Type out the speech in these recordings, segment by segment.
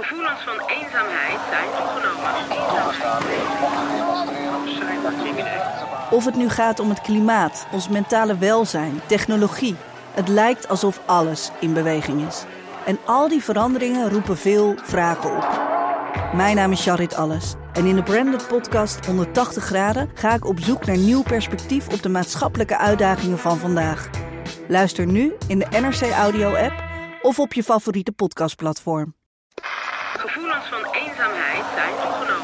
Gevoelens van eenzaamheid zijn toegenomen. Of het nu gaat om het klimaat, ons mentale welzijn, technologie. Het lijkt alsof alles in beweging is. En al die veranderingen roepen veel vragen op. Mijn naam is Charit Alles. En in de Branded Podcast 180 graden ga ik op zoek naar nieuw perspectief op de maatschappelijke uitdagingen van vandaag. Luister nu in de NRC Audio app of op je favoriete podcastplatform. Gevoelens van eenzaamheid zijn toegenomen.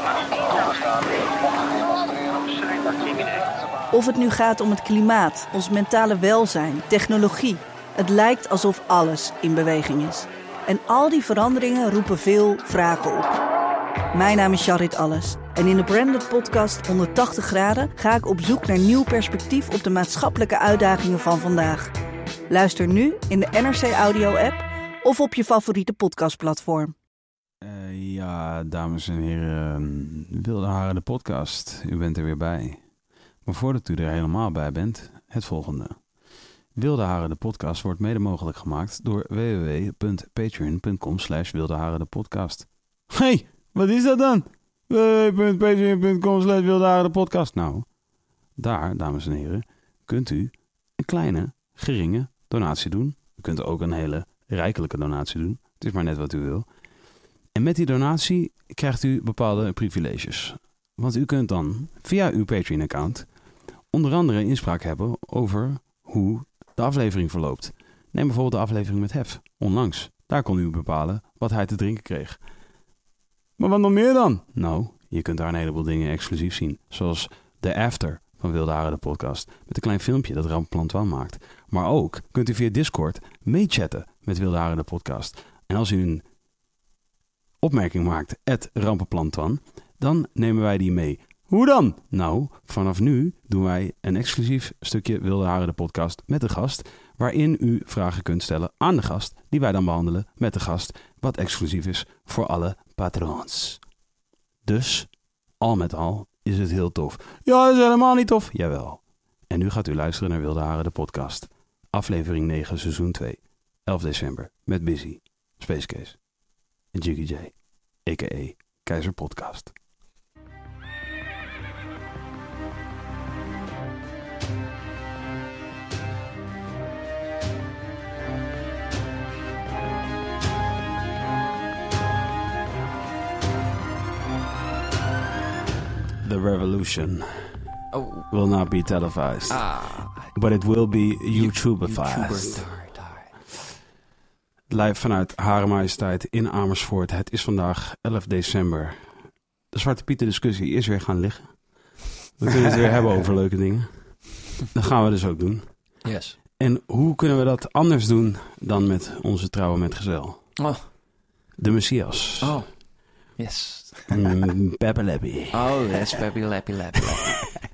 Of het nu gaat om het klimaat, ons mentale welzijn, technologie. Het lijkt alsof alles in beweging is. En al die veranderingen roepen veel vragen op. Mijn naam is Charit Alles. En in de Branded Podcast 180 graden ga ik op zoek naar nieuw perspectief op de maatschappelijke uitdagingen van vandaag. Luister nu in de NRC Audio app of op je favoriete podcastplatform. Uh, ja, dames en heren, Wilde Haren de podcast. U bent er weer bij. Maar voordat u er helemaal bij bent, het volgende. Wilde Haren de podcast wordt mede mogelijk gemaakt door www.patreon.com slash Wilde de podcast. hey, wat is dat dan? www.patreon.com slash Wilde de podcast. Nou, daar, dames en heren, kunt u een kleine, geringe donatie doen. U kunt ook een hele rijkelijke donatie doen. Het is maar net wat u wil. En met die donatie krijgt u bepaalde privileges. Want u kunt dan via uw Patreon-account onder andere inspraak hebben over hoe de aflevering verloopt. Neem bijvoorbeeld de aflevering met Hef, onlangs. Daar kon u bepalen wat hij te drinken kreeg. Maar wat nog meer dan? Nou, je kunt daar een heleboel dingen exclusief zien. Zoals de After van Wilde Haren de podcast. Met een klein filmpje dat wel maakt. Maar ook kunt u via Discord meechatten met Wilde Haren de podcast. En als u een opmerking maakt, het Rampenplan dan nemen wij die mee. Hoe dan? Nou, vanaf nu doen wij een exclusief stukje Wilde Haren de podcast met de gast, waarin u vragen kunt stellen aan de gast, die wij dan behandelen met de gast, wat exclusief is voor alle patrons. Dus, al met al, is het heel tof. Ja, dat is helemaal niet tof. Jawel. En nu gaat u luisteren naar Wilde Haren de podcast. Aflevering 9, seizoen 2. 11 december. Met Busy, Space Case en Jiggy J. A.k.a. Keizer Podcast. The revolution Oh, will not be televised, ah, but it will be YouTubeifized. Live vanuit Hare Majesteit in Amersfoort. Het is vandaag 11 december. De Zwarte Pieten discussie is weer gaan liggen. We kunnen het weer hebben over leuke dingen. Dat gaan we dus ook doen. Yes. En hoe kunnen we dat anders doen dan met onze trouwe metgezel? Oh, De Messias. oh. Yes. Mm, Peppe Leppy. Oh, yes, peppy lappy lappy lappy.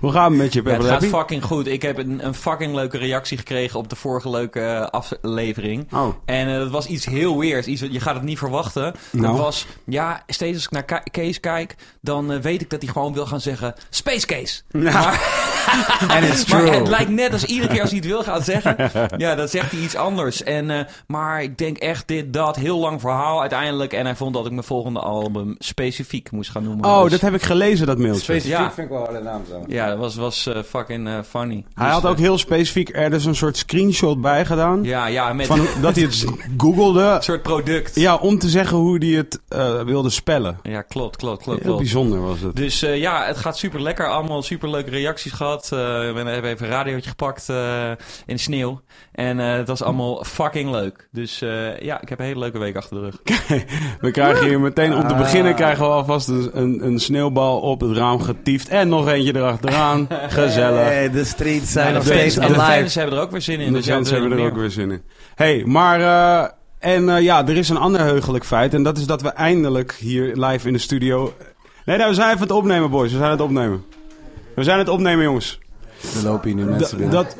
Hoe gaat het met je, Ja, Peppe het gaat fucking goed. Ik heb een, een fucking leuke reactie gekregen op de vorige leuke eh, aflevering. Oh, En eh, dat was iets heel weirds. Iets, wat- je gaat het niet verwachten. Nou. Dat was, ja, steeds als ik naar Ka- Kees kijk, dan eh, weet ik dat hij gewoon wil gaan zeggen, Space Case. Maar, and it's maar true. het lijkt net als iedere keer als hij het wil gaan zeggen, ja, dan zegt hij iets anders. En, eh, maar ik denk echt dit, dat, heel lang verhaal uiteindelijk. En hij vond dat ik mijn volgende album specifiek moest gaan noemen. Oh, Dus- dat heb ik gelezen, dat mailtje. Specifiek Ja. vind ik wel een naam zo. Ja, dat was, was eh, fucking eh, funny. Hij Dus, had ook eh, heel specifiek er dus een soort screenshot bij gedaan. Ja, ja, met Van dat hij het googelde. een soort product. Ja, om te zeggen hoe hij het eh, wilde spellen. Ja, klopt, klopt, klopt. Heel klopt. bijzonder was het. Dus eh, ja, het gaat super lekker. Allemaal super leuke reacties gehad. Eh, we hebben even een radiootje gepakt eh, in sneeuw. En eh, het was allemaal fucking leuk. Dus eh, ja, ik heb een hele leuke week achter de rug. We krijgen hier meteen om te Ah. beginnen krijgen we alvast een, een, een sneeuwbal op het raam getiefd. En nog eentje erachteraan. Gezellig. Hey, de streets zijn nog steeds en de alive. fans hebben er ook weer zin in. De dus fans hebben er ook weer zin in. hey, maar... eh, en eh, ja, er is een ander heugelijk feit. En dat is dat we eindelijk hier live in de studio... Nee, nou, we zijn even het opnemen, boys. We zijn het opnemen. We zijn het opnemen, jongens. Er lopen hier nu mensen binnen. dat...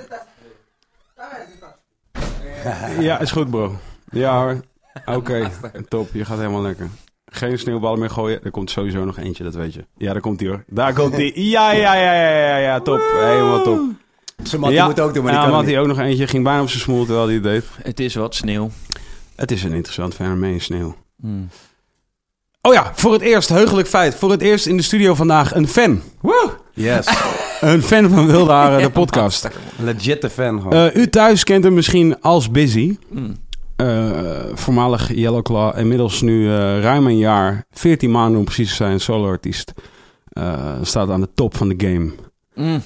Ja, is goed, bro. Ja hoor. Oké, top. Je gaat helemaal lekker. Geen sneeuwballen meer gooien. Er komt sowieso nog eentje, dat weet je. Ja, daar komt hij hoor. Daar komt hij. Ja, ja, ja, ja, ja, ja. Top. Helemaal top. Zijn Mattie ja, moet ook doen, maar die ja, kan niet. ook nog eentje. Ging bijna op zijn smoel terwijl hij het deed. Het is wat sneeuw. Het is een interessant fenomeen, sneeuw. Hmm. Oh ja, voor het eerst, heugelijk feit. Voor het eerst in de studio vandaag een fan. Yes. Een fan van Wilde Haren, de podcast. Legitte fan gewoon. Eh, u thuis kent hem misschien als Busy. Mm. Eh, voormalig Yellowclaw. Inmiddels nu eh, ruim een jaar, 14 maanden om precies te zijn, solo-artiest. Eh, staat aan de top van de game. Mm.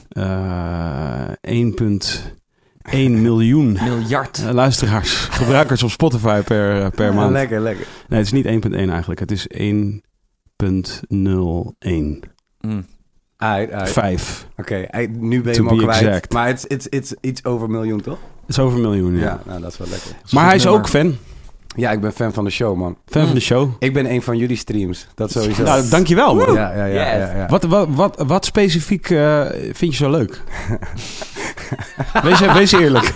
1,1 miljoen Miljard. luisteraars, gebruikers op Spotify per, per Ja, maand. lekker, lekker. Nee, het is niet 1,1 eigenlijk. Het is 1,01. Mm. Uit, uit. 5. Oké, hij- nu ben je hem al kwijt. exact. Maar het is it's, iets over een miljoen, toch? Dat is over een miljoen, ja. Ja, nou, dat is wel lekker. Maar hij is nummer. ook fan. Ja, ik ben fan van de show, man. Fan van de show. Ik ben een van jullie streams. Dat sowieso. Nou, dankjewel man. Ja, ja, ja. ja, ja. Wat, wat, wat, wat specifiek eh, vind je zo leuk? wees, wees eerlijk.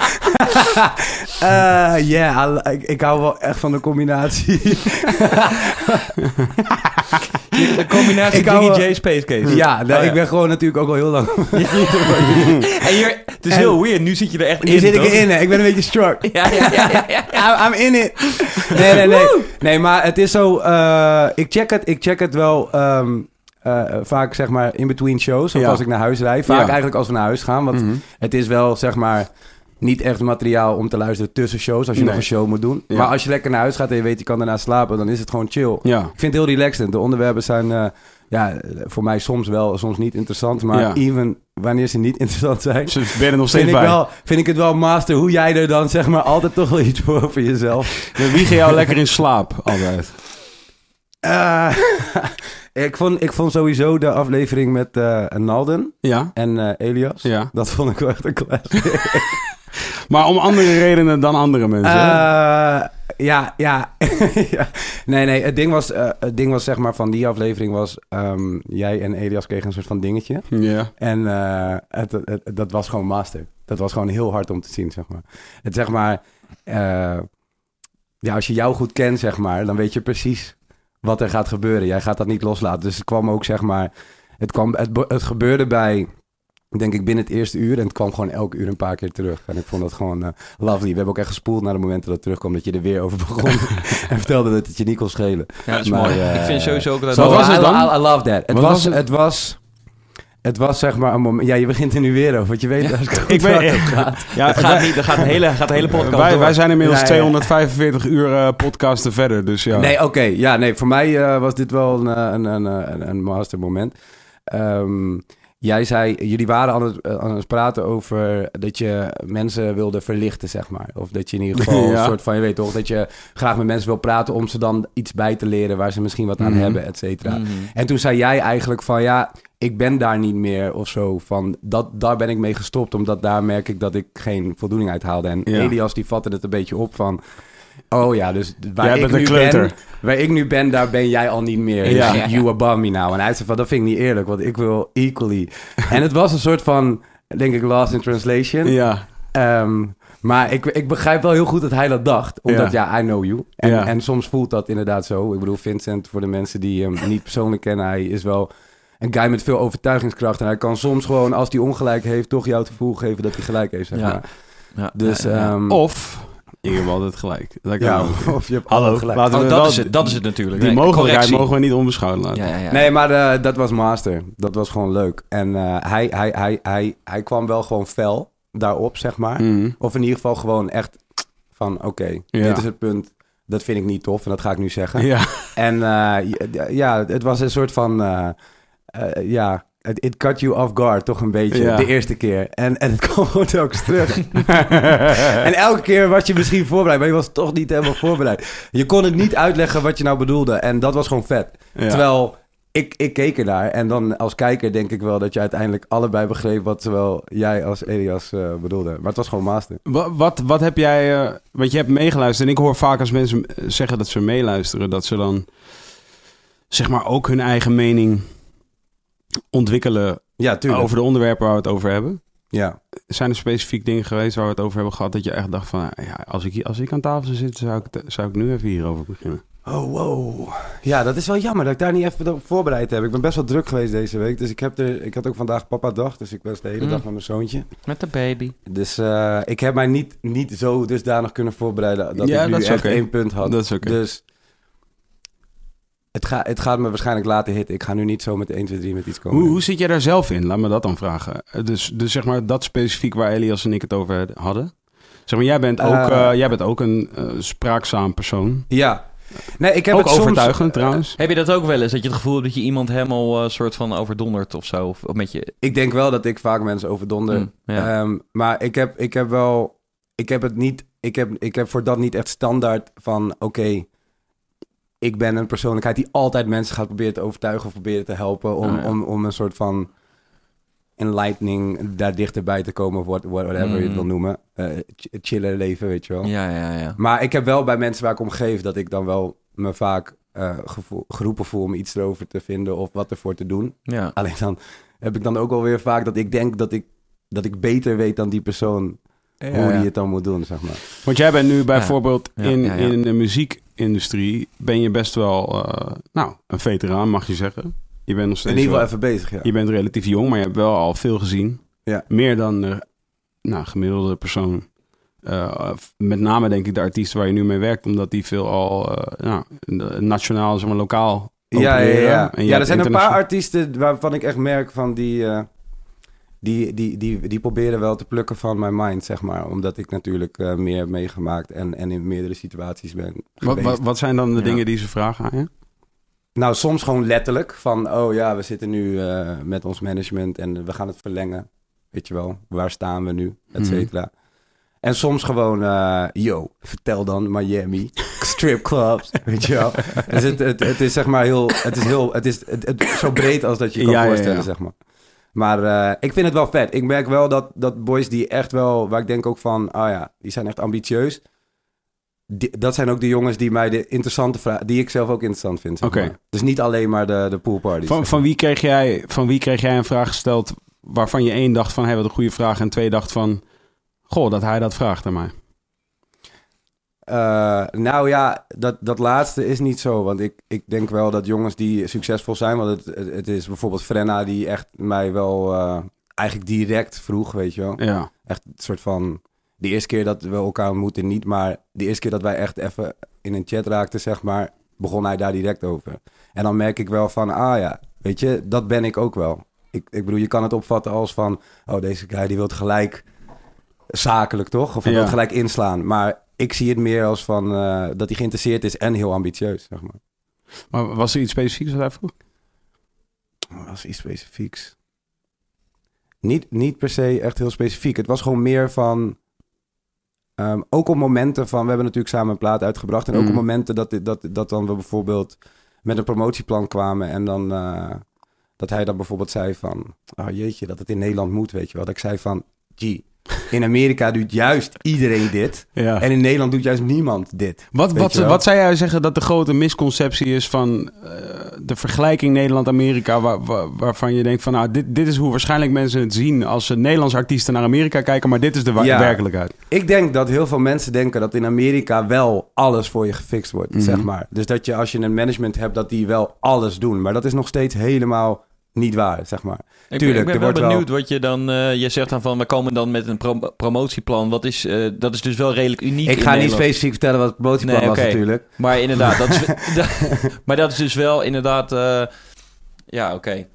Eh, Ja, ik, ik hou wel echt van de combinatie. De combinatie Jiggy J Space Case. ja, nou, Oh, ik ben gewoon natuurlijk ook al heel lang. En hier, het is En- heel weird. Nu zit je er echt in. Hier zit ik erin, hè. ik ben een beetje struck. Ja, ja, ja, ja, ja. I'm, I'm in it. Nee, nee, nee. Nee, maar het is zo... eh, ik, check het, ik check het wel ehm, eh, vaak, zeg maar, in between shows. Of Ja. als ik naar huis rijd. Vaak Ja. eigenlijk als we naar huis gaan. Want Mhm. het is wel, zeg maar... Niet echt materiaal om te luisteren tussen shows. Als je Nee. nog een show moet doen. Ja. Maar als je lekker naar huis gaat en je weet je kan daarna slapen. Dan is het gewoon chill. Ja. Ik vind het heel relaxed. De onderwerpen zijn eh, ja, voor mij soms wel, soms niet interessant. Maar Ja. even wanneer ze niet interessant zijn... Dus ben er nog steeds Vind ik, bij. wel, vind ik het wel master hoe jij er dan zeg maar altijd toch wel iets voor voor jezelf. We wiegen jou lekker in slaap, altijd. Eh, ik, vond, ik vond sowieso de aflevering met eh Nalden Ja, en Elias. ja. Dat vond ik wel echt een classic. Maar om andere redenen dan andere mensen. Eh, ja, ja. ja. Nee, nee. Het ding, was, eh, het ding was zeg maar van die aflevering was... ehm, jij en Elias kregen een soort van dingetje. ja. En eh, het, het, het- dat was gewoon master. Dat was gewoon heel hard om te zien, zeg maar. Het zeg maar... ja, als je jou goed kent, zeg maar... dan weet je precies wat er gaat gebeuren. Jij gaat dat niet loslaten. Dus het kwam ook, zeg maar... Het, kwam, het gebeurde bij... Denk ik binnen het eerste uur. En het kwam gewoon elke uur een paar keer terug. En ik vond dat gewoon eh, lovely. We hebben ook echt gespoeld naar de momenten dat het terugkwam. Dat je er weer over begon. en vertelde dat het je niet kon schelen. Ja, dat is Maar, mooi. eh, ik vind sowieso ook dat... Wat So, was het I- dan? I, I love that. Het was, was het? het was... Het was zeg maar een moment... Ja, je begint er nu weer over. Want je weet Ja. Ik weet- waar het gaat. ja Het gaat niet, dat gaat de hele, gaat de hele podcast wij, door. wij zijn inmiddels Ja, ja, ja. 245 uur eh, podcasten verder, dus ja. Nee, oké. Ja, nee. Voor mij was dit wel een, een, een, een, een master moment. Ehm, jij zei... Jullie waren aan het, eh, aan het praten over dat je mensen wilde verlichten, zeg maar. Of dat je in ieder geval Ja. een soort van... Je weet toch, dat je graag met mensen wil praten... om ze dan iets bij te leren waar ze misschien wat aan Mhm. hebben, et cetera. Mhm. En toen zei jij eigenlijk van ja, ik ben daar niet meer of zo. Van dat, daar ben ik mee gestopt, omdat daar merk ik dat ik geen voldoening uit haalde. En Ja. Elias die vatte het een beetje op van. Oh ja, dus waar Jij ik bent een nu kleuter. ben, waar ik nu ben, daar ben jij al niet meer. Ja. Ja. You above me now. En hij zei van, dat vind ik niet eerlijk, want ik wil equally. en het was een soort van, denk ik, lost in translation. Ja, Ehm, maar ik, ik begrijp wel heel goed dat hij dat dacht. Omdat, ja, I know you. En, Ja. en soms voelt dat inderdaad zo. Ik bedoel, Vincent, voor de mensen die hem niet persoonlijk kennen... hij is wel een guy met veel overtuigingskracht. En hij kan soms gewoon, als hij ongelijk heeft... toch jou het gevoel geven dat hij gelijk heeft, zeg Ja. maar. Ja, Dus, ehm, of... Ik heb altijd gelijk. Dat kan ja, ook. of je hebt Hallo, gelijk. laten we Oh, wel- dat, is het, dat is het natuurlijk. Die Nee, mogelijkheid correctie. mogen we niet onbeschouwd laten. Ja, ja, ja. Nee, maar eh, dat was master. Dat was gewoon leuk. En eh, hij, hij, hij, hij, hij kwam wel gewoon fel daarop, zeg maar. Mhm. Of in ieder geval gewoon echt van... oké, Ja. dit is het punt. Dat vind ik niet tof en dat ga ik nu zeggen. Ja. En eh, ja, ja, het was een soort van... eh, eh, ja, it, cut you off guard, toch een beetje, Ja. de eerste keer. En, en het kwam gewoon telkens terug. en elke keer was je misschien voorbereid, maar je was toch niet helemaal voorbereid. Je kon het niet uitleggen wat je nou bedoelde. En dat was gewoon vet. Ja. Terwijl... Ik, ik keek ernaar en dan als kijker denk ik wel dat je uiteindelijk allebei begreep wat zowel jij als Elias eh, bedoelde. Maar het was gewoon master. Wa- Wat, wat heb jij... eh, want je hebt meegeluisterd. En ik hoor vaak als mensen zeggen dat ze meeluisteren... dat ze dan zeg maar ook hun eigen mening ontwikkelen... Ja, tuurlijk. over de onderwerpen waar we het over hebben. Ja. Zijn er specifiek dingen geweest waar we het over hebben gehad... dat je echt dacht van... ja, als ik, als ik aan tafel zou zitten, zou ik, zou ik nu even hierover beginnen. Oh, wow. Ja, dat is wel jammer dat ik daar niet even op voorbereid heb. Ik ben best wel druk geweest deze week. Dus ik, heb er, ik had ook vandaag papa dag. Dus ik was de hele Mm. dag met mijn zoontje. Met de baby. Dus eh, ik heb mij niet, niet zo dusdanig kunnen voorbereiden... dat Ja, ik nu dat echt oké. één punt had. Dat is oké. Dus het, ga, het gaat me waarschijnlijk later hitten. Ik ga nu niet zo met 1, 2, 3 met iets komen. Hoe, hoe zit jij daar zelf in? Laat me dat dan vragen. Eh, Dus, dus zeg maar dat specifiek waar Elias en ik het over hadden. Zeg maar, jij bent ook, Eh. eh, jij bent ook een eh, spraakzaam persoon. Ja. Nee, ik heb ook het soms... overtuigend trouwens. Heb je dat ook wel eens? Dat je het gevoel hebt dat je iemand helemaal eh, soort van overdondert of zo? Of, of met je... Ik denk wel dat ik vaak mensen overdonder. Mm, ja. Ehm, maar ik heb, ik heb wel... Ik heb het niet... Ik heb, ik heb voor dat niet echt standaard van... Oké, ik ben een persoonlijkheid die altijd mensen gaat proberen te overtuigen... of proberen te helpen om, ja. om, om een soort van... enlightening daar dichterbij te komen... of what- whatever je het Mm. wil noemen. Eh, ch- chiller leven, weet je wel. ja, ja, ja. Maar ik heb wel bij mensen waar ik om geef... dat ik dan wel me vaak eh, gevoel- geroepen voel... om iets erover te vinden of wat ervoor te doen. ja. Alleen dan heb ik dan ook alweer vaak dat ik denk dat ik, dat ik beter weet dan die persoon hoe die het dan moet doen, zeg maar. Want jij bent nu bijvoorbeeld Ja, in, ja, ja. in de muziekindustrie... ben je best wel, eh, nou, een veteraan mag je zeggen. Je bent nog In steeds ieder geval wel- even bezig, ja. Je bent relatief jong, maar je hebt wel al veel gezien. Ja. Meer dan de nou, gemiddelde persoon. Eh, met name denk ik de artiesten waar je nu mee werkt, omdat die veel al eh, nou, nationaal, zeg maar lokaal. Ja, ja, ja. Je ja er zijn een paar artiesten waarvan ik echt merk van die, eh, die, die, die, die proberen wel te plukken van mijn mind, zeg maar. Omdat ik natuurlijk eh, meer heb meegemaakt en, en in meerdere situaties ben Wat, wat, wat zijn dan de Ja. dingen die ze vragen aan je? Nou, soms gewoon letterlijk van, oh ja, we zitten nu eh, met ons management en we gaan het verlengen. Weet je wel, waar staan we nu, et cetera. En soms gewoon, eh, yo, vertel dan Miami, stripclubs, weet je wel. Dus het, het, het is zeg maar heel, het is heel, het is het, het- zo breed als dat je kan ja, voorstellen, ja. zeg maar. Maar eh, ik vind het wel vet. Ik merk wel dat, dat boys die echt wel, waar ik denk ook van, ah ja, die zijn echt ambitieus. Die- dat zijn ook de jongens die mij de interessante vragen, die ik zelf ook interessant vind. zeg Oké. Dus niet alleen maar de, de poolparties. Van, van, wie kreeg jij, van wie kreeg jij een vraag gesteld waarvan je één dacht van, hé, wat een goede vraag. En twee dacht van, goh, dat hij dat vraagt aan mij. Eh, nou ja, dat, dat laatste is niet zo. Want ik, ik denk wel dat jongens die succesvol zijn... want het, het, is bijvoorbeeld Frenna die echt mij wel eh, eigenlijk direct vroeg, weet je wel. Ja. Echt een soort van... De eerste keer dat we elkaar ontmoeten niet, maar de eerste keer dat wij echt even in een chat raakten, zeg maar, begon hij daar direct over. En dan merk ik wel van, ah ja, weet je, dat ben ik ook wel. Ik, ik bedoel, je kan het opvatten als van, oh deze guy die wil gelijk zakelijk toch? Of hij Ja. wil gelijk inslaan. Maar ik zie het meer als van eh, dat hij geïnteresseerd is en heel ambitieus, zeg maar. Maar was er iets specifieks wat hij vroeg? was iets specifieks. Niet, niet per se echt heel specifiek. Het was gewoon meer van. ehm, ook op momenten van. We hebben natuurlijk samen een plaat uitgebracht. En ook op momenten dat, dat, dat dan we bijvoorbeeld met een promotieplan kwamen. En dan. eh, dat hij dan bijvoorbeeld zei van. Oh jeetje, dat het in Nederland moet, weet je wel. Dat ik zei van. Gee, in Amerika doet juist iedereen dit. Ja. En in Nederland doet juist niemand dit. Wat, wat, wat zou jij zeggen dat de grote misconceptie is van eh, de vergelijking Nederland-Amerika, waar, waar- waarvan je denkt van nou, dit, dit is hoe waarschijnlijk mensen het zien als ze Nederlandse artiesten naar Amerika kijken, maar dit is de Ja. werkelijkheid. Ik denk dat heel veel mensen denken dat in Amerika wel alles voor je gefixt wordt, Mhm. zeg maar. Dus dat je als je een management hebt, dat die wel alles doen. Maar dat is nog steeds helemaal niet waar, zeg maar. Ik Tuurlijk, ben, er ik ben wel wordt wel- benieuwd wat je dan... eh, je zegt dan van, we komen dan met een pro- promotieplan. Wat is, eh, dat is dus wel redelijk uniek Ik ga niet specifiek vertellen wat het promotieplan Nee, was natuurlijk. Maar inderdaad, dat is, dat- maar dat is dus wel inderdaad... eh, ja, oké.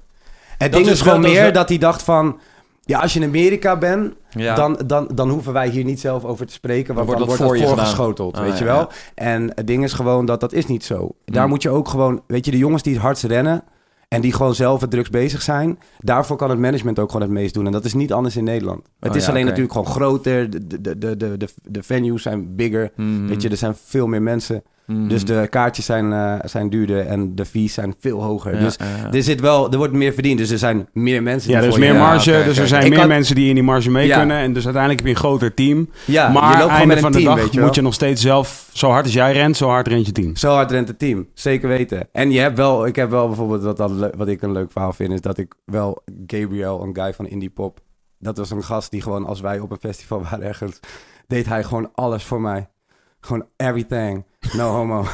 Het ding is is gewoon dat meer dat hij dacht van... Ja, als je in Amerika bent, Ja. dan, dan, dan hoeven wij hier niet zelf over te spreken. Want Dan dan wordt wordt dat voor je voorgeschoteld, gedaan. weet Ah, je ja, wel. En het ding is gewoon dat dat is niet zo. Daar Hmm. moet je ook gewoon... Weet je, de jongens die het hardst rennen... en die gewoon zelf het drugs bezig zijn... daarvoor kan het management ook gewoon het meest doen. En dat is niet anders in Nederland. Het Oh, is ja, alleen natuurlijk gewoon groter. De, de, de, de, de, de venues zijn bigger. Mhm. Weet je, er zijn veel meer mensen. Mhm. Dus de kaartjes zijn, eh, zijn duurder en de fees zijn veel hoger. Ja, dus ja, ja. er, zit wel, er wordt meer verdiend. Dus er zijn meer mensen. Ja, die er is je- meer Ja, marge, dus er zijn Ik meer had- mensen die in die marge mee Ja. kunnen. En dus uiteindelijk heb je een groter team. Ja, je maar loopt gewoon einde met van de team, dag weet je moet je nog steeds zelf, zo hard als jij rent, zo hard rent je team. Zo hard rent het team, zeker weten. En je hebt wel, ik heb wel bijvoorbeeld, wat, dat wat ik een leuk verhaal vind, is dat ik wel Gabriel, een guy van Indie Pop, dat was een gast die gewoon, als wij op een festival waren ergens, deed hij gewoon alles voor mij. Gewoon everything. No homo.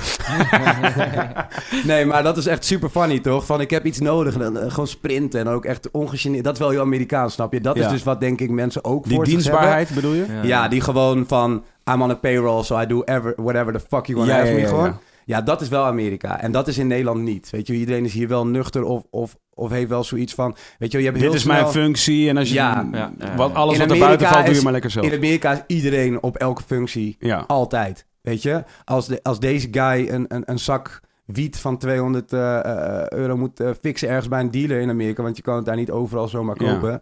nee, maar dat is echt super funny, toch? Van ik heb iets nodig. En dan, eh, gewoon sprinten. En ook echt ongegeneerd. Dat is wel heel Amerikaans, snap je? Dat Ja. is dus wat denk ik mensen ook Die voor zich dienstbaarheid bedoel je? Ja, die gewoon van... I'm on a payroll, so I do ever, whatever the fuck you want to Ja, ask ja, me ja, gewoon. Ja. Dat is wel Amerika. En dat is in Nederland niet. Weet je, iedereen is hier wel nuchter of, of, of heeft wel zoiets van... Weet je, je hebt heel Dit is snel- mijn functie en als je... Ja. Ja, ja, wat, alles In wat er buiten valt, doe je maar lekker zelf. In Amerika is iedereen op elke functie Ja. altijd. Weet je, als, de, als deze guy een, een, een zak wiet van 200 eh, eh, euro moet eh, fixen ergens bij een dealer in Amerika, want je kan het daar niet overal zomaar Ja. kopen.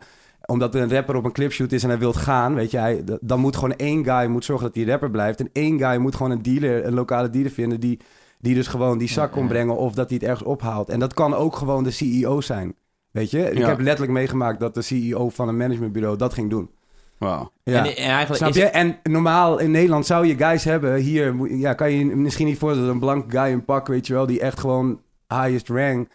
Omdat er een rapper op een clipshoot is en hij wilt gaan, weet je, hij, dan moet gewoon één guy moet zorgen dat die rapper blijft. En één guy moet gewoon een dealer, een lokale dealer vinden die, die dus gewoon die zak Ja, kon ja. brengen of dat hij het ergens ophaalt. En dat kan ook gewoon de CEO zijn. Weet je, ik Ja. heb letterlijk meegemaakt dat de CEO van een managementbureau dat ging doen. Wauw. Ja. En, en eigenlijk Snap is je? En normaal in Nederland zou je guys hebben. Hier moet- ja, kan je misschien niet voorstellen dat een blank guy een pak, weet je wel, die echt gewoon highest rank,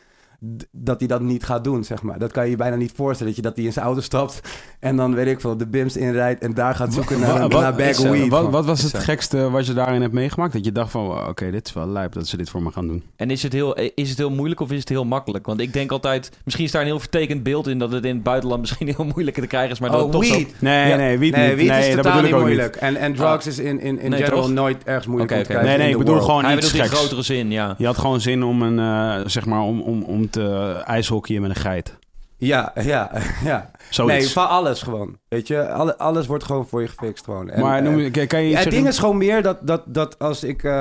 dat hij dat niet gaat doen, zeg maar. Dat kan je je bijna niet voorstellen. Dat je dat hij in zijn auto stapt en dan weet ik veel, de bims inrijdt en daar gaat zoeken naar, een- Wat- naar bag weed. Wat, wat was het gekste wat je daarin hebt meegemaakt? Dat je dacht van, oké, dit is wel lijp dat ze dit voor me gaan doen. En is het, heel, is het heel moeilijk of is het heel makkelijk? Want ik denk altijd, misschien is daar een heel vertekend beeld in dat het in het buitenland misschien heel moeilijk te krijgen is, maar dat oh, toch zo... weed. Nee, Ja. nee, wiet nee, niet. wiet nee, is dat totaal bedoel niet ik ook moeilijk. niet. En, en drugs is in, in, in Nee, general toch? nooit ergens moeilijk oké. krijgen Nee, nee, in ik bedoel world. gewoon Hij iets bedoelt in geks. grotere zin, ja. Je had gewoon zin om een, eh, zeg maar, om, om, om te ijshockeyen met een geit. Ja, ja, ja. Zoiets. Nee, van alles gewoon. Weet je, Alle, alles wordt gewoon voor je gefixt gewoon. En, maar eh, noem, kan, kan je iets Ja, het zeggen? ding is gewoon meer dat, dat, dat als ik... eh,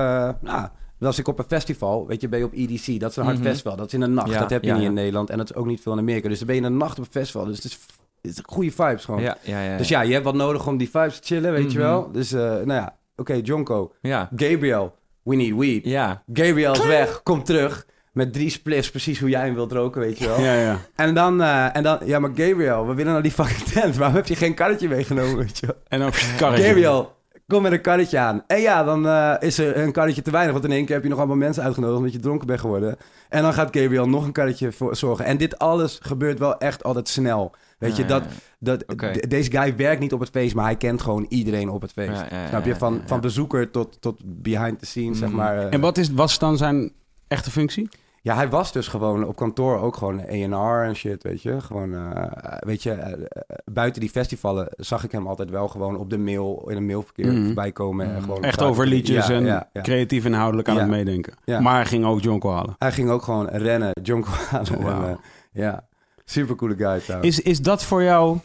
nou, als ik op een festival, weet je, ben je op EDC. Dat is een hard Mhm. festival. Dat is in de nacht. Ja, dat heb je ja, niet ja. in Nederland. En dat is ook niet veel in Amerika. Dus dan ben je in de nacht op een festival. Dus het is, het is goede vibes gewoon. Ja, ja, ja. Dus ja, je hebt wat nodig om die vibes te chillen, weet je Mhm. wel. Dus, eh, nou ja. Oké, Jonko. Ja, Gabriel. We need weed. ja. Gabriel is weg. Komt terug. Met drie spliffs, precies hoe jij hem wilt roken, weet je wel. Ja, ja. En dan, eh, en dan, ja, maar Gabriel, we willen naar die fucking tent. Waarom heb je geen karretje meegenomen, weet je wel? En dan het karretje. Gabriel, kom met een karretje aan. En ja, dan eh, is er een karretje te weinig. Want in één keer heb je nog allemaal mensen uitgenodigd omdat je dronken bent geworden. En dan gaat Gabriel nog een karretje voor zorgen. En dit alles gebeurt wel echt altijd snel. Weet je, Ja, dat, dat, deze guy werkt niet op het feest, maar hij kent gewoon iedereen op het feest. Ja, ja, ja, Snap je? Van, ja, ja. van bezoeker tot, tot behind the scenes, zeg Mm. maar. eh. En wat is, was dan zijn echte functie? Ja, hij was dus gewoon op kantoor ook gewoon A&R en shit, weet je. Gewoon, eh, weet je, eh, eh, buiten die festivalen zag ik hem altijd wel gewoon op de mail, in een mailverkeer Mhm. voorbij komen. En Mhm. gewoon Echt over liedjes Ja, en ja, ja. creatief inhoudelijk aan Ja. het meedenken. Ja. Maar hij ging ook Jonko halen. Hij ging ook gewoon rennen, John halen. En, eh, ja, super coole guy trouwens. Is, is dat voor jou...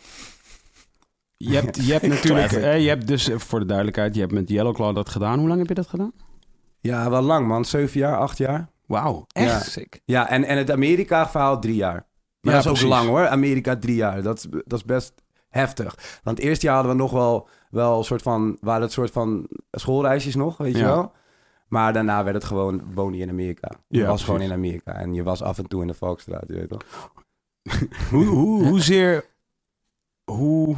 Je hebt, je hebt natuurlijk... Eh, je hebt dus, voor de duidelijkheid, je hebt met Yellowclaw dat gedaan. Hoe lang heb je dat gedaan? Ja, wel lang man. Zeven jaar, acht jaar. Wauw. Ja. Echt sick. Ja, en, en het Amerika-verhaal drie jaar. Maar Ja, dat is ook lang hoor. Amerika drie jaar. Dat is, dat is best heftig. Want het eerste jaar hadden we nog wel, wel een soort van... Waren het soort van schoolreisjes nog, weet je Ja. wel? Maar daarna werd het gewoon... Woon je in Amerika. Je Ja, was gewoon in. Amerika. En je was af en toe in de Valkstraat, je weet toch? Hoe, hoe, hoezeer... Hoe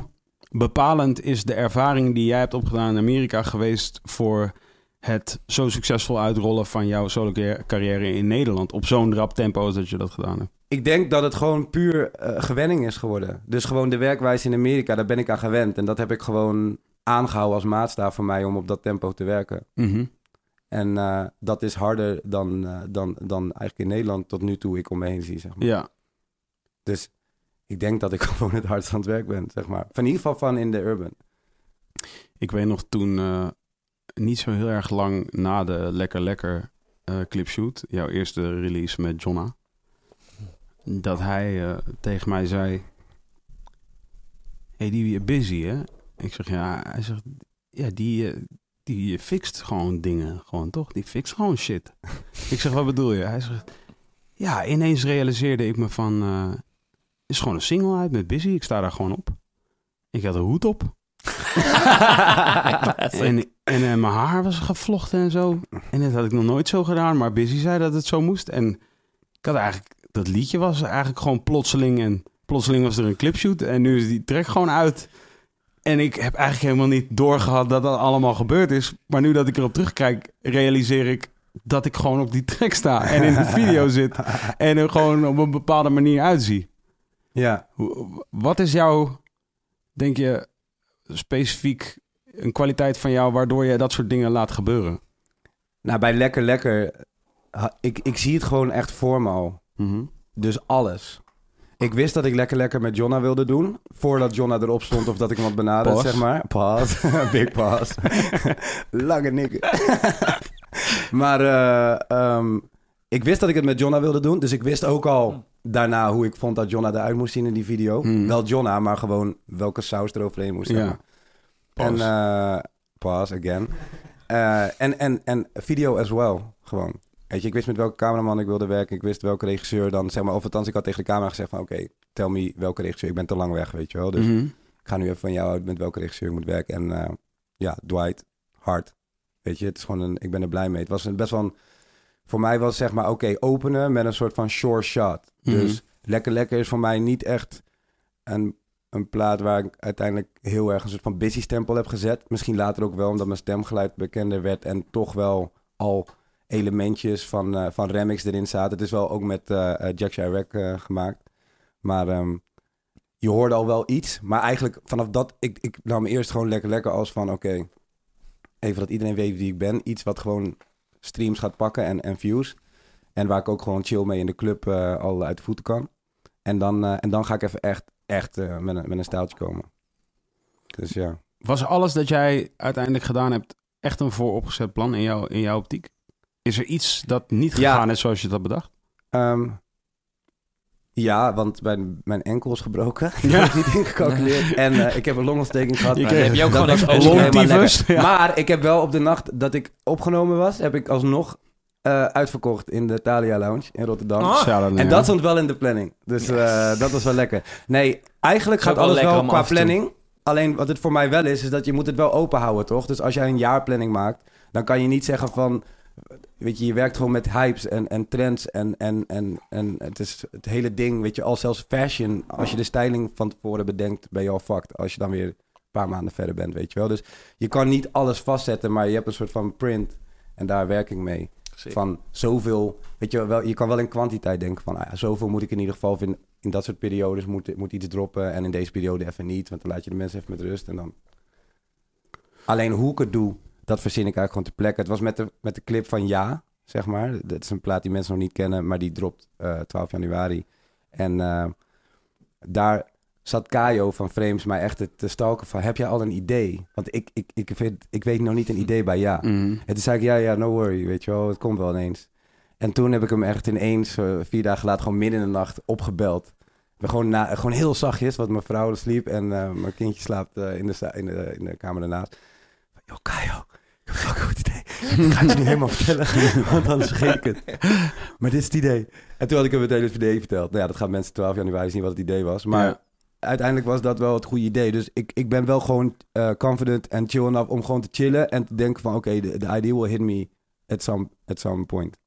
bepalend is de ervaring die jij hebt opgedaan in Amerika geweest... voor het zo succesvol uitrollen van jouw solo carrière in Nederland... op zo'n rap tempo als dat je dat gedaan hebt? Ik denk dat het gewoon puur eh, gewenning is geworden. Dus gewoon de werkwijze in Amerika, daar ben ik aan gewend. En dat heb ik gewoon aangehouden als maatstaaf voor mij om op dat tempo te werken. Mhm. En eh, dat is harder dan, eh, dan, dan eigenlijk in Nederland tot nu toe ik om me heen zie, zeg maar. Ja. Dus ik denk dat ik gewoon het hardst aan het werk ben, zeg maar. Van in ieder geval van in de urban. Ik weet nog toen, niet zo heel erg lang na de Lekker Lekker eh, clipshoot, jouw eerste release met Jonna, dat hij eh, tegen mij zei: hey, die busy hè? Ik zeg ja, hij zegt ja, die, eh, die fixt gewoon dingen, gewoon toch? Die fixt gewoon shit. ik zeg wat bedoel je? Hij zegt ja, ineens realiseerde ik me van, is gewoon een single uit met busy. Ik sta daar gewoon op. Ik had een hoed op. En, en eh, mijn haar was gevlochten en zo. En dat had ik nog nooit zo gedaan. Maar Busy zei dat het zo moest. En ik had eigenlijk... Dat liedje was eigenlijk gewoon plotseling. En plotseling was er een clipshoot. En nu is die track gewoon uit. En ik heb eigenlijk helemaal niet doorgehad dat dat allemaal gebeurd is. Maar nu dat ik erop terugkijk, realiseer ik dat ik gewoon op die track sta. En in de video zit. En er gewoon op een bepaalde manier uitzie. Ja. Wat is jouw, denk je, specifiek een kwaliteit van jou waardoor je dat soort dingen laat gebeuren? Nou, bij Lekker Lekker, ik, ik zie het gewoon echt voor me al. Mhm. Dus alles. Ik wist dat ik Lekker Lekker met Jonna wilde doen. Voordat Jonna erop stond of dat ik hem had benaderd, zeg maar. Pause. Big pause. Lange nikken. maar eh, ehm, ik wist dat ik het met Jonna wilde doen. Dus ik wist ook al daarna hoe ik vond dat Jonna eruit moest zien in die video. Hmm. Wel Jonna, maar gewoon welke saus er overheen moest. Ja. En, eh pause again. Eh, en, en, en video as well, gewoon. Weet je, ik wist met welke cameraman ik wilde werken. Ik wist welke regisseur dan, zeg maar... Of althans, ik had tegen de camera gezegd van... Oké, tell me welke regisseur. Ik ben te lang weg, weet je wel. Dus Mhm. ik ga nu even van jou uit met welke regisseur ik moet werken. En eh, ja, Dwight, hard. Weet je, het is gewoon een, ik ben er blij mee. Het was een, best wel een, voor mij was zeg maar, oké, openen met een soort van sure shot. Mhm. Dus Lekker Lekker is voor mij niet echt een, een plaat waar ik uiteindelijk heel erg een soort van busy stempel heb gezet. Misschien later ook wel, omdat mijn stemgeluid bekender werd en toch wel al elementjes van, eh, van remix erin zaten. Het is wel ook met eh, Jack Chirac gemaakt. Maar ehm, je hoorde al wel iets. Maar eigenlijk vanaf dat, ik, ik nam eerst gewoon lekker lekker als van oké, even dat iedereen weet wie ik ben. Iets wat gewoon streams gaat pakken en, en views. En waar ik ook gewoon chill mee in de club eh, al uit de voeten kan. En dan, eh, en dan ga ik even echt, echt eh, met, een, met een stijltje komen. Dus ja. Was alles dat jij uiteindelijk gedaan hebt echt een vooropgezet plan in, jou, in jouw optiek? Is er iets dat niet Ja. gegaan is zoals je had bedacht? Ehm, ja, want mijn, mijn enkel is gebroken. Ja. Ik niet ingecalculeerd. En eh, ik heb een longontsteking gehad. Je kreeg- heb je ook gewoon helemaal Longtyfus, ja. Maar ik heb wel op de nacht dat ik opgenomen was, heb ik alsnog eh, uitverkocht in de Thalia Lounge in Rotterdam. Oh. Naar En dat stond wel in de planning. Dus eh, dat was wel lekker. Nee, eigenlijk gaat alles wel qua planning. Alleen wat het voor mij wel is, is dat je moet het wel open houden, toch? Dus als jij een jaarplanning maakt, dan kan je niet zeggen van... Weet je, je werkt gewoon met hypes en, en trends en, en, en, en het is het hele ding, weet je, al zelfs fashion. Als je de styling van tevoren bedenkt, ben je al fucked. Als je dan weer een paar maanden verder bent, weet je wel. Dus je kan niet alles vastzetten, maar je hebt een soort van print en daar werk ik mee. Van zoveel, weet je wel, je kan wel in kwantiteit denken van, ah ja, zoveel moet ik in ieder geval, in, in dat soort periodes moet, moet iets droppen en in deze periode even niet, want dan laat je de mensen even met rust en dan... Alleen hoe ik het doe, dat verzin ik eigenlijk gewoon ter plekke. Het was met de, met de clip van Ja, zeg maar. Dat is een plaat die mensen nog niet kennen, maar die dropt eh 12 januari. En eh, daar zat Kajo van Frames mij echt te, stalken van, heb jij al een idee? Want ik, ik, ik, weet, ik weet nog niet een idee bij Ja. Mhm. En toen zei ik, ja, ja, no worry, weet je wel, het komt wel ineens. En toen heb ik hem echt ineens, eh, vier dagen later, gewoon midden in de nacht opgebeld. We gewoon, na, gewoon heel zachtjes, want mijn vrouw sliep en eh, mijn kindje slaapt eh, in, de, in, de, in de kamer daarnaast. Yo, Kajo, ik heb een fucking goed idee. Ik ga het je niet helemaal vertellen, want anders vergeet ik het. Maar dit is het idee. En toen had ik hem meteen het idee verteld. Nou ja, dat gaan mensen 12 januari zien wat het idee was. Maar Ja. uiteindelijk was dat wel het goede idee. Dus ik, ik ben wel gewoon eh, confident en chill enough om gewoon te chillen en te denken van oké, de the idea will hit me at some, at some point.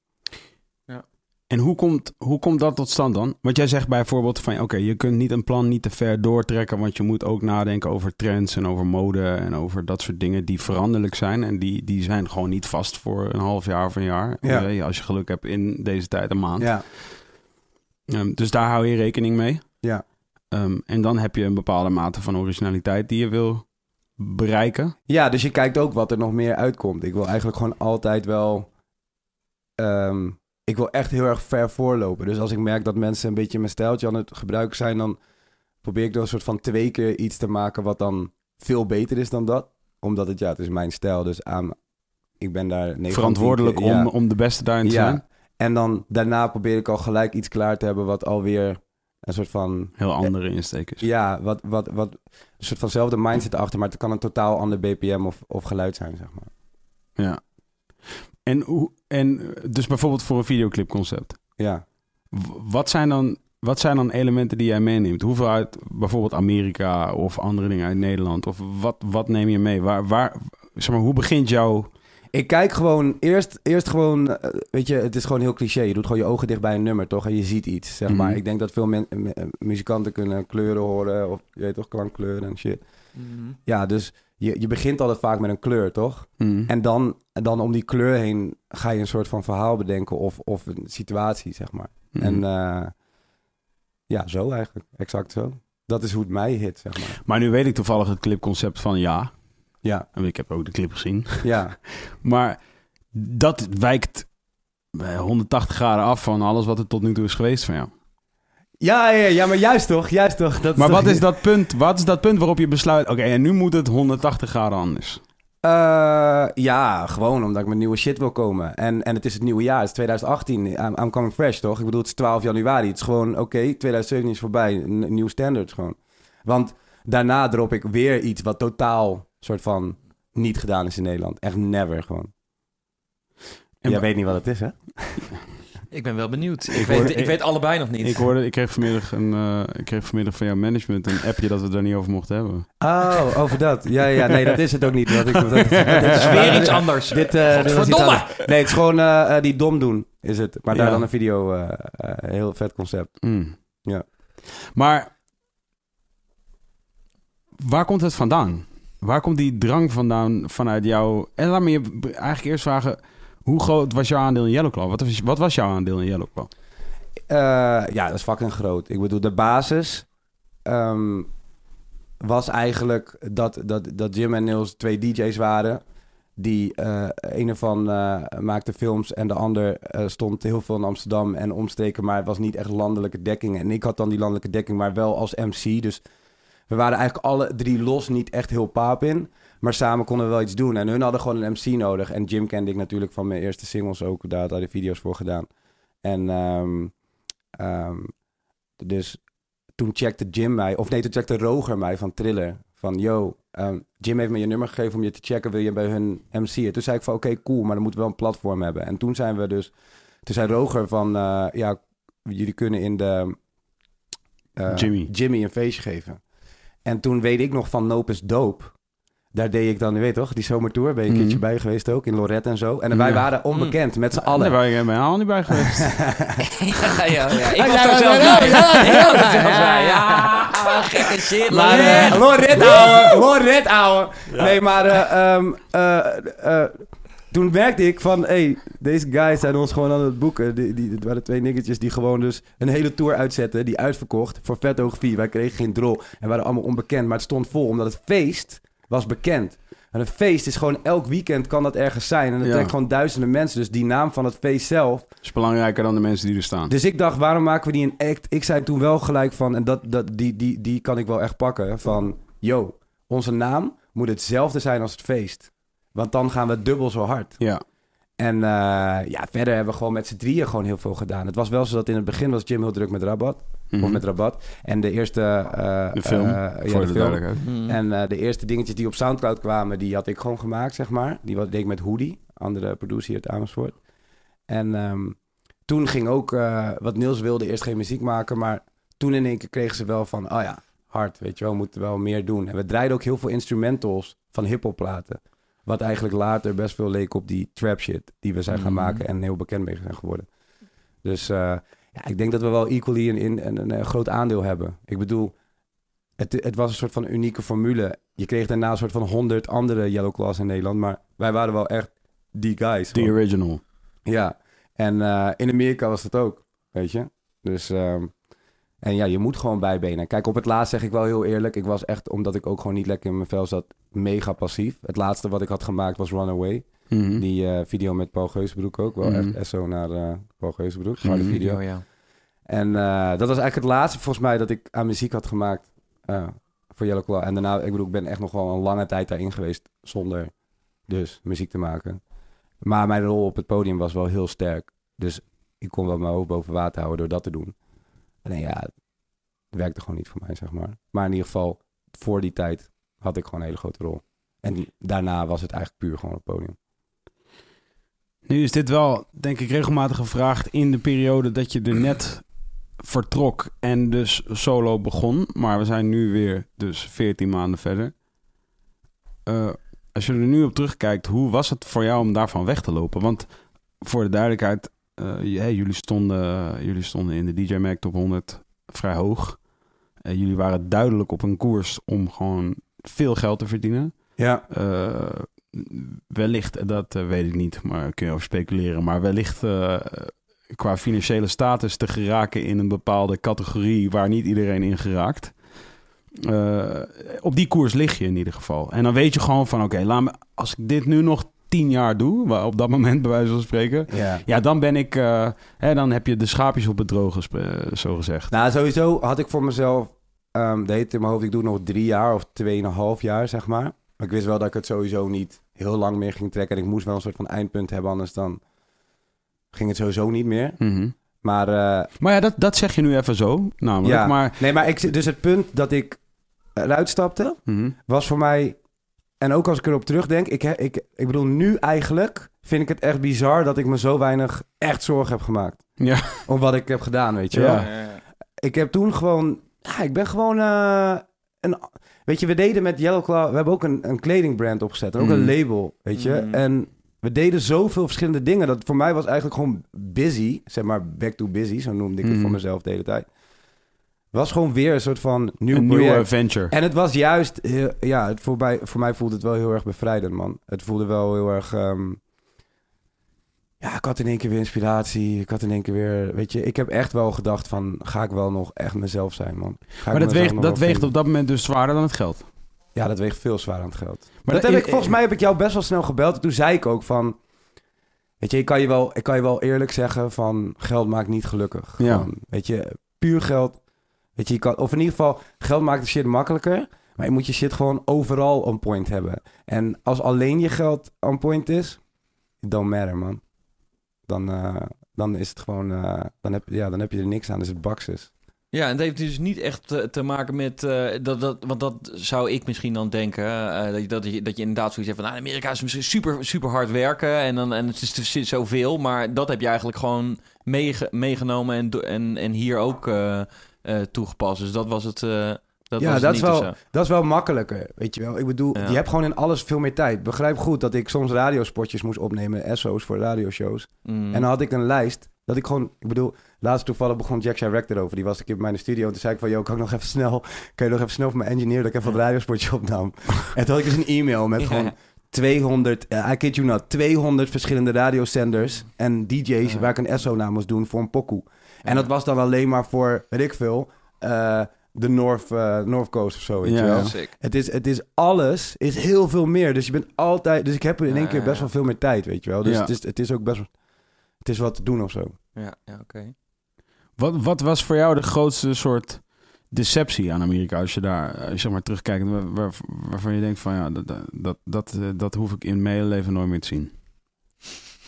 En hoe komt, hoe komt dat tot stand dan? Want jij zegt bijvoorbeeld van, oké, je kunt niet een plan niet te ver doortrekken, want je moet ook nadenken over trends en over mode en over dat soort dingen die veranderlijk zijn. En die, die zijn gewoon niet vast voor een half jaar of een jaar. Ja. Eh, Als je geluk hebt in deze tijd een maand. Ja, Ehm, dus daar hou je rekening mee. ja. Ehm, en dan heb je een bepaalde mate van originaliteit die je wil bereiken. Ja, dus je kijkt ook wat er nog meer uitkomt. Ik wil eigenlijk gewoon altijd wel... ehm, ik wil echt heel erg ver voorlopen. Dus als ik merk dat mensen een beetje mijn stijltje aan het gebruiken zijn... dan probeer ik er een soort van twee keer iets te maken... wat dan veel beter is dan dat. Omdat het, ja, het is mijn stijl. Dus aan, ik ben daar... Verantwoordelijk ja. om, om de beste daarin te zijn. Ja. En dan daarna probeer ik al gelijk iets klaar te hebben... wat alweer een soort van... Heel andere insteek is. Ja, wat, wat, wat, een soort vanzelfde mindset achter... maar het kan een totaal ander BPM of, of geluid zijn, zeg maar. Ja. En, hoe, en dus bijvoorbeeld voor een videoclipconcept. Ja. Wat zijn, dan, wat zijn dan elementen die jij meeneemt? Hoeveel uit bijvoorbeeld Amerika of andere dingen uit Nederland? Of wat, wat neem je mee? Waar, waar, zeg maar, hoe begint jouw... Ik kijk gewoon eerst, eerst gewoon, eh, weet je, het is gewoon heel cliché. Je doet gewoon je ogen dicht bij een nummer, toch? En je ziet iets, zeg maar. Mhm. Ik denk dat veel men- mu- muzikanten kunnen kleuren horen, of je weet toch, klankkleuren en shit. Ja, dus je, je begint altijd vaak met een kleur, toch? Mm. En dan, dan om die kleur heen ga je een soort van verhaal bedenken of, of een situatie, zeg maar. Mm. En eh, ja, zo eigenlijk, exact zo. Dat is hoe het mij hit, zeg maar. Maar nu weet ik toevallig het clipconcept van ja. Ja, En Ik heb ook de clip gezien. ja. Maar dat wijkt bij 180 graden af van alles wat er tot nu toe is geweest van jou. Ja, ja, ja, maar juist toch, juist toch. Dat Maar toch- wat is dat punt, wat is dat punt waarop je besluit... Oké, en nu moet het 180 graden anders? Eh, ja, gewoon omdat ik met nieuwe shit wil komen. En, en het is het nieuwe jaar, het is 2018. I'm, I'm coming fresh, toch? Ik bedoel, het is 12 januari. Het is gewoon, oké, 2017 is voorbij. Een nieuw standaard gewoon. Want daarna drop ik weer iets wat totaal soort van niet gedaan is in Nederland. Echt never gewoon. En Jij weet niet wat het is, hè? Ik ben wel benieuwd. Ik, Ik weet, ik ik- weet allebei nog niet. Ik hoorde, ik kreeg vanmiddag, een, eh, ik kreeg vanmiddag van jouw management een appje dat we het daar niet over mochten hebben. Oh, over dat. Ja, ja, nee, dat is het ook niet. Dat ik, dat, dit Het is weer iets anders. Dit, eh, dit was iets Godverdomme! anders. Nee, het is gewoon eh, die dom doen, is het. Maar daar Ja. dan een video, heel vet concept. Mm. Ja. Maar waar komt het vandaan? Waar komt die drang vandaan vanuit jou? En laat me je eigenlijk eerst vragen, hoe groot was jouw aandeel in Yellow Claw? Wat was, wat was jouw aandeel in Yellow Claw? Eh, ja, dat is fucking groot. Ik bedoel, de basis ehm, was eigenlijk dat, dat, dat Jim en Niels twee DJ's waren. Die eh, een ervan eh, maakte films en de ander stond heel veel in Amsterdam en omstreken, maar het was niet echt landelijke dekking. En ik had dan die landelijke dekking, maar wel als MC. Dus we waren eigenlijk alle drie los niet echt heel paap in. Maar samen konden we wel iets doen. En hun hadden gewoon een MC nodig. En Jim kende ik natuurlijk van mijn eerste singles ook. Daar had hij de video's voor gedaan. En ehm, ehm, dus toen checkte Jim mij, of nee, toen checkte Roger mij van Triller. Van, yo, ehm, Jim heeft me je nummer gegeven om je te checken, wil je bij hun MC'en? Toen zei ik van, oké, cool, maar dan moeten we wel een platform hebben. En toen zijn we dus, toen zei Roger van, eh, ja, jullie kunnen in de... eh, Jimmy. Jimmy een feestje geven. En toen weet ik nog van Nope is Dope. Daar deed ik dan, je weet toch, die zomertour. Ben je een Mhm. keertje bij geweest ook, in Lorette en zo. En wij Ja. waren onbekend met z'n allen. Daar ben ik helemaal niet bij geweest. ja, ja, ja. Ik was er ja, zelf ja, bij. ja, ja, er gekke shit. Maar, Lorette. Lorette, ouwe. Lorette, ouwe. Nee, maar eh, ehm, eh, eh, toen merkte ik van... Hey, deze guys zijn ons gewoon aan het boeken. Die, die, het waren twee niggertjes die gewoon dus een hele tour uitzetten. Die uitverkocht voor vet hoog vier. Wij kregen geen drol en waren allemaal onbekend. Maar het stond vol, omdat het feest was bekend. En een feest is gewoon elk weekend kan dat ergens zijn. En dat Ja. trekt gewoon duizenden mensen. Dus die naam van het feest zelf is belangrijker dan de mensen die er staan. dus ik dacht, waarom maken we die een act? Ik zei toen wel gelijk van, en dat, dat, die, die, die kan ik wel echt pakken. Van, yo, onze naam moet hetzelfde zijn als het feest. Want dan gaan we dubbel zo hard. Ja. En eh, ja, verder hebben we gewoon met z'n drieën gewoon heel veel gedaan. Het was wel zo dat in het begin was Jim heel druk met Rabat. Mhm. Of met Rabat. En de eerste... eh, de film, eh, ja, voor de de, film. duidelijkheid. Hmm. En eh, de eerste dingetjes die op Soundcloud kwamen, die had ik gewoon gemaakt, zeg maar. Die wat deed ik met Hoodie, andere producer hier uit Amersfoort. En ehm, toen ging ook, eh, wat Niels wilde, eerst geen muziek maken. Maar toen in één keer kregen ze wel van, oh ja, hard, weet je wel, we moeten wel meer doen. En we draaiden ook heel veel instrumentals van hiphop platen. Wat eigenlijk later best veel leek op die trap shit die we zijn gaan Mhm. maken en heel bekend mee zijn geworden. Dus eh, ja, ik denk dat we wel equally een, in, een, een, een groot aandeel hebben. Ik bedoel, het, het was een soort van unieke formule. Je kreeg daarna een soort van honderd andere Yellow Claws in Nederland. Maar wij waren wel echt die guys. The original. Ja, en eh, in Amerika was dat ook, weet je. Dus, ehm, en ja, je moet gewoon bijbenen. Kijk, op het laatst zeg ik wel heel eerlijk. Ik was echt, omdat ik ook gewoon niet lekker in mijn vel zat, mega passief. Het laatste wat ik had gemaakt was Runaway. Mhm. Die eh, video met Paul Geusbroek ook. Wel Mhm. echt SO naar eh, Paul Geusbroek. Mhm. video. Oh, ja. En eh, dat was eigenlijk het laatste volgens mij dat ik aan muziek had gemaakt eh, voor Yellow Claw. En daarna, ik bedoel, ik ben echt nog wel een lange tijd daarin geweest zonder dus muziek te maken. Maar mijn rol op het podium was wel heel sterk. Dus ik kon wel mijn hoofd boven water houden door dat te doen. Alleen ja, het werkte gewoon niet voor mij, zeg maar. Maar in ieder geval, voor die tijd had ik gewoon een hele grote rol. En daarna was het eigenlijk puur gewoon het podium. Nu is dit wel, denk ik, regelmatig gevraagd in de periode dat je er net vertrok en dus solo begon. Maar we zijn nu weer dus 14 maanden verder. Eh, als je er nu op terugkijkt, hoe was het voor jou om daarvan weg te lopen? Want voor de duidelijkheid, hey, jullie, stonden, jullie stonden in de DJ Mag Top 100 vrij hoog. Eh, jullie waren duidelijk op een koers om gewoon veel geld te verdienen. Ja. Eh, wellicht, dat eh, weet ik niet, maar kun je over speculeren. Maar wellicht eh, qua financiële status te geraken in een bepaalde categorie waar niet iedereen in geraakt. Eh, op die koers lig je in ieder geval. En dan weet je gewoon van, oké, laat me, als ik dit nu nog tien jaar doe, op dat moment bij wijze van spreken, ja. ja, dan ben ik, eh, hè, dan heb je de schaapjes op het droge, sp- zo gezegd. Nou, sowieso had ik voor mezelf, ehm dat heet in mijn hoofd, ik doe nog drie jaar of tweeënhalf jaar, zeg maar. Maar ik wist wel dat ik het sowieso niet heel lang meer ging trekken. En ik moest wel een soort van eindpunt hebben, anders dan ging het sowieso niet meer. Mhm. Maar eh, Maar ja, dat, dat zeg je nu even zo, namelijk. ja, Maar, nee, maar ik, dus het punt dat ik eruit stapte, Mhm. was voor mij... En ook als ik erop terugdenk, ik, ik, ik bedoel, nu eigenlijk vind ik het echt bizar dat ik me zo weinig echt zorgen heb gemaakt. Ja. Om wat ik heb gedaan, weet je wel. Ja. Ik heb toen gewoon... Ja, ik ben gewoon... eh, een, weet je, we deden met Yellow Claw... We hebben ook een, een kledingbrand opgezet. En ook Mm. een label, weet je. Mm. En we deden zoveel verschillende dingen. Dat voor mij was eigenlijk gewoon busy. Zeg maar back to busy. Zo noemde ik het Mhm. voor mezelf de hele tijd. Was gewoon weer een soort van nieuw Een project. nieuwe venture. En het was juist, ja, het voor, mij, voor mij voelde het wel heel erg bevrijdend, man. Het voelde wel heel erg, ehm, ja, ik had in één keer weer inspiratie. Ik had in één keer weer, weet je, ik heb echt wel gedacht van, ga ik wel nog echt mezelf zijn, man. Ga Maar dat weegt, dat weegt op dat moment dus zwaarder dan het geld. Ja, dat weegt veel zwaar aan het geld. Maar dat dat- heb ik, volgens mij heb ik jou best wel snel gebeld. En toen zei ik ook van, weet je, ik kan je wel, ik kan je wel eerlijk zeggen van, geld maakt niet gelukkig. Ja. Weet je, puur geld. Weet je, je kan, of in ieder geval, geld maakt de shit makkelijker. Maar je moet je shit gewoon overal on point hebben. En als alleen je geld on point is, don't matter, man. Dan, eh, dan is het gewoon, eh, dan, heb, ja, dan heb je er niks aan. Dus het bakses. Ja, en het heeft dus niet echt te, maken met eh, dat, dat, want dat zou ik misschien dan denken, dat, je, dat, je, dat je inderdaad zoiets hebt van, in Amerika is misschien super, super hard werken en dan en het is, er zoveel, maar dat heb je eigenlijk gewoon meege- meegenomen en, en, en hier ook eh, toegepast. Dus dat was het. eh, dat Ja, was dat is wel- zo. Dat is wel makkelijker, weet je wel. Ik bedoel, Ja. je hebt gewoon in alles veel meer tijd. Begrijp goed dat ik soms radiospotjes moest opnemen, SO's voor radioshows. Mm. En dan had ik een lijst dat ik gewoon, ik bedoel, laatst toevallig begon Jack Chirac erover. Die was een mij in de studio en toen zei ik van, yo, kan ik nog even snel, kan je nog even snel voor mijn engineer dat ik even wat radiospotje opnam. en toen had ik dus een e-mail met Ja. gewoon 200, eh, I kid you not, 200 verschillende radiosenders en DJ's Ja. waar ik een SO naar moest doen voor een pokoe. En dat was dan alleen maar voor, weet ik veel, eh, de North, eh, North Coast of zo, weet Ja, je wel. Het is, het is alles, is heel veel meer. Dus je bent altijd, dus ik heb in één keer best wel veel meer tijd, weet je wel. Dus Ja. het, is, het is ook best wel, het is wat te doen of zo. Ja, ja oké. Wat, wat was voor jou de grootste soort deceptie aan Amerika? Als je daar eh, zeg maar terugkijkt, waar, waar- waarvan je denkt van ja, dat, dat, dat, dat hoef ik in mijn hele leven nooit meer te zien.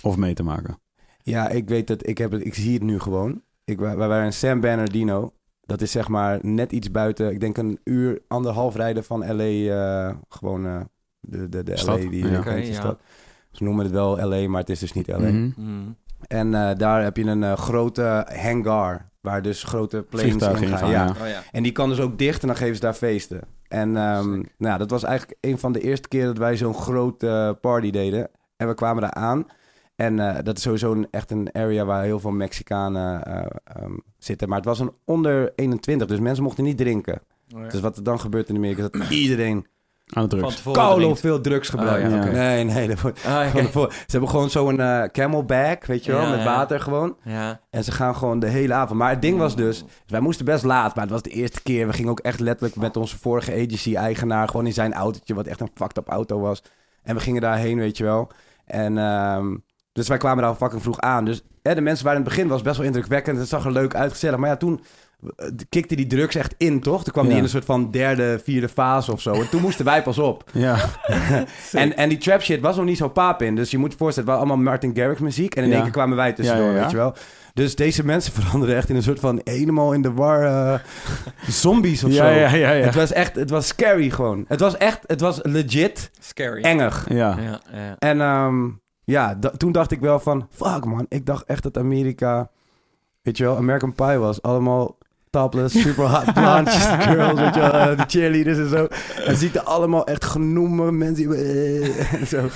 Of mee te maken. Ja, ik weet het, ik, heb het, ik zie het nu gewoon. Ik, wij waren in San Bernardino. Dat is zeg maar net iets buiten, ik denk een uur, anderhalf rijden van LA. eh, gewoon eh, de, de, de Stad, LA die ja. die ja. stad. Ze noemen het wel LA, maar het is dus niet LA. Mhm. En eh, daar heb je een eh, grote hangar, waar dus grote planes in gaan. ingaan, ja. ja. Oh ja. En die kan dus ook dicht en dan geven ze daar feesten. En ehm, nou, dat was eigenlijk een van de eerste keren dat wij zo'n grote party deden. En we kwamen daar aan. En eh, dat is sowieso een, echt een area waar heel veel Mexicanen eh, ehm, zitten. Maar het was een onder 21, dus mensen mochten niet drinken. Oh ja. Dus wat er dan gebeurt in Amerika is dat iedereen Aan de Van drugs. drinkt. veel drugs gebruikt. Oh, ja, oké. Nee, nee. Dat wordt, van tevoren. Ze hebben gewoon zo'n eh camelback, weet je wel, Ja, met ja. water gewoon. Ja. En ze gaan gewoon de hele avond. Maar het ding was dus, wij moesten best laat, maar het was de eerste keer. We gingen ook echt letterlijk met onze vorige agency-eigenaar gewoon in zijn autootje, wat echt een fucked up auto was. En we gingen daarheen, weet je wel. En ehm, dus wij kwamen daar al fucking vroeg aan. Dus hè, de mensen waren in het begin was best wel indrukwekkend. Het zag er leuk uit, gezellig. Maar ja, toen eh, kikte die drugs echt in, toch? Toen kwam die Ja. in een soort van derde, vierde fase of zo. En toen moesten wij pas op. Ja. En, en die trap shit was nog niet zo paap in. Dus je moet je voorstellen, het was allemaal Martin Garrix muziek. En in Ja. één keer kwamen wij tussendoor, Ja, ja, ja. weet je wel. Dus deze mensen veranderden echt in een soort van helemaal in de war eh, zombies of Ja, zo. ja, ja, ja. Het was echt, het was scary gewoon. Het was echt, het was legit Scary. engig. Ja. Ja, ja. En ehm, ja, toen dacht ik wel van, fuck man. Ik dacht echt dat Amerika, weet je wel, American Pie was. Allemaal topless, super hot blonde girls, weet je wel, eh, de cheerleaders en zo. En ziet er allemaal echt genoemde mensen. en zo.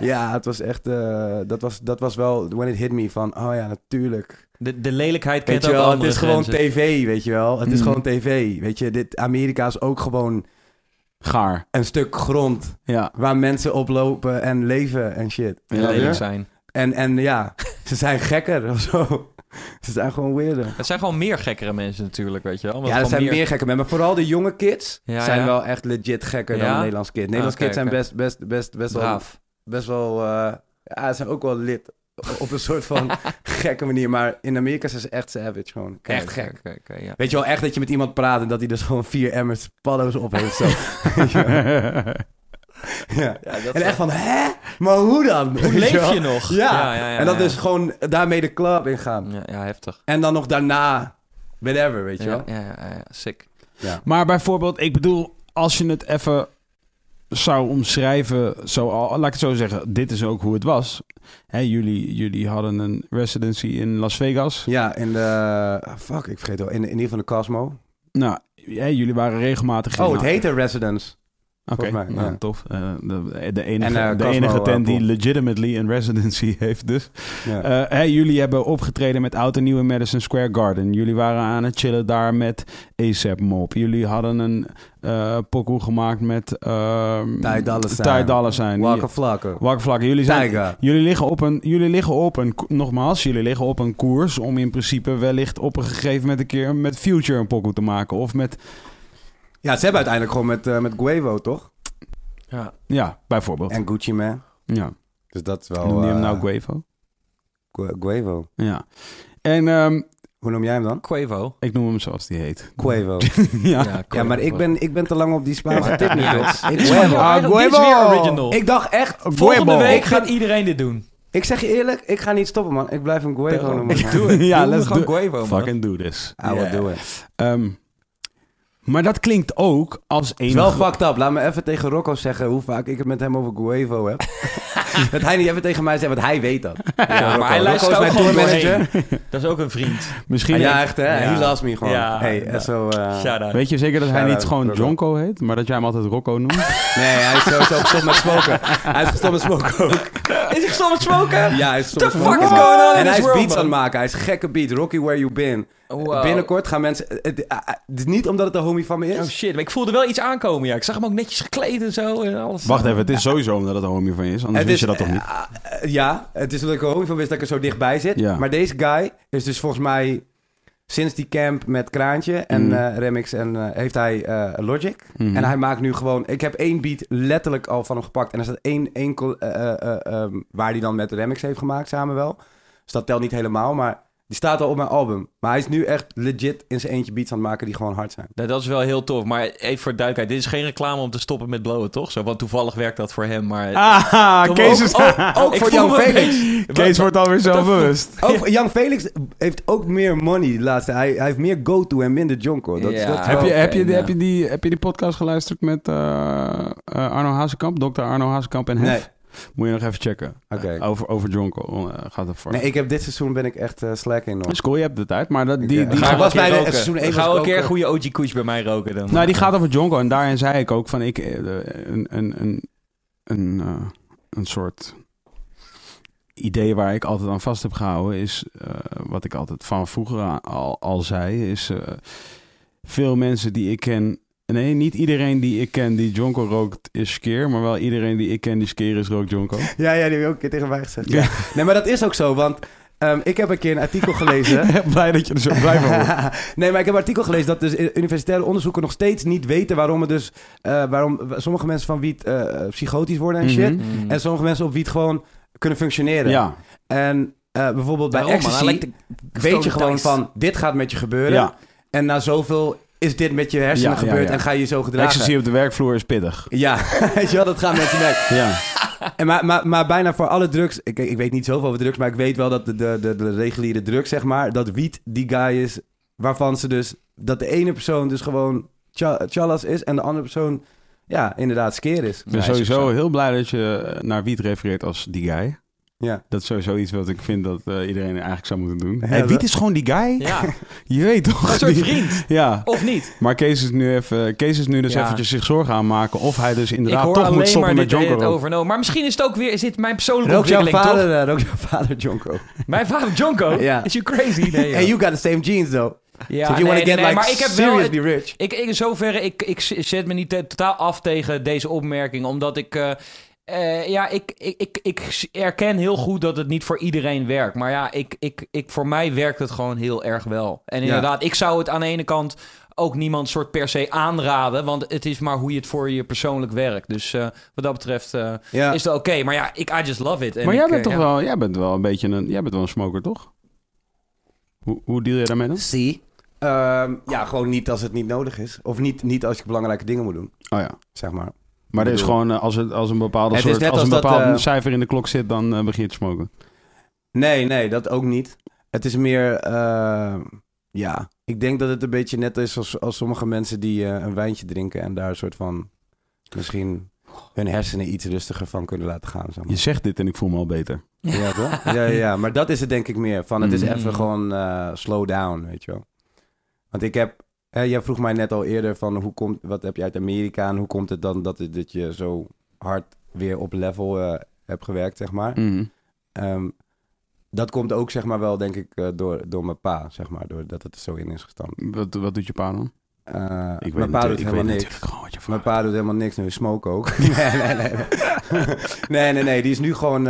Ja, het was echt, eh, dat, was, dat was wel when it hit me van, oh ja, natuurlijk. De, de lelijkheid kent Weet je ook wel, het is gewoon tv, weet je wel. Het is Mm. gewoon tv, weet je. Dit, Amerika is ook gewoon Gaar. een stuk grond Ja. waar mensen oplopen en leven en shit. En Ja, lelijk zijn. En, en ja, ze zijn gekker of zo. Ze zijn gewoon weirder. Het zijn gewoon meer gekkere mensen natuurlijk, weet je wel. Want Ja, er zijn meer, gekker mensen. Maar vooral de jonge kids Ja, zijn ja. wel echt legit gekker dan Nederlandse kids. Nederlandse oké, kids zijn best, best, best, best wel... Best wel... eh, ja, ze zijn ook wel lid. Op een soort van gekke manier. Maar in Amerika zijn ze echt savage gewoon. Echt gek. ja. Weet je wel, echt dat je met iemand praat en dat hij dus gewoon vier emmers paddo's op heeft. Zo. Ja. Ja, dat En echt van, hè? Maar hoe dan? Hoe leef je nog? Ja. Ja, ja, ja, en dat ja. is gewoon daarmee de club ingaan. Ja, ja heftig. En dan nog daarna, whatever, weet je Ja, wel? ja, ja, ja, sick. Ja. Maar bijvoorbeeld, ik bedoel, als je het even zou omschrijven, zo, al- laat ik het zo zeggen, dit is ook hoe het was. Hè, jullie, jullie hadden een residency in Las Vegas. Ja, in de... Fuck, ik vergeet wel. In, in ieder geval de Cosmo. Nou, hè, jullie waren regelmatig... Oh, het heette Residence. Oké, nou, ja. tof. Eh, de, de enige, En, eh, de enige tent die legitimately een residency heeft dus. Ja. Eh, jullie hebben opgetreden met Oud en Nieuw in Madison Square Garden. Jullie waren aan het chillen daar met ASAP Mob. Jullie hadden een pokoe gemaakt met... ehm Ty Dolla Sign. Wakker vlakken. Jullie, zijn, jullie liggen op een... Jullie liggen op een... Nogmaals, jullie liggen op een koers om in principe wellicht op een gegeven moment een keer met Future een pokoe te maken. Of met... Ja, ze hebben uiteindelijk gewoon met, eh met Guevo, toch? Ja. Ja, bijvoorbeeld. En Gucci Man. ja. Dus dat is wel... Noem je hem eh, nou Guevo? Gu- Guevo. Ja. En ehm, Hoe noem jij hem dan? Quavo. ik noem hem zoals die heet. Guevo. ja. Ja, maar ik ben, ik ben te lang op die Spaanse tip? Ik, Ah, dacht echt... Volgende Guevo. week Ik ga- gaat iedereen dit doen. Ik zeg je eerlijk, ik ga niet stoppen, man. Ik blijf hem Guevo noemen. man. Doe het. Ja, Doe let's gewoon do- Quavo, man. Fucking do this. I will do it. Ehm, maar dat klinkt ook als Het is enige... wel fucked up. Laat me even tegen Rocco zeggen hoe vaak ik het met hem over Guevo heb. dat hij niet even tegen mij zegt, want hij weet dat. Ja, maar hij luistert ook gewoon doorheen. Dat is ook een vriend. Misschien... Ja, echt hè. Ja. He loves me gewoon. Ja, hey, ja. eh. Weet je zeker dat hij niet gewoon Rocco. Jonko heet, maar dat jij hem altijd Rocco noemt? Nee, hij is sowieso gestopt met smoken. Hij is gestopt met smoken ook. Is hij gestopt met smoken? Ja, hij is gestopt The met fuck smoken. is going on in En hij is world, beats man? aan het maken. Hij is gekke beat. Rocky, where you been. Wow. Binnenkort gaan mensen... Het, het is niet omdat het een homie van me is. Oh shit, maar ik voelde wel iets aankomen, ja. Ik zag hem ook netjes gekleed en zo en alles. Wacht even, het is sowieso omdat het een homie van je is, anders Het wist je is- dat toch niet? eh, eh, ja, het is omdat ik er homie van wist dat ik er zo dichtbij zit. Ja. Maar deze guy is dus volgens mij sinds die camp met Kraantje en eh, Remix en eh, heeft hij eh, Logic. Mhm. En hij maakt nu gewoon... Ik heb één beat letterlijk al van hem gepakt. En er staat één enkel... eh, eh, eh, ehm, waar hij dan met Remix heeft gemaakt samen wel. Dus dat telt niet helemaal, maar... Die staat al op mijn album. Maar hij is nu echt legit in zijn eentje beats aan het maken die gewoon hard zijn. Nou, dat is wel heel tof. Maar even voor duidelijkheid. Dit is geen reclame om te stoppen met blowen, toch? Zo, want toevallig werkt dat voor hem. Maar Ah, Kees, is, Ook, ook voor voel Young me een Felix. Kees wordt alweer zelfbewust. Ook, Young Felix heeft ook meer money de laatste. Hij, hij heeft meer go-to en minder Jonko. Dat, Ja. dat is Heb je, heb, je, oké, heb, je die, heb je die podcast geluisterd met eh, eh, Arno Hazekamp, dokter Arno Hazekamp en Hef? Nee. Moet je nog even checken. Oké. Eh, over, over Jonko. eh, gaat het voor. Nee, ik heb dit seizoen ben ik echt eh slack in nog. Dus cool, je hebt de tijd. Maar dat, die, Ik, die, ga- gaat, was bij de- seizoen we ik een keer een goede OG Koes bij mij roken dan. nou, die gaat over Jonko. En daarin zei ik ook van ik een, een, een, een, eh, een soort idee waar ik altijd aan vast heb gehouden is eh, wat ik altijd van vroeger aan- al, al zei is eh, veel mensen die ik ken Nee, niet iedereen die ik ken die Jonko rookt is skeer, maar wel iedereen die ik ken die skeer is rookt Jonko. Ja, ja, die heb je ook een keer tegen mij gezegd. Ja. Nee, maar dat is ook zo, want ehm, ik heb een keer een artikel gelezen. Blij dat je er zo blij van wordt. nee, maar ik heb een artikel gelezen dat dus universitaire onderzoeken nog steeds niet weten waarom het dus, eh, waarom sommige mensen van wiet eh, psychotisch worden en shit. Mhm. En sommige mensen op wiet gewoon kunnen functioneren. Ja, En eh, bijvoorbeeld bij Daarom, ecstasy de weet je gewoon van, dit gaat met je gebeuren. ja. En na zoveel is dit met je hersenen gebeurd ja. en ga je zo gedragen. Ecstasy op de werkvloer is pittig. Ja, weet je wel, dat gaat met je nek. Ja. En maar, maar, maar bijna voor alle drugs... Ik, ik weet niet zoveel over drugs, maar ik weet wel dat de, de, de, de reguliere drugs, zeg maar... dat wiet die guy is waarvan ze dus... dat de ene persoon dus gewoon cha- chalas is... en de andere persoon, ja, inderdaad skeer is. Ik ben sowieso heel blij dat je naar wiet refereert als die guy. Ja. Dat is sowieso iets wat ik vind dat eh, iedereen eigenlijk zou moeten doen. Ja, hey, wiet is gewoon die guy? Ja, Je weet toch? een soort vriend. Ja. Of niet? Maar Kees is nu, even, Kees is nu dus Ja. eventjes zich zorgen aan maken of hij dus inderdaad toch moet alleen stoppen maar met Jonko over en over. Maar misschien is het ook weer... Is dit mijn persoonlijke Rook jouw ontwikkeling, toch? vader, eh, rook jouw vader Jonko. Mijn vader Jonko? Ja. Is you crazy? Nee. And you got the same genes, though. ja, so if you nee, nee, to get nee, like maar ik heb wel... rich... Ik, ik, in zoverre, ik, ik zet me niet totaal af tegen deze opmerking, omdat ik... eh, eh, ja, ik, ik, ik, ik erken heel goed dat het niet voor iedereen werkt. Maar ja, ik, ik, ik, voor mij werkt het gewoon heel erg wel. En Ja. inderdaad, ik zou het aan de ene kant ook niemand soort per se aanraden. Want het is maar hoe je het voor je persoonlijk werkt. Dus eh, wat dat betreft eh, Ja. is het oké. Maar ja, ik, I just love it. En Maar jij ik, bent toch ja. wel, jij bent wel een beetje een, jij bent wel een smoker, toch? Hoe, hoe deal je daarmee dan? Zie. Ehm, ja, gewoon niet als het niet nodig is. Of niet, niet als je belangrijke dingen moet doen, Oh ja. zeg maar. Maar er is gewoon, eh, als, het, als een bepaalde Het soort, als een dat, bepaald eh, cijfer in de klok zit, dan eh, begin je te smoken. Nee, nee, dat ook niet. Het is meer, ja, ik denk dat het een beetje net is als, als sommige mensen die eh, een wijntje drinken en daar een soort van misschien hun hersenen iets rustiger van kunnen laten gaan. Zeg Je maar. zegt dit en ik voel me al beter. Ja, toch? Ja, ja, ja, maar dat is het denk ik meer. Van het is Mm. even gewoon eh, slow down, weet je wel. Want ik heb, hè, jij vroeg mij net al eerder van hoe komt, wat heb je uit Amerika en hoe komt het dan dat, je zo hard weer op level eh, hebt gewerkt, zeg maar. Mhm. Ehm, dat komt ook, zeg maar, wel, denk ik, eh, door, door mijn pa, zeg maar. Doordat het er zo in is gestampt. Wat, wat doet je pa dan? Eh, Ik mijn pa doet helemaal niks. Mijn pa doet helemaal niks, nu smoke ook. nee, nee, nee. nee, nee, nee. Die is nu gewoon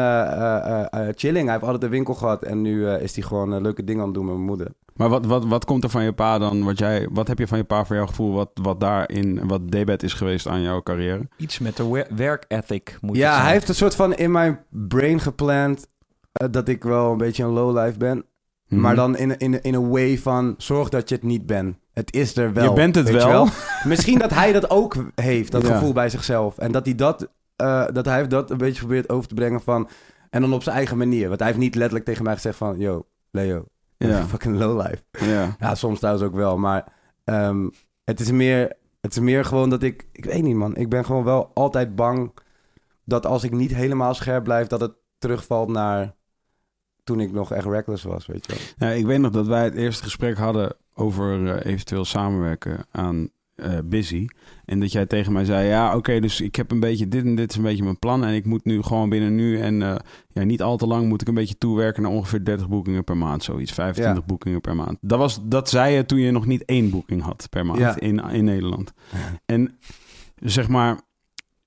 chilling. Hij heeft altijd een winkel gehad. En nu is hij gewoon leuke dingen aan het doen met mijn moeder. Maar wat, wat, wat komt er van je pa dan? Wat, jij, wat heb je van je pa voor jouw gevoel? Wat, wat daarin, wat debet is geweest aan jouw carrière? Iets met de wer- werk ethic moet ja, hij heeft een soort van in mijn brain gepland... eh, dat ik wel een beetje een lowlife ben. Mhm. Maar dan in, in, in een way van... zorg dat je het niet bent. Het is er wel. Je bent het wel. Misschien dat hij dat ook heeft, dat Ja. gevoel bij zichzelf. En dat hij dat, eh, dat hij heeft dat een beetje probeert over te brengen van... En dan op zijn eigen manier. Want hij heeft niet letterlijk tegen mij gezegd van... Yo, Leo, Ja. fucking lowlife. Ja. Ja, soms trouwens ook wel. Maar ehm, het, is meer, het is meer gewoon dat ik... Ik weet niet, man. Ik ben gewoon wel altijd bang... dat als ik niet helemaal scherp blijf... dat het terugvalt naar toen ik nog echt reckless was, weet je wel. Ja, ik weet nog dat wij het eerste gesprek hadden over eh, eventueel samenwerken aan eh, Busy. En dat jij tegen mij zei, ja oké, dus ik heb een beetje dit en dit is een beetje mijn plan. En ik moet nu gewoon binnen nu en eh, ja, niet al te lang moet ik een beetje toewerken naar ongeveer 30 boekingen per maand. Zoiets, 25 Ja. boekingen per maand. Dat, was, dat zei je toen je nog niet één boeking had per maand Ja. in, in Nederland. En zeg maar,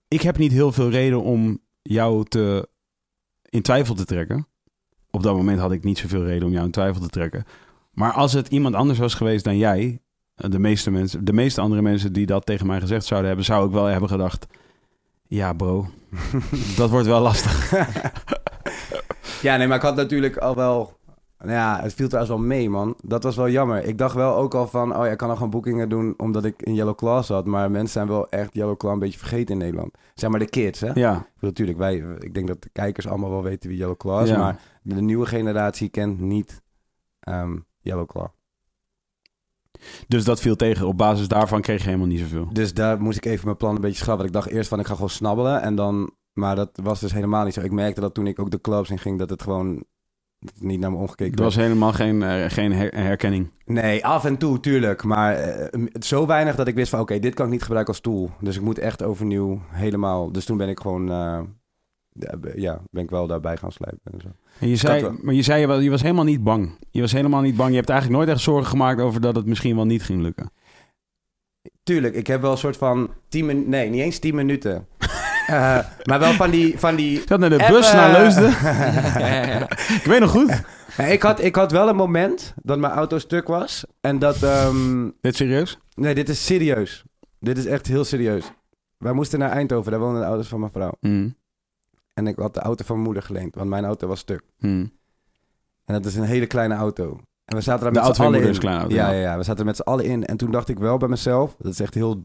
ik heb niet heel veel reden om jou te, in twijfel te trekken. Op dat moment had ik niet zoveel reden om jou in twijfel te trekken. Maar als het iemand anders was geweest dan jij, de meeste mensen, de meeste andere mensen die dat tegen mij gezegd zouden hebben, zou ik wel hebben gedacht: ja, bro, dat wordt wel lastig. Ja, nee, maar ik had natuurlijk al wel... Nou ja, het viel trouwens wel mee, man. Dat was wel jammer. Ik dacht wel ook al van... Oh ja, ik kan al gewoon boekingen doen omdat ik in Yellow Claw zat. Maar mensen zijn wel echt Yellow Claw een beetje vergeten in Nederland. Zeg maar de kids, hè? Ja, Natuurlijk, wij... Ik denk dat de kijkers allemaal wel weten wie Yellow Claw is. Ja. Maar de nieuwe generatie kent niet ehm, Yellow Claw. Dus dat viel tegen. Op basis daarvan kreeg je helemaal niet zoveel. Dus daar moest ik even mijn plan een beetje schrappen. Ik dacht eerst van, ik ga gewoon snabbelen. En dan... Maar dat was dus helemaal niet zo. Ik merkte dat toen ik ook de clubs in ging... dat het gewoon dat het niet naar me omgekeken Er was helemaal geen, eh, geen her- herkenning. Nee, af en toe, tuurlijk. Maar eh, zo weinig dat ik wist van... oké, dit kan ik niet gebruiken als tool. Dus ik moet echt overnieuw helemaal... Dus toen ben ik gewoon... eh, ja, ben ik wel daarbij gaan slijpen en zo. En je zei, wel. maar je zei, je was, je was helemaal niet bang. Je was helemaal niet bang. Je hebt eigenlijk nooit echt zorgen gemaakt over dat het misschien wel niet ging lukken. Tuurlijk, ik heb wel een soort van... 10 min nee, niet eens 10 minuten. Eh, maar wel van die... Van die Ik zat naar de bus naar Leusden. Ja, ja, ja. Ik weet nog goed. Ik, had, ik had wel een moment dat mijn auto stuk was. En dat... ehm, Dit serieus? nee, dit is serieus. Dit is echt heel serieus. Wij moesten naar Eindhoven. Daar woonden de ouders van mijn vrouw. Mm. En ik had de auto van mijn moeder geleend. Want mijn auto was stuk. Mm. En dat is een hele kleine auto. En we zaten daar De met z'n allen in. is auto, Ja, ja. ja, we zaten er met z'n allen in. En toen dacht ik wel bij mezelf, dat is echt heel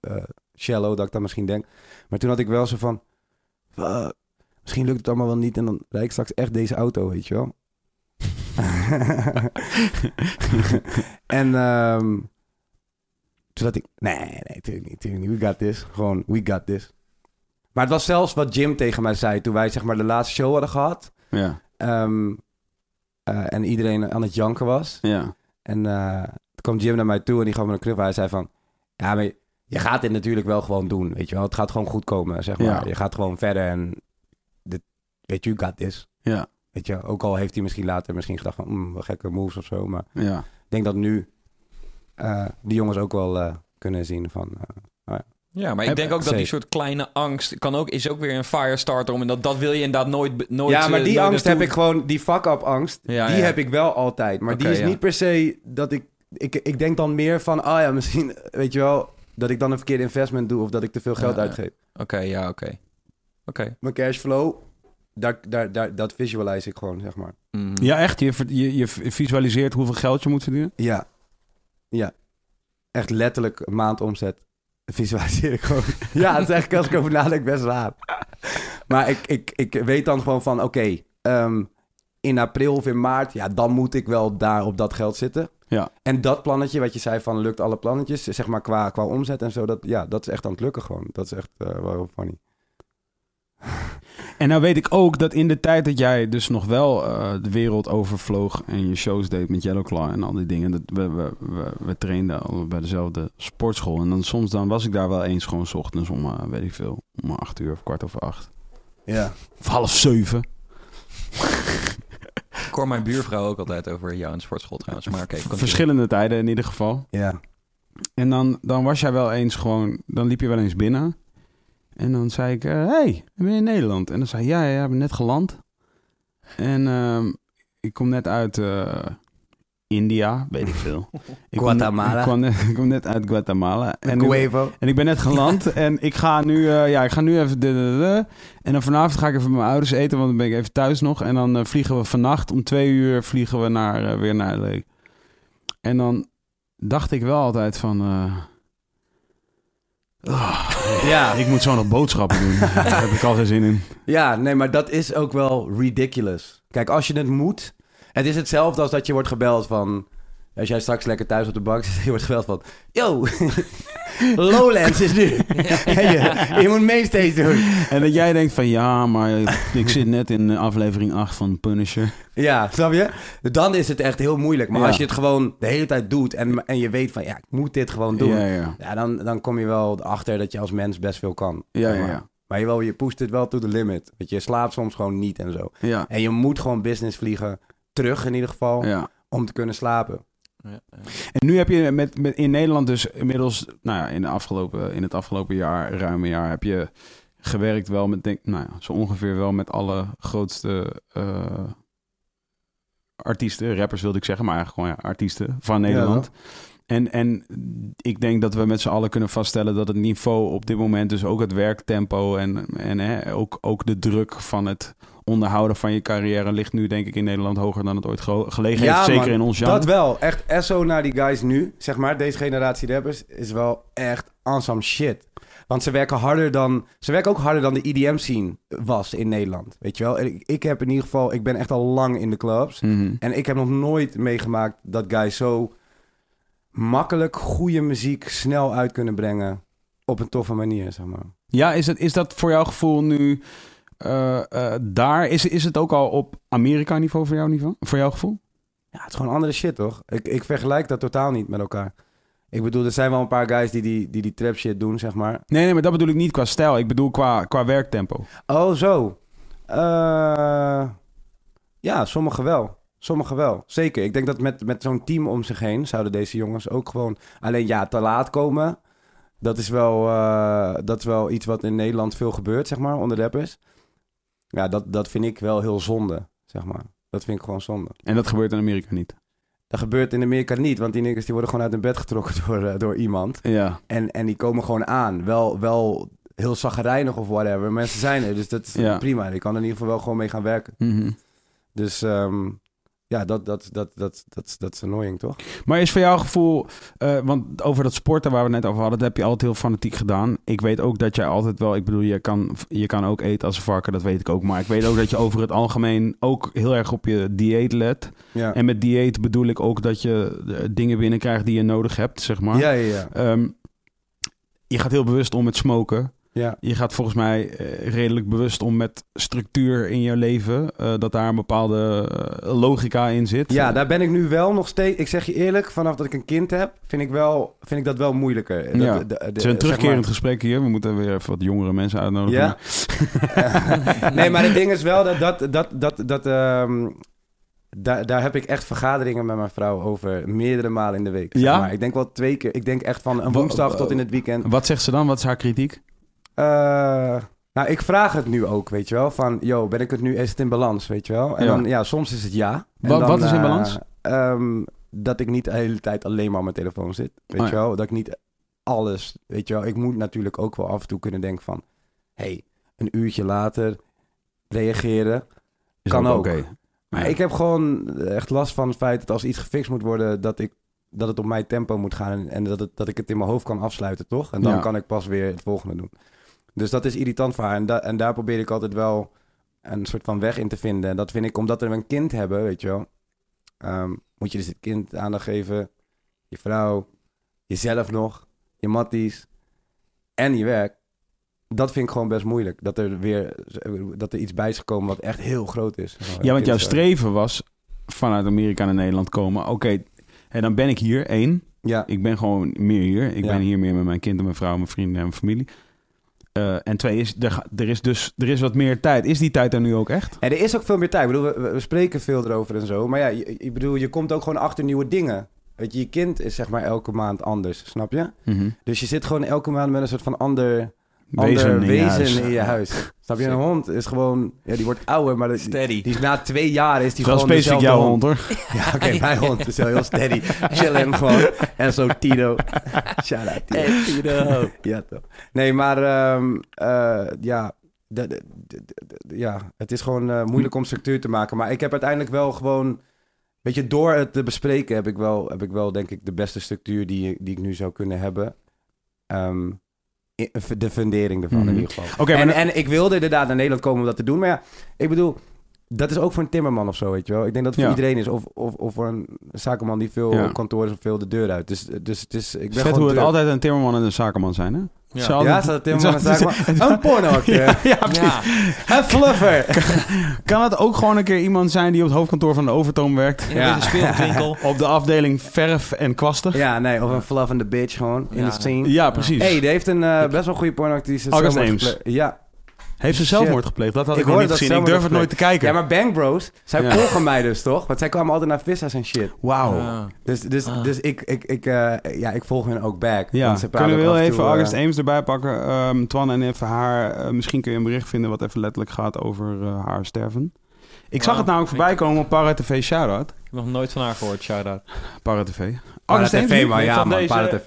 eh, shallow dat ik dat misschien denk. Maar toen had ik wel zo van, "Fuck, misschien lukt het allemaal wel niet. En dan rijd ik straks echt deze auto, weet je wel. en ehm, toen dacht ik, nee, nee, natuurlijk niet, natuurlijk niet. We got this. Gewoon, we got this. Maar het was zelfs wat Jim tegen mij zei toen wij zeg maar de laatste show hadden gehad. Ja, Ehm, eh, en iedereen aan het janken was. ja. En eh, toen kwam Jim naar mij toe en die gaf me een knuffel. Hij zei van, ja, maar je gaat dit natuurlijk wel gewoon doen, weet je wel. Het gaat gewoon goed komen, zeg maar. Ja. Je gaat gewoon verder en dit, weet je, you got this. Ja, Weet je, ook al heeft hij misschien later misschien gedacht van, mm, wat gekke moves of zo. Maar ja. ik denk dat nu eh, die jongens ook wel kunnen zien van... Ja, maar ik denk ook dat die soort kleine angst kan ook, is ook weer een firestarter om en dat, dat wil je inderdaad nooit, nooit ja, maar eh, die angst heb ik gewoon, die fuck-up angst, Ja, die ja. heb ik wel altijd. Maar die is ja. niet per se dat ik, ik... Ik denk dan meer van, ah ja, misschien, weet je wel... Dat ik dan een verkeerde investment doe of dat ik te veel geld Ja, ja. uitgeef. Oké, ja, oké. Oké. Mijn cashflow, daar, daar, daar, dat visualize ik gewoon, zeg maar. Mhm. Ja, echt? Je, ver- je, je visualiseert hoeveel geld je moet verdienen? Ja. Ja. Echt letterlijk een maand omzet. Visualiseer ik gewoon. ja, dat is eigenlijk als ik over nadenk best raar. maar ik, ik, ik weet dan gewoon van, oké, ehm, in april of in maart, ja, dan moet ik wel daar op dat geld zitten. Ja. En dat plannetje, wat je zei van lukt alle plannetjes, zeg maar qua, qua omzet en zo, dat, ja, dat is echt aan het lukken gewoon. Dat is echt eh, wel funny. En nou weet ik ook dat in de tijd dat jij dus nog wel eh, de wereld overvloog en je shows deed met Yellow Claw en al die dingen, dat we, we, we, we trainden bij dezelfde sportschool. En dan soms dan was ik daar wel eens gewoon 's ochtends om, eh, weet ik veel, om acht uur of kwart over acht. Ja. Of half zeven. Ik hoor mijn buurvrouw ook altijd over jou in de sportschool trouwens. Maar. Verschillende tijden in ieder geval. Ja. En dan, dan was jij wel eens gewoon, dan liep je wel eens binnen. En dan zei ik, hé, hey, ben je in Nederland? En dan zei hij, ja, ja, ik ben net geland. En ehm, ik kom net uit eh, India, weet ik veel. Ik kom net- Guatemala. Ik kwam net, ik kom net uit Guatemala. En, en ik ben net geland en ik ga nu, eh, ja, ik ga nu even... De, de, de. en dan vanavond ga ik even met mijn ouders eten, want dan ben ik even thuis nog. En dan eh, vliegen we vannacht om twee uur vliegen we naar, eh, weer naar LA. En dan dacht ik wel altijd van... eh, ah, Ja. ik moet zo nog boodschappen doen. Daar heb ik al geen zin in. Ja, nee, maar dat is ook wel ridiculous. Kijk, als je het moet... Het is hetzelfde als dat je wordt gebeld van... Als jij straks lekker thuis op de bank zit, je wordt gebeld van... Yo, Lowlands is nu. Je, je moet mainstage doen. En dat jij denkt van ja, maar ik zit net in aflevering 8 van Punisher. Ja, snap je? Dan is het echt heel moeilijk. Maar Ja. als je het gewoon de hele tijd doet en, en je weet van... Ja, ik moet dit gewoon doen. Ja, ja. Ja, dan, dan kom je wel achter dat je als mens best veel kan. Ja, ja, maar. ja. Maar je, wel, je pusht het wel to the limit. Want je slaapt soms gewoon niet en zo. Ja, En je moet gewoon business vliegen. Terug in ieder geval. Om te kunnen slapen. Ja, ja. En nu heb je met, met in Nederland dus inmiddels, nou ja, in, de afgelopen, in het afgelopen jaar, ruim een jaar, heb je gewerkt wel met, denk, nou ja, zo ongeveer wel met alle grootste eh, artiesten, rappers wilde ik zeggen, maar eigenlijk gewoon ja, artiesten van Nederland. En, en ik denk dat we met z'n allen kunnen vaststellen dat het niveau op dit moment, dus ook het werktempo en, en hè, ook, ook de druk van het onderhouden van je carrière ligt nu denk ik in Nederland hoger dan het ooit ge- gelegen heeft. Zeker man, in ons genre. Dat wel. Echt SO naar die guys nu. Zeg maar, deze generatie rappers is wel echt awesome shit. Want ze werken harder dan... Ze werken ook harder dan de EDM scene was in Nederland. Weet je wel? Ik, ik heb in ieder geval... Ik ben echt al lang in de clubs. Mhm. En ik heb nog nooit meegemaakt dat guys zo makkelijk goede muziek snel uit kunnen brengen. Op een toffe manier, zeg maar. Ja, is, het, is dat voor jouw gevoel nu eh, eh, daar? Is, is het ook al op Amerika-niveau voor jouw niveau? Voor jouw gevoel? Ja, het is gewoon andere shit, toch? Ik, ik vergelijk dat totaal niet met elkaar. Ik bedoel, er zijn wel een paar guys die die, die, die trap shit doen, zeg maar. Nee, nee, maar dat bedoel ik niet qua stijl. Ik bedoel qua, qua werktempo. Oh, zo. Eh, ja, sommigen wel. Sommigen wel. Zeker. Ik denk dat met, met zo'n team om zich heen zouden deze jongens ook gewoon... Alleen ja, te laat komen. Dat is wel, eh, dat is wel iets wat in Nederland veel gebeurt, zeg maar, onder rappers. Ja, dat, dat vind ik wel heel zonde, zeg maar. Dat vind ik gewoon zonde. En dat gebeurt in Amerika niet. Dat gebeurt in Amerika niet, want die niggers die worden gewoon uit hun bed getrokken door, eh, door iemand. Ja. En, en die komen gewoon aan. Wel, wel heel zagrijnig of whatever. Mensen zijn er, dus dat is Ja. prima. Je kan er in ieder geval wel gewoon mee gaan werken. Mhm. Dus ehm, ja, dat, dat, dat, dat, dat, dat is annoying, toch? Maar is voor jouw gevoel, eh, want over dat sporten waar we net over hadden, dat heb je altijd heel fanatiek gedaan. Ik weet ook dat jij altijd wel, ik bedoel, je kan, je kan ook eten als een varken, dat weet ik ook. Maar ik weet ook dat je over het algemeen ook heel erg op je dieet let. Ja, En met dieet bedoel ik ook dat je eh, dingen binnenkrijgt die je nodig hebt, zeg maar. ja, ja. ja. Ehm, je gaat heel bewust om met smoken. Ja. Je gaat volgens mij eh, redelijk bewust om met structuur in je leven. eh, dat daar een bepaalde eh, logica in zit. Ja, daar ben ik nu wel nog steeds... Ik zeg je eerlijk, vanaf dat ik een kind heb, vind ik, wel, vind ik dat wel moeilijker. Dat- Ja. de- de- Het is een terugkerend maar- gesprek hier. We moeten weer even wat jongere mensen uitnodigen. Ja? nee, maar het ding is wel dat... dat, dat, dat, dat ehm, daar, daar heb ik echt vergaderingen met mijn vrouw over meerdere malen in de week. zeg Ja? maar. Ik denk wel twee keer. Ik denk echt van een woensdag tot in het weekend. Wat zegt ze dan? Wat is haar kritiek? Eh, nou, ik vraag het nu ook, weet je wel. Van, yo, ben ik het nu, is het in balans, weet je wel? En Ja. dan, ja, soms is het ja. En Wat- dan, wat is in eh, balans? ehm, dat ik niet de hele tijd alleen maar op mijn telefoon zit, weet Oh, je wel? Dat ik niet alles, weet je wel? Ik moet natuurlijk ook wel af en toe kunnen denken van... hey, een uurtje later reageren. Is Kan ook. Maar ik heb gewoon echt last van het feit dat als iets gefixt moet worden... dat ik dat het op mijn tempo moet gaan en, en dat, het, dat ik het in mijn hoofd kan afsluiten, toch? En dan Ja. kan ik pas weer het volgende doen. Dus dat is irritant voor haar. En, da- en daar probeer ik altijd wel een soort van weg in te vinden. En dat vind ik, omdat we een kind hebben, weet je wel, ehm, moet je dus het kind aandacht geven, je vrouw, jezelf nog, je matties en je werk. Dat vind ik gewoon best moeilijk. Dat er weer dat er iets bij is gekomen wat echt heel groot is. Ja, want jouw Kind- streven was vanuit Amerika naar Nederland komen. Oké, en dan ben ik hier, één. Ja, Ik ben gewoon meer hier. Ik Ja. ben hier meer met mijn kind en mijn vrouw, mijn vrienden en mijn familie. Eh, en twee is, er, er is dus er is wat meer tijd. Is die tijd er nu ook echt? En er is ook veel meer tijd. Ik bedoel, we, we spreken veel erover en zo. Maar ja, je- ik bedoel, je komt ook gewoon achter nieuwe dingen. Weet je, je kind is zeg maar elke maand anders, snap je? Dus je zit gewoon elke maand met een soort van ander, Wezen ander in je wezen huis. in je huis. Snap je? Een hond is gewoon, ja, die wordt ouder, maar die, Steady. die is na twee jaar is die gewoon specifiek jouw hond hoor. Ja, oké, mijn hond is wel heel steady. Chillen gewoon. En zo Tito. Shout out Tito. Ja, toch. Nee, maar ehm, eh, ja, de- de- de- de- de- ja, het is gewoon eh, moeilijk om structuur te maken. Maar ik heb uiteindelijk wel gewoon... Weet je, door het te bespreken heb ik wel, heb ik wel denk ik, de beste structuur die, die ik nu zou kunnen hebben. Ehm, i- de fundering ervan Mhm. in ieder geval. En, en ik wilde inderdaad naar Nederland komen om dat te doen. Maar ja, ik bedoel, dat is ook voor een timmerman of zo, weet je wel. Ik denk dat het voor Ja. iedereen is. Of, of, of voor een zakenman die veel Ja. kantoor is of veel de deur uit. Dus, dus het is... Ik ben Vet gewoon hoe het altijd een timmerman en een zakenman zijn, hè? Ja. Ze altijd- Ja. Een pornoacteur. Ja, ja, precies. Ja, Een fluffer. Kan het ook gewoon een keer iemand zijn die op het hoofdkantoor van de Overtoom werkt? in Ja. speelwinkel. Op de afdeling verf en kwasten? Ja, nee, of een fluffende bitch gewoon in de scene. Ja, precies. hey, die heeft een eh, best wel goede pornoactrice. August Ames. Ja. Heeft ze zelfmoord gepleegd? Dat had Ik ik, nog niet gezien. Ik durf het nooit te kijken. ja, maar Bang Bros, zij Ja. volgen mij dus toch? Want zij kwamen altijd naar Vissa's en shit. Wauw. Ja. Dus, dus, Ah. dus ik, ik, ik, eh, ja, ik volg hun ook back. Ja, Want ze praten kunnen we en even toe, eh, August Ames erbij pakken, ehm Twan, en even haar... eh, misschien kun je een bericht vinden wat even letterlijk gaat over eh, haar sterven. Ik zag het namelijk voorbij komen op Para TV Shoutout. Ik heb nog nooit van haar gehoord, shout-out. Para TV. Para August Ames TV. Nee, Ja, man. Para TV.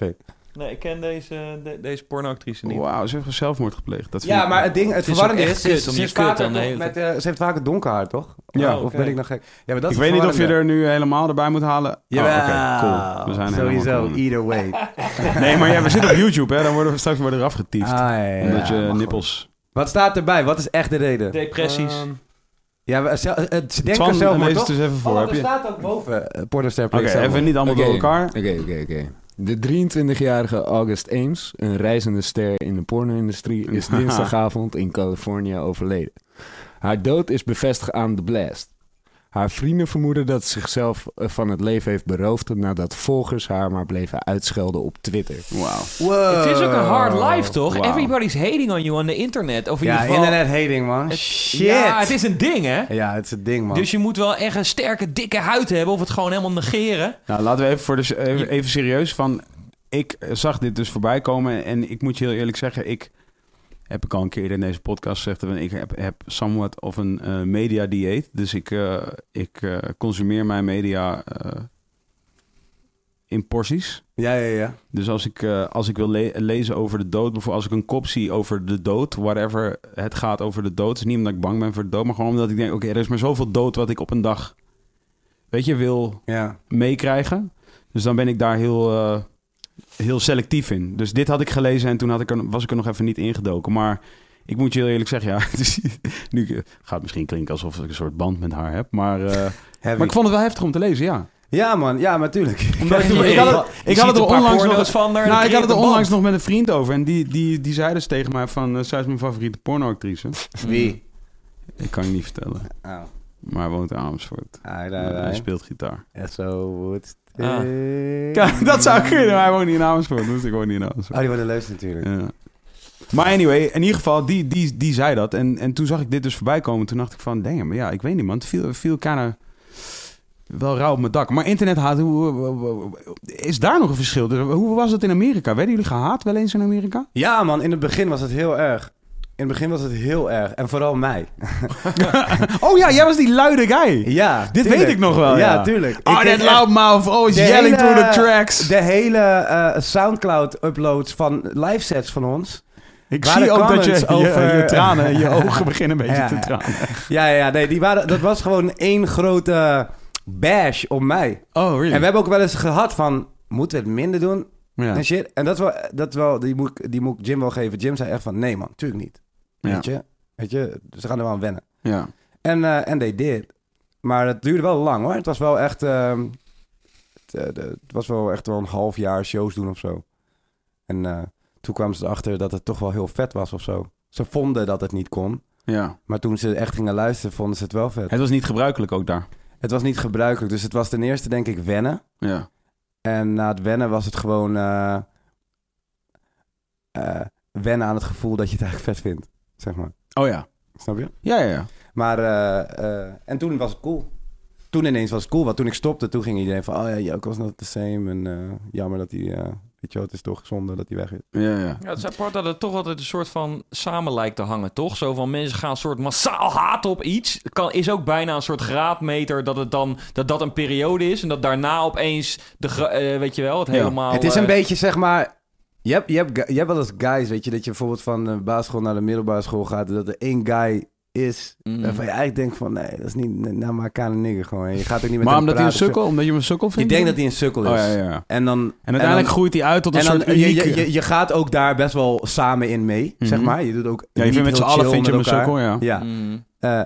Nee, ik ken deze, de- deze pornoactrice niet. Wauw, ze heeft zelfmoord gepleegd. Dat vind Ja, ik- maar het ding, het, Het is verwarrende is, ze, ze, ze is dan de nog hele met, eh, ze heeft vaker donker haar, toch? Ja. Of oké. ben ik nog gek? Ja, maar dat ik is weet niet of je er nu helemaal erbij moet halen. Ja, Oh, oké, cool. We zijn helemaal sowieso, cool. either way. Nee, maar ja, we zitten op YouTube, hè. Dan worden we straks worden eraf getiefd. Ah, ja, ja, omdat ja, je nippels... Wat staat erbij? Wat is echt de reden? Depressies. Ehm, ja, ze, eh, ze denken zelf maar het toch? dus even voor. Oh, heb er je... staat ook boven. Uh, Pornoster Oké, even niet allemaal door elkaar. Oké, oké, oké. De 23-jarige August Ames, een reizende ster in de porno-industrie, is dinsdagavond in Californië overleden. Haar dood is bevestigd aan The Blast. Haar vrienden vermoeden dat ze zichzelf eh, van het leven heeft beroofd nadat volgers haar maar bleven uitschelden op Twitter. Wauw. Wow. Het is ook een hard life, toch? Wow. Everybody's hating on you on the internet. Of in Ja, ieder geval... internet hating, man. Het- Shit. Ja, het is een ding, hè? Ja, het is het ding, man. Dus je moet wel echt een sterke, dikke huid hebben... of het gewoon helemaal negeren. Nou, laten we even, voor de, even, even serieus van... Ik zag dit dus voorbij komen en ik moet je heel eerlijk zeggen... Ik heb ik al een keer in deze podcast gezegd... Ik heb, heb somewhat of een eh, media dieet. Dus ik, eh, ik eh, consumeer mijn media in porties. Ja, ja, ja. Dus als ik, als ik wil le- lezen over de dood... bijvoorbeeld als ik een kop zie over de dood... whatever het gaat over de dood... is niet omdat ik bang ben voor de dood... maar gewoon omdat ik denk... oké, er is maar zoveel dood wat ik op een dag... weet je, wil Ja. meekrijgen. Dus dan ben ik daar heel, heel selectief in. Dus dit had ik gelezen en toen had ik er, was ik er nog even niet ingedoken. Maar ik moet je heel eerlijk zeggen, ja, het is, nu eh, gaat het misschien klinken alsof ik een soort band met haar heb. Maar, eh, Heavy. maar ik vond het wel heftig om te lezen, ja. Ja, man. Ja, natuurlijk. Omdat ik, had het, je ik had het ziet er onlangs nog... van haar en Nou, ik had het er onlangs nog met een vriend over. En die, die, die zei dus tegen mij van... eh, zij is mijn favoriete pornoactrice. Wie? Ik kan je niet vertellen. Oh. Maar hij woont in Amersfoort. Ah, daar, Hij speelt gitaar. En zo wordt Ah. Kijk, dat zou kunnen. maar Hij woont niet in Amersfoort. Dus ik woon niet in Amersfoort. Oh, die worden leuk natuurlijk. Ja. Maar anyway, in ieder geval, die, die, die zei dat. En, en toen zag ik dit dus voorbij komen. Toen dacht ik van, damn, maar ja, ik weet niet, man. Het viel, viel kinda wel rauw op mijn dak. Maar internet haat, hoe, hoe- hoe- is daar nog een verschil? Dus hoe was het in Amerika? Werden jullie gehaat wel eens in Amerika? Ja, man. In het begin was het heel erg. In het begin was het heel erg. En vooral mij. Oh ja, jij was die luide guy. Ja, Dit tuurlijk. weet ik nog wel, ja. tuurlijk. Oh, echt loudmouth. Always de yelling hele- through the tracks. De hele eh, Soundcloud-uploads van live sets van ons. Ik zie ook dat je, comments je, over- je tranen, je ogen beginnen een beetje Ja, te tranen. Ja, ja, nee, die waren, dat was gewoon één grote bash op mij. Oh, really? En we hebben ook wel eens gehad van... moeten we het minder doen Ja. en shit. En dat is wel, dat is wel die, moet, ik- die moet ik Jim wel geven. Jim zei echt van, nee man, tuurlijk niet. Ja. Weet je? Weet je, ze gaan er wel aan wennen. Ja. En, eh en they did. Maar het duurde wel lang hoor. Het was wel echt, ehm, het, eh, het was wel echt wel een half jaar shows doen of zo. En eh, toen kwamen ze erachter dat het toch wel heel vet was of zo. Ze vonden dat het niet kon. ja. Maar toen ze echt gingen luisteren, vonden ze het wel vet. Het was niet gebruikelijk ook daar. Het was niet gebruikelijk. Dus het was ten eerste denk ik wennen. Ja. En na het wennen was het gewoon wennen aan het gevoel dat je het eigenlijk vet vindt. Zeg maar. Oh ja. Snap je? Ja, ja, ja. Maar, eh, eh, en toen was het cool. Toen ineens was het cool. Want toen ik stopte, toen ging iedereen van... Oh ja, Joko was not the same. En eh, jammer dat hij... eh, weet je wel, het is toch zonde dat hij weg is. Ja, ja. Ja, het is apart dat het toch altijd een soort van samen lijkt te hangen, toch? Zo van mensen gaan een soort massaal haat op iets. Het Kan, is ook bijna een soort graadmeter dat het dan dat dat een periode is en dat daarna opeens de gra- eh, weet je wel het Ja. helemaal. het is een eh, beetje, zeg maar... Je hebt, je, hebt, gu- je hebt wel eens guys, weet je... Dat je bijvoorbeeld van de basisschool naar de middelbare school gaat... Dat er één guy is... mm. Waarvan je eigenlijk denkt van... Nee, dat is niet... Nou, maar kan een nigger gewoon. Je gaat ook niet met Maar hem omdat hij een sukkel, omdat je hem een sukkel Je vindt? denkt dat hij een sukkel is. Oh ja, ja. En dan... En uiteindelijk dan- groeit hij uit tot een en dan, soort je, unieke... je, je, je gaat ook daar best wel samen in mee, zeg Mhm. maar. Je doet ook ja, je vindt met z'n allen vind je hem een sukkel, ja. Ja. Mm. Eh,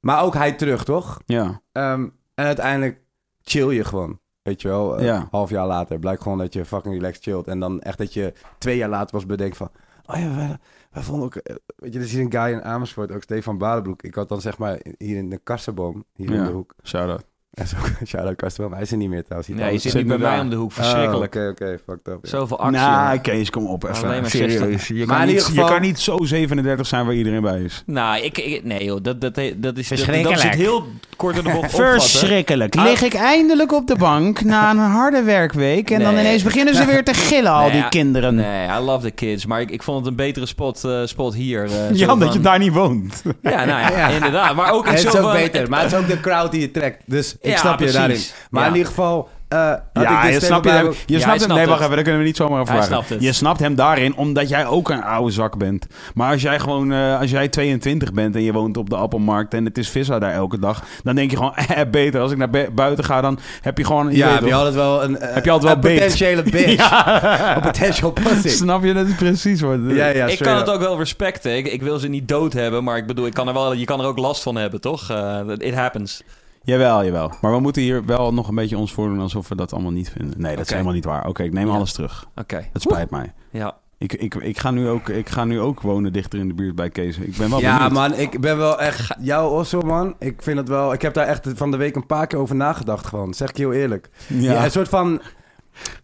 maar ook hij terug, toch? Ja. Ehm, en uiteindelijk chill je gewoon. Weet je wel, Eh, Ja. half jaar later blijkt gewoon dat je fucking relaxed chillt. En dan echt dat je twee jaar later was bedenkt van... Oh ja, wij, wij vonden ook... eh, Weet je, er is hier een guy in Amersfoort, ook Stefan Badenbroek. Ik had dan zeg maar hier in de kassenboom, hier Ja. in de hoek. Shout-out. En zo, shout-out Kassenboom. Hij is er niet meer trouwens. Nee, je zit niet bij mij om de hoek. Verschrikkelijk. Oh, Oké, oké, fucked up. ja. Zoveel actie. Nou, jongen. Kees, kom op even. Alleen maar Serieus. Je, Maar kan in niet, ieder geval- je kan niet zo 37 zijn waar iedereen bij is. Nou, ik, ik- nee joh, dat, dat, dat, is, dat, dat zit heel kort in de bocht opvatten. Verschrikkelijk. Ah. Lig ik eindelijk op de bank na een harde werkweek en dan Nee. ineens beginnen ze weer te gillen, al Nee, die ja. kinderen. Nee, I love the kids. Maar ik, ik vond het een betere spot, eh, spot hier. eh, zo Jan, dat van- je daar niet woont. Ja, nou ja, Ja. inderdaad. Maar ook in Het is ook van- beter, maar het is ook de crowd die je trekt. Dus ik Ja, snap je precies. daarin. Maar Ja. in ieder geval... eh, Ja, dus je snapt, Badenbroek- je Ja, snapt hem. Nee, wacht even, kunnen we niet zomaar Hij vragen. Je snapt hem daarin, omdat jij ook een oude zak bent. Maar als jij gewoon, eh, als jij 22 bent en je woont op de Appelmarkt en het is vissa daar elke dag, dan denk je gewoon, eh, beter. Als ik naar bu- buiten ga, dan heb je gewoon, je Ja, weet heb je toch? altijd wel een, eh, Heb je altijd een wel beet. potentiële bitch. Ja. Een potential pussy. Snap je? Dat is precies wat. Ja, ja, ik kan het ook wel respecten. Ik, ik wil ze niet dood hebben, maar ik bedoel, ik kan er wel, je kan er ook last van hebben, toch? Eh, it happens. Jawel, jawel. Maar we moeten hier wel nog een beetje ons voordoen alsof we dat allemaal niet vinden. Nee, dat is helemaal niet waar. Oké, ik neem Ja. alles terug. Oké. Het spijt mij. Ja. Ik, ik, ik, ga nu ook, ik ga nu ook wonen dichter in de buurt bij Kees. Ik ben wel Ja, benieuwd. man, ik ben wel echt... Jouw Osso, man. Ik vind het wel... Ik heb daar echt van de week een paar keer over nagedacht gewoon. Zeg ik je heel eerlijk. Ja. Ja, een soort van...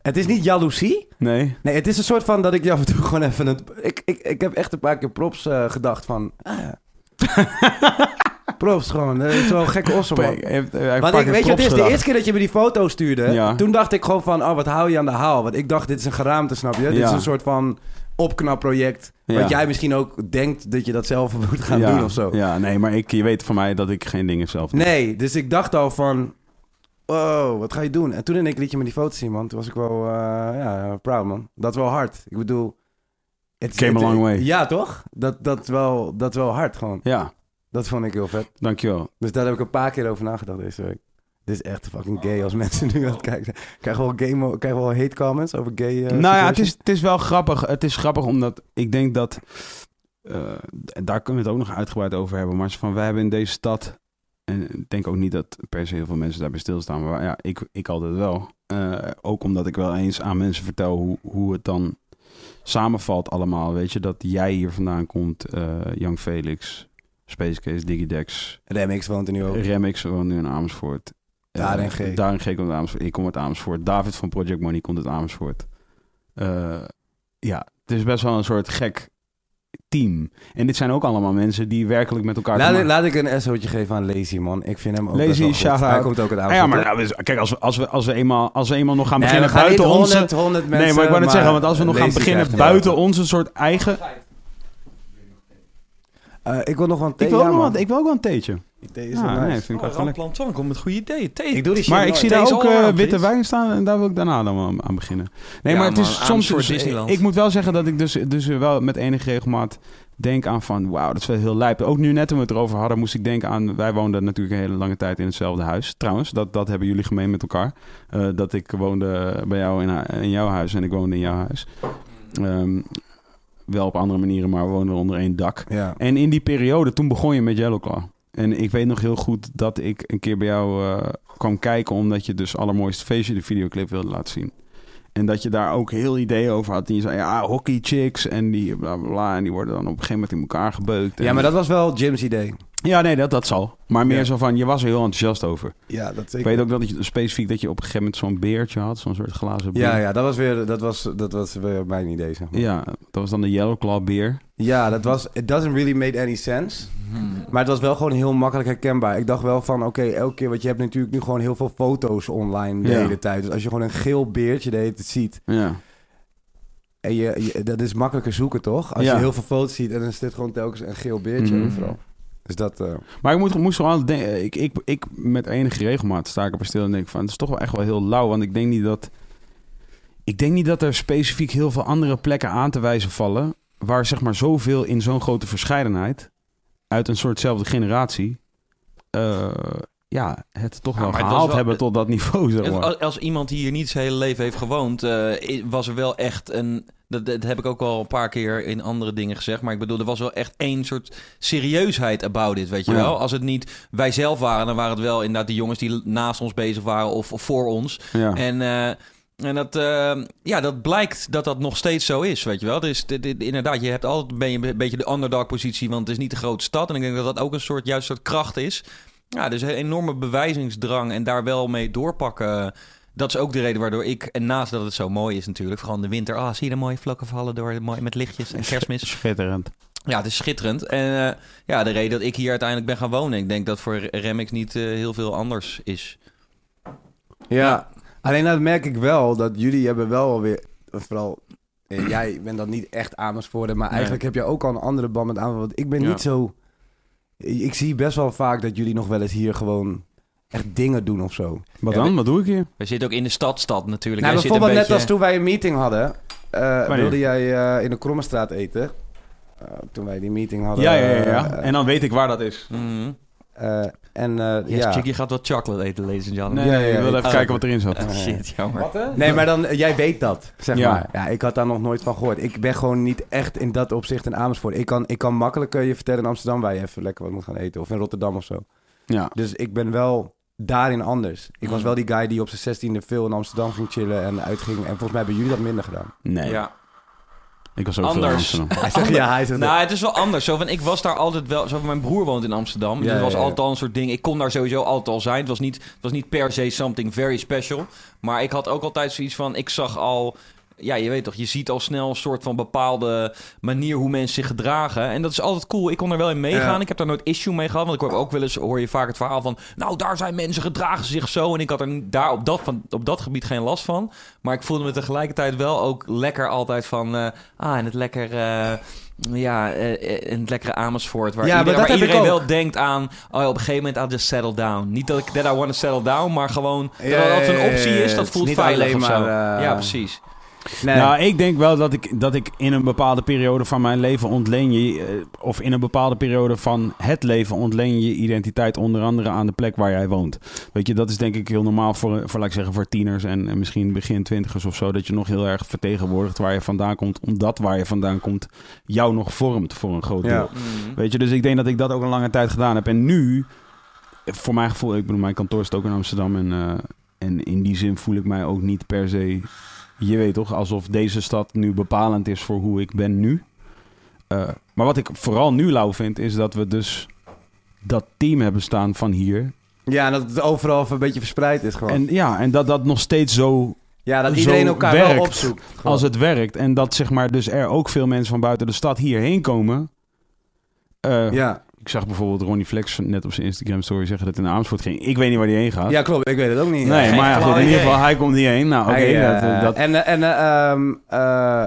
Het is niet jaloezie. Nee. Nee, het is een soort van dat ik af en toe gewoon even... Het, ik, ik, ik heb echt een paar keer props eh, gedacht van... Ah, ja. props gewoon. Dat is wel gekke Osso, man. Heeft- hij Want ik, weet je, het is de eerste keer dat je me die foto stuurde. Ja. Toen dacht ik gewoon van, oh, wat hou je aan de haal? Want ik dacht, dit is een geraamte, snap je? Dit Ja. is een soort van opknapproject. Ja. Wat jij misschien ook denkt dat je dat zelf moet gaan ja, doen of zo. Ja, nee, maar ik, je weet van mij dat ik geen dingen zelf doe. Nee, dus ik dacht al van, wow, wat ga je doen? En toen in ik liet je me die foto zien, man. Toen was ik wel, eh, ja, proud, man. Dat is wel hard. Ik bedoel... het- Came a long way. Ja, toch? Dat, dat, wel, dat is wel hard, gewoon. Ja, Dat vond ik heel vet. dankjewel. Dus daar heb ik een paar keer over nagedacht deze week. Dit is echt fucking gay als mensen nu aan het kijken zijn. Krijgen we wel, gay krijgen we wel hate comments over gay eh, nou ja, het is, het is wel grappig. Het is grappig omdat ik denk dat... eh, daar kunnen we het ook nog uitgebreid over hebben. Maar van, wij hebben in deze stad... En ik denk ook niet dat per se heel veel mensen daarbij stilstaan. Maar ja, ik, ik altijd wel. Eh, ook omdat ik wel eens aan mensen vertel hoe, hoe het dan samenvalt allemaal. Weet je, dat jij hier vandaan komt. Young Felix, Space Case, Digidex, Remix woont er nu ook. Remix woont nu in Amersfoort. Eh, Daarin G. Daarin G komt uit Amersfoort. Ik kom uit Amersfoort. David van Project Money komt uit Amersfoort. Eh, ja, het is best wel een soort gek team. En dit zijn ook allemaal mensen die werkelijk met elkaar... Laat, maken- laat ik een SO'tje geven aan Lazy, man. Ik vind hem ook Lazy. Hij komt ook uit Ah, Amersfoort. ja, maar nou, kijk, als we, als, we, als, we eenmaal, als we eenmaal nog gaan Nee, beginnen buiten niet onze... 100, 100 mensen, nee, maar ik wou net zeggen, want als we nog gaan beginnen buiten onze soort eigen... Eh, ik wil nog wel een thee, Ik wil, ja, ook wat- ik wil ook wel een theetje. idee is wel nee, nice. vind ik Oh, wel lekker. Komt met goede ideeën. Thee. Ik doe die Maar ik zie daar Deze ook eh, witte wijn staan en daar wil ik daarna dan wel aan beginnen. Nee, Ja, maar het is man, soms... Dus, Disneyland. ik moet wel zeggen dat ik dus, dus wel met enige regelmaat denk aan van... Wauw, dat is wel heel lijp. Ook nu net toen we het erover hadden, moest ik denken aan... Wij woonden natuurlijk een hele lange tijd in hetzelfde huis. Trouwens, dat, dat hebben jullie gemeen met elkaar. Eh, dat ik woonde bij jou in, in jouw huis en ik woonde in jouw huis. Ehm, wel op andere manieren, maar we woonden onder één dak. Ja. En in die periode, toen begon je met Yellowclaw. En ik weet nog heel goed dat ik een keer bij jou eh, kwam kijken... omdat je dus allermooiste feestje de videoclip wilde laten zien. En dat je daar ook heel ideeën over had. En je zei, ja, hockey chicks en die bla bla bla. En die worden dan op een gegeven moment in elkaar gebeukt. Ja, maar dat was wel Jim's idee. Ja, nee, dat, dat zal. Maar meer Ja. zo van, je was er heel enthousiast over. Ja, dat Ik weet ook dat je specifiek dat je op een gegeven moment zo'n beertje had. Zo'n soort glazen beer. Ja, ja, dat was weer, dat was, dat was weer mijn idee, zeg maar. Ja, dat was dan de Yellowclaw beer. Ja, dat was... It doesn't really make any sense. Hmm. Maar het was wel gewoon heel makkelijk herkenbaar. Ik dacht wel van, oké, elke keer... Want je hebt natuurlijk nu gewoon heel veel foto's online de Ja. hele tijd. Dus als je gewoon een geel beertje de hele tijd ziet... Ja. En je, je- dat is makkelijker zoeken, toch? Als Ja. je heel veel foto's ziet en dan zit gewoon telkens een geel beertje Mhm. overal. Dus dat... eh, Maar ik moet, moest wel denken, ik, ik, ik met enige regelmaat sta ik op stil en denk van, het is toch wel echt wel heel lauw, want ik denk niet dat, ik denk niet dat er specifiek heel veel andere plekken aan te wijzen vallen, waar zeg maar zoveel in zo'n grote verscheidenheid, uit een soortzelfde generatie, eh, ja, het toch wel gehaald wel- hebben tot dat niveau, zeg maar. Als, als iemand die hier niet zijn hele leven heeft gewoond, eh, was er wel echt een. Dat, dat heb ik ook wel een paar keer in andere dingen gezegd. Maar ik bedoel, er was wel echt één soort serieusheid about it, weet je Ja. wel. Als het niet wij zelf waren, dan waren het wel inderdaad de jongens die naast ons bezig waren of, of voor ons. ja. En, eh, en dat, eh, ja, dat blijkt dat dat nog steeds zo is, weet je wel. Dus dit- dit- inderdaad, je hebt altijd ben je een beetje de underdog positie, want het is niet de grote stad. En ik denk dat dat ook een soort, juist een soort kracht is. Ja, dus een enorme bewijzingsdrang en daar wel mee doorpakken. Dat is ook de reden waardoor ik, en naast dat het zo mooi is natuurlijk, vooral in de winter. Ah, zie je de mooie vlokken vallen door mooi met lichtjes en kerstmis. Schitterend. Ja, het is schitterend. En eh, ja, de reden dat ik hier uiteindelijk ben gaan wonen. Ik denk dat voor Remix niet eh, heel veel anders is. Ja, alleen dat merk ik wel, dat jullie hebben wel alweer, vooral eh, jij bent dan niet echt Amersfoort, maar eigenlijk heb je ook al een andere band met Amersfoort. Want ik ben Ja. niet zo, ik zie best wel vaak dat jullie nog wel eens hier gewoon echt dingen doen of zo. Wat Ja, dan? Wat doe ik hier? We zitten ook in de stadstad natuurlijk. Nou, Jij zit een bijvoorbeeld net beetje- als toen wij een meeting hadden, eh, wilde jij eh, in de Krommestraat eten. Eh, toen wij die meeting hadden. Ja, ja, ja. ja. En dan weet ik waar dat is. Mhm. Eh, en eh, Yes, ja. Chicky gaat wat chocolate eten, ladies and gentlemen. Nee, Ja, nee, ja, ik wilde ja. even Oh. kijken wat erin zat. Ah, shit, jammer. Nee, maar dan, eh, jij weet dat, zeg Ja. maar. Ja, ik had daar nog nooit van gehoord. Ik ben gewoon niet echt in dat opzicht in Amersfoort. Ik kan, ik kan makkelijk je vertellen in Amsterdam waar je even lekker wat moet gaan eten. Of in Rotterdam of zo. Ja. Dus ik ben wel daarin anders. Ik was wel die guy die op zijn zestiende veel in Amsterdam ging chillen en uitging. En volgens mij hebben jullie dat minder gedaan. Nee, Ja. Ik was ook veel in Anders. Amsterdam. Hij zegt, ja, hij zegt Nou, het is wel anders. Zo van, ik was daar altijd wel... Zo van, mijn broer woont in Amsterdam. Dus Ja, het was ja, ja. altijd al een soort ding. Ik kon daar sowieso altijd al zijn. Het was, niet, het was niet per se something very special. Maar ik had ook altijd zoiets van... Ik zag al... Ja, je weet toch, je ziet al snel een soort van bepaalde manier hoe mensen zich gedragen. En dat is altijd cool. Ik kon er wel in meegaan. Ja. Ik heb daar nooit issue mee gehad. Want ik hoor ook wel eens, hoor je vaak het verhaal van... Nou, daar zijn mensen, gedragen zich zo. En ik had er daar op dat, van, op dat gebied geen last van. Maar ik voelde me tegelijkertijd wel ook lekker altijd van... eh, ah, en het lekker... eh, ja, eh, in het lekkere Amersfoort. Waar, Ja, iedereen, waar iedereen wel denkt aan... Oh ja, op een gegeven moment, I'll just settle down. Niet dat ik that I want to settle down, maar gewoon... Ja, dat het een optie is, dat voelt veilig of zo. maar, eh, ja, precies. Nee. Nou, ik denk wel dat ik, dat ik in een bepaalde periode van mijn leven ontleen je... eh, of in een bepaalde periode van het leven ontleen je je identiteit onder andere aan de plek waar jij woont. Weet je, dat is denk ik heel normaal voor, voor laat ik zeggen, voor tieners en, en misschien begin twintigers of zo. Dat je nog heel erg vertegenwoordigt waar je vandaan komt. Omdat waar je vandaan komt jou nog vormt voor een groot deel. Ja. Mhm. Weet je, dus ik denk dat ik dat ook een lange tijd gedaan heb. En nu, voor mijn gevoel, ik bedoel, mijn kantoor zit ook in Amsterdam. En, eh, en in die zin voel ik mij ook niet per se, je weet toch, alsof deze stad nu bepalend is voor hoe ik ben nu. Eh, maar wat ik vooral nu lauw vind, is dat we dus dat team hebben staan van hier. Ja, en dat het overal een beetje verspreid is gewoon. En ja, en dat dat nog steeds zo ja, dat iedereen elkaar werkt wel opzoekt. Gewoon. als het werkt. En dat zeg maar dus er ook veel mensen van buiten de stad hierheen komen. Eh, Ja. Ik zag bijvoorbeeld Ronnie Flex net op zijn Instagram story zeggen dat hij naar Amersfoort ging. Ik weet niet waar hij heen gaat. ja, klopt. Ik weet het ook niet. nee, Geen maar ja, goed, in ieder geval, hij komt hierheen. Nou, oké. Hij, eh, dat, dat, En, eh, en eh,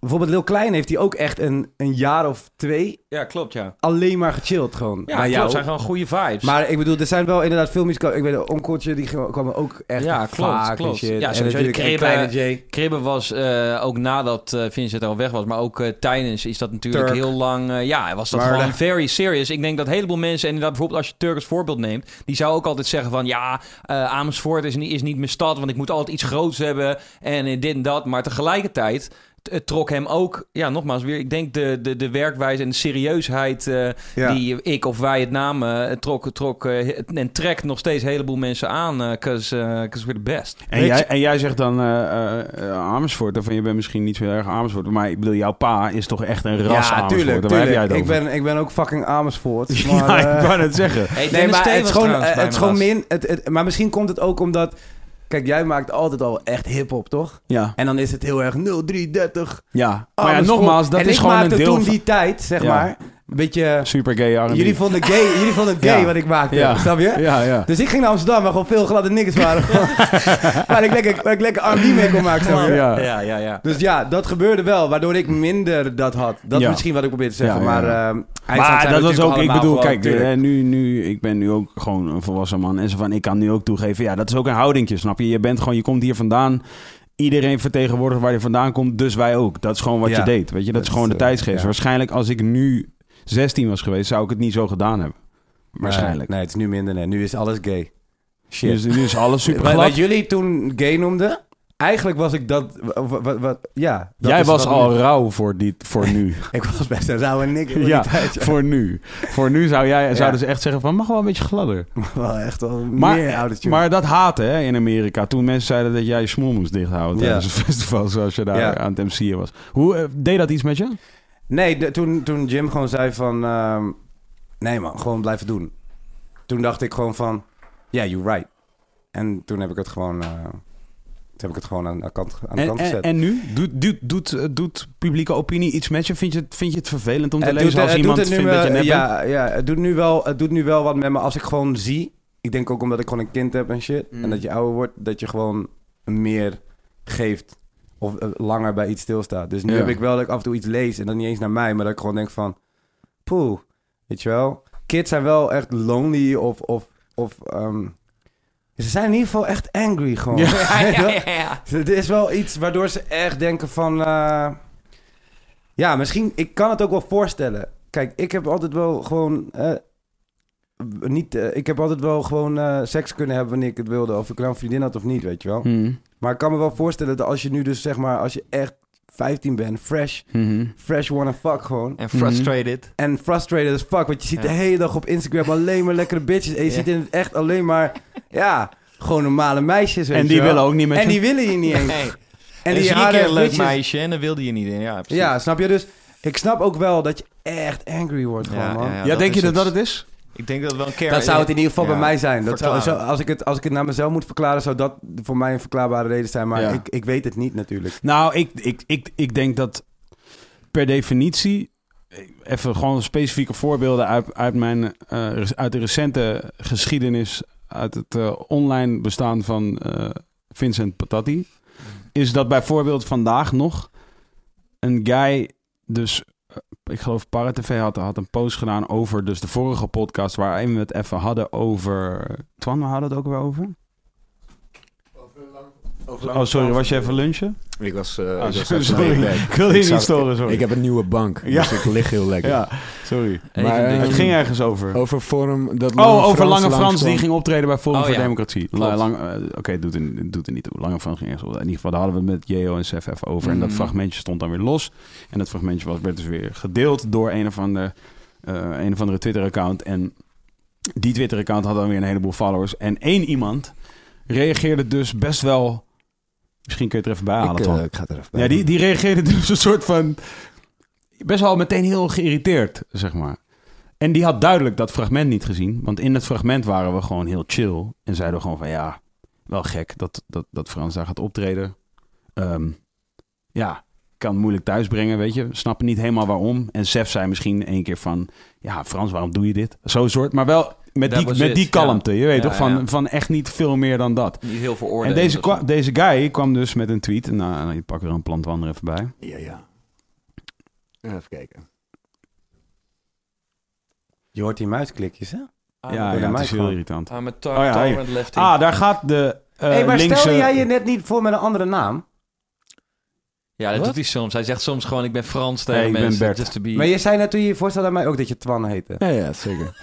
bijvoorbeeld Lil Klein heeft hij ook echt een, een jaar of twee Ja, klopt, ja. alleen maar gechilled gewoon. Ja, klopt. jou. zijn gewoon goede vibes. Maar ik bedoel, er zijn wel inderdaad veel. Ik weet, een onkeltje, die kwamen ook echt Ja, klopt, vaak en klopt. shit. Ja, en natuurlijk de Kribbe- kleine Jay. Kribbe was eh, ook nadat eh Vincent al weg was, maar ook eh, tijdens is dat natuurlijk Turk. heel lang. ja, was dat Maar gewoon de- very serious. Ik denk dat een heleboel mensen, en inderdaad bijvoorbeeld als je Turk als voorbeeld neemt, die zou ook altijd zeggen van ja, Amersfoort is niet, is niet mijn stad, want ik moet altijd iets groots hebben en dit en dat. Maar tegelijkertijd het trok hem ook, ja, nogmaals weer, ik denk de, de, de werkwijze en de serieusheid eh, Ja. die ik of wij het namen, eh, trok, trok eh, en trekt nog steeds een heleboel mensen aan, eh, cause, eh, cause we're the best. En jij, en jij zegt dan eh, eh, eh, Amersfoort, of je bent misschien niet zo erg Amersfoort, maar ik bedoel, jouw pa is toch echt een ras Ja, Amersfoort. tuurlijk. Jij tuurlijk. het Ik ben, ik ben ook fucking Amersfoort. ja, Maar, ik wou net zeggen. Hey, Nee, maar het is gewoon, het is gewoon min. Het, het- maar misschien komt het ook omdat. Kijk, jij maakt altijd al echt hip-hop, toch? Ja, En dan is het heel erg 0330. ja. maar ja, nogmaals, dat en is ik gewoon een maakte deel toen van... die tijd, zeg Ja. maar. Een beetje. Super gay R&B. Jullie vonden, gay, jullie vonden het gay Ja. wat ik maakte, Ja. snap je? Ja, ja. Dus ik ging naar Amsterdam, waar gewoon veel gladde niggas waren. waar ik lekker, waar ik lekker R&B mee kon maken, snap je? Ja. Ja, ja, ja. Dus ja, dat gebeurde wel, waardoor ik minder dat had. Dat Ja. is misschien wat ik probeer te zeggen. Ja, ja, maar ja. Maar dat was ook, ik bedoel, kijk, eh, nu, nu, ik ben nu ook gewoon een volwassen man. En zo van, ik kan nu ook toegeven, ja, dat is ook een houdingje, snap je? Je bent gewoon, je komt hier vandaan. Iedereen vertegenwoordigt waar je vandaan komt, dus wij ook. Dat is gewoon wat Ja. je deed, weet je? Dat, Dat is gewoon is, de eh, tijdsgeest. ja. Waarschijnlijk als ik nu 16 was geweest, zou ik het niet zo gedaan hebben. Waarschijnlijk. Nee, nee, het is nu minder. Nee. Nu is alles gay. Shit. Dus nu is alles super glad. wat jullie toen gay noemden, eigenlijk was ik dat... Wat, wat, wat- ja. dat Jij was al nu- rauw voor, die, voor nu. Ik was best een rauwe nik in Ja, die tijd. Voor nu. Voor nu zou jij, Ja. zouden ze echt zeggen van, mag wel een beetje gladder. Wel echt wel Maar, meer maar dat haten hè, in Amerika. Toen mensen zeiden dat jij je smoel moest dichthouden Ja. tijdens een festival zoals je daar Ja. aan het MC'en was. Hoe eh, deed dat iets met je? Nee, de- toen, toen Jim gewoon zei van... ehm, nee man, gewoon blijven doen. Toen dacht ik gewoon van... Ja, yeah, you're right. En toen heb ik het gewoon... eh, toen heb ik het gewoon aan de kant, aan de En, kant en, gezet. en nu? Doet, doet, doet, eh, doet publieke opinie iets met je? Vind je het, vind je het vervelend om te Het lezen doet- als het iemand het vindt dat je nep ja, ja, het doet, nu wel, het doet nu wel wat met me als ik gewoon zie. Ik denk ook omdat ik gewoon een kind heb en shit. Mm. En dat je ouder wordt, dat je gewoon meer geeft. Of eh, langer bij iets stilstaat. Dus nu Ja. heb ik wel dat ik af en toe iets lees. En dan niet eens naar mij, maar dat ik gewoon denk van... Poeh, weet je wel. Kids zijn wel echt lonely of... of, of ehm, ze zijn in ieder geval echt angry gewoon. Ja. Je wel? Er is wel iets waardoor ze echt denken van... eh, ja, misschien... Ik kan het ook wel voorstellen. Kijk, ik heb altijd wel gewoon... eh, niet, eh, ik heb altijd wel gewoon seks kunnen hebben wanneer ik het wilde. Of ik nou een vriendin had of niet, weet je wel. Hmm. Maar ik kan me wel voorstellen dat als je nu dus zeg maar... Als je echt 15 bent, fresh, Mhm. fresh wanna fuck gewoon. En frustrated. En frustrated as fuck. Want je ziet Ja. de hele dag op Instagram alleen maar lekkere bitches. En je Ja. ziet in het echt alleen maar... Ja, gewoon normale meisjes, weet En je die wel. willen ook niet met En je? die willen je niet eens. Nee. En En die zie je een leuk bitches- meisje en dan wilde je niet in. Ja, precies. Ja, snap je? Dus ik snap ook wel dat je echt angry wordt gewoon, Ja, man. ja, ja. Ja, denk je dat dat het is? Ik denk dat het wel een keer... Dat zou het in ieder geval Ja, bij mij zijn. Dat zou, zo- als, ik het, als ik het naar mezelf moet verklaren, zou dat voor mij een verklaarbare reden zijn. Maar Ja. ik, ik weet het niet natuurlijk. Nou, ik, ik, ik, ik denk dat per definitie... Even gewoon specifieke voorbeelden uit, uit, mijn, eh, uit de recente geschiedenis... uit het eh, online bestaan van eh, Vincent Patati... is dat bijvoorbeeld vandaag nog een guy... dus ik geloof ParaTV had, had een post gedaan over dus de vorige podcast... waarin we het even hadden over... Twan, waar hadden we het ook weer over? Oh, sorry, was je even lunchen? Ik was, eh Ah, ik was sorry. Ik wilde je Ik niet storen, sorry. Ik heb een nieuwe bank, Ja. dus ik lig heel lekker. Ja, sorry. Maar, Het ging ergens over. Over Forum... Dat Oh, over Lange Frans Frans, die ging optreden bij Forum Oh, voor ja. Democratie. Eh, Oké, het doet, er, het doet er niet toe. Lange Frans ging ergens op. In ieder geval, daar hadden we het met Jeo en Sef even over. En dat Mhm. fragmentje stond dan weer los. En dat fragmentje was, werd dus weer gedeeld door een of andere, eh, een of andere Twitter-account. En die Twitter-account had dan weer een heleboel followers. En één iemand reageerde dus best wel... Misschien kun je het er even bij halen, Ik, Twan. eh, ik ga er even bij Ja, die, die reageerde dus een soort van... Best wel meteen heel geïrriteerd, zeg maar. En die had duidelijk dat fragment niet gezien. Want in het fragment waren we gewoon heel chill. En zeiden we gewoon van ja, wel gek dat, dat, dat Frans daar gaat optreden. Ehm, ja, kan moeilijk thuisbrengen, weet je. Snappen niet helemaal waarom. En Sef zei misschien één keer van... Ja, Frans, waarom doe je dit? Zo'n soort, maar wel met die, met it, die ja. kalmte. Je weet Ja, toch, van, ja. van echt niet veel meer dan dat. Niet heel En veroordeeld. deze, kwa- deze guy kwam dus met een tweet. Nou, je pak er een plantwander even bij. Ja, ja. Even kijken. Je hoort die muisklikjes, hè? Ah, ja, ja, het is heel irritant. Ah, met Oh ja, tar. Ah, daar gaat de eh hey, maar linkse... stelde jij je net niet voor met een andere naam? ja, dat doet hij soms. Hij zegt soms gewoon, ik ben Frans tegen Hey, ik ben mensen. Bert. Just to be... Maar je zei net toen je je voorstelde aan mij ook dat je Twan heette. Ja, ja, zeker.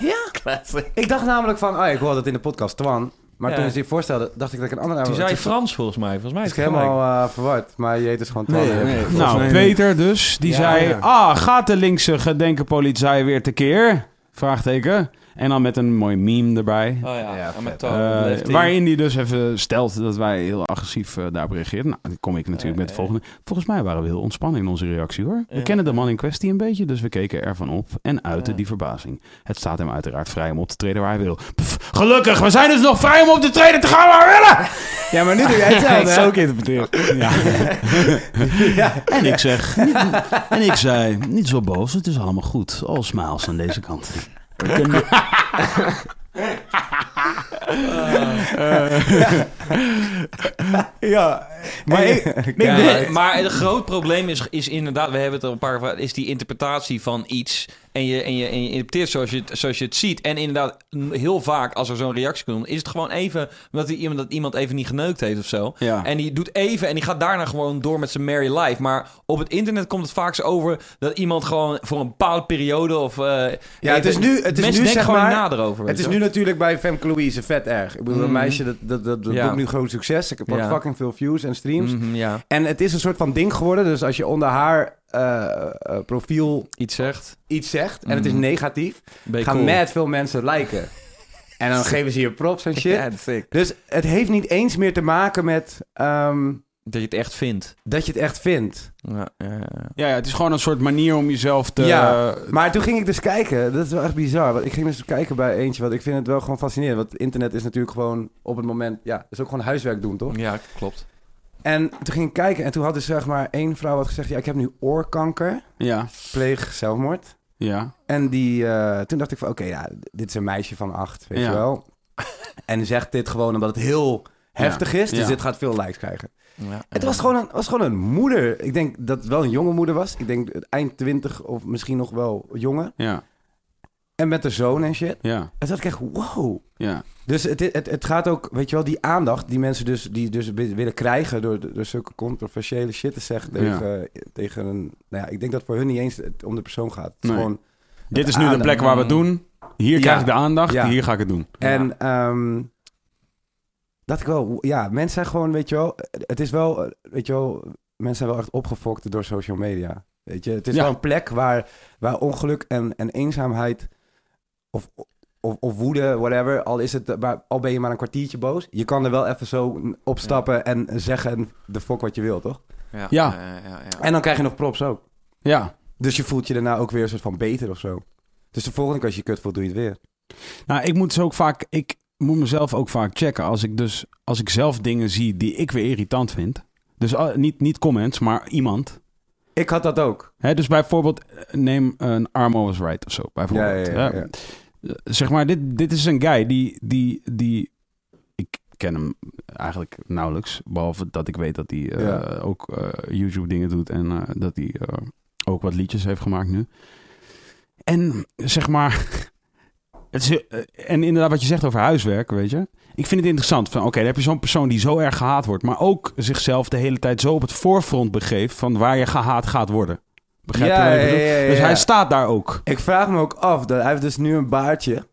Ik dacht namelijk van, oh, ik hoorde het in de podcast Twan. Maar Ja. toen ze je voorstelde, dacht ik dat ik een andere naam Toen zei je Frans volgens mij. Volgens mij Het is is het gelijk. helemaal eh, verward. Maar je heet dus gewoon Twan. Nee, nee. Nou, Peter dus, die Ja, zei... ja. Ah, gaat de linkse gedenkenpolitie weer tekeer? Vraagteken. En dan met een mooi meme erbij. Oh ja, Ja, en met Eh, waarin hij dus even stelt dat wij heel agressief eh, daarop reageren. Nou, dan kom ik natuurlijk met het volgende. Volgens mij waren we heel ontspannen in onze reactie hoor. We kennen de man in kwestie een beetje, dus we keken ervan op en uiten Ja. die verbazing. Het staat hem uiteraard vrij om op te treden waar hij wil. Pff, gelukkig, we zijn dus nog vrij om op te treden te gaan waar we willen! Ja, maar nu doe jij hetzelfde. Zo ook interpreteren. Ja. ja. En ik zeg, niet- en ik zei, niet zo boos, het is allemaal goed. All smiles aan deze kant. We kunnen- Ja, Maar ik, maar het groot probleem is, is inderdaad, we hebben het al een paar keer is die interpretatie van iets. En je, en je, en je interpreteert zoals je, het, zoals je het ziet. En inderdaad, heel vaak als er zo'n reactie komt, is het gewoon even omdat die, iemand, dat iemand even niet geneukt heeft of zo. Ja. En die doet even en die gaat daarna gewoon door met zijn merry life. Maar op het internet komt het vaak zo over dat iemand gewoon voor een bepaalde periode of. eh, Ja, het is nu- het is mensen nu, denken zeg gewoon maar, nader over. Het is nu natuurlijk bij Femke Louise vet erg. Ik bedoel, een Mhm. meisje, dat, dat, dat, dat Ja. boekt nu groot succes. Ik heb Ja. fucking veel views en streams. Mhm, ja, En het is een soort van ding geworden. Dus als je onder haar eh, eh, profiel iets zegt. iets zegt en het is Mhm. negatief, gaan cool. mad veel mensen liken. En dan geven ze je props en shit. Ja, sick. Dus het heeft niet eens meer te maken met ehm, Dat je het echt vindt. dat je het echt vindt. Ja, ja, ja. Ja, ja, het is gewoon een soort manier om jezelf te... Ja, maar toen ging ik dus kijken. Dat is wel echt bizar. Want ik ging dus kijken bij eentje. Want ik vind het wel gewoon fascinerend. Want internet is natuurlijk gewoon op het moment... Ja, is ook gewoon huiswerk doen, toch? ja, klopt. En toen ging ik kijken. En toen had dus zeg maar één vrouw had gezegd... Ja, ik heb nu oorkanker. Ja, Pleeg zelfmoord. ja. En die, eh, toen dacht ik van... Oké, ja, dit is een meisje van acht, weet Ja. je wel. En zegt dit gewoon omdat het heel heftig is. Dus Ja. dit gaat veel likes krijgen. Ja, Het was gewoon, een, was gewoon een moeder. Ik denk dat het wel een jonge moeder was. Ik denk eind twintig of misschien nog wel jonger. Ja, En met de zoon en shit. ja, En toen dacht ik echt, wow. ja. Dus het, het, het gaat ook, weet je wel, die aandacht die mensen dus, die dus wi- willen krijgen door, door zulke controversiële shit te zeggen tegen, tegen een... Nou ja, ik denk dat voor hun niet eens het om de persoon gaat. Het is Nee. gewoon, Dit is nu de plek waar we het doen. Hier Ja. krijg ik de aandacht, Ja. hier ga ik het doen. en ehm, dat ik wel, ja, mensen zijn gewoon, weet je wel, het is wel, weet je wel, mensen zijn wel echt opgefokt door social media. Weet je, het is wel een plek waar, waar ongeluk en, en eenzaamheid of, of, of woede, whatever, al, is het, maar, al ben je maar een kwartiertje boos, je kan er wel even zo opstappen en zeggen de fok wat je wil, toch? Ja. Ja. ja, ja, ja. En dan krijg je nog props ook. Ja. Dus je voelt je daarna ook weer een soort van beter of zo. Dus de volgende keer als je kut voelt, doe je het weer. Nou, ik moet dus ook vaak... Ik moet mezelf ook vaak checken als ik dus... Als ik zelf dingen zie die ik weer irritant vind. Dus uh, niet, niet comments, maar iemand. Ik had dat ook. Hè, dus bijvoorbeeld, eh, neem een Armo was right of zo. Bijvoorbeeld. Ja, ja, ja. Eh, Zeg maar, dit, dit is een guy die, die, die... Ik ken hem eigenlijk nauwelijks. Behalve dat ik weet dat hij eh, Ja. ook eh, YouTube dingen doet. En eh, dat hij ook wat liedjes heeft gemaakt nu. En zeg maar... Het is, en inderdaad wat je zegt over huiswerk, weet je. Ik vind het interessant. Van, Oké, dan heb je zo'n persoon die zo erg gehaat wordt. Maar ook zichzelf de hele tijd zo op het voorfront begeeft... van waar je gehaat gaat worden. Begrijp je Ja, wat ik ja, bedoel? ja, ja, Dus hij staat daar ook. Ik vraag me ook af, dat hij heeft dus nu een baardje.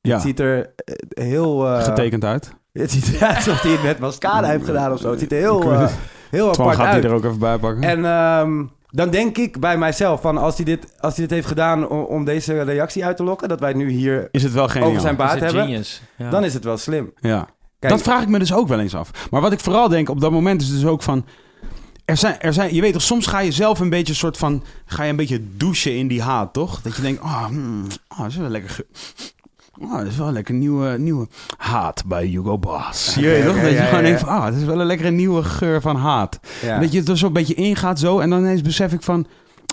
Ja, Het ziet er eh, heel... eh, getekend uit. Het ziet eruit alsof hij het met mascara heeft gedaan of zo. Het ziet er heel, eh, heel Twan apart gaat uit. die er ook even bij pakken. En ehm, dan denk ik bij mijzelf van als hij dit, als hij dit heeft gedaan om, om deze reactie uit te lokken, dat wij nu hier is het wel geniaal? over zijn baard hebben, dan is het wel slim. Ja. Kijk, dat vraag ik me dus ook wel eens af. Maar wat ik vooral denk op dat moment is dus ook van... Er zijn, er zijn, je weet toch, soms ga je zelf een beetje soort van... Ga je een beetje douchen in die haat, toch? Dat je denkt, ah, hmm, ah, dat is wel lekker... ge- Ah, dat is wel een lekker nieuwe, nieuwe haat bij Hugo Boss. Je weet toch? dat je ja, gewoon ja, denkt van, ah, het is wel een lekkere nieuwe geur van haat. ja. Dat je er zo een beetje ingaat zo. En dan ineens besef ik van...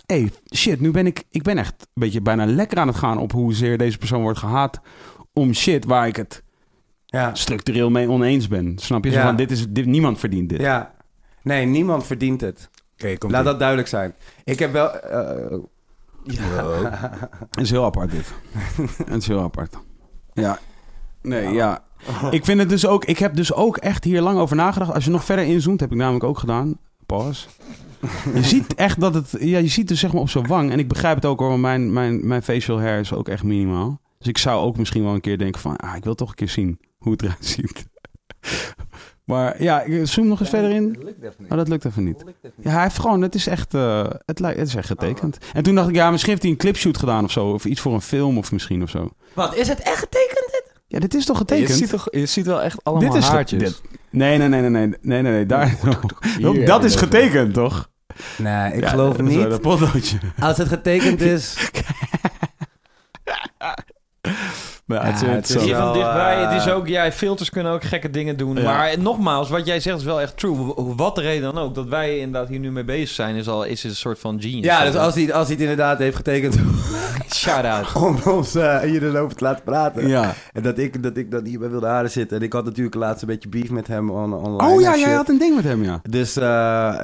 Hé, hey, shit, nu ben ik... Ik ben echt een beetje bijna lekker aan het gaan op hoezeer deze persoon wordt gehaat. Om shit waar ik het ja. structureel mee oneens ben. Snap je? Zo van, dit is, dit, niemand verdient dit. ja. Nee, niemand verdient het. Oké, Laat dat duidelijk zijn. Ik heb wel... eh, Het is heel apart dit. Het is heel apart. Ja. Nee, ja. Ik vind het dus ook... Ik heb dus ook echt hier lang over nagedacht. Als je nog verder inzoomt, heb ik namelijk ook gedaan. Pause. Je ziet echt dat het... Ja, je ziet dus zeg maar op zijn wang. En ik begrijp het ook hoor, want mijn, mijn, mijn facial hair is ook echt minimaal. Dus ik zou ook misschien wel een keer denken van... Ah, ik wil toch een keer zien hoe het eruit ziet. Maar ja, ik zoom nog eens verder in. Oh, dat lukt even niet. Ja, hij heeft gewoon, het is echt, eh, het, lijkt, het is echt getekend. En toen dacht ik, ja, misschien heeft hij een clipshoot gedaan of zo. Of iets voor een film of misschien of zo. Wat, is het echt getekend dit? Ja, dit is toch Je getekend? ziet, toch, je ziet wel echt allemaal dit is haartjes. dit- Nee, nee, nee, nee, nee, nee, nee, nee, daar. Hier, Ook dat is getekend, toch? nee, ik Ja, geloof dat is wel niet. Dat potloodje. Als het getekend is... Maar Ja, het, het het, is Hier van wel, dichtbij, eh, het is ook, ja, filters kunnen ook gekke dingen doen. Ja. Maar nogmaals, wat jij zegt is wel echt true. Wat de reden dan ook, dat wij inderdaad hier nu mee bezig zijn, is al is het een soort van genius. Ja, dus als hij, als hij het inderdaad heeft getekend Shout-out. om ons eh, hier erover te laten praten. ja. En dat ik, dat ik dan hier bij Wilde Haren zit. En ik had natuurlijk laatst een beetje beef met hem on, online. Oh ja, jij had een ding met hem, ja. Dus eh,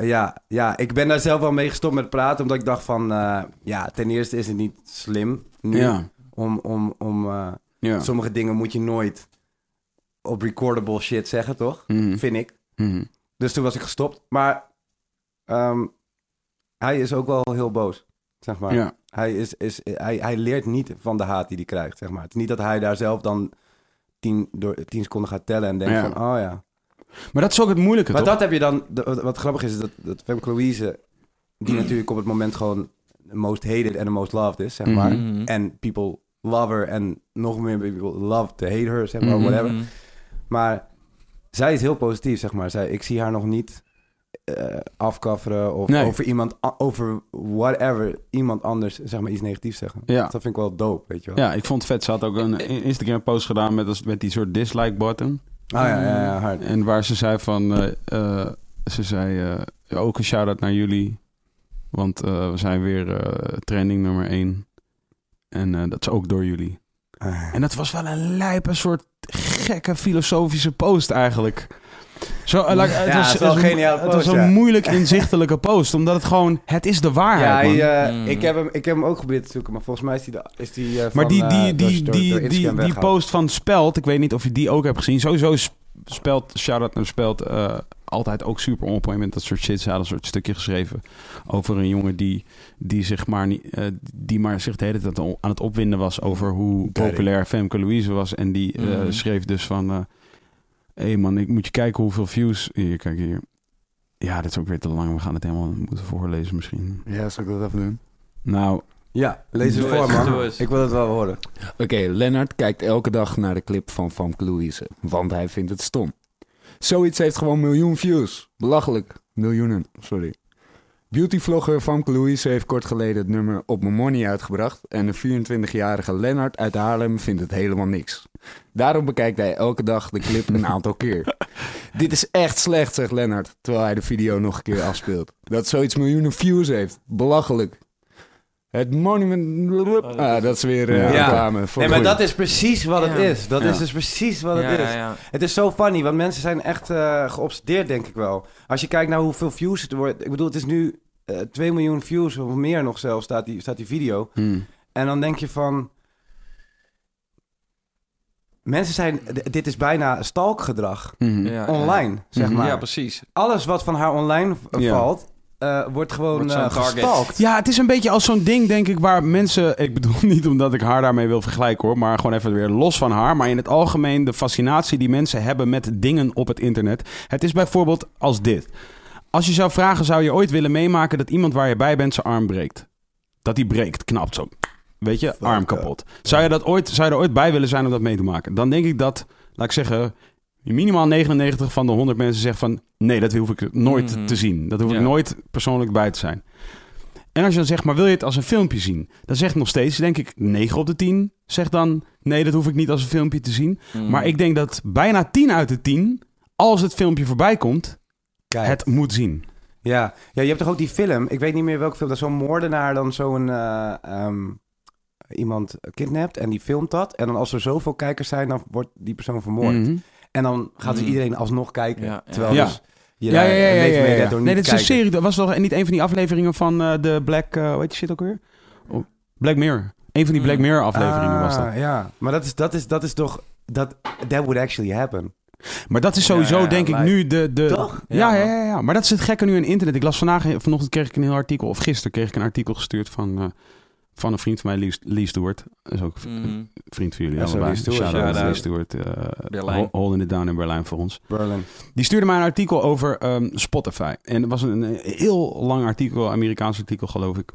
ja, ja, ik ben daar zelf wel mee gestopt met praten. Omdat ik dacht van... eh, ja, ten eerste is het niet slim nu. Ja. Om, om, om eh, ja. sommige dingen moet je nooit op recordable shit zeggen, toch? Mhm. Vind ik. Mhm. Dus toen was ik gestopt. Maar ehm, hij is ook wel heel boos, zeg maar. Ja. Hij, is, is, hij, hij leert niet van de haat die hij krijgt, zeg maar. Het is niet dat hij daar zelf dan tien, door, tien seconden gaat tellen en denkt Ja. van, oh ja. Maar dat is ook het moeilijke, Maar toch? dat heb je dan, wat, wat grappig is, is dat, dat Femke Louise, die natuurlijk op het moment gewoon the most hated en the most loved is, zeg maar. Mhm. En people love her en nog meer people love to hate her, zeg maar, Mhm. whatever. Maar zij is heel positief, zeg maar. Zij, ik zie haar nog niet eh afkafferen of Nee. over iemand, over whatever, iemand anders, zeg maar, iets negatiefs zeggen. Ja. Dat vind ik wel dope, weet je wel. Ja, ik vond het vet. Ze had ook een Instagram post gedaan met, als- met die soort dislike button. Ah ja, ja, ja, hard. En waar ze zei van... eh, eh, ze zei ook een shout-out naar jullie. Want we zijn weer trending nummer 1. En eh, dat is ook door jullie. Ah. En dat was wel een lijpe soort gekke filosofische post eigenlijk. Zo, eh, like, het Ja, was, het een was- geniale Het was een ja. moeilijk inzichtelijke post. Omdat het gewoon... Het is de Ja, waarheid, man. hij, eh, Mm. ik, heb hem, ik heb hem ook geprobeerd te zoeken, maar volgens mij is die, de, is die Maar van, die, die, die, door- die, door die, die post van Speld, ik weet niet of je die ook hebt gezien. Sowieso is Speld, shout-out naar Speld, eh, altijd ook super on point met dat soort shit. Ze hadden een soort stukje geschreven over een jongen die, die, zich maar niet, eh, die maar zich de hele tijd aan het opwinden was over hoe populair Femke Louise was. En die eh, Mhm. schreef dus van, hé hey man, ik moet je kijken hoeveel views... Hier, kijk hier. Ja, dit is ook weer te lang. We gaan het helemaal moeten voorlezen misschien. Ja, zal ik dat even doen? Nou, Ja, lees het voor, man. Ik wil het wel horen. Oké, Lennart kijkt elke dag naar de clip van Famke Louise, want hij vindt het stom. Zoiets heeft gewoon miljoen views. Belachelijk. Miljoenen, sorry. Beautyvlogger Famke Louise heeft kort geleden het nummer Op Mijn Money uitgebracht en de 24-jarige Lennart uit Haarlem vindt het helemaal niks. Daarom bekijkt hij elke dag de clip een aantal keer. Dit is echt slecht, zegt Lennart, terwijl hij de video nog een keer afspeelt. Dat zoiets miljoenen views heeft. Belachelijk. Het monument... Ah, dat is weer eh, Ja. reclame. voor Nee, maar dat is precies wat het Ja. is. Dat Ja. is dus precies wat Ja, het is. ja, ja. Het is zo funny, want mensen zijn echt eh, geobsedeerd, denk ik wel. Als je kijkt naar hoeveel views het wordt. Ik bedoel, het is nu eh 2 miljoen views of meer nog zelfs, staat die, staat die video. hmm. En dan denk je van... Mensen zijn... Dit is bijna stalkgedrag. Mhm. Ja, Online, zeg Mhm. maar. Ja, precies. Alles wat van haar online Ja. valt... eh, wordt gewoon Wordt eh, gestalkt. Ja, het is een beetje als zo'n ding, denk ik, waar mensen... Ik bedoel niet omdat ik haar daarmee wil vergelijken, hoor. Maar gewoon even weer los van haar. Maar in het algemeen de fascinatie die mensen hebben met dingen op het internet. Het is bijvoorbeeld als dit. Als je zou vragen, zou je ooit willen meemaken dat iemand waar je bij bent zijn arm breekt? Dat die breekt, knapt zo. Weet je, arm kapot. Zou je, dat ooit, zou je er ooit bij willen zijn om dat mee te maken? Dan denk ik dat, laat ik zeggen, minimaal 99 van de 100 mensen zeggen van... Nee, dat hoef ik nooit Mhm. te zien. Dat hoef Ja. ik nooit persoonlijk bij te zijn. En als je dan zegt, maar wil je het als een filmpje zien? Dan zegt nog steeds, denk ik, 9 op de 10 zegt dan... Nee, dat hoef ik niet als een filmpje te zien. Mm. Maar ik denk dat bijna 10 uit de 10, als het filmpje voorbij komt, Kijk. het moet zien. Ja. ja, je hebt toch ook die film, ik weet niet meer welke film, dat zo'n moordenaar dan zo'n eh, ehm, iemand kidnapt en die filmt dat. En dan als er zoveel kijkers zijn, dan wordt die persoon vermoord. Mhm. En dan gaat dus Mhm. iedereen alsnog kijken. Ja, ja. Terwijl Ja. dus Je Ja, ja, ja. ja, ja, mee ja. door niet Nee, dit is een serie. Dat was toch niet een van die afleveringen van eh, de Black... eh hoe heet die shit ook weer? Oh, Black Mirror. Een van die Black Mm. Mirror afleveringen was dat. Ah, Ja, maar dat is, dat is, dat is toch... Dat, that would actually happen. Maar dat is sowieso, Ja, ja, denk ik, nu de... de Toch? Ja, Ja, ja, ja, ja. Maar dat is het gekke nu in internet. Ik las vandaag, vanochtend kreeg ik een heel artikel, of gisteren kreeg ik een artikel gestuurd van, eh, van een vriend van mij, Lee, Lee Stewart. Dat is ook een Mhm. vriend van jullie Ja, allebei. Stewart, Shout-out. Lee Stewart. eh, Berlijn. hol- Holding it down in Berlijn voor ons. Berlin. Die stuurde mij een artikel over ehm, Spotify. En het was een, een heel lang artikel, Amerikaans artikel geloof ik.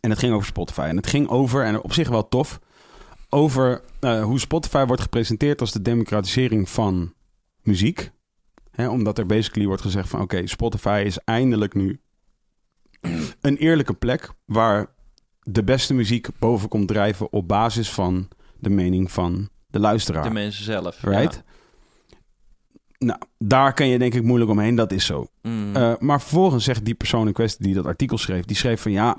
En het ging over Spotify. En het ging over, en op zich wel tof, over eh, hoe Spotify wordt gepresenteerd als de democratisering van muziek. Hè, omdat er basically wordt gezegd van oké, Spotify is eindelijk nu een eerlijke plek waar de beste muziek boven komt drijven op basis van de mening van de luisteraar. De mensen zelf. Right? Nou, daar kan je denk ik moeilijk omheen, dat is zo. Mhm. Eh, maar vervolgens zegt die persoon in kwestie die dat artikel schreef, die schreef van ja,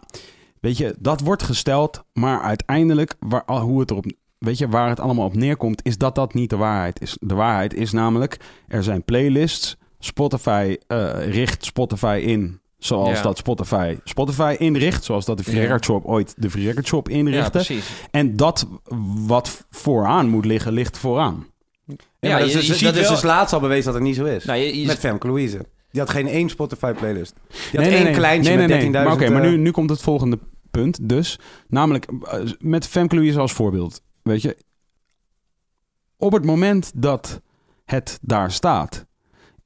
weet je, dat wordt gesteld, maar uiteindelijk waar, hoe het erop, weet je, waar het allemaal op neerkomt, is dat dat niet de waarheid is. De waarheid is namelijk, er zijn playlists, Spotify eh, richt Spotify in. Zoals Ja. dat Spotify Spotify inricht. Zoals dat de Free. Record Shop ooit de Free Record Shop ja, inrichtte. precies. en dat wat vooraan moet liggen, ligt vooraan. Ja, dat je- is, je dus, ziet dat is dus laatst al bewezen dat het niet zo is. Nou, je, je- Met Femke Louise. Die had geen één Spotify-playlist. Die had Nee, één nee. kleintje Nee, met nee. 13.000... Maar oké, maar eh, nu, nu komt het volgende punt. Dus, namelijk eh, met Femke Louise als voorbeeld. Weet je, op het moment dat het daar staat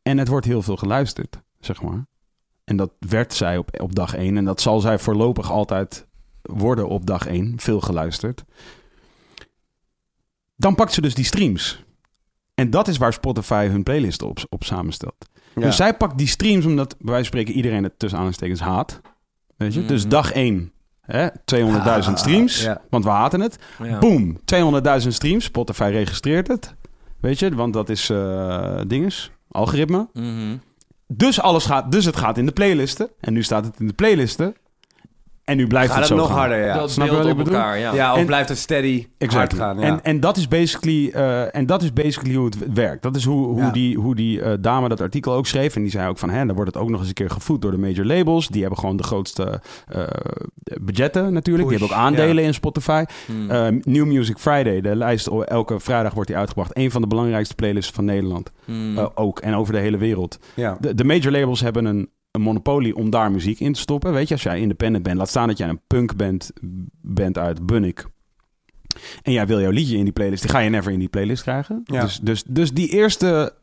en het wordt heel veel geluisterd, zeg maar. En dat werd zij op, op dag 1 en dat zal zij voorlopig altijd worden op dag 1, veel geluisterd. Dan pakt ze dus die streams. En dat is waar Spotify hun playlist op, op samenstelt. ja. Dus zij pakt die streams omdat bij wijze van spreken iedereen het tussen aanhalingstekens haat. Weet je? Dus Mhm. dag 1, hè, 200.000 Ah, streams, ja. want we haten het. ja. Boom, 200.000 streams. Spotify registreert het. Weet je, want dat is eh dinges, algoritme. Mhm. Dus, alles gaat, dus het gaat in de playlisten. En nu staat het in de playlisten. En nu blijft Gaat het het zo nog gaan. harder, ja. Dat Snap je wat op ik bedoel? elkaar, ja. Ja, of En- blijft het steady Exactly. hard gaan. Ja. En, en, dat is basically, eh, en dat is basically hoe het werkt. Dat is hoe, hoe Ja. die, hoe die eh, dame dat artikel ook schreef. En die zei ook van, hè, dan wordt het ook nog eens een keer gevoed door de major labels. Die hebben gewoon de grootste eh, budgetten natuurlijk. Die hebben ook aandelen in Spotify. Eh, New Music Friday, de lijst, elke vrijdag wordt die uitgebracht. Een van de belangrijkste playlists van Nederland. Eh, ook, en over de hele wereld. ja. De, de major labels hebben een, een monopolie om daar muziek in te stoppen. Weet je, als jij independent bent, laat staan dat jij een punk bent, bent uit Bunnik. En jij wil jouw liedje in die playlist, die ga je never in die playlist krijgen. Ja. Dus, dus, dus die eerste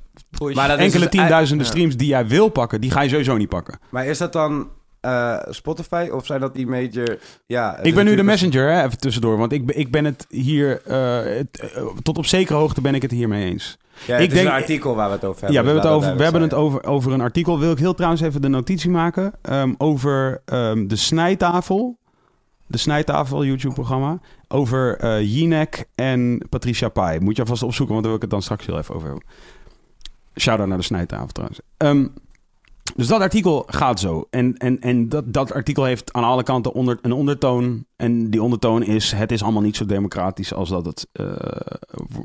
Maar dat enkele dus tienduizenden ja. streams die jij wil pakken, die ga je sowieso niet pakken. Maar is dat dan eh, Spotify of zijn dat die major... Ja, ik ben nu de messenger, hè, even tussendoor. Want ik, ben- ik ben het hier, eh, het, eh, tot op zekere hoogte ben ik het hiermee eens. Ja, het ik is denk- een artikel waar we het over hebben. Ja, we hebben het, over, we hebben het over, over een artikel. Wil ik heel trouwens even de notitie maken. ehm, over ehm, de snijtafel. De snijtafel YouTube-programma. Over eh Jinek en Patricia Pai. Moet je alvast opzoeken, want daar wil ik het dan straks heel even over hebben. Shout-out naar de snijtafel trouwens. Ehm, dus dat artikel gaat zo. En, en, en dat, dat artikel heeft aan alle kanten onder, een ondertoon. En die ondertoon is: het is allemaal niet zo democratisch als dat het, eh,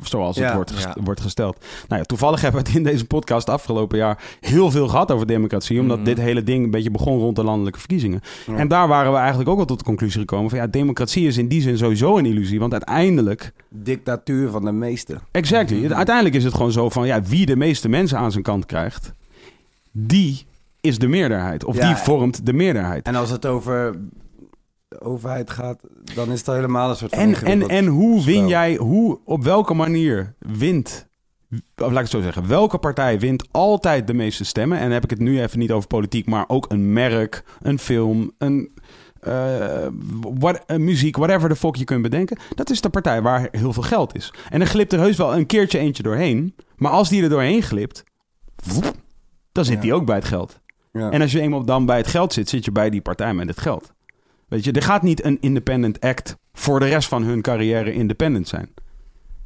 zoals het Ja, wordt, gest- ja. wordt gesteld. Nou ja, toevallig hebben we het in deze podcast afgelopen jaar heel veel gehad over democratie. Omdat Mhm. dit hele ding een beetje begon rond de landelijke verkiezingen. Ja. En daar waren we eigenlijk ook wel tot de conclusie gekomen van ja, democratie is in die zin sowieso een illusie. Want uiteindelijk. Dictatuur van de meesten. exactly, Mhm. uiteindelijk is het gewoon zo van ja, wie de meeste mensen aan zijn kant krijgt, die is de meerderheid. Of Ja. die vormt de meerderheid. En als het over de overheid gaat, dan is het al helemaal een soort van En, en, en hoe win jij, hoe, op welke manier wint, of laat ik het zo zeggen, welke partij wint altijd de meeste stemmen? En dan heb ik het nu even niet over politiek, maar ook een merk, een film, een, eh, what, muziek, whatever de fuck je kunt bedenken. Dat is de partij waar heel veel geld is. En dan glipt er heus wel een keertje eentje doorheen. Maar als die er doorheen glipt, woep, dan zit Ja. die ook bij het geld. Ja. En als je eenmaal dan bij het geld zit, zit je bij die partij met het geld. Weet je, er gaat niet een independent act voor de rest van hun carrière independent zijn.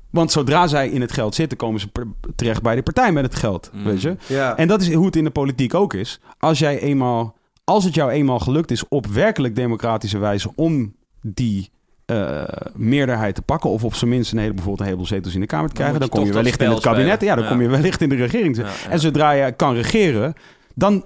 Want zodra zij in het geld zitten, komen ze terecht bij de partij met het geld. Mm. Weet je? ja. En dat is hoe het in de politiek ook is. Als, jij eenmaal, als het jou eenmaal gelukt is op werkelijk democratische wijze om die eh, meerderheid te pakken. Of op zijn minst een hele, bijvoorbeeld een heleboel zetels in de Kamer te krijgen. Dan, kom je wellicht in het kabinet. spelen. Ja, dan Ja. kom je wellicht in de regering. ja. En zodra je kan regeren, dan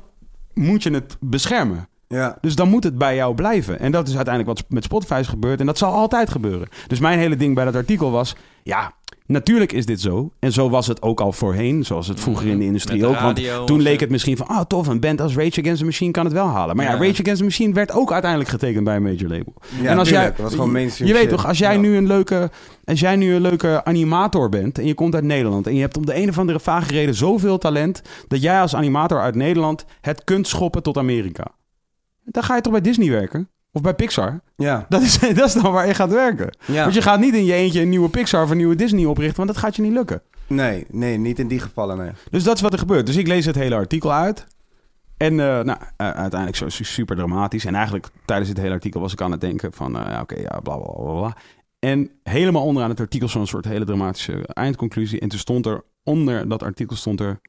moet je het beschermen. Ja. Dus dan moet het bij jou blijven. En dat is uiteindelijk wat met Spotify is gebeurd. En dat zal altijd gebeuren. Dus mijn hele ding bij dat artikel was... Ja, natuurlijk is dit zo. En zo was het ook al voorheen. Zoals het vroeger in de industrie Met de ook. Want toen leek het misschien van... Ah, tof, een band als Rage Against the Machine kan het wel halen. Maar ja, Ja. Rage Against the Machine werd ook uiteindelijk getekend bij een major label. Ja, en als jij, tuurlijk, gewoon je weet toch, als jij, Ja. nu een leuke, als jij nu een leuke animator bent en je komt uit Nederland en je hebt om de een of andere vage reden zoveel talent dat jij als animator uit Nederland het kunt schoppen tot Amerika. Dan ga je toch bij Disney werken? Of bij Pixar? Ja. Dat is, dat is dan waar je gaat werken. ja. Want je gaat niet in je eentje een nieuwe Pixar of een nieuwe Disney oprichten, want dat gaat je niet lukken. Nee, nee, niet in die gevallen, nee. Dus dat is wat er gebeurt. Dus ik lees het hele artikel uit. En eh, nou, uiteindelijk zo su- super dramatisch. En eigenlijk tijdens het hele artikel was ik aan het denken van... eh, ja, oké, ja, bla, bla, bla, bla. En helemaal onderaan het artikel zo'n soort hele dramatische eindconclusie. En toen stond er, onder dat artikel stond er...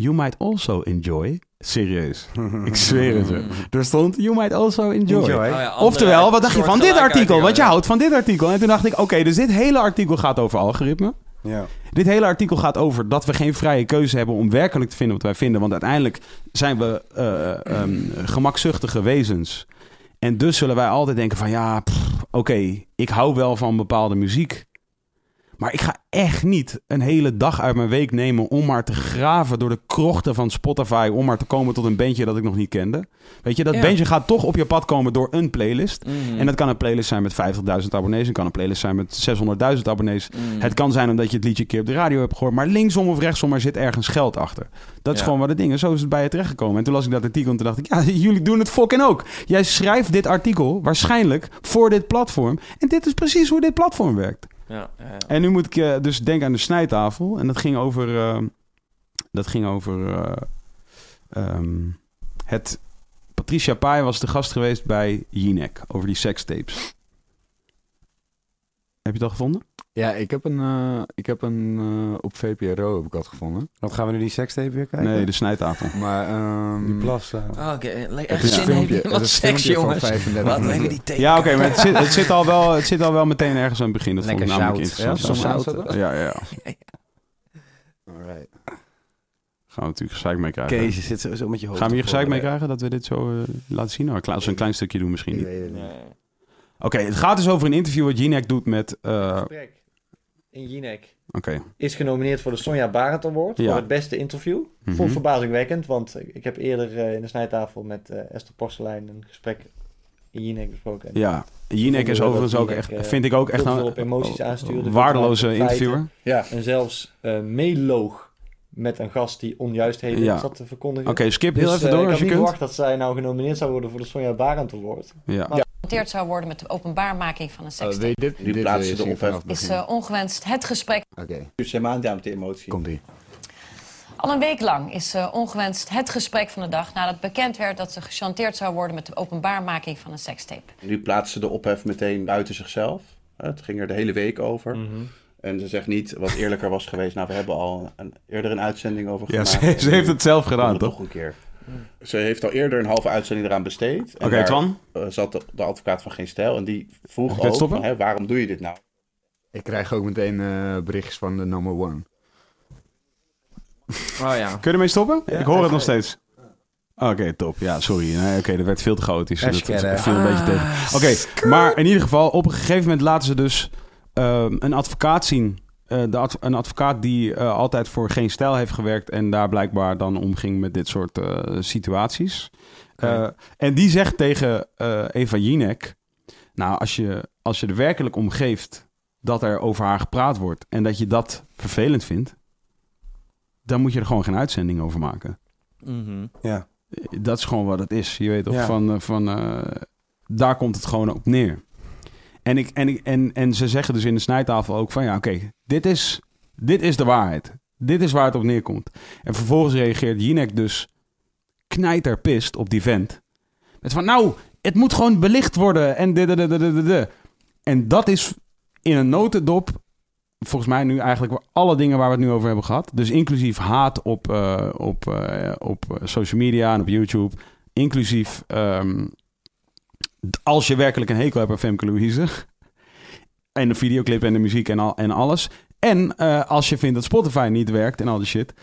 You might also enjoy. Serieus. Ik zweer het je. Er stond, you might also enjoy. Enjoy. Oh ja, Oftewel, wat dacht je van dit artikel? Want je houdt van dit artikel. En toen dacht ik, oké, dus dit hele artikel gaat over algoritme. Ja. Dit hele artikel gaat over dat we geen vrije keuze hebben om werkelijk te vinden wat wij vinden. Want uiteindelijk zijn we eh, ehm, gemakzuchtige wezens. En dus zullen wij altijd denken van ja, oké, ik hou wel van bepaalde muziek. Maar ik ga echt niet een hele dag uit mijn week nemen om maar te graven door de krochten van Spotify. Om maar te komen tot een bandje dat ik nog niet kende. Weet je, dat Ja. bandje gaat toch op je pad komen door een playlist. Mhm. En dat kan een playlist zijn met 50.000 abonnees. En kan een playlist zijn met 600.000 abonnees. Mhm. Het kan zijn omdat je het liedje een keer op de radio hebt gehoord. Maar linksom of rechtsom, er zit ergens geld achter. Dat is Ja. gewoon wat het ding is. Zo is het bij je terechtgekomen. En toen las ik dat artikel en toen dacht ik... Ja, jullie doen het fucking ook. Jij schrijft dit artikel waarschijnlijk voor dit platform. En dit is precies hoe dit platform werkt. Ja. En nu moet ik eh, dus denken aan de snijtafel. En dat ging over... eh, dat ging over... eh, ehm, het... Patricia Pai was de gast geweest bij Jinek. Over die sekstapes. Heb je al gevonden? Ja, ik heb een, eh, ik heb een eh, op VPRO heb ik dat gevonden. Wat gaan we nu die sekstape weer kijken? Nee, de snijtafel. Maar ehm, Die plas. eh. Oh, Oké, het echt zin filmpje, heeft het wat seks, jongens. 35 Wat hebben die teken? Ja, oké, maar het zit, het, zit al wel, het zit al wel meteen ergens aan het begin. Dat vond ik Lekker namelijk zout. interessant. Ja, Ja, zout ja, ja. Alright. Gaan we natuurlijk gezeik mee krijgen. Kees, je zit zo, zo met je hoofd. Gaan we hier gezeik mee krijgen dat we dit zo laten zien? Nou, als we een klein stukje doen misschien niet. het niet. Oké, het gaat dus over een interview wat Jinek doet met... eh, gesprek in Jinek Oké, is genomineerd voor de Sonja Barend Award Ja. voor het beste interview. Mhm. Vond ik verbazingwekkend, want ik heb eerder eh, in de snijtafel met eh, Esther Porselein een gesprek in Jinek besproken. ja. Jinek is overigens ook Jinek, echt, eh, vind ik ook echt heel een op emoties aanstuurde, waardeloze interviewer. Ja. En zelfs eh meeloog met een gast die onjuistheden Ja. zat te verkondigen. Oké, skip Dus, heel even door ik als had je niet kunt. verwacht dat zij nou genomineerd zou worden voor de Sonja Barend Award. Ja. Geconfronteerd zou worden met de openbaarmaking van een Oh, sekstape. dit? Nu dit plaatsen zien de ophef. is eh, ongewenst het gesprek. Oké, Dus zij maand met de emotie. komt ie. Al een week lang is eh, ongewenst het gesprek van de dag nadat bekend werd dat ze gechanteerd zou worden met de openbaarmaking van een sekstape. Nu plaatst ze de ophef meteen buiten zichzelf. Het ging er de hele week over. Mhm. En ze zegt niet wat eerlijker was geweest. Nou, we hebben al een, eerder een uitzending over Ja, gemaakt. ze, ze heeft het zelf gedaan, het toch? nog een keer. Ze heeft al eerder een halve uitzending eraan besteed. En Oké, daar, Twan? eh, zat de, de advocaat van Geen Stijl. En die vroeg ook, stoppen? van, hè, waarom doe je dit nou? Ik krijg ook meteen eh, berichtjes van de number one. Oh ja. Kun je ermee stoppen? ik hoor het nog steeds. Oké, top. Ja, sorry. Nee, Oké, dat werd veel te chaotisch. Dat, dat viel een beetje tegen. Oké, maar in ieder geval, op een gegeven moment laten ze dus ehm, een advocaat zien. Eh, de adv- een advocaat die eh, altijd voor geen stijl heeft gewerkt en daar blijkbaar dan omging met dit soort eh, situaties. Eh, en die zegt tegen eh, Eva Jinek: Nou, als je, als je er werkelijk om geeft dat er over haar gepraat wordt en dat je dat vervelend vindt, dan moet je er gewoon geen uitzending over maken. Mhm. Ja. Dat is gewoon wat het is. Je weet toch, Ja. van, van eh, daar komt het gewoon op neer. En, ik, en, en, en ze zeggen dus in de snijtafel ook van ja, oké, dit, is, dit is de waarheid. Dit is waar het op neerkomt. En vervolgens reageert Jinek dus knijterpist op die vent. Met van nou, het moet gewoon belicht worden en de, de, de, de. En dat is in een notendop volgens mij nu eigenlijk alle dingen waar we het nu over hebben gehad. Dus inclusief haat op, eh, op, eh, op eh, social media en op YouTube. Inclusief ehm, als je werkelijk een hekel hebt aan Femke Louise. En de videoclip en de muziek en, al, en alles. En eh, als je vindt dat Spotify niet werkt en al die shit.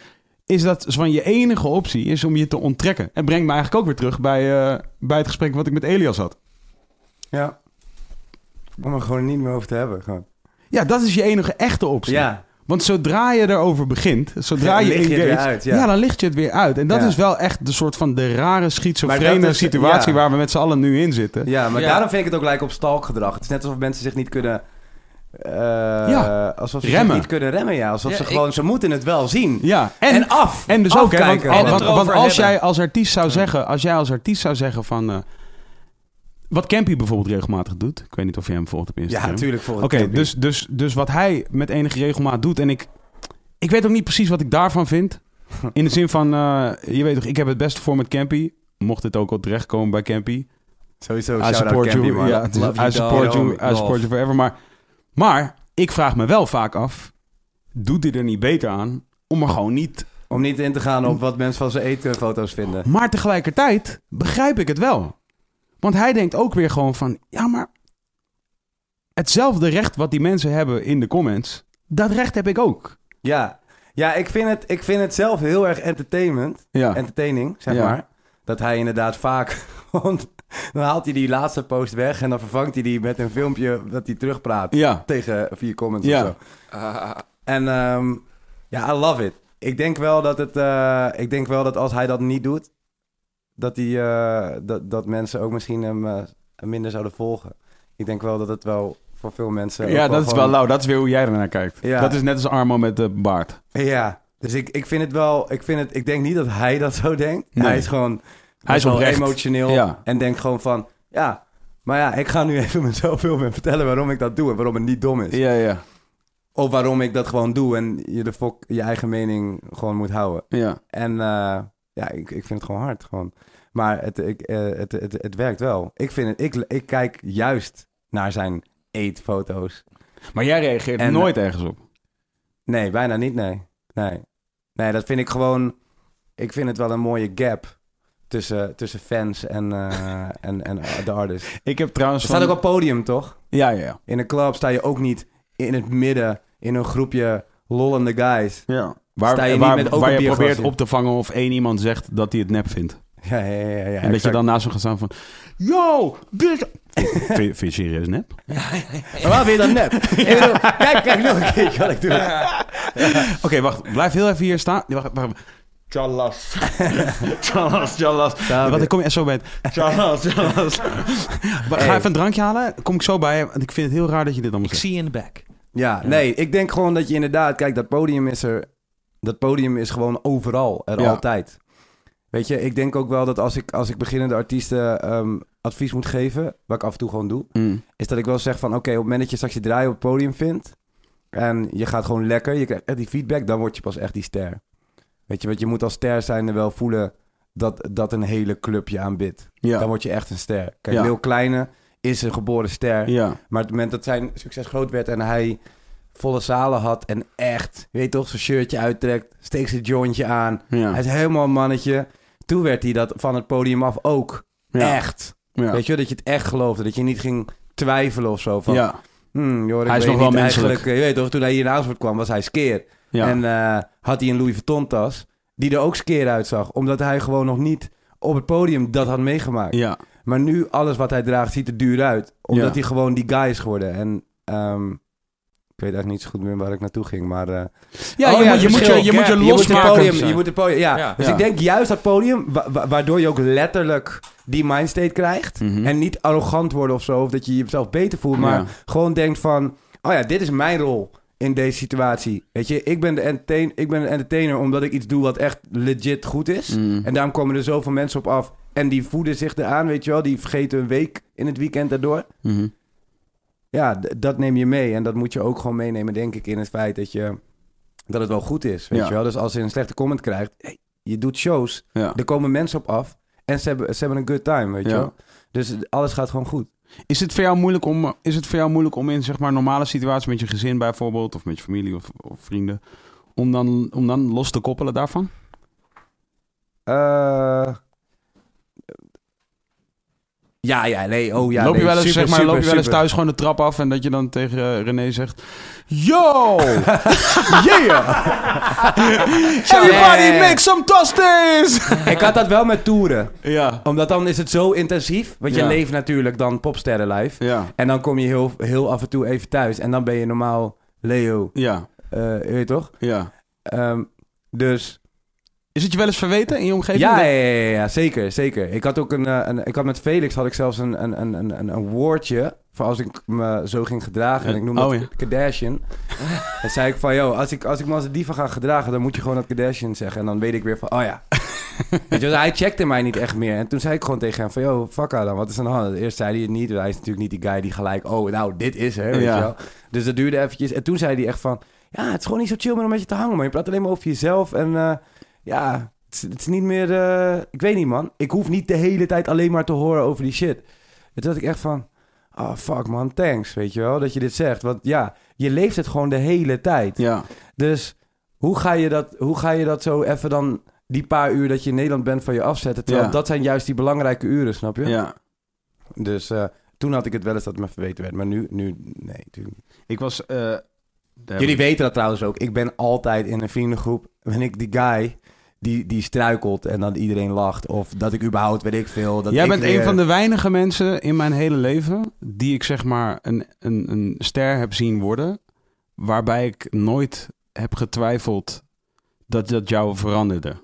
Is dat van je enige optie is om je te onttrekken. En brengt me eigenlijk ook weer terug bij, eh, bij het gesprek wat ik met Elias had. Ja. Om er gewoon niet meer over te hebben. Gewoon. Ja, dat is je enige echte optie. Ja. Want zodra je erover begint, zodra Ja, je engage, uit, ja. dan licht je het weer uit. En dat Ja. is wel echt de soort van de rare schizofrene is- situatie ja. waar we met z'n allen nu in zitten. Ja, maar Ja. daarom vind ik het ook lijken op stalkgedrag. Het is net alsof mensen zich niet kunnen... eh, Ja. Alsof ze Remmen. niet kunnen remmen, ja. Alsof Ja, ze ik- gewoon... Ze moeten het wel zien. Ja, En, en, af. en dus ook, hè, want, als hebben. jij als artiest zou zeggen, als jij als artiest zou zeggen van, eh, wat Campy bijvoorbeeld regelmatig doet, ik weet niet of je hem volgt op Ja, Instagram. natuurlijk. voor Oké, dus, dus, dus wat hij met enige regelmaat doet. En ik, ik weet ook niet precies wat ik daarvan vind. In de zin van, eh, je weet toch, ik heb het beste voor met Campy. Mocht dit ook al terechtkomen bij Campy. Sowieso, I support Campy, you. Ja, het you, I support you. I support you forever. Maar, maar ik vraag me wel vaak af, doet hij er niet beter aan om er gewoon niet... Om niet in te gaan op wat mensen van zijn etenfoto's vinden. Maar tegelijkertijd begrijp ik het wel. Want hij denkt ook weer gewoon van, ja maar hetzelfde recht wat die mensen hebben in de comments, dat recht heb ik ook. Ja, ja ik, vind het, ik vind het zelf heel erg entertainment. Ja. Entertaining, zeg Ja. maar. Dat hij inderdaad vaak. Dan haalt hij die laatste post weg en dan vervangt hij die met een filmpje dat hij terugpraat. Ja. Tegen vier comments Ja. of zo. En ehm, ja, I love it. Ik denk wel dat het... eh, ik denk wel dat als hij dat niet doet... Dat, hij, eh, dat, dat mensen ook misschien hem eh, minder zouden volgen. Ik denk wel dat het wel voor veel mensen... Ja, dat is gewoon- wel lauw. Dat is weer hoe jij ernaar kijkt. Ja. Dat is net als Armo met de baard. Ja, dus ik, ik vind het wel... Ik, vind het, ik denk niet dat hij dat zo denkt. Nee. Hij is gewoon... Hij is wel emotioneel. Ja. En denkt gewoon van... Ja, maar ja, ik ga nu even mezelf filmen en vertellen waarom ik dat doe. En waarom het niet dom is. Ja, ja. Of waarom ik dat gewoon doe. En je de fok, je eigen mening gewoon moet houden. ja. En eh, ja, ik, ik vind het gewoon hard. Gewoon. Maar het, ik, eh, het, het, het, werkt wel. Ik, vind het, ik, ik kijk juist naar zijn eetfoto's. Maar jij reageert En- nooit ergens op. Nee, bijna niet, nee. Nee, nee dat vind ik gewoon... Ik vind het wel een mooie gap tussen, tussen fans en, eh, en, en de artist. Ik heb trouwens Er staat van- ook op podium, toch? Ja, ja, ja. In een club sta je ook niet in het midden... in een groepje lollende guys. ja. Waar, Sta je niet waar, met ook waar een je bierglas probeert in. op te vangen of één iemand zegt dat hij het nep vindt. Ja, ja, ja. ja, ja en dat je dan naast hem gaat staan van... Yo, dit... vind, vind je serieus nep? Maar waar vind je? Ik bedoel, kijk, kijk nog een keertje wat ik doe. Oké, wacht. Blijf heel even hier staan. Wacht, wacht. Chalas. Chalas, chalas. Wat, ik kom je echt zo bij het... Chalas, Ga even een drankje halen. Kom ik zo bij je. Want ik vind het heel raar dat je dit allemaal Ik zegt. zie je in de back. Ja, nee, ik denk gewoon dat je inderdaad... Kijk, dat podium is er... Dat podium is gewoon overal, er Ja. altijd. Weet je, ik denk ook wel dat als ik, als ik beginnende artiesten ehm, advies moet geven... wat ik af en toe gewoon doe... Mm. is dat ik wel zeg van... oké, op het moment dat je straks je draai op het podium vindt... en je gaat gewoon lekker, je krijgt echt die feedback... dan word je pas echt die ster. Weet je, want je moet als ster zijn er wel voelen... dat, dat een hele club je aanbidt. Ja. Dan word je echt een ster. Kijk, Ja. Lil Kleine is een geboren ster... Ja. maar op het moment dat zijn succes groot werd en hij volle zalen had en echt, je weet toch, zijn shirtje uittrekt, steekt zijn jointje aan. Ja. Hij is helemaal een mannetje. Toen werd hij dat van het podium af ook Ja. echt. Ja. Weet je, dat je het echt geloofde, dat je niet ging twijfelen of zo. Van, Ja. hmm, joh, ik Hij is weet nog wel menselijk. eigenlijk, Je weet toch, toen hij hier in Amersfoort kwam, was hij skeer. En eh, had hij een Louis Vuitton tas, die er ook skeer uitzag. Omdat hij gewoon nog niet op het podium dat had meegemaakt. Ja. Maar nu, alles wat hij draagt, ziet er duur uit. Omdat hij gewoon die guy is geworden. En ehm, weet eigenlijk niet zo goed meer waar ik naartoe ging. Maar, eh, Ja, oh je, moet, het je, moet je, je moet je Je moet het losmaken. podium, je moet het podium, ja. Ja. Dus Ja. ik denk juist dat podium, wa- wa- waardoor je ook letterlijk die mindstate krijgt. Mhm. En niet arrogant worden of zo, of dat je jezelf beter voelt. Maar Ja. gewoon denkt van, oh ja, dit is mijn rol in deze situatie. Weet je, ik ben, de entertain, ik ben een entertainer omdat ik iets doe wat echt legit goed is. Mm. En daarom komen er zoveel mensen op af. En die voeden zich eraan, weet je wel. Die vergeten een week in het weekend daardoor. Mhm. Ja, dat neem je mee. En dat moet je ook gewoon meenemen, denk ik, in het feit dat, je, dat het wel goed is. Weet Ja. je wel? Dus als je een slechte comment krijgt, hey, je doet shows, Ja. er komen mensen op af. En ze hebben, ze hebben een good time, weet je wel. Dus alles gaat gewoon goed. Is het voor jou moeilijk om, is het voor jou moeilijk om in zeg maar normale situaties met je gezin bijvoorbeeld, of met je familie of, of vrienden, om dan, om dan los te koppelen daarvan? Eh, Ja, ja, nee, oh ja. loop je nee, wel eens, super, zeg maar, super, loop je wel eens thuis gewoon de trap af en dat je dan tegen eh, René zegt... Yo! yeah! Everybody make some toasties! Ik had dat wel met toeren. ja. Omdat dan is het zo intensief. Want je leeft natuurlijk dan popsterren live. Ja. En dan kom je heel, heel af en toe even thuis. En dan ben je normaal Leo. Ja. eh, weet je toch? Ja. Ehm, dus Is het je wel eens verweten in je omgeving? ja, ja, ja, zeker, zeker. Ik had ook een, eh, een ik had met Felix had ik zelfs een, een, een, een, een- woordje voor als ik me zo ging gedragen. En ik noemde Oh, het ja. Kardashian. en zei ik van, yo, als ik, als ik me als een diva ga gedragen, dan moet je gewoon dat Kardashian zeggen. En dan weet ik weer van, oh ja. Weet je, hij checkte mij niet echt meer. En toen zei ik gewoon tegen hem van, yo, fuck dan, wat is aan de hand? Eerst zei hij het niet, hij is natuurlijk niet die guy die gelijk, oh, nou, dit is er, weet Ja. je wel. Dus dat duurde eventjes. En toen zei hij echt van, ja, het is gewoon niet zo chill meer om met je te hangen, man. Je praat alleen maar over jezelf en eh, ja, het is, het is niet meer, eh, ik weet niet, man. Ik hoef niet de hele tijd alleen maar te horen over die shit. En toen had ik echt van, oh, fuck, man, thanks, weet je wel, dat je dit zegt. Want ja, je leeft het gewoon de hele tijd. Ja. Dus hoe ga je dat, hoe ga je dat zo even dan die paar uur dat je in Nederland bent van je afzetten? Terwijl Ja. dat zijn juist die belangrijke uren, snap je? ja. Dus eh, toen had ik het wel eens dat het me verweten werd. Maar nu, nu nee, natuurlijk. Ik was... eh, Jullie weten dat trouwens ook. Ik ben altijd in een vriendengroep, ben ik die guy die, die struikelt en dan iedereen lacht. Of dat ik überhaupt, weet ik veel. Dat Jij ik bent weer- een van de weinige mensen in mijn hele leven die ik zeg maar een, een, een ster heb zien worden, waarbij ik nooit heb getwijfeld dat dat jou veranderde.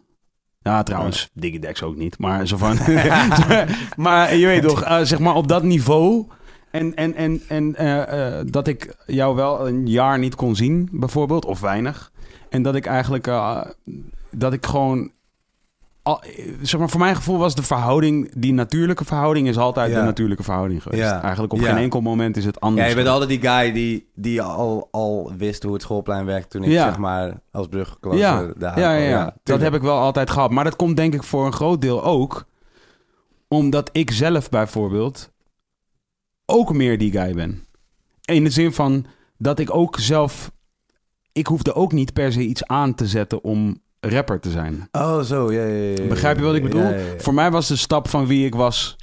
Ja, trouwens, Digidex ook niet, maar zo van. maar je weet toch, eh, zeg maar op dat niveau. En, en, en, en eh, eh, dat ik jou wel een jaar niet kon zien, bijvoorbeeld, of weinig. En dat ik eigenlijk, dat ik gewoon al, zeg maar, voor mijn gevoel was de verhouding, die natuurlijke verhouding is altijd Ja. de natuurlijke verhouding geweest. Ja. Eigenlijk op Ja. geen enkel moment is het anders. Ja, je bent altijd die guy die, die al, al wist hoe het schoolplein werkt toen ik zeg maar als brugklas ja. eh, daar ja, ja, dat heb ik wel altijd gehad. Maar dat komt denk ik voor een groot deel ook omdat ik zelf bijvoorbeeld ook meer die guy ben. In de zin van dat ik ook zelf... Ik hoefde ook niet per se iets aan te zetten om rapper te zijn. Oh, zo, ja, ja, ja. Begrijp je wat ik bedoel? Voor mij was de stap van wie ik was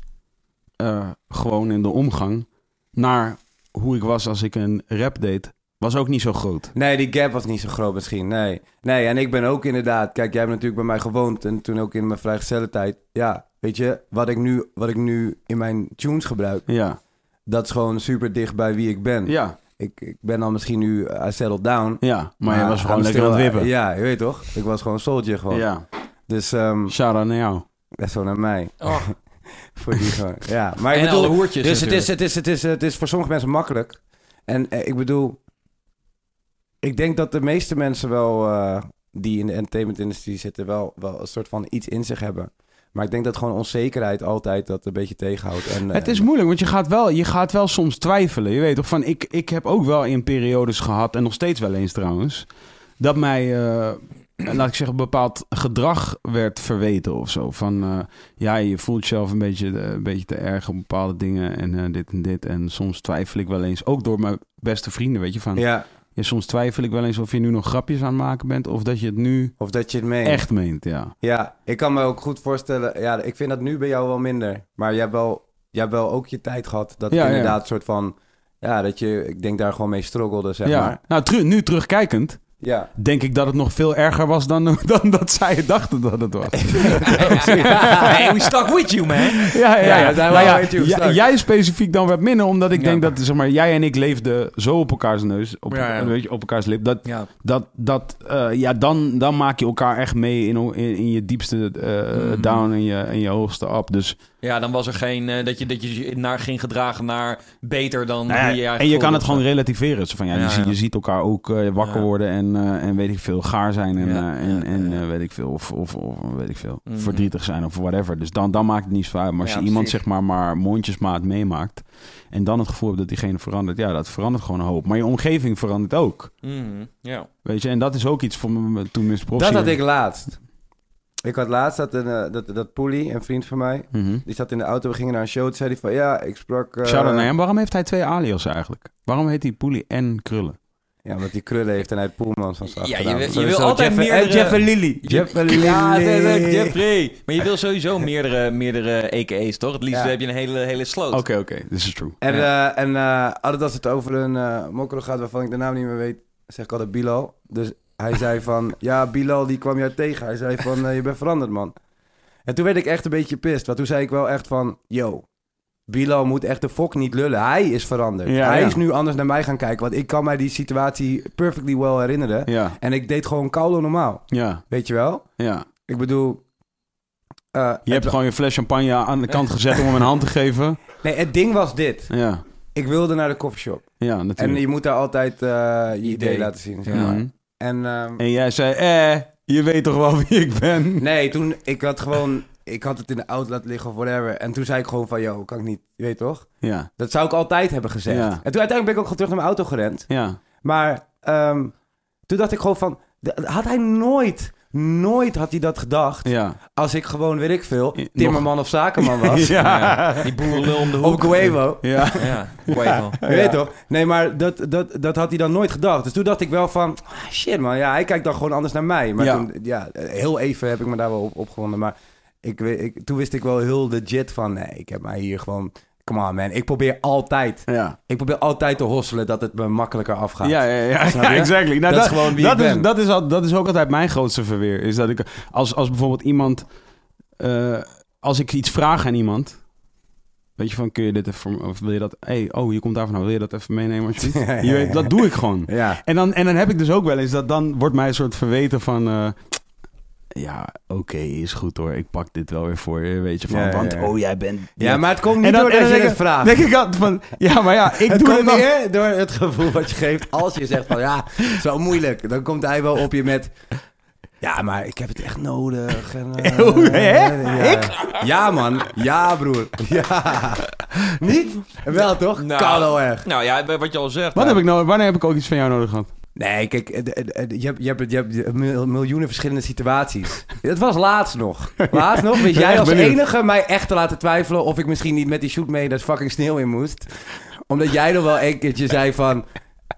eh, gewoon in de omgang naar hoe ik was als ik een rap deed, was ook niet zo groot. Nee, die gap was niet zo groot misschien, nee. Nee, en ik ben ook inderdaad... Kijk, jij hebt natuurlijk bij mij gewoond en toen ook in mijn vrijgezellentijd. Ja, weet je, wat ik nu, wat ik nu in mijn tunes gebruik, Ja, dat is gewoon super dicht bij wie ik ben. ja, Ik, ik ben dan misschien nu, uh, I settled down. ja. Maar je was gewoon lekker aan het wippen. Ja, je weet toch? Ik was gewoon soldier gewoon. Ja, Dus, ehm shout-out naar jou. dat is zo naar mij. Oh. voor die gewoon. Ja, maar ik En bedoel, alle hoertjes dus het is, het, is, het, is, het is voor sommige mensen makkelijk. En eh, ik bedoel, ik denk dat de meeste mensen wel, eh, die in de entertainment-industrie zitten, wel, wel een soort van iets in zich hebben. Maar ik denk dat gewoon onzekerheid altijd dat een beetje tegenhoudt. En, eh, Het is moeilijk, want je gaat wel, je gaat wel soms twijfelen. Je weet toch van, ik, ik heb ook wel in periodes gehad, en nog steeds wel eens trouwens, dat mij, eh, laat ik zeggen, een bepaald gedrag werd verweten of zo. Van, eh, ja, je voelt jezelf een beetje, eh, een beetje te erg op bepaalde dingen en eh, dit en dit. En soms twijfel ik wel eens, ook door mijn beste vrienden, weet je, van... Ja, Ja, soms twijfel ik wel eens of je nu nog grapjes aan het maken bent, of dat je het nu of dat je het meent. echt meent, ja. Ja, ik kan me ook goed voorstellen. Ja, ik vind dat nu bij jou wel minder. Maar jij hebt wel, jij hebt wel ook je tijd gehad. Dat Ja, ja. inderdaad een soort van... Ja, dat je, ik denk daar gewoon mee struggelde, zeg ja. maar. Nou, teru- nu terugkijkend, Ja. denk ik dat het nog veel erger was dan, dan dat zij dachten dat het was. hey, we stuck with you, man. Ja, ja, Ja, ja. Nou ja, jij specifiek dan wat minder, omdat ik Ja. denk dat zeg maar, jij en ik leefden zo op elkaars neus, op, Ja, ja. Weet je, op elkaars lip. Dat, Ja. dat, dat uh, ja, dan, dan maak je elkaar echt mee in, in, in je diepste uh, mm. down en je, en je hoogste up. Dus, ja, dan was er geen uh, dat, je, dat je naar ging gedragen naar beter dan nou ja, je En je kan het gewoon relativeren. Zo van, ja, Ja, je, ziet- ja. je ziet elkaar ook uh, wakker worden en, uh, en weet ik veel, gaar zijn en, en, en weet ik veel, of, of, of weet ik veel, Mhm. verdrietig zijn of whatever. Dus dan, dan maakt het niet zo uit. Maar als je iemand zeg maar maar mondjesmaat meemaakt en dan het gevoel hebt dat diegene verandert, ja, dat verandert gewoon een hoop. Maar je omgeving verandert ook. Mm, ja. Weet je, en dat is ook iets voor me toen Mr. Prof. Dat had ik laatst. Ik had laatst dat, een, eh, dat, dat Poelie, een vriend van mij, Mhm. die zat in de auto, we gingen naar een show. Toen zei hij van, ja, ik sprak... eh, Shout-out naar hem. Waarom heeft hij twee alias eigenlijk? Waarom heet hij Poelie en Krullen? Ja, omdat hij krullen heeft en hij Poelmans van zijn Ja, je wil- je Sowieso wil altijd Jeff- meerdere- eh, Jeff en Lily. Jeff en Lily. Ja, Jeffrey. Maar je wil sowieso meerdere, meerdere AKA's, toch? Het liefst Ja. heb je een hele, hele sloot. Oké, oké. This is true. En, Ja. eh, en eh, altijd als het over een eh mokro gaat waarvan ik de naam niet meer weet, zeg ik altijd Bilal. Dus hij zei van, ja, Bilal die kwam jou tegen. Hij zei van, eh, je bent veranderd, man. En toen werd ik echt een beetje pist. Want toen zei ik wel echt van, yo, Bilal moet echt de fok niet lullen. Hij is veranderd. Ja, hij ja. is nu anders naar mij gaan kijken. Want ik kan mij die situatie perfectly well herinneren. Ja, En ik deed gewoon koude normaal. ja, Weet je wel? ja. Ik bedoel... eh, Je hebt gewoon je fles champagne aan de kant gezet om hem een hand te geven. Nee, het ding was dit. Ja, Ik wilde naar de coffeeshop. ja En natuurlijk. je moet daar altijd eh, je idee Idee. laten zien. Zeg Ja. maar. En ehm, En jij zei, eh, je weet toch wel wie ik ben? nee, toen ik had gewoon, ik had het in de auto laten liggen of whatever. En toen zei ik gewoon van, yo, kan ik niet, je weet toch? Ja, Dat zou ik altijd hebben gezegd. Ja. En toen uiteindelijk ben ik ook gewoon terug naar mijn auto gerend. ja. Maar ehm, toen dacht ik gewoon van, had hij nooit, nooit had hij dat gedacht. Ja. Als ik gewoon, weet ik veel, Nog- timmerman of zakenman was. Ja. Die boerenlul om de hoek. Of Guevo. Ja. Ja, Quavo. Je weet toch? Nee, maar dat, dat, dat had hij dan nooit gedacht. Dus toen dacht ik wel van... ah, shit man, ja, hij kijkt dan gewoon anders naar mij. Maar Ja. toen, ja, heel even heb ik me daar wel op opgewonden. Maar ik, weet- ik, toen wist ik wel heel legit van... Nee, ik heb mij hier gewoon... Come on man, ik probeer altijd... Ja. Ik probeer altijd te hosselen dat het me makkelijker afgaat. Ja, ja, ja, ja, exactly. Nou, Dat is gewoon wie dat ik is, ben. Dat is, al, dat is ook altijd mijn grootste verweer. Is dat ik, als, als bijvoorbeeld iemand, eh, als ik iets vraag aan iemand, weet je van, kun je dit even, of wil je dat, hey, oh, je komt daar van, wil je dat even meenemen alsjeblieft? Ja, ja, Je weet, ja. dat doe ik gewoon. Ja. En dan, en dan heb ik dus ook wel eens dat dan wordt mij een soort verweten van. eh, ja, oké, is goed hoor. Ik pak dit wel weer voor je, weet je van. Ja, Want ja. oh, jij bent. Ja, maar het komt En niet dan- door en dan je denk het ik- vraagt. denk ik altijd van. Ja, maar ja, ik het doe komt het dan. meer door het gevoel wat je geeft als je zegt van ja, zo moeilijk. Dan komt hij wel op je met ja, maar ik heb het echt nodig. En, Hoe, hè? ja. Ja man, ja broer. Ja. Niet? Wel toch? Nou, kan wel erg. Nou ja, wat je al zegt. Wat hè. heb ik nou, wanneer heb ik ook iets van jou nodig gehad? Nee, kijk, eh, eh, eh, je hebt, je hebt, je hebt mil- miljoenen verschillende situaties. Het was laatst nog. Laatst nog wist jij als enige mij echt te laten twijfelen of ik misschien niet met die shoot mee dat fucking sneeuw in moest. Omdat jij nog wel een keertje zei van...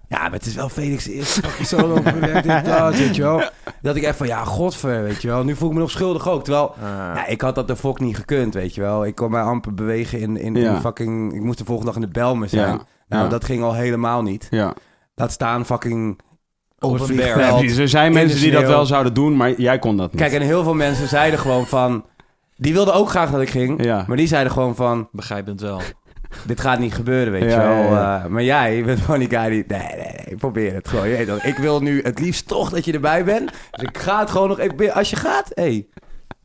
Ja, maar het is wel Felix' eerste fucking solo project in plaats, weet je wel. Dat ik echt van, ja, godver, weet je wel. Nu voel ik me nog schuldig ook. Terwijl, Ah. ja, ik had dat de fok niet gekund, weet je wel. Ik kon mij amper bewegen in, in, fucking... Ik moest de volgende dag in de Belmen zijn. Ja. Nou, dat ging al helemaal niet. Ja. Laat staan fucking op het een vliegveld. Er zijn mensen die dat wel zouden doen, maar jij kon dat niet. Kijk, en heel veel mensen zeiden gewoon van... Die wilden ook graag dat ik ging. Ja. Maar die zeiden gewoon van... Begrijpend wel. Dit gaat niet gebeuren, weet Ja, je wel. ja, ja. Eh, maar jij bent gewoon die guy die... Nee, nee, nee. Probeer het gewoon. Je weet dat. Ik wil nu het liefst toch dat je erbij bent. Dus ik ga het gewoon nog even... Als je gaat, hey.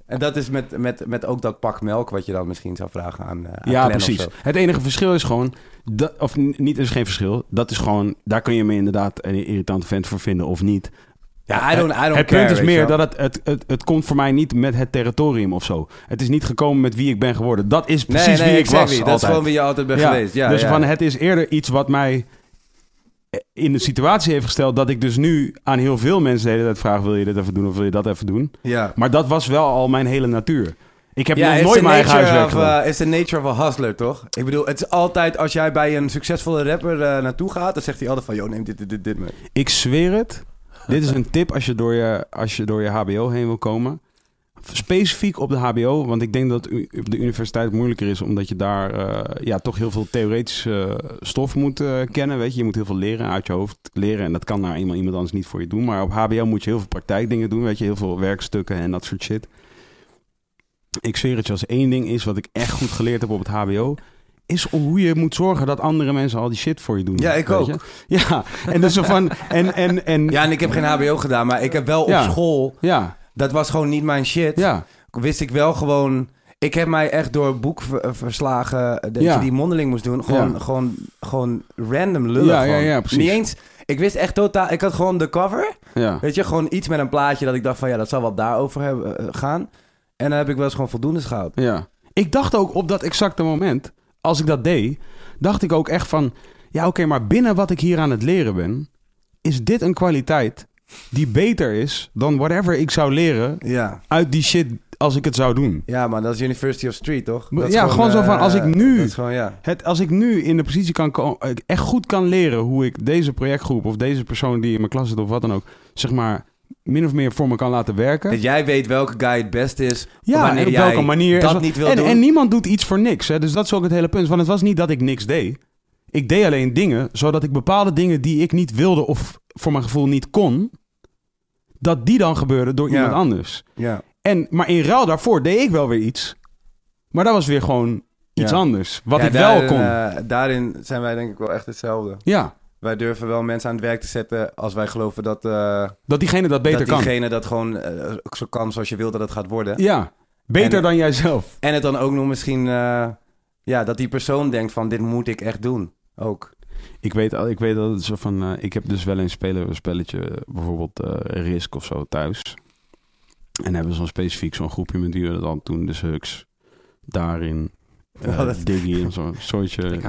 En dat is met, met, met ook dat pak melk... wat je dan misschien zou vragen aan, eh, aan Ja, Glenn precies. Het enige verschil is gewoon, dat, of niet, er is geen verschil. Dat is gewoon, daar kun je me inderdaad een irritante vent voor vinden of niet. Ja, I don't, I don't het care, punt is meer dat het, het, het, het komt voor mij niet met het territorium of zo. Het is niet gekomen met wie ik ben geworden. Dat is precies nee, nee, wie ik was Dat is gewoon wie je altijd bent Ja, geweest. Ja, dus ja. van het is eerder iets wat mij in de situatie heeft gesteld dat ik dus nu aan heel veel mensen de hele tijd vraag: wil je dit even doen of wil je dat even doen? Ja. Maar dat was wel al mijn hele natuur. Ik heb ja, nog nooit mijn eigen huiswerk of, gedaan. uh, It's the nature of a hustler, toch? Ik bedoel, het is altijd als jij bij een succesvolle rapper uh, naartoe gaat, dan zegt hij altijd van, yo, neem dit, dit, dit, dit mee. Ik zweer het. Dit is een tip als je door je, als je, door je HBO heen wil komen. Specifiek op de HBO, want ik denk dat op de universiteit moeilijker is, omdat je daar eh, ja, toch heel veel theoretische eh, stof moet eh, kennen. Weet je. je moet heel veel leren uit je hoofd leren. En dat kan nou eenmaal iemand anders niet voor je doen. Maar op HBO moet je heel veel praktijkdingen doen. Weet je, heel veel werkstukken en dat soort shit. Ik zweer het je, als één ding is wat ik echt goed geleerd heb op het HBO, is hoe je moet zorgen dat andere mensen al die shit voor je doen. Ja, ik ook. je. Ja, en dus zo van. En, en, en, Ja, en ik heb geen HBO gedaan, maar ik heb wel op Ja. school, ja, dat was gewoon niet mijn shit. ja. Wist ik wel gewoon, ik heb mij echt door boekverslagen, dat Ja. je die mondeling moest doen, gewoon, Ja. gewoon, gewoon random lullen. Ja, gewoon. ja, precies. Niet eens, ik wist echt totaal, ik had gewoon de cover. ja. Weet je, gewoon iets met een plaatje dat ik dacht van ja, dat zal wel daarover hebben, eh, gaan. En dan heb ik wel eens gewoon voldoende gehaald. Ja. Ik dacht ook op dat exacte moment, als ik dat deed, dacht ik ook echt van, ja oké, maar binnen wat ik hier aan het leren ben, is dit een kwaliteit die beter is dan whatever ik zou leren Ja. uit die shit als ik het zou doen. Ja, maar dat is University of Street, toch? Dat ja, gewoon, zo van, als ik eh, nu, gewoon, ja. het, als ik nu in de positie kan komen, echt goed kan leren hoe ik deze projectgroep of deze persoon die in mijn klas zit of wat dan ook, zeg maar, min of meer voor me kan laten werken. Dat jij weet welke guy het beste is. Ja, en op jij welke manier. dat en, niet wil en, doen. en niemand doet iets voor niks. Hè? Dus dat is ook het hele punt. Want het was niet dat ik niks deed. Ik deed alleen dingen, zodat ik bepaalde dingen die ik niet wilde of voor mijn gevoel niet kon, dat die dan gebeurden door Ja. iemand anders. ja. En, maar in ruil daarvoor deed ik wel weer iets. Maar dat was weer gewoon iets Ja. anders. Wat Ja, ik daarin, wel kon. eh, daarin zijn wij denk ik wel echt hetzelfde. ja, Wij durven wel mensen aan het werk te zetten als wij geloven dat, eh, dat diegene dat beter dat kan. diegene dat gewoon eh, zo kan zoals je wilt dat het gaat worden. Ja, beter En- dan jijzelf. En het dan ook nog misschien, eh, ja, dat die persoon denkt van dit moet ik echt doen. Ook. Ik weet, al- ik weet dat het zo van. ik heb dus wel eens spelen een spelletje, bijvoorbeeld eh, Risk of zo thuis. En hebben zo'n specifiek zo'n groepje met we dat dan toen, de Hux. Daarin. eh, dat- Diggy en zo'n soortje Ik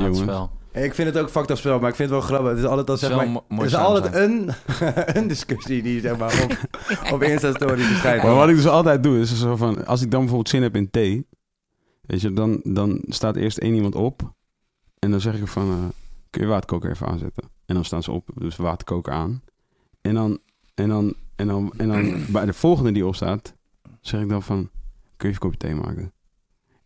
Ik vind het ook fucked up spel, maar ik vind het wel grappig. Het is altijd al zeg maar, het is altijd een, een discussie die zeg maar op, op Insta Story verschijnt. Maar wat ik dus altijd doe, is zo van, als ik dan bijvoorbeeld zin heb in thee, weet je, dan, dan staat eerst één iemand op en dan zeg ik van, eh, kun je waterkoker even aanzetten? En dan staan ze op, dus waterkoker aan. En dan, en dan, en dan, en dan bij de volgende die opstaat, zeg ik dan van, kun je even een kopje thee maken?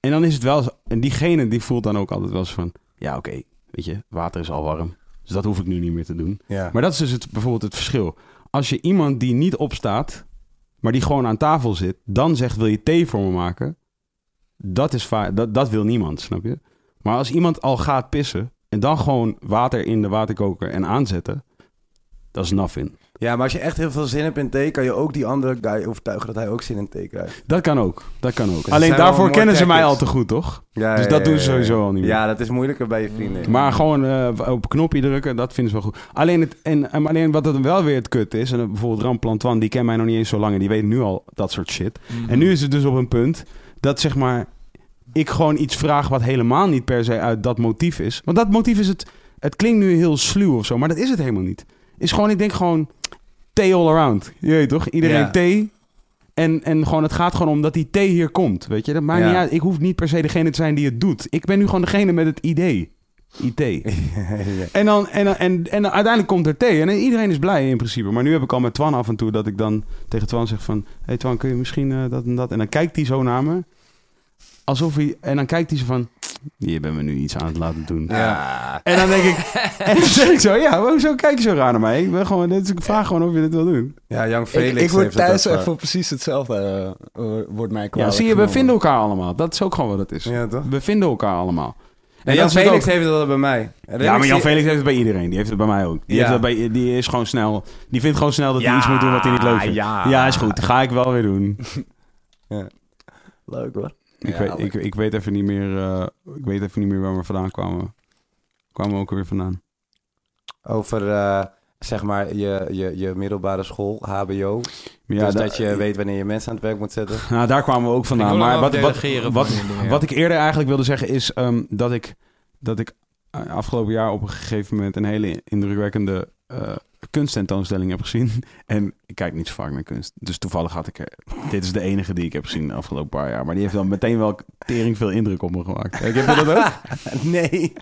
En dan is het wel, en diegene die voelt dan ook altijd wel eens van, ja oké, weet je, water is al warm. Dus dat hoef ik nu niet meer te doen. Ja. Maar dat is dus het, bijvoorbeeld het verschil. Als je iemand die niet opstaat, maar die gewoon aan tafel zit, dan zegt wil je thee voor me maken, dat, is dat, dat wil niemand, snap je? Maar als iemand al gaat pissen en dan gewoon water in de waterkoker en aanzetten, dat is nothing. Ja, maar als je echt heel veel zin hebt in thee, kan je ook die andere guy overtuigen dat hij ook zin in thee krijgt. Dat kan ook, dat kan ook. Alleen daarvoor kennen ze mij al te goed, toch? Ja, Dus ja, dat ja, doen ze ja, ja. sowieso al niet meer. Ja, dat is moeilijker bij je vrienden. Maar gewoon eh, op knopje drukken, dat vinden ze wel goed. Alleen, het, en, en alleen wat het wel weer het kut is, en eh, bijvoorbeeld Ramplan Twan, die kent mij nog niet eens zo lang en die weet nu al dat soort shit. En nu is het dus op een punt dat zeg maar ik gewoon iets vraag wat helemaal niet per se uit dat motief is. Want dat motief is het, het klinkt nu heel sluw of zo, maar dat is het helemaal niet. Is gewoon, ik denk gewoon thee all around. Je weet toch? Iedereen Ja. thee. En, en gewoon, het gaat gewoon om dat die thee hier komt. Weet je, dat maakt Ja. niet uit. Ik hoef niet per se degene te zijn die het doet. Ik ben nu gewoon degene met het idee. IT. En, dan, en, dan, en, en dan uiteindelijk komt er thee. En iedereen is blij in principe. Maar nu heb ik al met Twan af en toe dat ik dan tegen Twan zeg van... Hé hey Twan, kun je misschien eh, dat en dat? En dan kijkt hij zo naar me. Alsof hij... En dan kijkt hij zo van... Je bent me nu iets aan het laten doen. Ja. En dan denk ik... en dan zeg ik zo... Ja, hoezo kijk je zo raar naar mij? Ik, ben gewoon, dit- ik vraag gewoon of je dit wil doen. Ja, Ik, Felix ik word heeft het thuis echt voor precies hetzelfde. eh, wordt mij Ja, zie je, we vinden elkaar allemaal. Dat is ook gewoon wat het is. Ja, toch? We vinden elkaar allemaal. En dat Jan Felix ook. heeft het wel bij mij. Ja, maar ik Jan Felix heeft het bij iedereen. Die heeft het bij mij ook. Die, Ja. heeft bij, die is gewoon snel. Die vindt gewoon snel dat hij Ja, iets moet doen wat hij niet leuk vindt. ja. ja is goed. Ga ik wel weer doen. Leuk hoor. Ik, Ja, weet, ik, ik weet even niet meer. eh, ik weet even niet meer waar we vandaan kwamen. Kwamen we ook weer vandaan. Over, eh, zeg maar, je, je, je middelbare school, HBO. Ja, dus da- dat je weet wanneer je mensen aan het werk moet zetten. Nou, daar kwamen we ook vandaan. Maar wat, wat, wat, wat ik eerder eigenlijk wilde zeggen is ehm, dat ik, dat ik afgelopen jaar op een gegeven moment een hele indrukwekkende eh, kunsttentoonstelling heb gezien. En ik kijk niet zo vaak naar kunst. Dus toevallig had ik... er- dit is de enige die ik heb gezien de afgelopen paar jaar. Maar die heeft dan meteen wel tering veel indruk op me gemaakt. Heb je dat ook? nee,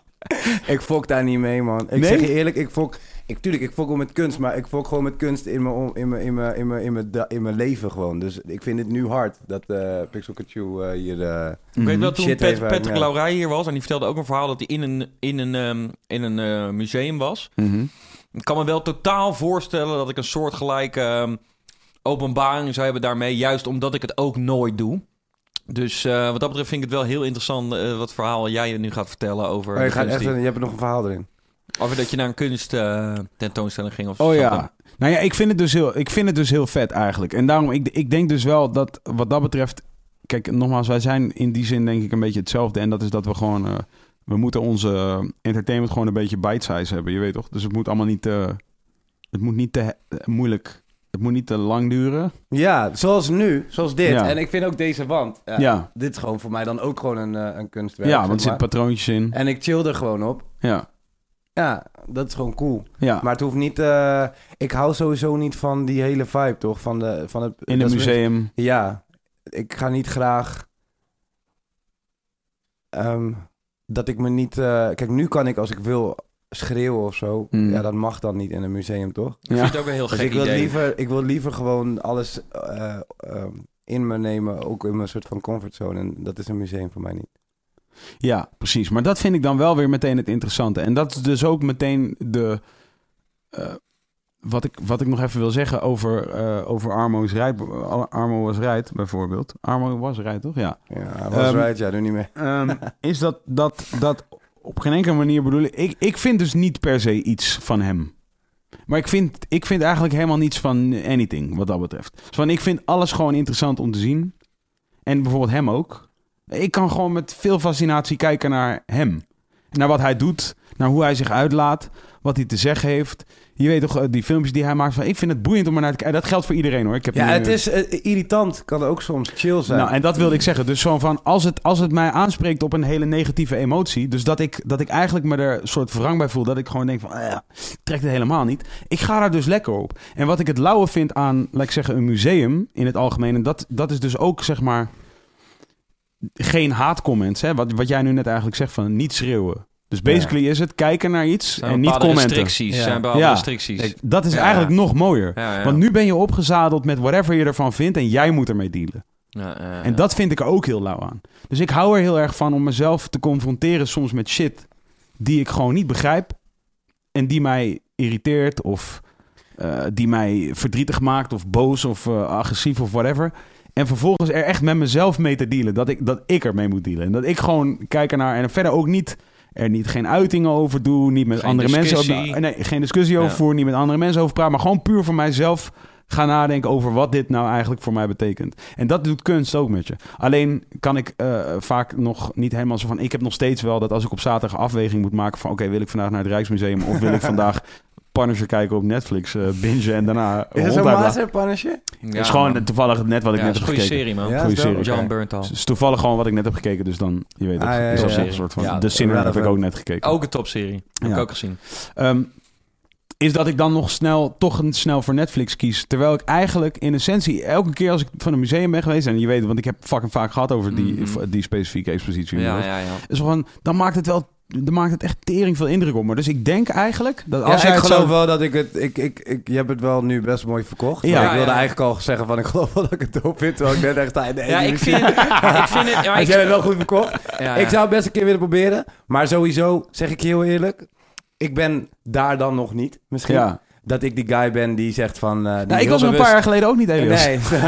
ik fok daar niet mee, man. Ik Nee? zeg je eerlijk, ik fok... Ik, tuurlijk, ik fok wel met kunst, maar ik fok gewoon met kunst in mijn, in mijn, in mijn, in mijn, in mijn, in mijn leven gewoon. Dus ik vind het nu hard dat eh Pixel Kachu eh, hier... eh, Ik weet wel, toen Pet- Patrick. Laurij hier was... en die vertelde ook een verhaal dat hij in een, in een, ehm, in een museum was. Mhm. Ik kan me wel totaal voorstellen dat ik een soortgelijke ehm, openbaring zou hebben daarmee... juist omdat ik het ook nooit doe. Dus wat dat betreft vind ik het wel heel interessant... wat verhaal jij nu gaat vertellen over... Oh, je, gaat echt, je hebt er nog een verhaal erin. Over dat je naar een kunst eh, tentoonstelling ging of Oh zo. ja. Nou ja, ik vind het dus heel, ik vind het dus heel vet eigenlijk. En daarom, ik, ik denk dus wel dat wat dat betreft... Kijk, nogmaals, wij zijn in die zin denk ik een beetje hetzelfde. En dat is dat we gewoon... eh, we moeten onze eh, entertainment gewoon een beetje bite-size hebben. Je weet toch? Dus het moet allemaal niet te... Het moet niet te moeilijk... Het moet niet te lang duren. Ja, zoals nu, zoals dit. Ja. En ik vind ook deze wand. Ja, Ja. Dit is gewoon voor mij dan ook gewoon een, een kunstwerk. Ja, want er zitten patroontjes in. En ik chill er gewoon op. Ja. Ja, dat is gewoon cool. Ja. Maar het hoeft niet... eh, ik hou sowieso niet van die hele vibe, toch? Van, de, van het... In dat een is- museum. Ja. ik ga niet graag... ehm, dat ik me niet... eh, kijk, nu kan ik als ik wil schreeuwen of zo. Mm. Ja, dat mag dan niet in een museum, toch? Ik vind het ook een heel Dus gek ik wil, idee. liever, ik wil liever gewoon alles eh, ehm, in me nemen, ook in mijn soort van comfortzone. En dat is een museum voor mij niet. Ja, precies. Maar dat vind ik dan wel weer meteen het interessante. En dat is dus ook meteen de. eh, wat, ik, wat ik nog even wil zeggen over, eh, over Armo's Rijd. Armo was Rijd, bijvoorbeeld. Armo was Rijd, toch? Ja. Ja, was Ehm, right, ja, doe niet meer. Ehm, is dat, dat, dat op geen enkele manier bedoel ik. ik. Ik vind dus niet per se iets van hem. Maar ik vind, ik vind eigenlijk helemaal niets van anything, wat dat betreft. Dus van, ik vind alles gewoon interessant om te zien. En bijvoorbeeld hem ook. Ik kan gewoon met veel fascinatie kijken naar hem. Naar wat hij doet, naar hoe hij zich uitlaat, wat hij te zeggen heeft. Je weet toch, eh, die filmpjes die hij maakt. Van, ik vind het boeiend om er naar te kijken. Dat geldt voor iedereen hoor. Ik heb Ja, nu- het is eh, irritant. Kan ook soms chill zijn. nou, en dat wilde ik zeggen. Dus zo van, als het, als het mij aanspreekt op een hele negatieve emotie... dus dat ik, dat ik eigenlijk me er een soort wrang bij voel... dat ik gewoon denk van, ja, trekt het helemaal niet. Ik ga daar dus lekker op. En wat ik het lauwe vind aan, laat ik zeggen, een museum in het algemeen... en dat, dat is dus ook, zeg maar, geen haatcomments. Hè? Wat, wat jij nu net eigenlijk zegt van niet schreeuwen. Dus basically is het kijken naar iets Zijn en niet commenten. restricties, Ja. zijn bepaalde Ja. restricties. Dat is Ja. eigenlijk nog mooier. Ja, ja. Want nu ben je opgezadeld met whatever je ervan vindt... en jij moet ermee dealen. Ja, ja, En dat vind ik er ook heel lauw aan. Dus ik hou er heel erg van om mezelf te confronteren soms met shit die ik gewoon niet begrijp. En die mij irriteert of eh, die mij verdrietig maakt of boos of eh, agressief of whatever. En vervolgens er echt met mezelf mee te dealen. Dat ik, dat ik ermee moet dealen. En dat ik gewoon kijk ernaar en er verder ook niet... Er niet geen uitingen over doe, niet met Geen andere mensen discussie. over, nee, geen discussie over Ja. voer, niet met andere mensen over praten, maar gewoon puur voor mijzelf gaan nadenken over wat dit nou eigenlijk voor mij betekent. En dat doet kunst ook met je. Alleen kan ik eh, vaak nog niet helemaal zo van... Ik heb nog steeds wel dat als ik op zaterdag afweging moet maken van... Oké, wil ik vandaag naar het Rijksmuseum of wil ik vandaag Punisher kijken op Netflix, eh bingen en daarna is het zo'n. Master Punisher? Het is gewoon toevallig het net wat ik ja, net heb gekeken. goede serie, man. Ja, dope. serie. John Oké. Berntal. Het is toevallig gewoon wat ik net heb gekeken, dus dan, je weet het, Ah, ja, is ja, dat ja. een soort van... Ja, de Sinner heb ik ook net gekeken. Ook een topserie. Heb ik Ja. ook gezien. Ehm, is dat ik dan nog snel, toch een snel voor Netflix kies. Terwijl ik eigenlijk in essentie elke keer als ik van een museum ben geweest... en je weet, want ik heb fucking vaak gehad over die, Mhm. die specifieke expositie. Ja, ja, ja. is gewoon, dan maakt het wel... Dan maakt het echt tering veel indruk op me. Dus ik denk eigenlijk dat als ja, jij ik geloof wel dat ik het... Ik, ik, ik, je hebt het wel nu best mooi verkocht. Ja. Maar ik wilde ja. eigenlijk al zeggen van... Ik geloof wel dat ik het dope vind. Terwijl ik net echt. Nee, Ja, ik vind, ik vind het... Ja, ik, jij het wel goed verkocht. ja, ja. Ik zou het best een keer willen proberen. Maar sowieso, zeg ik je heel eerlijk... Ik ben daar dan nog niet. Misschien Ja. dat ik die guy ben die zegt van... eh, die Nou, ik heel was er een bewust- paar jaar geleden ook niet, Elias. Nee.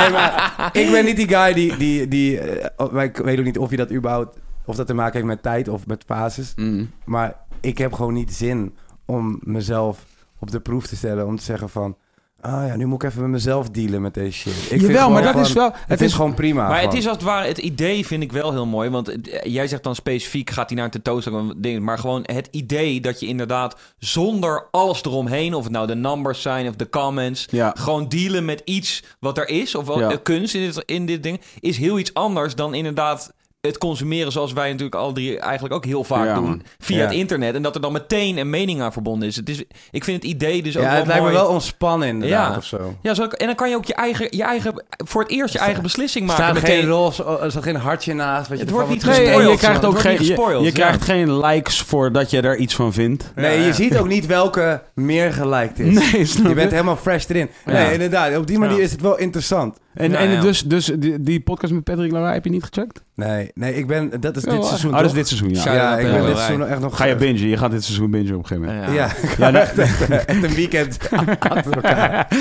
nee, maar ik ben niet die guy die... die, die eh, oh, maar ik weet ook niet of je dat überhaupt... Of dat te maken heeft met tijd of met fases. Mm. Maar ik heb gewoon niet zin om mezelf op de proef te stellen. Om te zeggen van... Ah ja, nu moet ik even met mezelf dealen met deze shit. Ik vind Jawel, maar dat is wel... Het, Het is is gewoon prima. Maar het is als het ware, het idee vind ik wel heel mooi. Want het- jij zegt dan specifiek, gaat hij naar een tentoonstelling. Maar gewoon het idee dat je inderdaad zonder alles eromheen, of het nou de numbers zijn of de comments, Ja. gewoon dealen met iets wat er is, of wel Ja. eh, kunst in dit, in dit ding, is heel iets anders dan inderdaad het consumeren zoals wij natuurlijk alle drie eigenlijk ook heel vaak Ja, doen. Via Ja. het internet. En dat er dan meteen een mening aan verbonden is. Het is ik vind het idee dus ook Ja, wel het lijkt me wel ontspannen inderdaad Ja. of zo. Ja, zo, en dan kan je ook je eigen, je eigen, voor het eerst je eigen beslissing Er maken. staat meteen. geen roze, oh, er staat geen hartje naast. Wat je Het wordt niet Nee, gespoild, je krijgt ook geen, niet je, je ja. krijgt geen likes voordat je er iets van vindt. Nee, je ziet ook niet welke meer geliked is. Nee, snap Je bent helemaal fresh erin. Nee, inderdaad. Op die manier Ja. is het wel interessant. En, Ja, en ja. dus, dus die, die podcast met Patrick Lara heb je niet gecheckt? Nee, nee, ik ben... Dat is Ja, dit wel. seizoen Oh, dat is dit seizoen, ja. Ik ben dit seizoen echt nog... Ga je bingen? Je gaat dit seizoen bingen op een gegeven moment. Ja, Ja, echt, echt een weekend achter elkaar.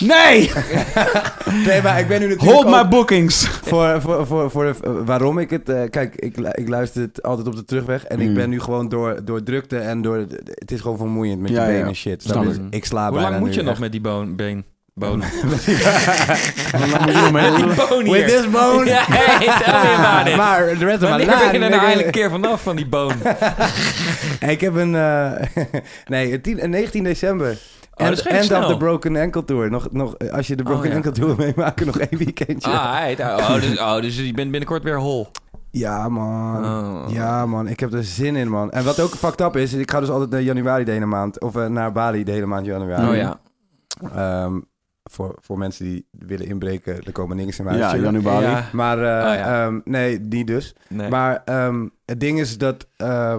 Nee! Nee, maar ik ben nu natuurlijk Hold my bookings! voor, voor, voor, voor de- waarom ik het... eh, kijk, ik, ik luister het altijd op de terugweg. En ik Mm. ben nu gewoon door, door drukte en door... Het is gewoon vermoeiend met Ja, je benen ja. en shit. Snap ik. sla Hoe lang moet je nog met die been? Mee? die. With this bone? Ja, hey, tell me about it. Maar de rest of my Wanneer ben je life, er nou eindelijk een keer vanaf van die boon? Hey, ik heb een... eh, nee, het 10 19 december. Oh, End, end of the Broken Ankle Tour. Nog, nog, als je de Oh, Broken ja. Ankle Tour meemaken, nog één weekendje. Ah, hey, oh, dus, oh, dus je bent binnenkort weer hol. Ja, man. Oh. Ja, man. Ik heb er zin in, man. En wat ook fucked up is, is ik ga dus altijd naar januari de hele maand. Of eh, naar Bali de hele maand januari. Oh ja. Ehm, voor, voor mensen die willen inbreken, er komen niks in mijn huis. Ja, januari. Ja. Maar eh, Oh, ja. ehm, nee, niet dus. Nee. Maar ehm, het ding is dat eh,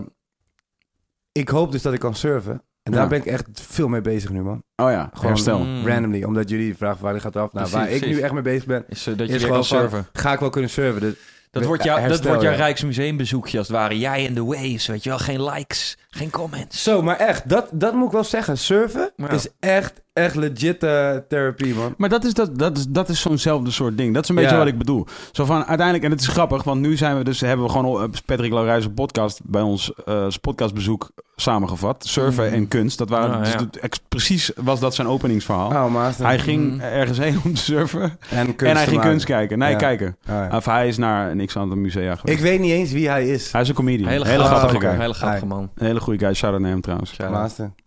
ik hoop dus dat ik kan surfen. En daar ben ik echt veel mee bezig nu, man. Oh ja, Gewoon herstel. Mm. randomly. Omdat jullie vragen waar die gaat af. Nou, Precies, waar ik nu echt mee bezig ben, Is eh, dat je is weer gewoon kan van, surfen. ga ik wel kunnen surfen. Dus, Dat wordt, jou, dat wordt jouw ja. Rijksmuseumbezoekje als het ware. Jij in de waves, weet je wel. Geen likes, geen comments. Zo, maar echt, dat, dat moet ik wel zeggen. Surfen Ja. is echt, echt legit eh, therapie, man. Maar dat is, dat, dat is, dat is zo'nzelfde soort ding. Dat is een beetje Ja. wat ik bedoel. Zo van uiteindelijk, en het is grappig, want nu zijn we dus, hebben we gewoon op Patrick Laurijs' podcast bij ons eh, podcastbezoek samengevat. Surfen Mhm. en kunst. Dat waren Ah, dus ja. de- ex- precies was dat zijn openingsverhaal. Oh, Hij ging Mhm. ergens heen om te surfen en, kunst en hij ging maken. kunst kijken. Nee, Ja. kijken. Oh, ja. Of hij is naar niks aan het musea geweest. Ik weet niet eens wie hij is. Hij is een comedian. Hele, hele grappige, guy. hele grappige man. Een hele goede guy. Shout out naar hem trouwens.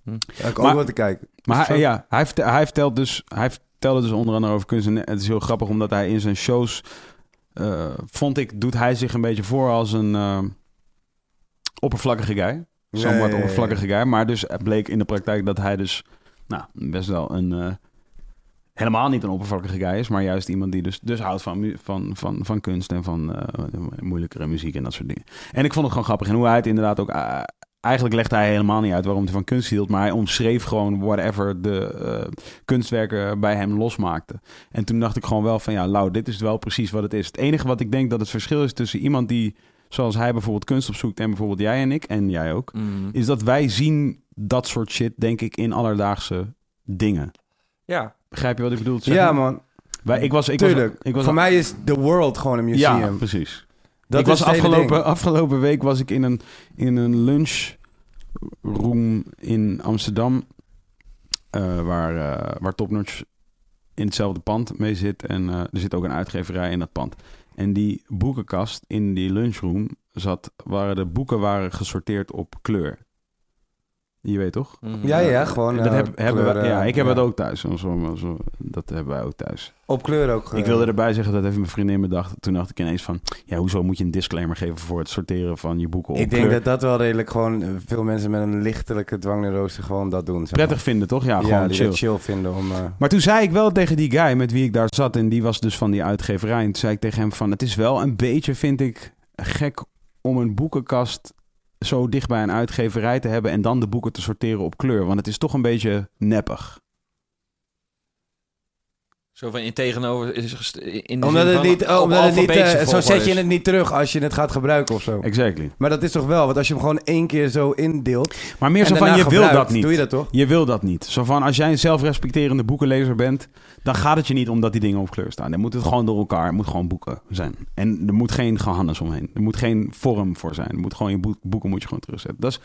Hm. Ja, ik ook Maar- wat te kijken. Maar hij, ja, hij, vert- hij, vertelt dus, hij vertelde dus onder andere over kunst. En het is heel grappig omdat hij in zijn shows, eh, vond ik, doet hij zich een beetje voor als een eh, oppervlakkige guy. Zo'n wat oppervlakkige guy. Maar dus het bleek in de praktijk dat hij dus nou, best wel een... eh, helemaal niet een oppervlakkige guy is, maar juist iemand die dus, dus houdt van, van, van, van kunst en van moeilijkere muziek en dat soort dingen. En ik vond het gewoon grappig. En hoe hij het inderdaad ook... eigenlijk legde hij helemaal niet uit waarom hij van kunst hield, maar hij omschreef gewoon whatever de eh, kunstwerken bij hem losmaakte. En toen dacht ik gewoon wel van ja, Lau, dit is wel precies wat het is. Het enige wat ik denk dat het verschil is tussen iemand die, zoals hij bijvoorbeeld kunst opzoekt en bijvoorbeeld jij en ik, en jij ook, Mm. is dat wij zien dat soort shit, denk ik, in alledaagse dingen. Ja. Begrijp je wat ik bedoel? Ja, man. Wij, ik was, ik was, ik was, Voor mij is the world gewoon een museum. ja, precies. Dat ik was afgelopen, afgelopen week was ik in een, in een lunchroom in Amsterdam. eh, waar, eh waar Topnotch in hetzelfde pand mee zit. En eh, er zit ook een uitgeverij in dat pand. En die boekenkast in die lunchroom zat, waren de boeken waren gesorteerd op kleur. Je weet toch? Mm. Ja, ja, gewoon. dat eh, heb, hebben kleuren, ja, ik heb ja. het ook thuis. Zo, zo, zo- dat hebben wij ook thuis. Op kleur ook. Ik eh, wilde erbij zeggen, dat heeft mijn vriendin bedacht. Toen dacht ik ineens van, ja, hoezo moet je een disclaimer geven voor het sorteren van je boeken op Ik denk kleur? dat dat wel redelijk gewoon... eh, Veel mensen met een lichtelijke dwangneurose gewoon dat doen. zeg Prettig maar. vinden, toch? Ja, gewoon chill. chill vinden om... eh, Maar toen zei ik wel tegen die guy met wie ik daar zat... en die was dus van die uitgeverij... en toen zei ik tegen hem van... het is wel een beetje, vind ik, gek om een boekenkast... zo dicht bij een uitgeverij te hebben... en dan de boeken te sorteren op kleur. Want het is toch een beetje neppig. Zo van in tegenover... Is gest- in de omdat zin het van niet... Oh, omdat het niet zo zet je het niet terug als je het gaat gebruiken of zo. Exactly. Maar dat is toch wel... Want als je hem gewoon één keer zo indeelt... Maar meer zo van, je wil gebruikt, dat niet. Doe je dat toch? Je wil dat niet. Zo van, als jij een zelfrespecterende boekenlezer bent... dan gaat het je niet om dat die dingen op kleur staan. Dan moet het gewoon door elkaar. Het moet gewoon boeken zijn. En er moet geen gehannes omheen. Er moet geen vorm voor zijn. Er moet gewoon je boek- boeken moet je gewoon terugzetten. Dat is,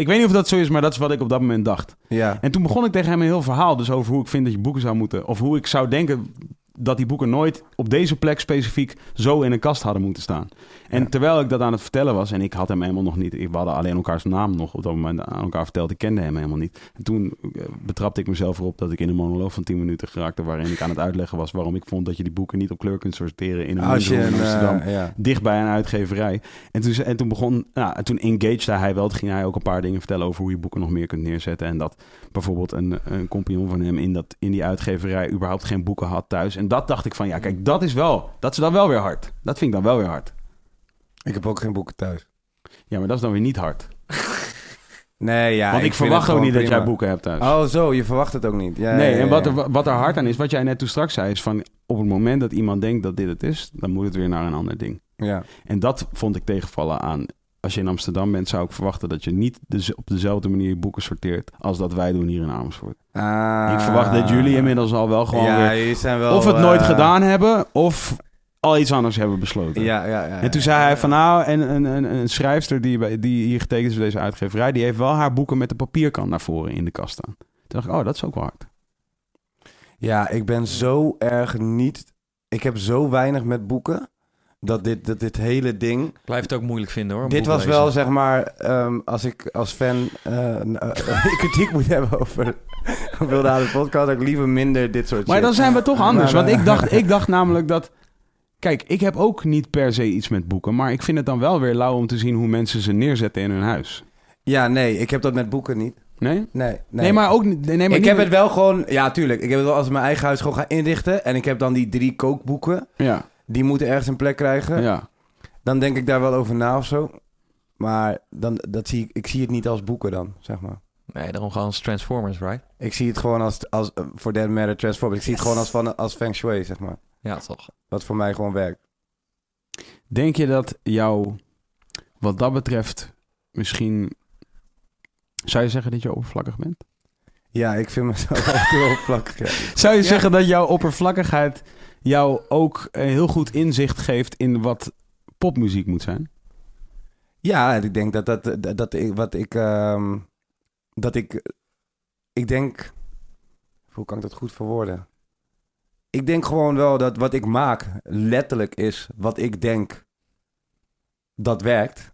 ik weet niet of dat zo is, maar dat is wat ik op dat moment dacht. Ja. En toen begon ik tegen hem een heel verhaal dus over hoe ik vind dat je boeken zou moeten... of hoe ik zou denken dat die boeken nooit op deze plek specifiek zo in een kast hadden moeten staan. En Ja. terwijl ik dat aan het vertellen was, en ik had hem helemaal nog niet, we hadden alleen elkaars naam nog op dat moment aan elkaar verteld, ik kende hem helemaal niet. En toen eh, betrapte ik mezelf erop dat ik in een monoloog van 10 minuten geraakte, waarin ik aan het uitleggen was waarom ik vond dat je die boeken niet op kleur kunt sorteren in een Als museum in eh, Amsterdam ja. dicht bij een uitgeverij. En toen, en toen begon, nou, en toen engaged hij wel. Toen ging hij ook een paar dingen vertellen over hoe je boeken nog meer kunt neerzetten. En dat bijvoorbeeld een, een compagnon van hem in, dat, in die uitgeverij überhaupt geen boeken had thuis. En dat dacht ik van, ja, kijk, dat is wel, dat is dan wel weer hard. Dat vind ik dan wel weer hard. Ik heb ook geen boeken thuis. Ja, maar dat is dan weer niet hard. Nee, ja. Want ik, verwacht ook niet dat jij boeken hebt thuis. Oh, zo. Je verwacht het ook niet. Ja, nee, ja, ja, en wat er, wat er hard aan is, wat jij net toen straks zei, is van op het moment dat iemand denkt dat dit het is, dan moet het weer naar een ander ding. Ja. En dat vond ik tegenvallen aan. Als je in Amsterdam bent, zou ik verwachten dat je niet de, op dezelfde manier je boeken sorteert als dat wij doen hier in Amersfoort. Ah. Ik verwacht dat jullie inmiddels al wel gewoon ja, weer zijn wel... of het nooit eh, gedaan hebben of al iets anders hebben besloten. Ja, ja, ja. En toen zei hij van nou, en een, een, een schrijfster die, bij- die hier getekend is voor deze uitgeverij, die heeft wel haar boeken met de papierkant naar voren in de kast staan. Toen dacht ik, oh, dat is ook wel hard. Ja, ik ben zo erg niet... Ik heb zo weinig met boeken... Dat dit, dat dit hele ding... Ik blijf het ook moeilijk vinden hoor. Dit was wel, zeg maar... ehm, als ik als fan eh, eh, kritiek moet hebben over... Wilde aan de podcast... dat ik liever minder dit soort Maar shit. dan zijn we toch anders. Maar, Want ik dacht, ik dacht namelijk dat. Kijk, ik heb ook niet per se iets met boeken. Maar ik vind het dan wel weer lauw om te zien hoe mensen ze neerzetten in hun huis. Ja, nee. Ik heb dat met boeken niet. Nee? Nee, Nee, nee. maar ook niet... Nee, maar ik niet heb met- het wel gewoon... Ja, tuurlijk. Ik heb het wel als mijn eigen huis gewoon ga inrichten... en ik heb dan die drie kookboeken... Ja, die moeten ergens een plek krijgen... ja. dan denk ik daar wel over na of zo. Maar dan, dat zie ik, ik zie het niet als boeken dan, zeg maar. Nee, daarom gaan als Transformers, right? Ik zie het gewoon als, als voor that matter, Transformers. Ik zie het gewoon als, van, als feng shui, zeg maar. Ja, toch. Wat voor mij gewoon werkt. Denk je dat jou, wat dat betreft, misschien... Zou je zeggen dat je oppervlakkig bent? Ja, ik vind mezelf echt heel oppervlakkig. Ja. Zou je zeggen dat jouw oppervlakkigheid jou ook heel goed inzicht geeft in wat popmuziek moet zijn? Ja, ik denk dat dat, dat, dat ik, wat ik, ehm, dat ik, ik denk, hoe kan ik dat goed verwoorden? Ik denk gewoon wel dat wat ik maak letterlijk is wat ik denk dat werkt.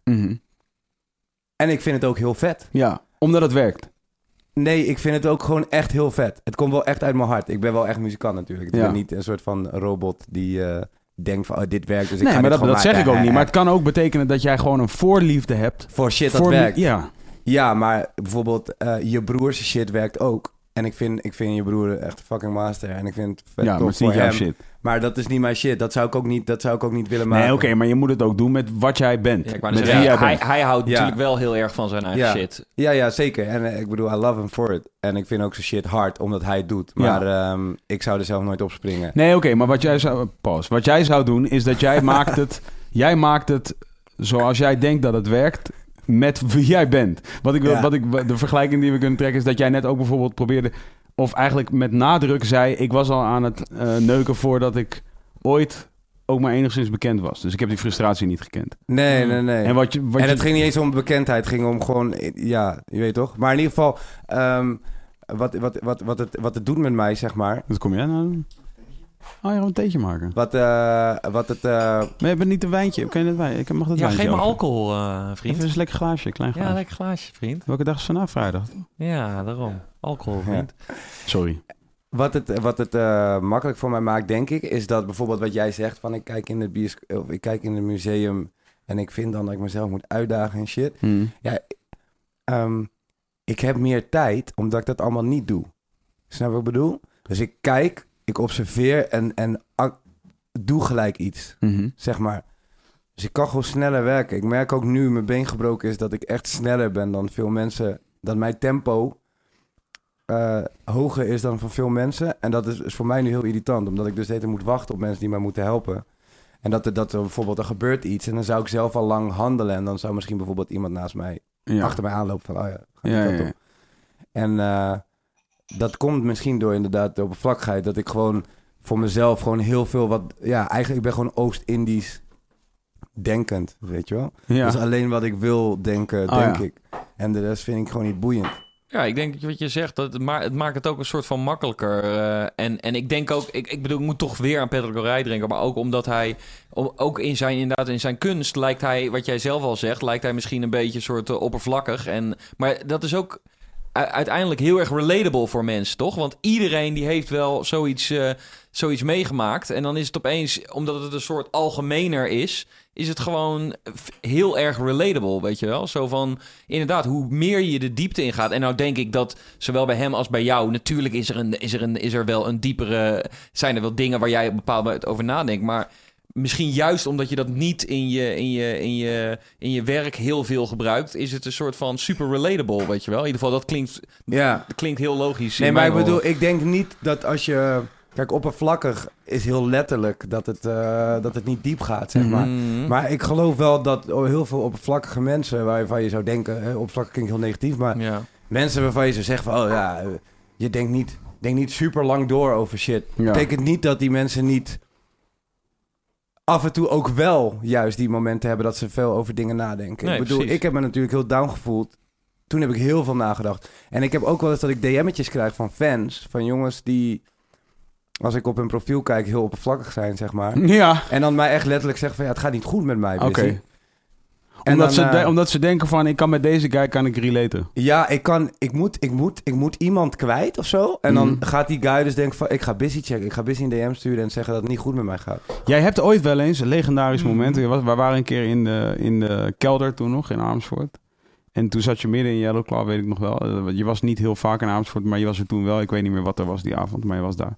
En ik vind het ook heel vet. Ja, omdat het werkt. Nee, ik vind het ook gewoon echt heel vet. Het komt wel echt uit mijn hart. Ik ben wel echt muzikant natuurlijk. Ik Ja. ben niet een soort van robot die eh, denkt van oh, dit werkt, dus ik nee, ga maar dat, zeg ik ook niet. Maar het kan ook betekenen dat jij gewoon een voorliefde hebt. Voor shit dat voor werkt. Ja, Ja, maar bijvoorbeeld eh, je broers shit werkt ook. En ik vind, ik vind je broer echt een fucking master. En ik vind het vet ja maar voor jouw shit. Maar dat is niet mijn shit. Dat zou ik ook niet, dat zou ik ook niet willen maken. Nee, oké, maar je moet het ook doen met wat jij bent. Ja, met wie jij hij, bent. hij houdt Ja. natuurlijk wel heel erg van zijn eigen Ja. shit. Ja, ja, zeker. En eh, ik bedoel, I love him for it. En ik vind ook zijn shit hard, omdat hij het doet. Ja. Maar ehm, ik zou er zelf nooit op springen. Nee, oké, maar wat jij zou... Pause. Wat jij zou doen, is dat jij maakt het... Jij maakt het zoals jij denkt dat het werkt... met wie jij bent. Wat ik wil, Ja. wat ik, de vergelijking die we kunnen trekken... is dat jij net ook bijvoorbeeld probeerde... of eigenlijk met nadruk zei... ik was al aan het eh, neuken voordat ik ooit ook maar enigszins bekend was. Dus ik heb die frustratie niet gekend. Nee, nee, nee. En, wat je, wat en het je- ging niet eens om bekendheid. Het ging om gewoon, ja, je weet toch? Maar in ieder geval, ehm, wat, wat, wat, wat, het, wat het doet met mij, zeg maar. Wat kom jij nou doen? Oh, je gaat een theetje maken. Wat, eh, wat het... eh, Maar je hebt niet een wijntje. Kan je dat wijn? Ik mag dat Ja, wijntje geef me alcohol, eh, vriend. Even een lekker glaasje, klein glaasje. Ja, lekker glaasje, vriend. Welke dag is vandaag? Vrijdag? Ja, daarom. Alcohol, vriend. Sorry. Wat het, wat het eh, makkelijk voor mij maakt, denk ik, is dat bijvoorbeeld wat jij zegt van ik kijk in het bioscoop of ik kijk in het museum en ik vind dan dat ik mezelf moet uitdagen en shit. Hmm. Ja, ehm, ik heb meer tijd omdat ik dat allemaal niet doe. Snap je wat ik bedoel? Dus ik kijk, ik observeer en, en doe gelijk iets, Mhm. zeg maar. Dus ik kan gewoon sneller werken. Ik merk ook nu mijn been gebroken is dat ik echt sneller ben dan veel mensen. Dat mijn tempo eh, hoger is dan van veel mensen. En dat is, is voor mij nu heel irritant. Omdat ik dus de moet wachten op mensen die mij moeten helpen. En dat er, dat er bijvoorbeeld, er gebeurt iets. En dan zou ik zelf al lang handelen. En dan zou misschien bijvoorbeeld iemand naast mij, Ja. achter mij aanlopen van... Oh ja, ga Ja, ja, ja. op. En eh, dat komt misschien door inderdaad de oppervlakkigheid. Dat ik gewoon voor mezelf gewoon heel veel wat... Ja, eigenlijk ik ben gewoon Oost-Indisch denkend, weet je wel? Ja. Dus alleen wat ik wil denken, Oh, denk ja. ik. En de rest vind ik gewoon niet boeiend. Ja, ik denk dat je wat je zegt, dat het, ma het maakt het ook een soort van makkelijker. eh, en, en ik denk ook, ik, ik bedoel, ik moet toch weer aan Patrick O'Reilly denken, maar ook omdat hij, om- ook in zijn, inderdaad, in zijn kunst lijkt hij, wat jij zelf al zegt, lijkt hij misschien een beetje een soort eh, oppervlakkig. En, maar dat is ook uiteindelijk heel erg relatable voor mensen, toch? Want iedereen die heeft wel zoiets, eh, zoiets meegemaakt. En dan is het opeens, omdat het een soort algemener is, is het gewoon heel erg relatable, weet je wel? Zo van, inderdaad, hoe meer je de diepte ingaat. En nou denk ik dat zowel bij hem als bij jou, natuurlijk is er, een, is er, een, is er wel een diepere, zijn er wel dingen waar jij op een bepaald over nadenkt. Maar misschien juist omdat je dat niet in je, in je, in je, in je werk heel veel gebruikt, is het een soort van super relatable, weet je wel? In ieder geval, dat klinkt, Ja. dat klinkt heel logisch. Nee, maar ik bedoel, ik denk niet dat als je... Kijk, oppervlakkig is heel letterlijk dat het, eh, dat het niet diep gaat, zeg maar. Mhm. Maar ik geloof wel dat heel veel oppervlakkige mensen, waarvan je zou denken, hè, oppervlakkig klinkt heel negatief, maar Ja. mensen waarvan je zou zeggen van, oh ja, je denkt niet, denk niet super lang door over shit. Ja. Betekent niet dat die mensen niet af en toe ook wel juist die momenten hebben dat ze veel over dingen nadenken. Nee, ik bedoel, precies. ik heb me natuurlijk heel down gevoeld. Toen heb ik heel veel nagedacht. En ik heb ook wel eens dat ik DM'tjes krijg van fans, van jongens die, als ik op hun profiel kijk, heel oppervlakkig zijn, zeg maar. Ja, En dan mij echt letterlijk zeggen van, ja, het gaat niet goed met mij, oké. Omdat, dan, ze de- eh, omdat ze denken van, ik kan met deze guy kan ik relaten. Ja, ik kan, ik moet, ik moet, ik moet iemand kwijt of zo. En dan Mhm. gaat die guy dus denken van, ik ga busy checken. Ik ga busy een DM sturen en zeggen dat het niet goed met mij gaat. Jij hebt ooit wel eens een legendarisch Mhm. moment. Je was, we waren een keer in de, in de kelder toen nog, in Amersfoort. En toen zat je midden in Yellow Claw, weet ik nog wel. Eh, Je was niet heel vaak in Amersfoort, maar je was er toen wel. Ik weet niet meer wat er was die avond, maar je was daar.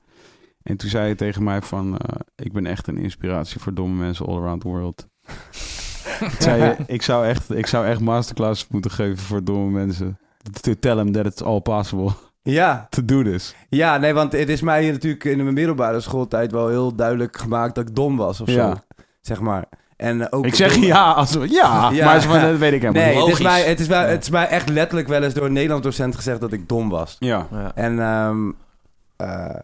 En toen zei je tegen mij van... eh, ik ben echt een inspiratie voor domme mensen all around the world. ik, zei, ik, zou echt, ik zou echt masterclasses moeten geven voor domme mensen. To tell them that it's all possible Ja, to do this. ja, nee, want het is mij natuurlijk in mijn middelbare schooltijd wel heel duidelijk gemaakt dat ik dom was of zo. Ja. Zeg maar. En ook Ik zeg dom- ja, als, ja, Ja. maar zo van, dat weet ik helemaal Nee, niet. het is, mij, het, is wel, het is mij echt letterlijk wel eens door een Nederlands docent gezegd dat ik dom was. Ja. Ja. En ehm, eh,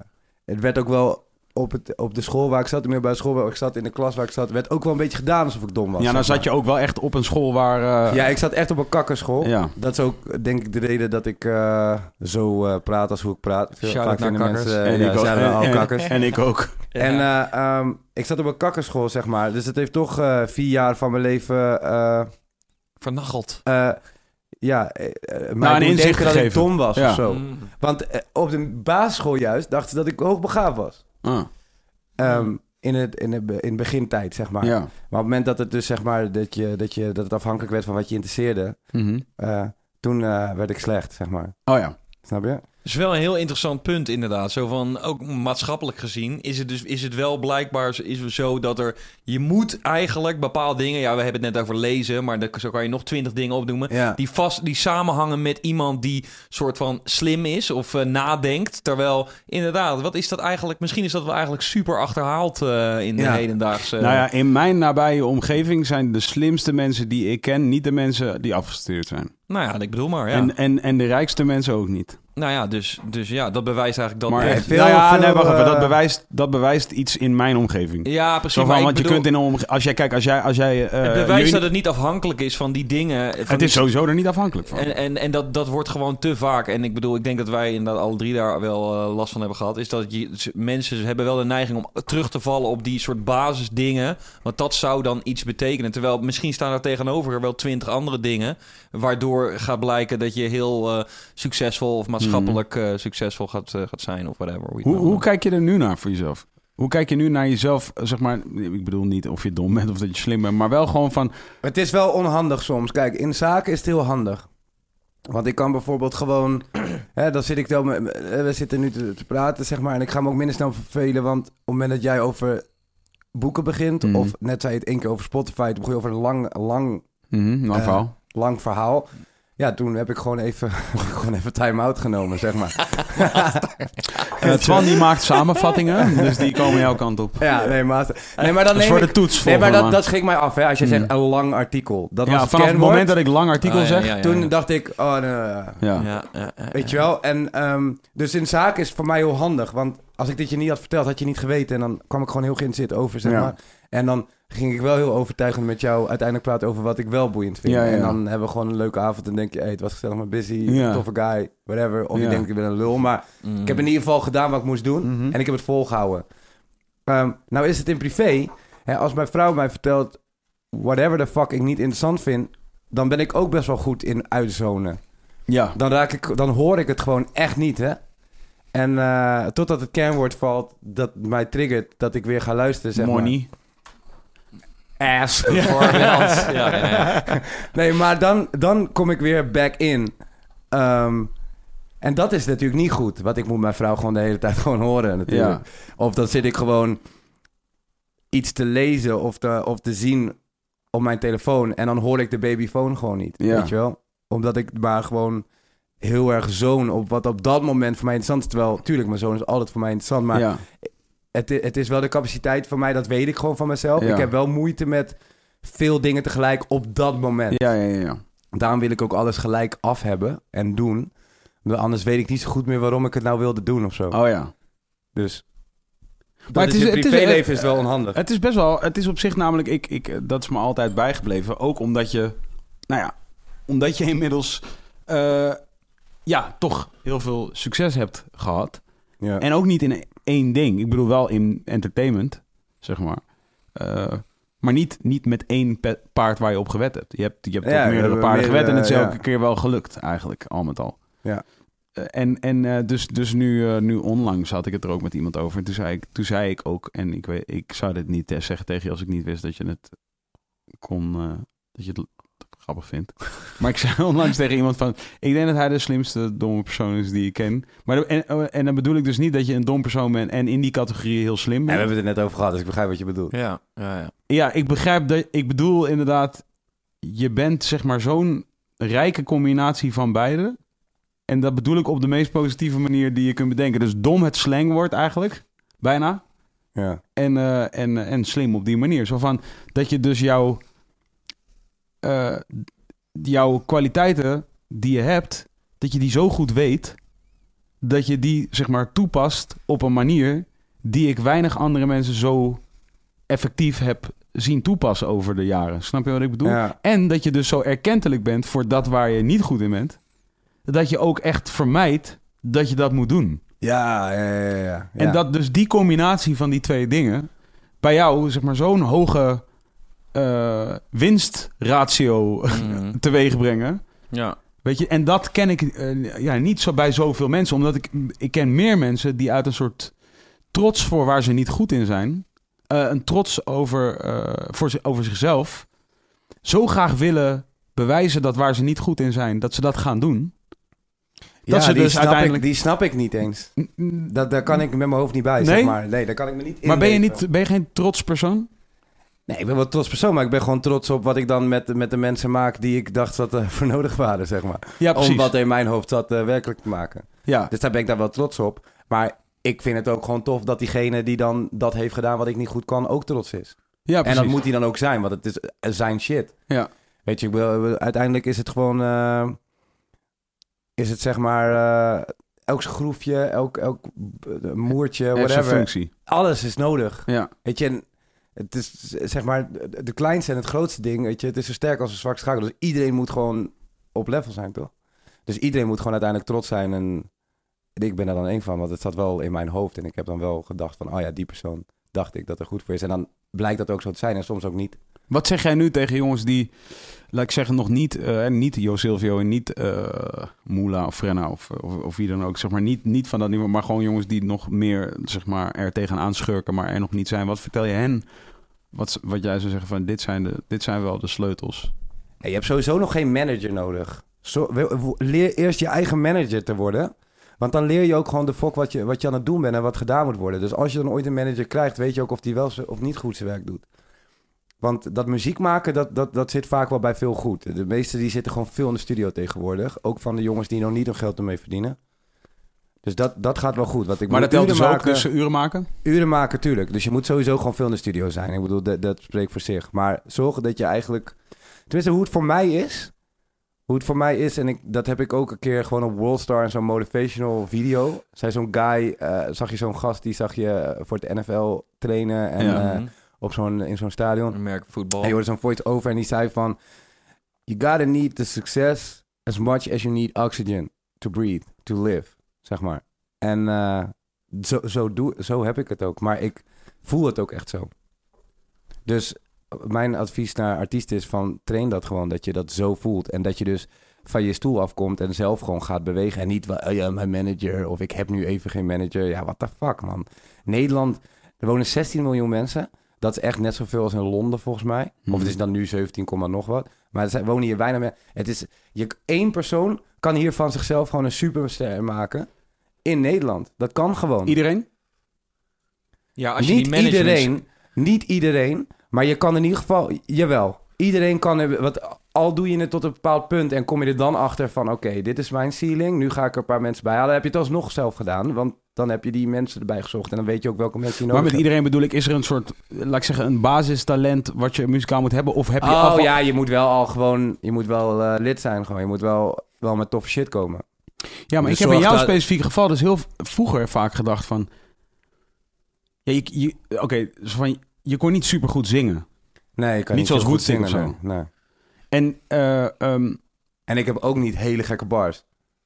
het werd ook wel op, het, op de school waar ik zat, de middelbare school waar ik zat, in de klas waar ik zat, werd ook wel een beetje gedaan alsof ik dom was. ja, dan zat je ook wel echt op een school waar... eh, Ja, ik zat echt op een kakkerschool. ja. Dat is ook, denk ik, de reden dat ik eh, zo eh, praat als hoe ik praat. Veel, vaak vinden mensen, kakkers. eh, En ja, ik ook. er al En- kakkers. En ik ook. En eh, ehm, ik zat op een kakkerschool, zeg maar. Dus het heeft toch eh, vier jaar van mijn leven... eh, Vernacheld. eh, ja, Nou, inzicht denken dat ik dom was Ja. of zo. Mm. Want op de basisschool juist dachten ze dat ik hoogbegaafd was. Ah, Ehm, in, het, in, het, in begintijd, zeg maar. ja. Maar op het moment dat het dus, zeg maar, dat, je, dat, je, dat het afhankelijk werd van wat je interesseerde... Mhm. eh, toen eh, werd ik slecht, zeg maar. Oh ja. Snap je? Is wel een heel interessant punt, inderdaad. Zo van, ook maatschappelijk gezien, is het, dus, is het wel blijkbaar is het zo dat er... Je moet eigenlijk bepaalde dingen... Ja, we hebben het net over lezen, maar dat, zo kan je nog twintig dingen opnoemen. Ja. Die, vast, die samenhangen met iemand die soort van slim is of eh, nadenkt. Terwijl, inderdaad, wat is dat eigenlijk? Misschien is dat wel eigenlijk super achterhaald eh, in de hedendaagse... Nou ja, in mijn nabije omgeving zijn de slimste mensen die ik ken niet de mensen die afgestudeerd zijn. Nou ja, ik bedoel maar, ja. En, en, en de rijkste mensen ook niet. Nou ja, dus, dus ja, dat bewijst eigenlijk dat... maar echt, veel- nou ja, veel, nee, wacht even. eh, Dat bewijst, dat bewijst iets in mijn omgeving. Ja, precies. van, want je kunt in een omgeving... Als jij, kijk, als jij... Als jij eh, Het bewijst jullie- dat het niet afhankelijk is van die dingen. Van het die is sowieso er niet afhankelijk van. En, en, en dat, dat wordt gewoon te vaak. En ik bedoel, ik denk dat wij inderdaad alle drie daar wel eh, last van hebben gehad. Is dat je, mensen hebben wel de neiging om terug te vallen op die soort basisdingen. Want dat zou dan iets betekenen. Terwijl misschien staan er tegenover wel twintig andere dingen. Waardoor gaat blijken dat je heel eh, succesvol of maatschappelijk eh, succesvol gaat, eh, gaat zijn. Of whatever. hoe Hoe, kijk je er nu naar voor jezelf? Hoe kijk je nu naar jezelf, eh, zeg maar... Ik bedoel niet of je dom bent of dat je slim bent, maar wel gewoon van... Het is wel onhandig soms. Kijk, in zaken is het heel handig. Want ik kan bijvoorbeeld gewoon... Hè, dan zit ik eh, We zitten nu te, te praten, zeg maar. En ik ga me ook minder snel vervelen. Want op het moment dat jij over boeken begint... Mhm. Of net zei je het één keer over Spotify... Toen begon je over een lang, lang, Mhm, lang verhaal. lang verhaal. Ja, toen heb ik gewoon even, gewoon even time-out genomen, zeg maar. Eh, Twan die maakt samenvattingen, dus die komen jouw kant op. Ja, nee, maar, nee, maar dan Dat is neem voor ik... de toets Nee, maar dat, dat schrikt mij af, hè. Als je Hmm. zegt een lang artikel. Dat was ja, het vanaf het moment dat ik lang artikel Ah, ja, zeg... ja, ja, Toen ja. dacht ik, oh, nee, nee, nee. Ja. Ja, ja, ja, Weet ja. je wel? En ehm, dus in zaken is het voor mij heel handig. Want als ik dit je niet had verteld, had je niet geweten. En dan kwam ik gewoon heel geïnteresseerd over, zeg Ja. maar. En dan ging ik wel heel overtuigend met jou uiteindelijk praten over wat ik wel boeiend vind. Ja, ja. En dan hebben we gewoon een leuke avond. En denk je, hey, het was gezellig maar busy. Ja. Toffe guy, whatever. Of Ja. je denkt, ik ben een lul. Maar Mm. ik heb in ieder geval gedaan wat ik moest doen. Mhm. En ik heb het volgehouden. Ehm, nou is het in privé. Hè, als mijn vrouw mij vertelt... whatever the fuck ik niet interessant vind... dan ben ik ook best wel goed in uitzonen. Ja. Dan, raak ik, dan hoor ik het gewoon echt niet, hè. En eh, totdat het kernwoord valt dat mij triggert... dat ik weer ga luisteren, zeg Money. maar. Ass. Ja, ja. Nee, maar dan, dan kom ik weer back in. Ehm, en dat is natuurlijk niet goed. Want ik moet mijn vrouw gewoon de hele tijd gewoon horen natuurlijk. Of dan zit ik gewoon iets te lezen of te, of te zien op mijn telefoon. En dan hoor ik de babyfoon gewoon niet. Ja. Weet je wel? Omdat ik maar gewoon heel erg zoon op wat op dat moment voor mij interessant is. Terwijl, tuurlijk, mijn zoon is altijd voor mij interessant. Maar ja. Het, het is wel de capaciteit van mij, dat weet ik gewoon van mezelf. Ja. Ik heb wel moeite met veel dingen tegelijk op dat moment. Ja, ja, ja. Daarom wil ik ook alles gelijk af hebben en doen. Want Anders weet ik niet zo goed meer waarom ik het nou wilde doen of zo. Oh ja. Dus. Maar Maar het is- is, het is- privéleven is wel onhandig. Het is best wel, het is op zich namelijk, ik, ik, dat is me altijd bijgebleven. Ook omdat je, nou ja, omdat je inmiddels, eh, ja, toch heel veel succes hebt gehad. Ja. En ook niet in één ding. Ik bedoel wel in entertainment, zeg maar. Eh, maar niet, niet met één paard waar je op gewet hebt. Je hebt, je hebt Ja, op meerdere paarden gewet en het is elke ja. keer wel gelukt eigenlijk, al met al. Ja. Eh, en en eh, dus, dus nu, nu onlangs had ik het er ook met iemand over. En toen zei ik, toen zei ik ook, en ik, weet, ik zou dit niet zeggen tegen je als ik niet wist dat je het kon, dat je het grappig vind. Maar ik zei onlangs tegen iemand van... Ik denk dat hij de slimste domme persoon is die ik ken. Maar en, en dan bedoel ik dus niet dat je een dom persoon bent... en in die categorie heel slim bent. we hebben het er net over gehad, dus ik begrijp wat je bedoelt. Ja, ja, ja. Ja, ik begrijp dat. Ik bedoel inderdaad, je bent zeg maar zo'n rijke combinatie van beide. En dat bedoel ik op de meest positieve manier die je kunt bedenken. Dus dom het slangwoord eigenlijk, bijna. Ja. En, eh, en, eh, en slim op die manier. Zo van dat je dus jouw, eh, jouw kwaliteiten die je hebt, dat je die zo goed weet, dat je die zeg maar toepast op een manier die ik weinig andere mensen zo effectief heb zien toepassen over de jaren. Snap je wat ik bedoel? Ja. En dat je dus zo erkentelijk bent voor dat waar je niet goed in bent. Dat je ook echt vermijdt dat je dat moet doen. Ja, ja, ja. En dat dus die combinatie van die twee dingen bij jou zeg maar zo'n hoge eh, winstratio Mhm. teweeg brengen. Ja. Weet je, en dat ken ik eh, ja, niet zo bij zoveel mensen, omdat ik, ik ken meer mensen die uit een soort trots voor waar ze niet goed in zijn, eh, een trots over, eh, voor, over zichzelf, zo graag willen bewijzen dat waar ze niet goed in zijn, dat ze dat gaan doen. Ja, ze die, dus snap uiteindelijk- ik, die snap ik niet eens. Dat, daar kan ik met mijn hoofd niet bij, Nee? zeg maar. Nee, daar kan ik me niet Maar ben je, niet, ben je geen trots persoon? Nee, ik ben wel trots persoon, maar ik ben gewoon trots op wat ik dan met, met de mensen maak die ik dacht dat er voor nodig waren, zeg maar. Ja, precies. Om wat in mijn hoofd zat eh, werkelijk te maken. Ja. Dus daar ben ik daar wel trots op. Maar ik vind het ook gewoon tof dat diegene die dan dat heeft gedaan wat ik niet goed kan, ook trots is. Ja, en precies. dat moet hij dan ook zijn, want het is eh, zijn shit. Ja. Weet je, ik wil, uiteindelijk is het gewoon... eh, is het zeg maar... eh, elk schroefje, elk, elk eh, moertje, whatever. functie. Alles is nodig. Ja. Weet je, en het is zeg maar de- kleinste en het grootste ding. Weet je, het is zo sterk als een zwak schakel. Dus iedereen moet gewoon op level zijn, toch? Dus iedereen moet gewoon uiteindelijk trots zijn. En ik ben er dan één van, want het zat wel in mijn hoofd. En ik heb dan wel gedacht van, oh ja, die persoon dacht ik dat er goed voor is. En dan blijkt dat ook zo te zijn en soms ook niet. Wat zeg jij nu tegen jongens die, laat ik zeggen, nog niet, eh niet Jo Silvio en niet eh Moula of Frenna of, of, wie dan ook, zeg maar, niet, niet van dat niveau, maar gewoon jongens die nog meer, zeg maar, er tegenaan schurken, maar er nog niet zijn. Wat vertel je hen, wat, wat jij zou zeggen van, dit zijn, de, dit zijn wel de sleutels? Je hebt sowieso nog geen manager nodig. Zo, leer eerst je eigen manager te worden. Want dan leer je ook gewoon de fok wat je, wat je aan het doen bent en wat gedaan moet worden. Dus als je dan ooit een manager krijgt, weet je ook of die wel of niet goed zijn werk doet. Want dat muziek maken, dat, dat, dat zit vaak wel bij veel goed. De meesten die zitten gewoon veel in de studio tegenwoordig. Ook van de jongens die nog niet hun geld ermee verdienen. Dus dat, dat gaat wel goed. Want ik Maar dat telt dus ook, dus uren maken? Uren maken, tuurlijk. Dus je moet sowieso gewoon veel in de studio zijn. Ik bedoel, dat, dat spreekt voor zich. Maar zorgen dat je eigenlijk... Tenminste, hoe het voor mij is... Hoe het voor mij is, en ik, dat heb ik ook een keer gewoon op Worldstar... en zo'n motivational video. Zij zo'n guy, eh, zag je zo'n gast... die zag je eh, voor het NFL trainen... en Ja. eh, op zo'n, in zo'n stadion. Merk voetbal. En je hoorde zo'n voice-over en die zei van... You gotta need the success as much as you need oxygen to breathe, to live, zeg maar. En eh, zo, zo, doe, zo heb ik het ook. Maar ik voel het ook echt zo. Dus mijn advies naar artiesten is van... train dat gewoon, dat je dat zo voelt. En dat je dus van je stoel afkomt en zelf gewoon gaat bewegen. En niet, oh ja, mijn manager of ik heb nu even geen manager. Ja, what the fuck, man. Nederland, er wonen 16 miljoen mensen... Dat is echt net zoveel als in Londen, volgens mij. Of het is dan nu 17, komma nog wat. Maar er zijn, wonen hier weinig mensen. Het is, je, één persoon kan hier van zichzelf gewoon een superster maken. In Nederland. Dat kan gewoon. Iedereen? Ja, als je niet die iedereen. Niet iedereen. Maar je kan in ieder geval... Jawel. Iedereen kan... hebben- Wat, al doe je het tot een bepaald punt en kom je er dan achter van... Oké, dit is mijn ceiling. Nu ga ik er een paar mensen bij halen. Dan heb je het alsnog zelf gedaan. Want dan heb je die mensen erbij gezocht. En dan weet je ook welke mensen je Maar nodig met hebt. iedereen bedoel ik, is er een soort, laat ik zeggen, een basistalent wat je muzikaal moet hebben? Of heb je oh ja, je moet wel al gewoon... Je moet wel eh, lid zijn gewoon. Je moet wel, wel met toffe shit komen. Ja, maar Dus ik heb in jouw dat- specifieke geval dus heel vroeger vaak gedacht van... Ja, je, je, Oké, van, je kon niet supergoed zingen. Nee, ik kan niet niet zoals zo goed zingen, zo. nee, nee. En, eh, ehm, en ik heb ook niet hele gekke bars.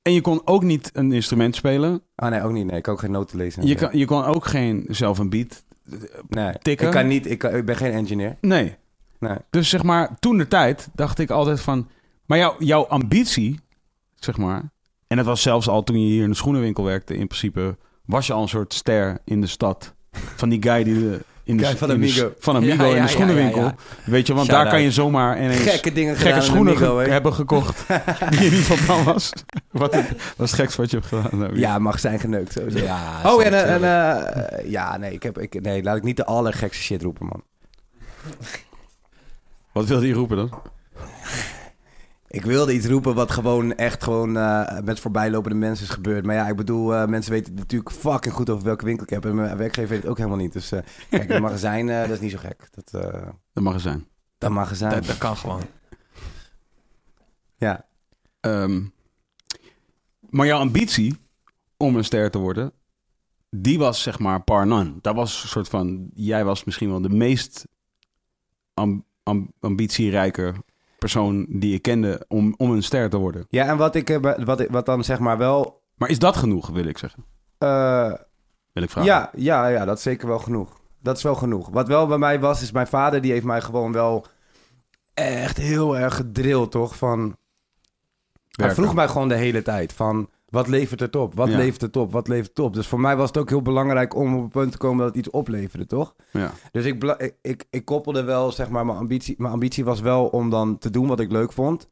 En je kon ook niet een instrument spelen. Ah nee, ook niet. Nee, ik kan ook geen noten lezen. Je, kan, je kon ook geen zelf een beat eh, nee, tikken. Ik, kan niet, ik, kan, ik ben geen engineer. Nee. Nee. Dus zeg maar, toen de tijd dacht ik altijd van... Maar jouw jouw ambitie, zeg maar... En dat was zelfs al toen je hier in de schoenenwinkel werkte... in principe was je al een soort ster in de stad. Van die guy die de, in de, van in Amigo. van Amigo Ja, ja, in de schoenenwinkel. ja, Weet je, want Shout daar kan je zomaar ineens Gekke dingen gekke in schoenen Amigo, ge- hè? hebben gekocht die je niet van plan was. Wat het, het gekst wat je hebt gedaan? Nou, Ja, mag zijn geneukt sowieso. Ja, Oh, en, eh, en eh, ja, nee, ik heb, ik, nee, laat ik niet de allergekste shit roepen, man. Wat wilde je roepen dan? Ik wilde iets roepen wat gewoon echt gewoon eh, met voorbijlopende mensen is gebeurd. Maar ja, ik bedoel, eh, mensen weten natuurlijk fucking goed over welke winkel ik heb. En mijn werkgever weet het ook helemaal niet. Dus eh, kijk, het magazijn, eh, dat is niet zo gek. Dat, eh Dat mag er zijn. dat magazijn. Dat, dat kan gewoon. Ja. Ehm, maar jouw ambitie om een ster te worden, die was zeg maar par none. Dat was een soort van, jij was misschien wel de meest am- am- ambitierijke persoon die ik kende om, om een ster te worden. ja, en wat, ik, eh, wat, wat dan zeg maar wel... Maar is dat genoeg, wil ik zeggen? eh, Wil ik vragen. ja, ja, ja, dat is zeker wel genoeg. Dat is wel genoeg. Wat wel bij mij was, is mijn vader, die heeft mij gewoon wel echt heel erg gedrild, toch? Van, hij vroeg mij gewoon de hele tijd van... Wat levert het op? Wat Ja. levert het op? Wat levert het op? Dus voor mij was het ook heel belangrijk om op het punt te komen dat het iets opleverde, toch? Ja. Dus ik, ik, ik, ik koppelde wel, zeg maar, mijn ambitie. Mijn ambitie was wel om dan te doen wat ik leuk vond.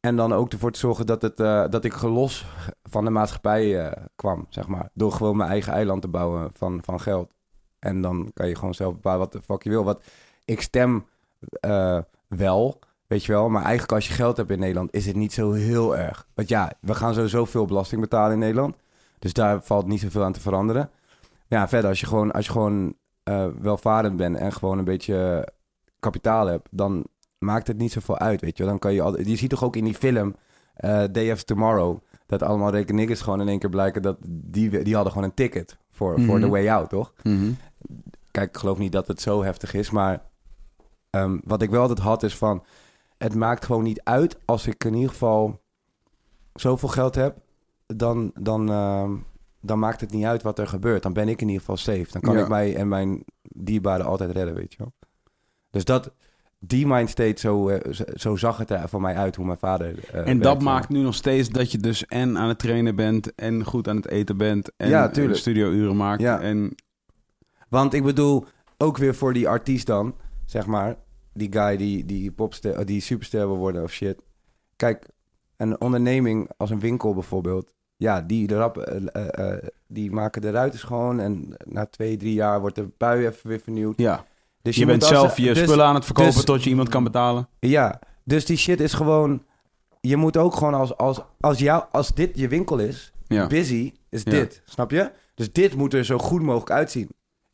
En dan ook ervoor te zorgen dat, het, eh, dat ik los van de maatschappij eh, kwam, zeg maar. Door gewoon mijn eigen eiland te bouwen van, van geld. En dan kan je gewoon zelf bepalen wat de fuck je wil. Wat ik stem eh, wel, weet je wel. Maar eigenlijk als je geld hebt in Nederland, is het niet zo heel erg. Want ja, we gaan sowieso veel belasting betalen in Nederland. Dus daar valt niet zoveel aan te veranderen. Ja, verder, als je gewoon, als je gewoon eh, welvarend bent en gewoon een beetje kapitaal hebt, dan maakt het niet zoveel uit, weet je wel. Dan kan je, al, je ziet toch ook in die film eh, Day After Tomorrow, dat allemaal reken niggers gewoon in één keer blijken dat die, die hadden gewoon een ticket voor, voor Mhm. The Way Out, toch? Mhm. Kijk, ik geloof niet dat het zo heftig is, maar ehm, wat ik wel altijd had is van, het maakt gewoon niet uit als ik in ieder geval zoveel geld heb, dan, dan, ehm, dan maakt het niet uit wat er gebeurt. Dan ben ik in ieder geval safe. Dan kan Ja. ik mij en mijn dierbaren altijd redden, weet je wel. Dus dat, die mindstate, zo, eh, zo, zag het er voor mij uit hoe mijn vader eh, En dat maakt nu nog steeds dat je dus en aan het trainen bent en goed aan het eten bent en Ja, tuurlijk. studiouren maakt. Ja. En Want ik bedoel, ook weer voor die artiest dan, zeg maar. Die guy die, die, popster, die superster wil worden of shit. Kijk, een onderneming als een winkel bijvoorbeeld. Ja, die, de rap, eh, eh, eh, die maken de ruiters gewoon. En na twee, drie jaar wordt de bui even weer vernieuwd. ja, Dus je, bent zelf je dus- spullen aan het verkopen dus- tot je iemand kan betalen. Ja, dus die shit is gewoon... Je moet ook gewoon als, als, als, jou, als dit je winkel is, Ja. busy is Ja. dit, snap je? Dus dit moet er zo goed mogelijk uitzien.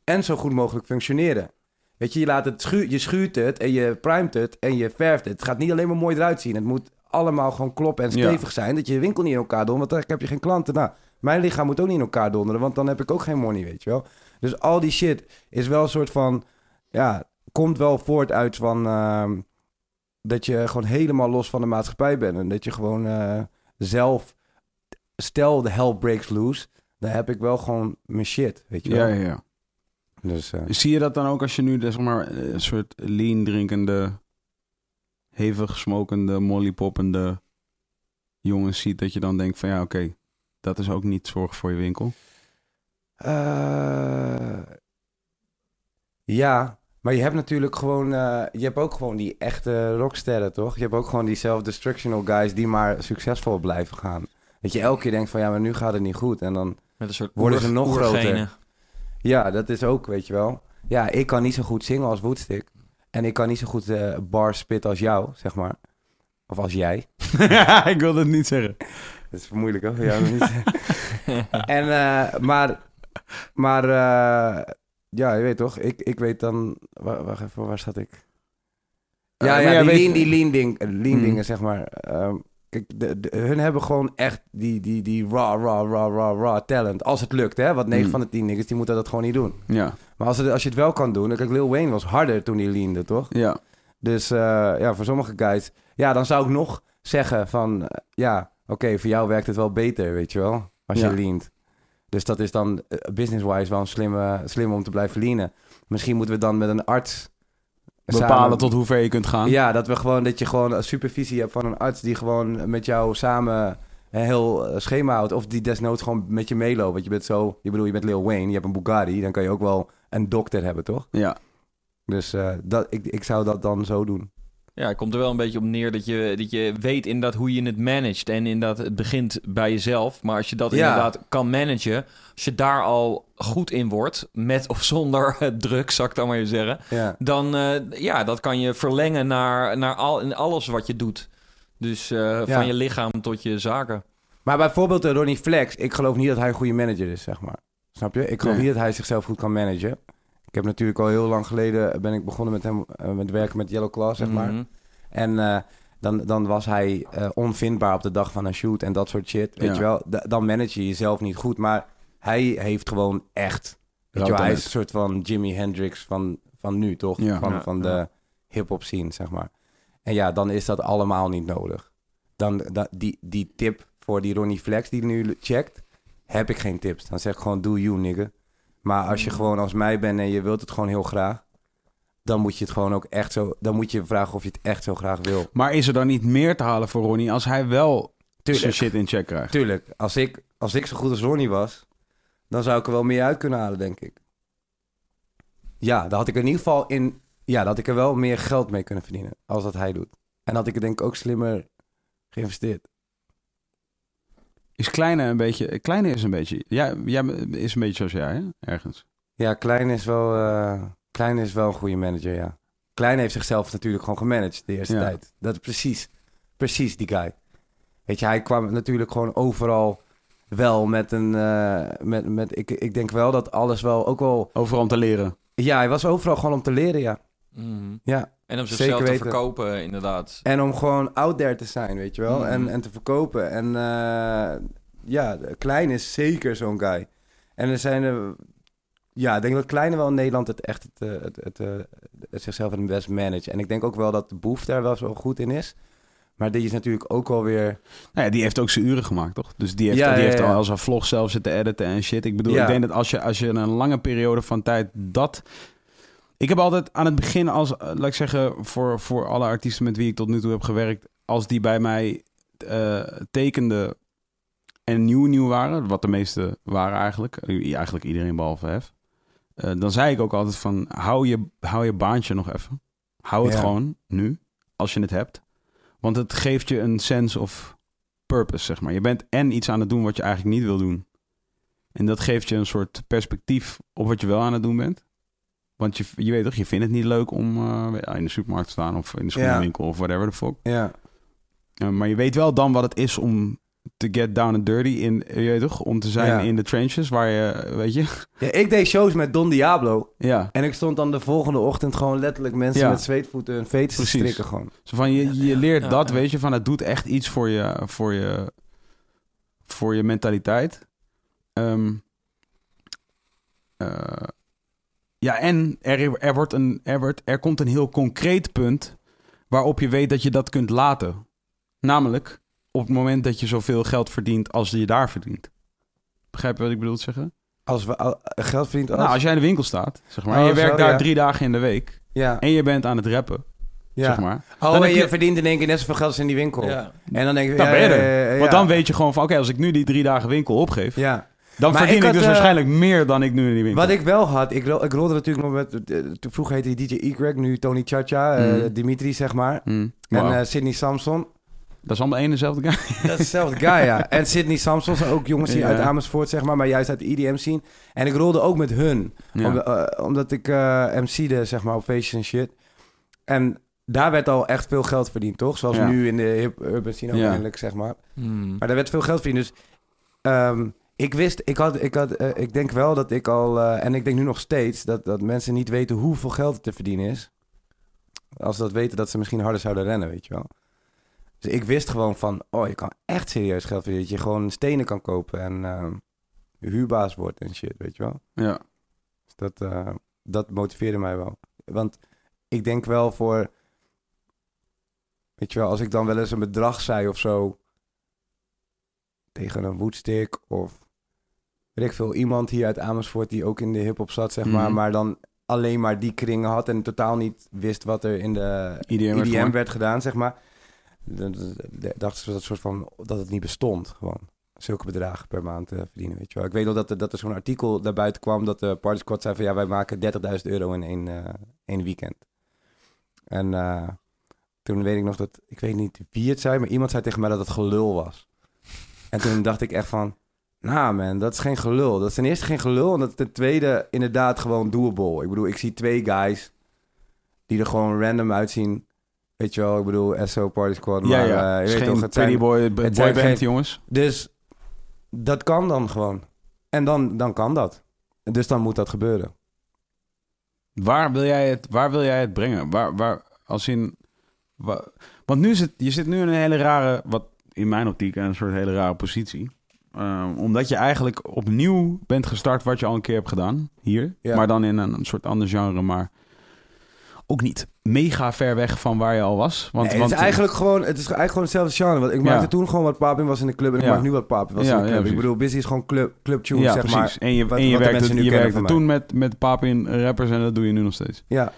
En zo goed mogelijk functioneren. Weet je, je, laat het schu je schuurt het en je primet het en je verft het. Het gaat niet alleen maar mooi eruit zien. Het moet allemaal gewoon kloppen en Ja. stevig zijn. Dat je je winkel niet in elkaar dondert, want dan heb je geen klanten. Nou, mijn lichaam moet ook niet in elkaar donderen, want dan heb ik ook geen money, weet je wel. Dus al die shit is wel een soort van... Ja, komt wel voort uit van... ehm, dat je gewoon helemaal los van de maatschappij bent. En dat je gewoon eh, zelf... Stel de hell breaks loose, dan heb ik wel gewoon mijn shit, weet je wel. Ja, ja, ja. Dus, eh, Zie je dat dan ook als je nu zeg maar, eh, een soort lean drinkende, hevig smokende, mollypoppende jongens ziet, dat je dan denkt van ja, oké, dat is ook niet zorg voor je winkel? Eh, ja, maar je hebt natuurlijk gewoon... eh, je hebt ook gewoon die echte rocksterren, toch? Je hebt ook gewoon die self-destructional guys die maar succesvol blijven gaan. Dat je elke keer denkt van ja, maar nu gaat het niet goed. En dan Met een soort worden oer- ze nog oergenen. groter. Ja, dat is ook, weet je wel. Ja, ik kan niet zo goed zingen als Woodstick. En ik kan niet zo goed eh bars spitten als jou, zeg maar. Of als jij. ik wilde het niet zeggen. Dat is moeilijk hoor, nog niet. en, eh, maar, maar eh, ja, je weet toch, ik, ik weet dan, wa- wacht even, waar zat ik? Ja, ja, jij die lean, die lean, ding, lean Hmm. dingen, zeg maar. Ehm, kijk, de, de- hun hebben gewoon echt die, die, die raw, raw, raw, raw, raw talent. Als het lukt, hè. Want 9 Hmm. van de 10 niggas, die moeten dat gewoon niet doen. Ja, Maar als, het, als je het wel kan doen, kijk, Lil Wayne was harder toen hij leande, toch? ja. Dus eh, ja, voor sommige guys... Ja, dan zou ik nog zeggen van... eh, ja, oké, voor jou werkt het wel beter, weet je wel. Als Ja. je leant. Dus dat is dan eh, business-wise wel een slimme, slim om te blijven leanen. Misschien moeten we dan met een arts... Bepalen samen- tot hoe ver je kunt gaan. Ja, dat we gewoon... Dat je gewoon een supervisie hebt van een arts... die gewoon met jou samen een heel eh, schema houdt. Of die desnoods gewoon met je meeloopt. Want je bent zo... Je bedoel, je bent Lil Wayne, je hebt een Bugatti. Dan kan je ook wel een dokter hebben, toch? Ja. Dus eh, dat, ik, ik zou dat dan zo doen. Ja, het komt er wel een beetje op neer dat je, dat je weet inderdaad hoe je het managt. En inderdaad, het begint bij jezelf. Maar als je dat Ja. inderdaad kan managen, als je daar al goed in wordt, met of zonder druk, zou ik dan maar even zeggen. Ja. Dan, eh, ja, dat kan je verlengen naar, naar al, in alles wat je doet. Dus eh, Ja. van je lichaam tot je zaken. Maar bijvoorbeeld eh, Ronnie Flex, ik geloof niet dat hij een goede manager is, zeg maar. Snap je? Ik geloof Nee. niet dat hij zichzelf goed kan managen. Ik heb natuurlijk al heel lang geleden ben ik begonnen met hem eh, met werken met Yellow Claw, zeg maar. Mhm. En eh, dan, dan was hij eh, onvindbaar op de dag van een shoot en dat soort shit. Weet Ja. je wel? Da- dan manage je jezelf niet goed. Maar hij heeft gewoon echt... Weet je wel, hij is een soort van Jimi Hendrix van, van nu, toch? Ja. Van, Ja, van de hip-hop scene, zeg maar. En ja, dan is dat allemaal niet nodig. Dan, da- die, die tip voor die Ronnie Flex die nu checkt, heb ik geen tips. Dan zeg ik gewoon, do you, nigga. Maar als je gewoon als mij bent en je wilt het gewoon heel graag, dan moet je het gewoon ook echt zo. Dan moet je vragen of je het echt zo graag wil. Maar is er dan niet meer te halen voor Ronnie als hij wel Tuurlijk. zijn shit in check krijgt? Tuurlijk, als ik, als ik zo goed als Ronnie was, dan zou ik er wel meer uit kunnen halen, denk ik. Ja, dan had ik er in ieder geval in. Ja, dan had ik er wel meer geld mee kunnen verdienen. Als dat hij doet. En had ik het denk ik ook slimmer geïnvesteerd. Is Kleine een beetje... Kleine is een beetje... Ja, jij is een beetje zoals jij, hè? Ergens. Ja, Klein is wel, eh, Klein is wel een goede manager, ja. Klein heeft zichzelf natuurlijk gewoon gemanaged de eerste Ja. tijd. Dat is precies, precies die guy. Weet je, hij kwam natuurlijk gewoon overal wel met een... eh, met, met, ik, ik denk wel dat alles wel ook wel... Overal om te leren. Ja, hij was overal gewoon om te leren, ja. Mhm. Ja, En om Zeker zichzelf te weten. verkopen, inderdaad. En om gewoon out there te zijn, weet je wel. Mhm. En, en te verkopen. En eh, ja, de Klein is zeker zo'n guy. En er zijn er... Ja, ik denk dat Kleine wel in Nederland het echt het, eh, het, het, eh, het zichzelf het best manage. En ik denk ook wel dat de Boef daar wel zo goed in is. Maar die is natuurlijk ook wel weer... Nou ja, die heeft ook zijn uren gemaakt, toch? Dus die heeft, Ja, die ja, heeft ja. al als een vlog zelf zitten editen en shit. Ik bedoel, Ja. ik denk dat als je, als je een lange periode van tijd dat... Ik heb altijd aan het begin, als, eh, laat ik zeggen, voor, voor alle artiesten met wie ik tot nu toe heb gewerkt, als die bij mij eh, tekenden en nieuw nieuw waren, wat de meeste waren eigenlijk, eigenlijk iedereen behalve Hef, eh, dan zei ik ook altijd van, hou je, hou je baantje nog even. Hou het Ja. gewoon nu, als je het hebt. Want het geeft je een sense of purpose, zeg maar. Je bent en iets aan het doen wat je eigenlijk niet wil doen. En dat geeft je een soort perspectief op wat je wel aan het doen bent. Want je, je weet toch, je vindt het niet leuk om eh, in de supermarkt te staan of in de schoenenwinkel of whatever the fuck. Ja, maar je weet wel dan wat het is om te get down and dirty in, je weet toch, om te zijn Ja. in de trenches waar je, weet je. ja ik deed shows met Don Diablo. Ja, En ik stond dan de volgende ochtend gewoon letterlijk mensen Ja. met zweetvoeten hun vetus te strikken gewoon. zo van je, je leert Ja, dat, ja. weet je, van het doet echt iets voor je, voor je, voor je mentaliteit. Ehm, eh, ja, en er, er, wordt een, er, wordt, er komt een heel concreet punt waarop je weet dat je dat kunt laten. Namelijk op het moment dat je zoveel geld verdient als je daar verdient. Begrijp je wat ik bedoel te zeggen? Als we al- geld verdient als... Nou, als jij in de winkel staat, zeg maar, en Oh, je werkt zo, daar ja. drie dagen in de week ja, en je bent aan het rappen, ja. zeg maar. Oh, Dan en heb je, je- verdient in één keer net zoveel geld als in die winkel. Ja. En dan denk ik... Dan ja, ben je ja, er. ja, ja, Want dan weet je gewoon van, oké, als ik nu die drie dagen winkel opgeef, Ja. Dan Maar verdien ik ik, had, dus eh, waarschijnlijk meer dan ik nu in die winkel. Wat ik wel had, ik, ro- ik rolde natuurlijk nog met... Toen vroeger heette hij DJ Y, nu Tony Chacha, eh, Mhm. Dimitri zeg maar. Hmm, En eh Sidney Samson. dat is allemaal één en dezelfde guy. Dat is dezelfde guy, ja. En Sidney Samson zijn ook jongens die Ja. uit Amersfoort, zeg maar, maar juist uit de EDM zien. En ik rolde ook met hun. Ja. Om- omdat ik eh MC'de, zeg maar, op feestjes en shit. En daar werd al echt veel geld verdiend, toch? Zoals Ja. nu in de hip urban scene ook Ja. zeg maar. Hmm. Maar daar werd veel geld verdiend. Dus ehm, ik wist, ik had, ik had, eh, ik denk wel dat ik al, eh, en ik denk nu nog steeds, dat, dat mensen niet weten hoeveel geld er te verdienen is. Als ze dat weten, dat ze misschien harder zouden rennen, weet je wel. Dus ik wist gewoon van, oh, je kan echt serieus geld verdienen. Dat je gewoon stenen kan kopen en ehm, huurbaas wordt en shit, weet je wel. Ja. Dus dat, eh, dat motiveerde mij wel. Want ik denk wel voor... Weet je wel, als ik dan wel eens een bedrag zei of zo... tegen een woodstick of... weet ik veel, iemand hier uit Amersfoort die ook in de hip-hop zat, zeg maar... Mhm. maar dan alleen maar die kringen had en totaal niet wist wat er in de IDM werd IDM werd gedaan, zeg maar... dachten ze dat, soort van, dat het niet bestond, gewoon. zulke bedragen per maand eh, verdienen, weet je wel. Ik weet nog dat er, dat er zo'n artikel naar buiten kwam dat de Party Squad zei van ja, wij maken 30.000 euro in één, eh, één weekend. En eh, toen weet ik nog dat, ik weet niet wie het zei, maar iemand zei tegen mij dat het gelul was. En toen dacht ik echt van, nou man, dat is geen gelul. Dat is ten eerste geen gelul en dat is ten tweede inderdaad gewoon doable. Ik bedoel, ik zie twee guys die er gewoon random uitzien. Weet je wel, ik bedoel, SO Party Squad. Ja, maar, ja. eh, je weet geen toch, het zijn- Boy, het boy zijn band, geen- jongens. Dus dat kan dan gewoon. En dan, dan kan dat. Dus dan moet dat gebeuren. Waar wil jij het, waar wil jij het brengen? Waar, waar, als in, wa- want nu zit, je zit nu in een hele rare, wat in mijn optiek, een soort hele rare positie. Ehm, omdat je eigenlijk opnieuw bent gestart wat je al een keer hebt gedaan hier. Ja. Maar dan in een, een soort ander genre, maar ook niet mega ver weg van waar je al was. Want, Nee, want het is eigenlijk gewoon, het is eigenlijk gewoon hetzelfde genre. Want ik Ja. maakte toen gewoon wat Papin was in de club en ik Ja. maak nu wat Papin was Ja, in de ja, club. ik bedoel, Busy is gewoon club, club tunes, ja, zeg precies. maar. en je, wat- en je werkte, je werkte mij. toen met, met Papin rappers en dat doe je nu nog steeds. Ja,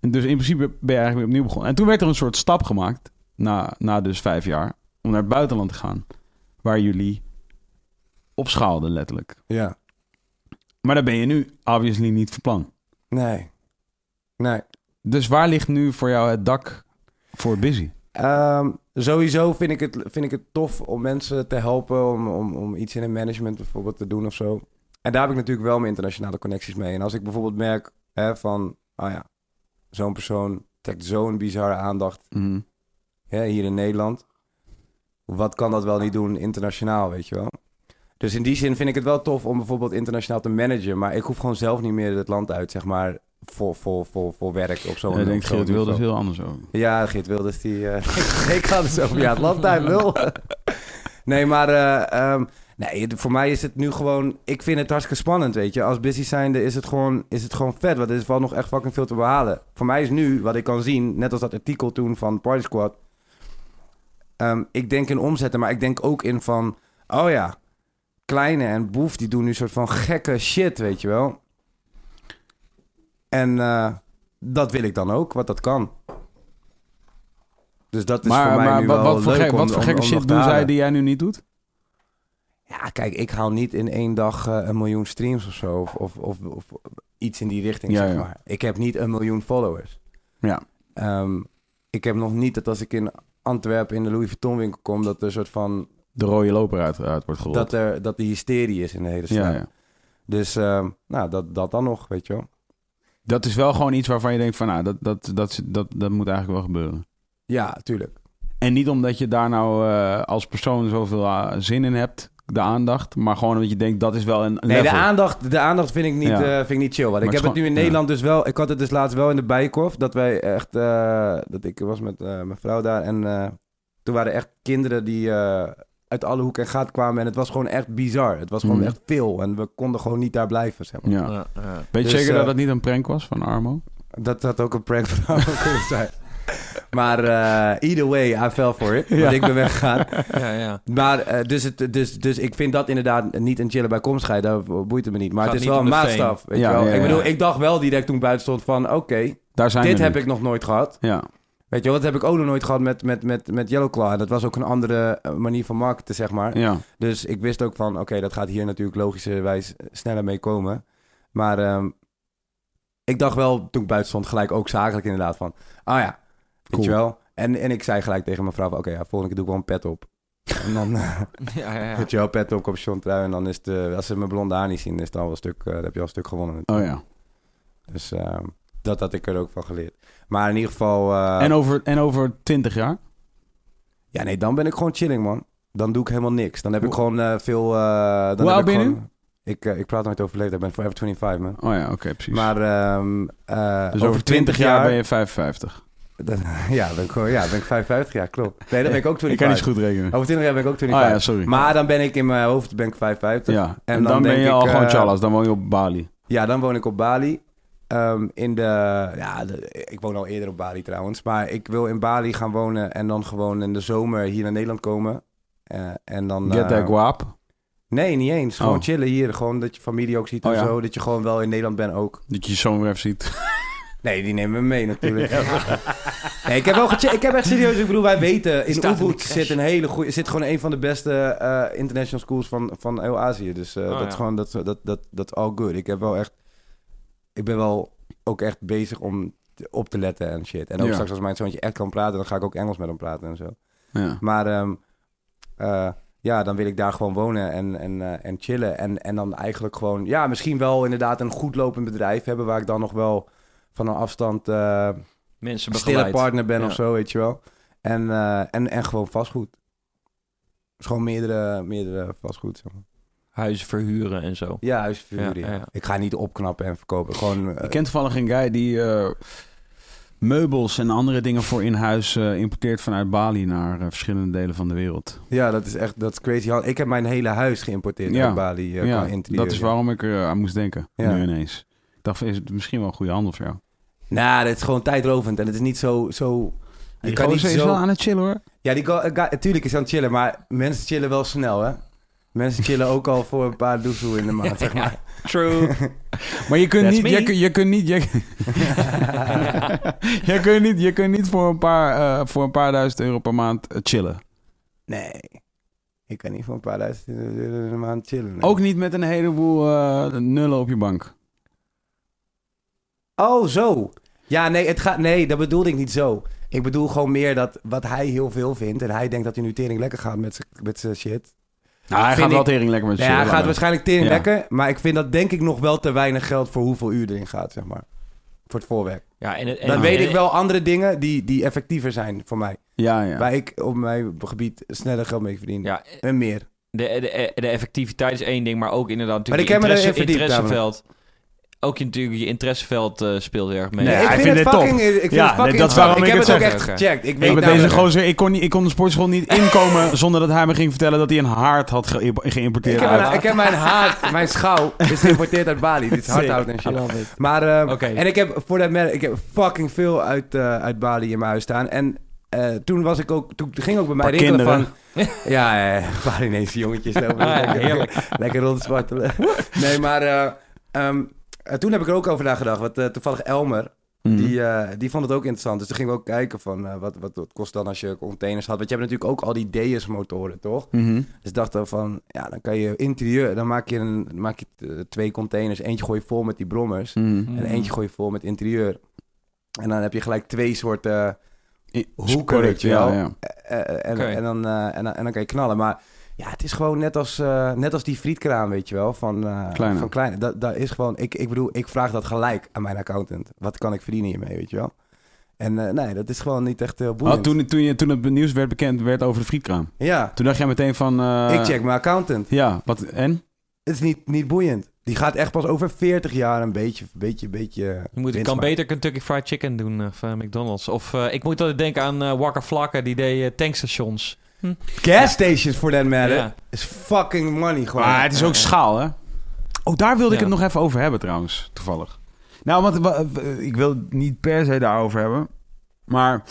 En dus in principe ben je eigenlijk weer opnieuw begonnen. En toen werd er een soort stap gemaakt, na, na dus vijf jaar, om naar het buitenland te gaan. Waar jullie opschaalden, letterlijk. ja. Maar daar ben je nu obviously niet van plan. Nee. Nee. Dus waar ligt nu voor jou het dak voor Busy? Ehm, sowieso vind ik, het, vind ik het tof om mensen te helpen om, om, om iets in een management bijvoorbeeld te doen of zo. En daar heb ik natuurlijk wel mijn internationale connecties mee. En als ik bijvoorbeeld merk hè, van, ah ja, zo'n persoon trekt zo'n bizarre aandacht hè, hier in Nederland. Wat kan dat wel niet doen internationaal, weet je wel? Dus in die zin vind ik het wel tof om bijvoorbeeld internationaal te managen. Maar ik hoef gewoon zelf niet meer het land uit, zeg maar, voor, voor, voor, voor werk op zo'n En ik denk Geert Wilders heel anders over. Ja, Geert Wilders, die... eh ik had het zo van, ja, het land uit, lul. nee, maar eh, ehm, nee, voor mij is het nu gewoon... Ik vind het hartstikke spannend, weet je. Als busy zijnde is het gewoon, is het gewoon vet, want er is wel nog echt fucking veel te behalen. Voor mij is nu, wat ik kan zien, net als dat artikel toen van Party Squad... ehm, ik denk in omzetten, maar ik denk ook in van... Oh ja, Kleine en Boef, die doen nu een soort van gekke shit, weet je wel. En eh, dat wil ik dan ook, wat dat kan. Dus dat is Maar, voor mij maar nu wat, wel wat voor, leuk om- wat voor gekke om shit doen zij die jij nu niet doet? Ja, kijk, ik haal niet in één dag eh, een miljoen streams of zo. Of, of, of, of iets in die richting, Ja, zeg ja. maar. Ik heb niet een miljoen followers. Ja. Ehm, ik heb nog niet dat als ik in Antwerpen in de Louis Vuitton winkel kom... dat er een soort van... De rode loper uit, uit wordt gerold. Dat, er, dat die hysterie is in de hele stad. ja, ja. Dus ehm, nou, dat, dat dan nog, weet je wel. Dat is wel gewoon iets waarvan je denkt van... Nou, dat, dat, dat, dat, dat moet eigenlijk wel gebeuren. Ja, tuurlijk. En niet omdat je daar nou eh, als persoon zoveel eh, zin in hebt, de aandacht. Maar gewoon omdat je denkt, dat is wel een Nee, de level. aandacht, de aandacht vind ik niet, Ja. eh, vind ik niet chill. Want ik het heb het nu in Nederland dus wel... Ik had het dus laatst wel in de Bijenkorf. Dat wij echt... dat ik was met mijn vrouw daar. En toen waren echt kinderen die uit alle hoeken en gaten kwamen. En het was gewoon echt bizar. Het was gewoon Mhm. echt veel. En we konden gewoon niet daar blijven, zeg maar. Ja. Ja, ja. Weet je Dus, zeker eh, dat het niet een prank was van Armo? Dat had ook een prank van Armo kunnen zijn. Maar eh, either way, I fell for it. Want Ja. ik ben weggegaan. ja, ja. Maar eh, dus, het, dus, dus ik vind dat inderdaad niet een chille bijkomstigheid. Daar boeit het me niet. Maar Gaat het is wel een maatstaf. Weet wel? ja, Ik bedoel, ik dacht wel direct toen ik buiten stond van... Oké, Daar zijn dit heb nu. ik nog nooit gehad. Ja. Weet je wel, dat heb ik ook nog nooit gehad met, met, met, met Yellow Claw. En dat was ook een andere eh, manier van marketen, zeg maar. ja. Dus ik wist ook van... Oké, dat gaat hier natuurlijk logischerwijs sneller mee komen. Maar ehm, ik dacht wel, toen ik buiten stond, gelijk ook zakelijk inderdaad van... Ah ja, weet Cool. je wel. En, en ik zei gelijk tegen mijn vrouw van... Oké, ja, volgende keer doe ik wel een pet op. En dan... ja, ja, ja. Weet je wel, pet op, capuchon trui. En dan is het, eh, als ze mijn blonde haar niet zien, is het al wel een stuk, eh, dan heb je al een stuk gewonnen. Oh ja. Dus ehm, dat had ik er ook van geleerd. Maar in ieder geval, eh, En, over, en over 20 jaar? ja nee, dan ben ik gewoon chilling man. Dan doe ik helemaal niks. Dan heb ik gewoon eh, veel... eh, dan Hoe oud ben je gewoon, Ik, ik praat nooit over leeftijd, ik ben forever 25 man. Oh ja, oké, precies. Maar ehm, eh, dus over 20 jaar ben je 55. Dan- ja, ben ik, ja, ben ik 55 jaar, klopt. Nee, dan ben ik ook 25. Ik kan niet goed rekenen. Over 20 jaar ben ik ook Oh 25. ja, sorry. Maar dan ben ik in mijn hoofd ben ik 55. ja. En, en dan, dan ben je ik, al gewoon Charles. Dan woon je op Bali. Ja, dan woon ik op Bali. Ehm, in de, ja, de- ik woon al eerder op Bali trouwens. Maar ik wil in Bali gaan wonen en dan gewoon in de zomer hier naar Nederland komen. Eh, en dan, Get eh, that guap. Nee, niet eens. Gewoon Oh. chillen hier. Gewoon dat je familie ook ziet en Oh, ja. zo. Dat je gewoon wel in Nederland bent ook. Dat je je zoon weer even ziet. Nee, die nemen we mee natuurlijk. nee, ik heb wel gecheckt. Ik heb echt serieus. Ik bedoel, wij weten. In Ubud zit een hele goede. Zit gewoon een van de beste eh, international schools van, van heel Azië. Dus eh, Oh, dat ja. is gewoon dat dat dat dat all good. Ik heb wel echt. Ik ben wel ook echt bezig om op te letten en shit. En ook Ja. straks als mijn zoontje echt kan praten, dan ga ik ook Engels met hem praten en zo. Ja. Maar ehm, eh, ja, dan wil ik daar gewoon wonen en, en, eh, en chillen. En, en dan eigenlijk gewoon, ja, misschien wel inderdaad een goed lopend bedrijf hebben... waar ik dan nog wel van een afstand eh Mensen stille partner ben Ja. of zo, weet je wel. En, en, en gewoon vastgoed. Dus gewoon meerdere, meerdere vastgoed, zeg maar. Huizen verhuren en zo. Ja, ja, ja. Ik ga niet opknappen en verkopen. Gewoon, eh, Ik ken toevallig een guy die eh, meubels en andere dingen voor in huis eh, importeert vanuit Bali naar eh, verschillende delen van de wereld. ja, dat is echt dat is crazy. Ik heb mijn hele huis geïmporteerd Ja. uit Bali. eh, ja, qua interieur, dat is ja. waarom ik er aan moest denken, Ja. nu ineens. Ik dacht, is het misschien wel een goede handel voor jou? Nou, dat is gewoon tijdrovend. En het is niet zo... zo je Die kan niet gozer is zo... wel aan het chillen hoor. Ja, die natuurlijk is aan het chillen, maar mensen chillen wel snel, hè? Mensen chillen ook al voor een paar doezoe in de maand, zeg maar. True. Maar je kunt niet, je, je kunt niet, je, je kunt niet, je kunt niet voor een paar, eh, voor een paar duizend euro per maand eh, chillen. Nee, ik kan niet voor een paar duizend euro de maand chillen. nee. Ook niet met een heleboel eh, nullen op je bank. Oh, zo. Ja, nee, het gaat, nee, dat bedoelde ik niet zo. Ik bedoel gewoon meer dat wat hij heel veel vindt... en hij denkt dat hij nu tering lekker gaat met zijn shit... Nou, hij gaat wel tering lekker met Ja, chillen. hij gaat maar- waarschijnlijk tering Ja. lekker... maar ik vind dat denk ik nog wel te weinig geld voor hoeveel uur erin gaat, zeg maar. Voor het voorwerk. Ja, en, het- en, Dan weet en- ik wel andere dingen die, die effectiever zijn voor mij. Ja, ja. Waar ik op mijn gebied sneller geld mee verdien. Ja, En meer. de, de, de effectiviteit is één ding, maar ook inderdaad Maar natuurlijk ik heb me interesse, interesseveld. Ook je, natuurlijk je interesseveld eh, speelt erg mee. Nee, ik vind het fucking, Ik vind Ja, het fucking dat is waarom ik ik heb het het ook zeg. echt gecheckt. Ik Ik weet met deze gozer, ik kon, niet, ik kon de sportschool niet inkomen zonder dat hij me ging vertellen dat hij een haard had ge- geïmporteerd. Ik heb, uit- een, ik heb mijn haard, mijn schouw, is geïmporteerd uit Bali. Dit is hardhout en shit. Maar, ehm, Oké. en ik heb voor dat merk, ik heb fucking veel uit, eh, uit Bali in mijn huis staan. En eh, toen was ik ook, toen ging ook bij mij rinkelen kinderen. van... Ja, ja, Balinese jongetjes. lopen Ah, ja, heerlijk. lekker rondspartelen. nee, maar eh, ehm, eh, toen heb ik er ook over nagedacht. Want eh, toevallig Elmer, Mhm. die, eh, die vond het ook interessant. Dus toen gingen we ook kijken van eh, wat, wat kost dan als je containers had. Want je hebt natuurlijk ook al die DS motoren, toch? Mhm. Dus ik dacht dan van, ja, dan kan je interieur, dan maak je, een, maak je eh, twee containers. Eentje gooi je vol met die brommers Mhm. en eentje gooi je vol met interieur. En dan heb je gelijk twee soorten hoeken, ja, ja. Eh, eh, en, Oké. en, dan, eh, en, dan- en dan kan je knallen. Maar ja, het is gewoon net als, eh, net als die frietkraam, weet je wel, van, eh Kleine. van Kleine. Dat, dat is gewoon, ik, ik bedoel, ik vraag dat gelijk aan mijn accountant. Wat kan ik verdienen hiermee, weet je wel? En eh, nee, dat is gewoon niet echt heel Oh, boeiend. toen, toen, je, toen het nieuws werd bekend werd over de frietkraam. Ja, Toen dacht jij meteen van... eh, ik check mijn accountant. Ja, wat, en? Het is niet, niet boeiend. Die gaat echt pas over 40 jaar een beetje, beetje, beetje. Je moet, ik kan maken. beter Kentucky Fried Chicken doen van McDonald's. Of eh, ik moet altijd denken aan Waka Flocka, die deed tankstations. Gas stations for that matter Ja. is fucking money gewoon. Maar het is ook schaal, hè? Oh, daar wilde ik Ja. het nog even over hebben trouwens, toevallig. Nou, want wa- ik wil het niet per se daarover hebben. Maar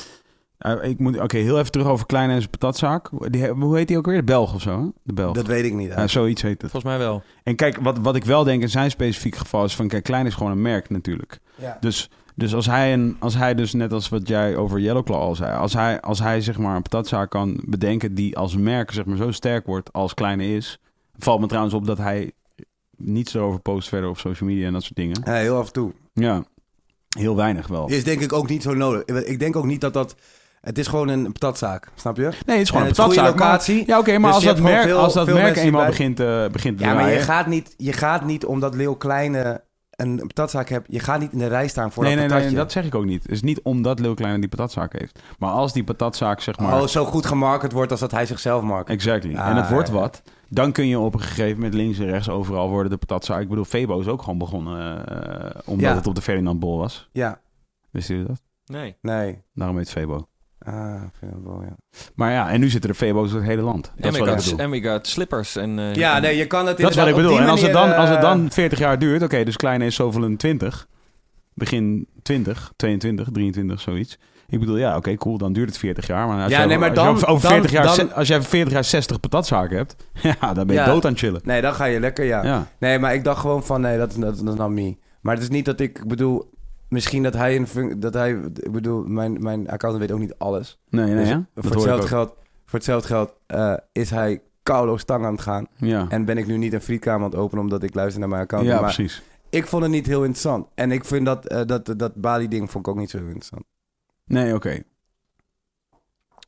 eh, ik moet... Oké, heel even terug over Kleine en zijn patatzaak. Die, hoe heet die ook weer? De Belg of zo, hè? De Belg. Dat weet ik niet. Ja, zoiets heet het. Volgens mij wel. En kijk, wat, wat ik wel denk in zijn specifieke geval is van... Kijk, Klein is gewoon een merk natuurlijk. Ja. Dus, dus als, hij een, als hij dus net als wat jij over Yellowclaw al zei... Als hij, als hij zeg maar een patatzaak kan bedenken die als merk zeg maar zo sterk wordt als Kleine is... Valt me trouwens op dat hij niets erover post verder op social media en dat soort dingen. Ja, heel af en toe. Ja, heel weinig wel. Is denk ik ook niet zo nodig. Ik denk ook niet dat dat... Het is gewoon een patatzaak, snap je? Nee, het is gewoon En een patatzaak. maar- locatie. Ja, oké, maar Dus als dat merk, veel- als dat merk eenmaal bij- begint, eh begint te Ja, maar je gaat, niet, je gaat niet omdat Leeuw Kleine een patatzaak hebt... Je gaat niet in de rij staan voor Nee, dat nee, nee, patatje. dat zeg ik ook niet. Het is niet omdat Lil Kleine die patatzaak heeft. Maar als die patatzaak, zeg maar... Oh, zo goed gemarket wordt als dat hij zichzelf market. Exactly. Ah, en het wordt wat. Dan kun je op een gegeven moment links en rechts overal worden de patatzaak. Ik bedoel, Febo is ook gewoon begonnen eh, omdat Ja. het op de Ferdinand Bol was. Ja, Wist jullie dat? Nee. nee. Daarom heet Febo. Ah, ik vind het wel, ja. Maar ja, en nu zitten er Febo's door het hele land. Dat En is we, wat ik got, bedoel. en we got slippers. En, eh, Ja, nee, je kan het Dat is wat ik bedoel. En als het, dan, als het eh, dan 40 jaar duurt, oké, dus kleine is zoveel een 20, begin 20, 22, 23, zoiets. Ik bedoel, ja, oké, cool, dan duurt het 40 jaar. Maar als Ja, je, nee, maar als dan- over- over dan- 40 jaar, dan- ze- als jij 40 jaar 60 patatzaken hebt, ja, dan ben je Ja. dood aan het chillen. Nee, dan ga je lekker, ja. Ja. Nee, maar ik dacht gewoon van, nee, dat is, dat, me. Maar het is niet dat ik, ik bedoel, misschien dat hij een dat hij, ik bedoel, mijn, mijn accountant weet ook niet alles. Nee, nee, Dus ja? voor, hoor ik hetzelfde geld, voor hetzelfde geld eh, is hij koulo stang aan het gaan. Ja, En ben ik nu niet een frietkamer aan het openen omdat ik luister naar mijn accountant. ja maar precies. ik vond het niet heel interessant. En ik vind dat, eh, dat, dat Bali-ding vond ik ook niet zo heel interessant. Nee, oké.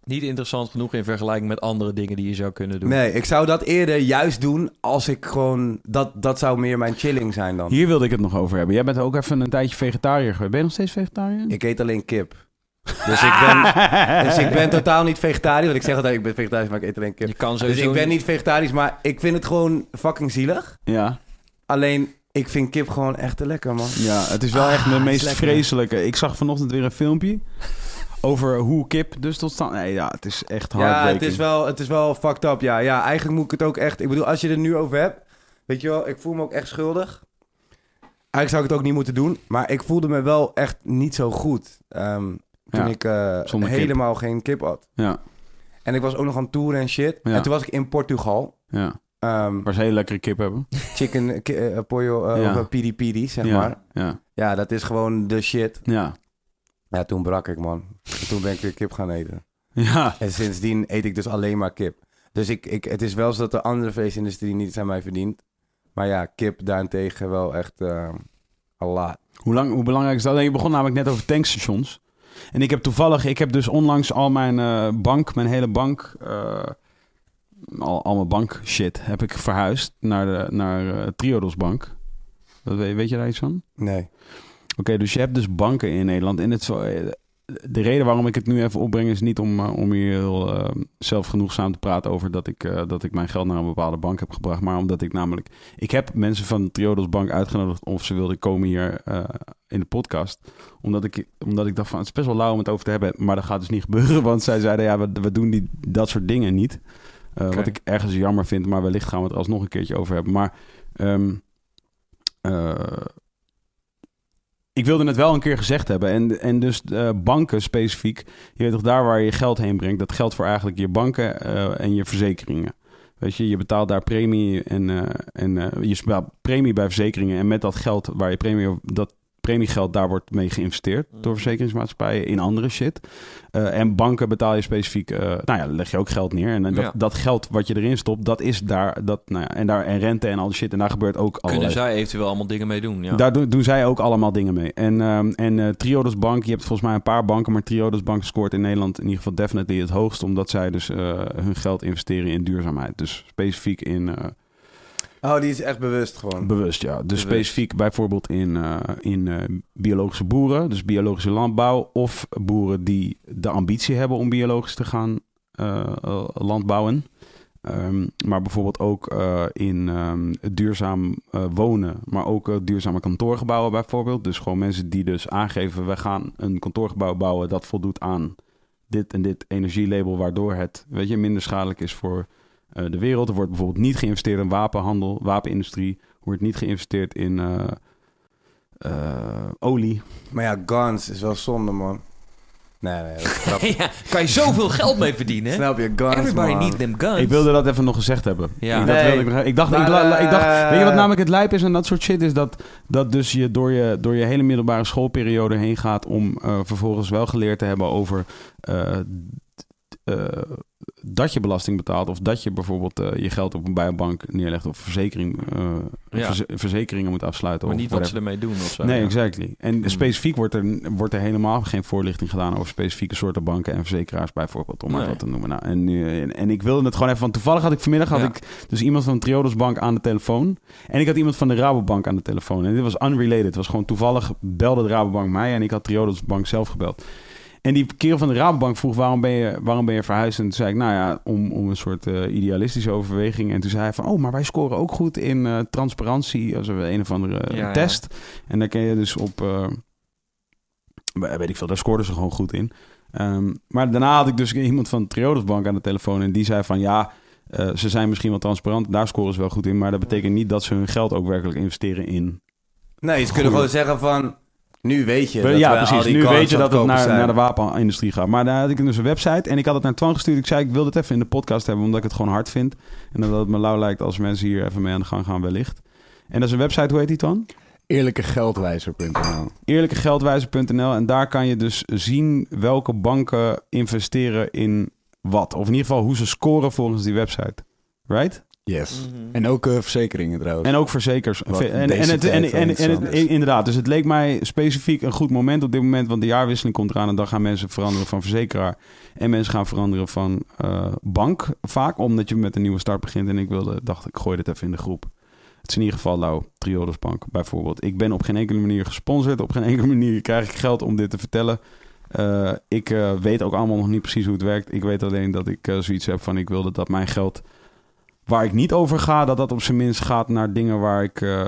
Niet interessant genoeg in vergelijking met andere dingen die je zou kunnen doen. Nee, ik zou dat eerder juist doen als ik gewoon... Dat, dat zou meer mijn chilling zijn dan. Hier wilde ik het nog over hebben. Jij bent ook even een tijdje vegetariër geweest. Ben je nog steeds vegetariër? Ik eet alleen kip. Dus ik ben, dus ik ben totaal niet vegetarisch. Want ik zeg altijd, ik ben vegetarisch, maar ik eet alleen kip. Je kan Dus ik ben niet vegetarisch, maar ik vind het gewoon fucking zielig. Ja. Alleen, ik vind kip gewoon echt te lekker, man. Ja, het is wel echt de Ah, meest is lekker. vreselijke. Ik zag vanochtend weer een filmpje over hoe kip dus tot stand... Nee, ja, het is echt Ja, heartbreaking. het is, wel, het is wel fucked up, ja. Ja, eigenlijk moet ik het ook echt... Ik bedoel, als je er nu over hebt... Weet je wel, ik voel me ook echt schuldig. Eigenlijk zou ik het ook niet moeten doen. Maar ik voelde me wel echt niet zo goed. ehm, toen Ja, ik kip. helemaal geen kip had. Ja, En ik was ook nog aan toeren en shit. Ja. En toen was ik in Portugal. ja. Ehm, Waar ze hele lekkere kip hebben. chicken, ki- pollo, Ja. of eh, piri piri, zeg ja, maar. Ja, Ja, dat is gewoon de shit. ja. Ja, toen brak ik, man. En toen ben ik weer kip gaan eten. Ja, En sindsdien eet ik dus alleen maar kip. Dus ik, ik, het is wel zo dat de andere vleesindustrie niet aan mij verdient. Maar ja, kip daarentegen wel echt eh Allah. Hoe, lang, hoe belangrijk is dat? Je begon namelijk net over tankstations. En ik heb toevallig, ik heb dus onlangs al mijn eh, bank, mijn hele bank, eh, al, al mijn bank shit, heb ik verhuisd naar, de, naar eh, Triodos Bank. Dat, weet, weet je daar iets van? Nee. Oké, dus je hebt dus banken in Nederland. En het de reden waarom ik het nu even opbreng is niet om, eh, om hier heel eh, zelfgenoegzaam te praten over dat ik, eh, dat ik mijn geld naar een bepaalde bank heb gebracht. Maar omdat ik namelijk. Ik heb mensen van Triodos Bank uitgenodigd of ze wilden komen hier in de podcast. Omdat ik, omdat ik dacht van het is best wel lauw om het over te hebben. Maar dat gaat dus niet gebeuren. Want zij zeiden ja, we, we doen die, dat soort dingen niet. Wat ik ergens jammer vind. Maar wellicht gaan we het alsnog een keertje over hebben. Maar. ehm, eh, ik wilde het wel een keer gezegd hebben. En, en dus eh, banken specifiek. Je weet toch daar waar je geld heen brengt. Dat geldt voor eigenlijk je banken eh, en je verzekeringen. Weet je, je betaalt daar premie en, eh, en je premie bij verzekeringen. En met dat geld waar je premie, dat premiegeld, daar wordt mee geïnvesteerd door verzekeringsmaatschappijen in andere shit. Eh, en banken betaal je specifiek, eh, nou ja, leg je ook geld neer. En eh, dat, Ja. dat geld wat je erin stopt, dat is daar, dat, nou ja, en daar en rente en al die shit. En daar gebeurt ook Kunnen allerlei zij eventueel allemaal dingen mee doen? Ja. daar doen, doen zij ook allemaal dingen mee. En, ehm, en Triodos Bank, je hebt volgens mij een paar banken, maar Triodos Bank scoort in Nederland in ieder geval definitely het hoogst, omdat zij dus hun geld investeren in duurzaamheid. Dus specifiek in, Oh, die is echt bewust gewoon. bewust ja, dus Bewust. specifiek bijvoorbeeld in, eh, in eh, biologische boeren, dus biologische landbouw, of boeren die de ambitie hebben om biologisch te gaan eh, landbouwen. Ehm, maar bijvoorbeeld ook in ehm, duurzaam wonen, maar ook duurzame kantoorgebouwen bijvoorbeeld. Dus gewoon mensen die dus aangeven, we gaan een kantoorgebouw bouwen dat voldoet aan dit en dit energielabel, waardoor het weet je, minder schadelijk is voor eh, de wereld. Er wordt bijvoorbeeld niet geïnvesteerd in wapenhandel, wapenindustrie. Er wordt niet geïnvesteerd in eh, eh, olie. Maar ja, guns is wel zonde, man. Nee, nee, dat is grappig. ja, kan je zoveel geld mee verdienen? Snap je? Guns, Everybody man. need them guns. Ik wilde dat even nog gezegd hebben. Ja. Ik, dat Nee. wilde ik, ik dacht, Maar, ik, la- ik dacht weet je wat namelijk het lijp is en dat soort shit is dat, dat dus je door, je door je hele middelbare schoolperiode heen gaat om eh, vervolgens wel geleerd te hebben over eh, eh, dat je belasting betaalt of dat je bijvoorbeeld eh, je geld op een bijbank neerlegt of verzekering, eh, Ja. verze- verzekeringen moet afsluiten. maar of niet wat whatever. ze ermee doen of zo. Nee, ja. exactly. En Hmm. specifiek wordt er, wordt er helemaal geen voorlichting gedaan over specifieke soorten banken en verzekeraars bijvoorbeeld, om maar Nee. wat te noemen. Nou, en, nu, en, en ik wilde het gewoon even, want toevallig had ik vanmiddag had Ja. ik dus iemand van Triodos Bank aan de telefoon. En ik had iemand van de Rabobank aan de telefoon. En dit was unrelated. Het was gewoon toevallig belde de Rabobank mij en ik had Triodos Bank zelf gebeld. En die kerel van de Rabobank vroeg, waarom ben je, waarom ben je verhuisd? En toen zei ik, nou ja, om, om een soort eh, idealistische overweging. En toen zei hij van, oh, maar wij scoren ook goed in eh, transparantie. Als een of andere eh, ja. test. En daar kun je dus op, eh, weet ik veel, daar scoorden ze gewoon goed in. Ehm, maar daarna had ik dus iemand van Triodos Bank aan de telefoon. En die zei van, ja, eh, ze zijn misschien wel transparant. Daar scoren ze wel goed in. Maar dat betekent niet dat ze hun geld ook werkelijk investeren in Nee, ze kunnen gewoon zeggen van... Nu weet je we- dat ja, precies. Nu weet je dat het naar, naar de wapenindustrie gaat. Maar daar had ik dus een website en ik had het naar Twan gestuurd. Ik zei, ik wil dit even in de podcast hebben, omdat ik het gewoon hard vind. En dat het me lauw lijkt als mensen hier even mee aan de gang gaan wellicht. En dat is een website, hoe heet die Twan? Eerlijkegeldwijzer.nl. Eerlijkegeldwijzer.nl. En daar kan je dus zien welke banken investeren in wat. Of in ieder geval hoe ze scoren volgens die website. Right? Yes. En ook eh, verzekeringen trouwens. En ook verzekers. Wat En, en, het, en, en, het- inderdaad, dus het leek mij specifiek een goed moment op dit moment, want de jaarwisseling komt eraan en dan gaan mensen veranderen van verzekeraar en mensen gaan veranderen van eh, bank vaak, omdat je met een nieuwe start begint. En ik wilde, dacht ik, gooi dit even in de groep. Het is in ieder geval nou, Triodos Bank bijvoorbeeld. Ik ben op geen enkele manier gesponsord, op geen enkele manier krijg ik geld om dit te vertellen. Eh, ik eh, weet ook allemaal nog niet precies hoe het werkt. Ik weet alleen dat ik zoiets heb van ik wilde dat mijn geld waar ik niet over ga, dat dat op zijn minst gaat naar dingen waar ik, eh,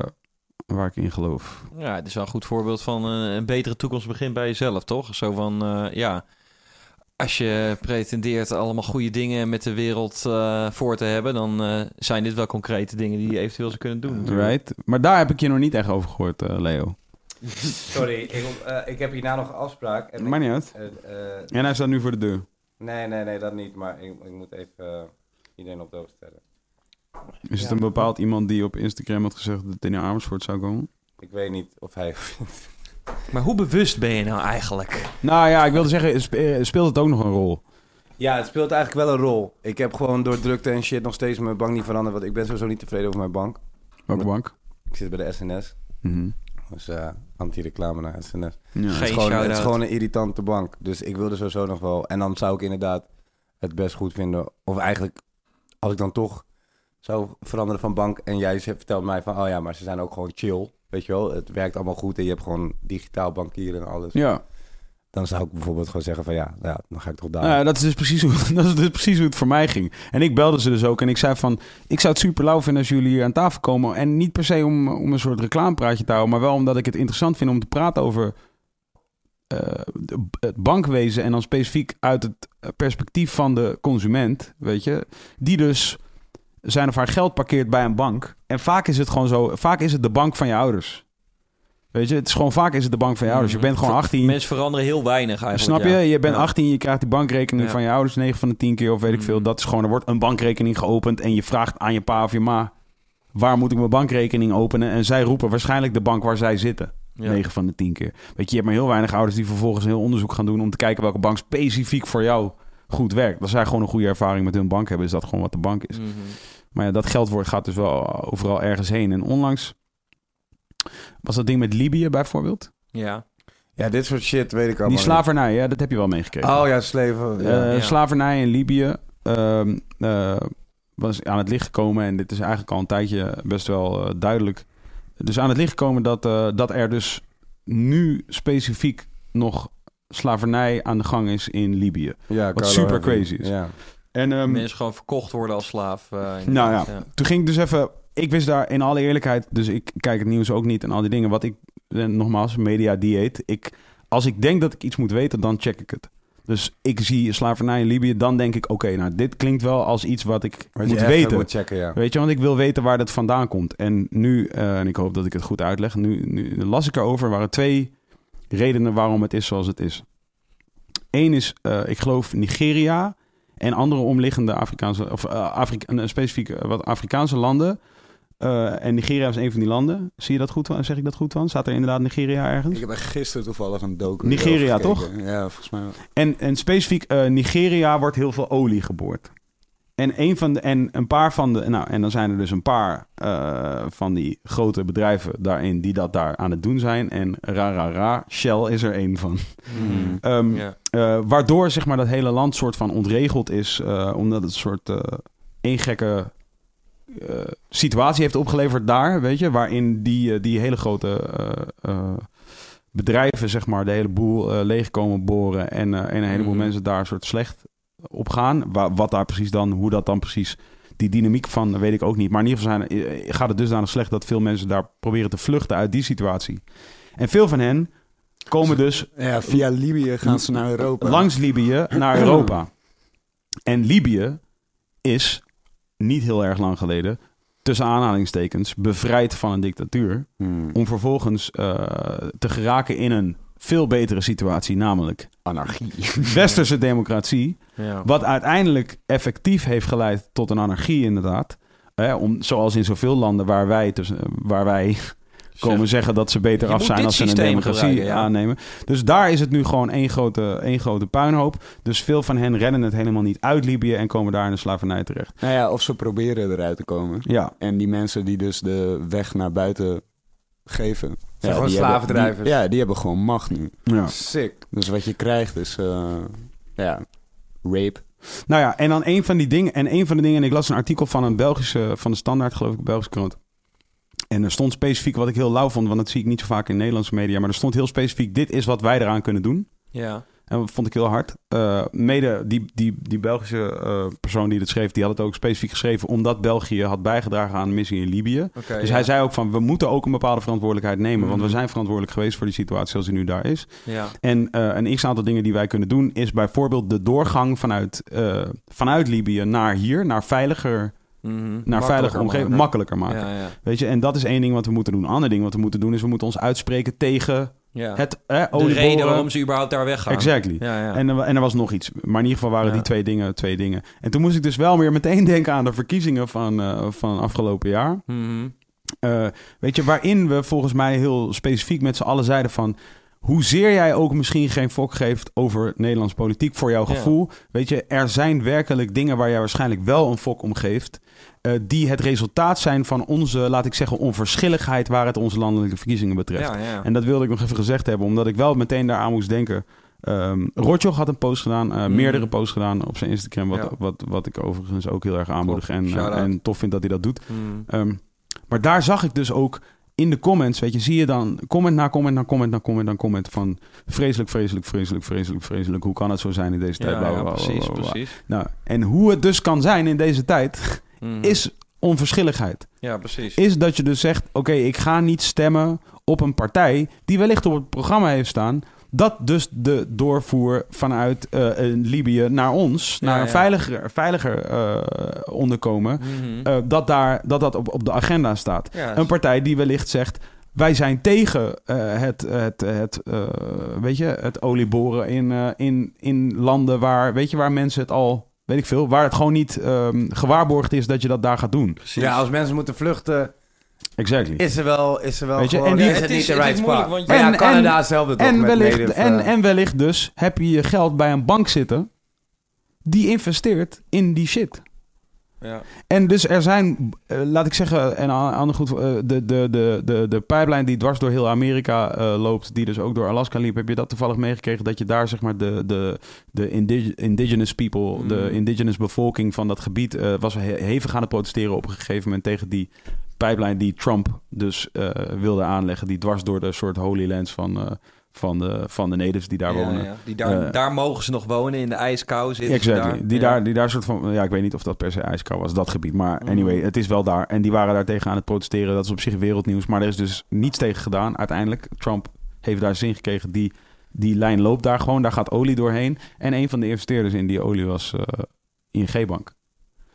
waar ik in geloof. Ja, het is wel een goed voorbeeld van eh, een betere toekomst begint bij jezelf, toch? Zo van, eh, ja, als je pretendeert allemaal goede dingen met de wereld eh, voor te hebben, dan eh, zijn dit wel concrete dingen die je eventueel zou kunnen doen. natuurlijk. Right? Maar daar heb ik je nog niet echt over gehoord, eh, Leo. Sorry, ik, ik heb hierna nog een afspraak. En ik- niet uit. eh, eh, En hij staat nu voor de deur. Nee, nee, nee, dat niet. Maar ik, ik moet even iedereen op de hoogte stellen. Is het een bepaald iemand die op Instagram had gezegd dat hij naar Amersfoort zou komen? Ik weet niet of hij... Maar hoe bewust ben je nou eigenlijk? Nou ja, ik wilde zeggen, eh, speelt het ook nog een rol? Ja, het speelt eigenlijk wel een rol. Ik heb gewoon door drukte en shit nog steeds mijn bank niet veranderd. Want ik ben sowieso niet tevreden over mijn bank. Welke bank? Ik zit bij de SNS. Mhm. Dus eh anti-reclame naar SNS. Ja. het, is Geen gewoon, het is gewoon een irritante bank. Dus ik wilde sowieso nog wel. En dan zou ik inderdaad het best goed vinden. Of eigenlijk, als ik dan toch zou veranderen van bank. En jij vertelt mij van, oh ja, maar ze zijn ook gewoon chill. Weet je wel, het werkt allemaal goed en je hebt gewoon digitaal bankieren en alles. Ja. Dan zou ik bijvoorbeeld gewoon zeggen van, ja, ja dan ga ik toch daar. Nou ja, dat is dus precies hoe, dat is dus precies hoe het voor mij ging. En ik belde ze dus ook en ik zei van... Ik zou het super lauw vinden als jullie hier aan tafel komen. En niet per se om, om een soort reclamepraatje te houden... maar wel omdat ik het interessant vind om te praten over... eh, het bankwezen en dan specifiek uit het perspectief van de consument, weet je, die dus zijn of haar geld parkeert bij een bank. En vaak is het gewoon zo, vaak is het de bank van je ouders. Weet je, het is gewoon vaak is het de bank van je ouders. Je bent gewoon 18. Mensen veranderen heel weinig eigenlijk. Snap je? ja. Je bent Ja. 18, je krijgt die bankrekening Ja. van je ouders 9 van de 10 keer of weet ik veel. Dat is gewoon, er wordt een bankrekening geopend en je vraagt aan je pa of je ma, waar moet ik mijn bankrekening openen? En zij roepen waarschijnlijk de bank waar zij zitten. Ja. 9 van de 10 keer. Weet je, je hebt maar heel weinig ouders die vervolgens een heel onderzoek gaan doen om te kijken welke bank specifiek voor jou goed werkt. Als zij gewoon een goede ervaring met hun bank hebben, is dat gewoon wat de bank is. Mhm. Maar ja, dat geld wordt, gaat dus wel overal ergens heen. En onlangs was dat ding met Libië bijvoorbeeld. Ja. Ja, dit soort shit weet ik allemaal Die slavernij, ja, dat heb je wel meegekregen. Oh ja, sleven. Ja. Eh, Ja. Slavernij in Libië ehm, eh, was aan het licht gekomen. En dit is eigenlijk al een tijdje best wel eh, duidelijk. Dus aan het licht gekomen dat, eh, dat er dus nu specifiek nog slavernij aan de gang is in Libië. ja, wat Carlo super Harvey. crazy is. Ja. En, ehm, Mensen gewoon verkocht worden als slaaf. eh, nou ja, toen ging ik dus even... Ik wist daar in alle eerlijkheid... Dus ik kijk het nieuws ook niet en al die dingen. Wat ik... eh, Nogmaals, media dieet. Ik, als ik denk dat ik iets moet weten, dan check ik het. Dus ik zie slavernij in Libië, dan denk ik... Oké, nou, dit klinkt wel als iets wat ik Wat moet weten. moet checken, ja. Weet je, want ik wil weten waar dat vandaan komt. En nu, eh, en ik hoop dat ik het goed uitleg... Nu, nu las ik erover, er waren twee redenen waarom het is zoals het is. Eén is, eh, ik geloof, Nigeria en andere omliggende Afrikaanse, of uh, Afrika, specifiek eh, wat Afrikaanse landen. Eh, en Nigeria is een van die landen. Zie je dat goed? Zeg ik dat goed van? Staat er inderdaad Nigeria ergens? Ik heb gisteren toevallig een docu Nigeria, toch? Ja, volgens mij wel. En, en specifiek eh, Nigeria wordt heel veel olie geboord. En een van de en een paar van de nou en dan zijn er dus een paar eh, van die grote bedrijven daarin die dat daar aan het doen zijn en ra ra ra Shell is er één van. Mhm. Ehm, eh, waardoor zeg maar dat hele land soort van ontregeld is eh, omdat het een soort één gekke situatie heeft opgeleverd daar, weet je, waarin die, die hele grote bedrijven zeg maar de hele boel leeg komen boren en, en een heleboel Mhm. mensen daar soort slecht op gaan. Wa- wat daar precies dan, hoe dat dan precies, die dynamiek van weet ik ook niet. Maar in ieder geval zijn, eh, gaat het dusdanig slecht dat veel mensen daar proberen te vluchten uit die situatie. En veel van hen komen dus Ja, via Libië gaan ze naar Europa. langs Libië naar Europa. En Libië is niet heel erg lang geleden, tussen aanhalingstekens, bevrijd van een dictatuur. Hmm. Om vervolgens eh, te geraken in een veel betere situatie, namelijk Anarchie. westerse democratie. Ja. Wat uiteindelijk effectief heeft geleid tot een anarchie, inderdaad. Hè, om, zoals in zoveel landen waar wij, tussen, waar wij komen Zeg. zeggen dat ze beter Je af zijn als ze een democratie ja. aannemen. Dus daar is het nu gewoon één grote, één grote puinhoop. Dus veel van hen redden het helemaal niet uit Libië en komen daar in de slavernij terecht. Nou ja, of ze proberen eruit te komen. Ja. En die mensen die dus de weg naar buiten geven. Zijn gewoon slavendrijvers. die- ja, die hebben gewoon macht nu. Ja. Sick. Dus wat je krijgt is, eh, ja, rape. Nou ja, en dan een van die dingen. En een van de dingen. En ik las een artikel van een Belgische. van de Standaard, geloof ik, Belgische krant. En er stond specifiek wat ik heel lauw vond, want dat zie ik niet zo vaak in Nederlandse media. Maar er stond heel specifiek: dit is wat wij eraan kunnen doen. Ja. En dat vond ik heel hard. Eh, mede die, die, die Belgische eh, persoon die het schreef, die had het ook specifiek geschreven omdat België had bijgedragen aan de missie in Libië. Dus ja. hij zei ook van, we moeten ook een bepaalde verantwoordelijkheid nemen. Want we Mhm. zijn verantwoordelijk geweest voor die situatie zoals die nu daar is. Ja. En eh, een x-aantal dingen die wij kunnen doen is bijvoorbeeld de doorgang vanuit, vanuit Libië naar hier, naar veiliger... Mhm. Naar Makkelijker veilige omgeving, makkelijker maken. Ja, ja. Weet je, en dat is één ding wat we moeten doen. Een ander ding wat we moeten doen is we moeten ons uitspreken tegen Ja. het eh, de reden waarom ze überhaupt daar weggaan. Exactly. Ja, ja. En, er, en er was nog iets. Maar in ieder geval waren Ja. die twee dingen, twee dingen. En toen moest ik dus wel weer meteen denken aan de verkiezingen van, eh, van afgelopen jaar. Eh, weet je, waarin we volgens mij heel specifiek met z'n allen zeiden van... Hoezeer jij ook misschien geen fok geeft over Nederlands politiek voor jouw Ja. gevoel. Weet je, er zijn werkelijk dingen waar jij waarschijnlijk wel een fok om geeft. eh, die het resultaat zijn van onze, laat ik zeggen, onverschilligheid waar het onze landelijke verkiezingen betreft. Ja, ja. En dat wilde ik nog even gezegd hebben, omdat ik wel meteen daaraan moest denken. Rotjoch had een post gedaan, eh, Mm. meerdere posts gedaan op zijn Instagram, wat, wat, wat ik overigens ook heel erg aanmoedig en, eh, en tof vind dat hij dat doet. Mm. Ehm, maar daar zag ik dus ook in de comments, weet je, zie je dan comment na comment na comment na comment na comment van vreselijk, vreselijk, vreselijk, vreselijk, vreselijk. Hoe kan het zo zijn in deze tijd? Ja, Bla, bla, ja, bla, bla, precies, precies. Nou, en hoe het dus kan zijn in deze tijd, Mhm. is onverschilligheid. Ja, precies. Is dat je dus zegt, oké, ik ga niet stemmen op een partij die wellicht op het programma heeft staan. Dat dus de doorvoer vanuit eh, eh, Libië naar ons, Ja, naar een veiliger, veiliger eh, onderkomen, Mhm. eh, dat, daar, dat dat op, op de agenda staat. Ja, Een partij die wellicht zegt, wij zijn tegen eh, het, het, het, eh, weet je, het olieboren in, eh, in, in landen waar, weet je, waar mensen het al, weet ik veel, waar het gewoon niet ehm, gewaarborgd is dat je dat daar gaat doen. Ja, als mensen moeten vluchten, Exactly. is er wel, is er wel Weet je, gewoon, en die- is het, Het niet is- de het right moeilijk, spot. want Maar ja, En- Canada en- hetzelfde toch En met wellicht, native, en, eh, en wellicht dus heb je je geld bij een bank zitten die investeert in die shit. Ja. En dus er zijn, eh, laat ik zeggen, en aan ander goed, eh, de, de, de, de, de pipeline die dwars door heel Amerika eh, loopt, die dus ook door Alaska liep, heb je dat toevallig meegekregen dat je daar zeg maar de, de, de indig- indigenous people, de Mm. indigenous bevolking van dat gebied, eh, was he- hevig aan het protesteren op een gegeven moment tegen die pipeline die Trump dus eh, wilde aanleggen, die dwars door de soort holy lands van, eh, van, de, van de natives die daar Ja, wonen. ja. Die daar, Eh, daar mogen ze nog wonen, in de ijskou zitten ze Exactly. daar. Die, Ja. daar, die daar soort van... Ja, ik weet niet of dat per se ijskou was, dat gebied. Maar Mhm. anyway, het is wel daar. En die waren daar tegen aan het protesteren. Dat is op zich wereldnieuws. Maar er is dus niets tegen gedaan uiteindelijk. Trump heeft daar zin gekregen. Die, die lijn loopt daar gewoon. Daar gaat olie doorheen. En een van de investeerders in die olie was eh ING-bank.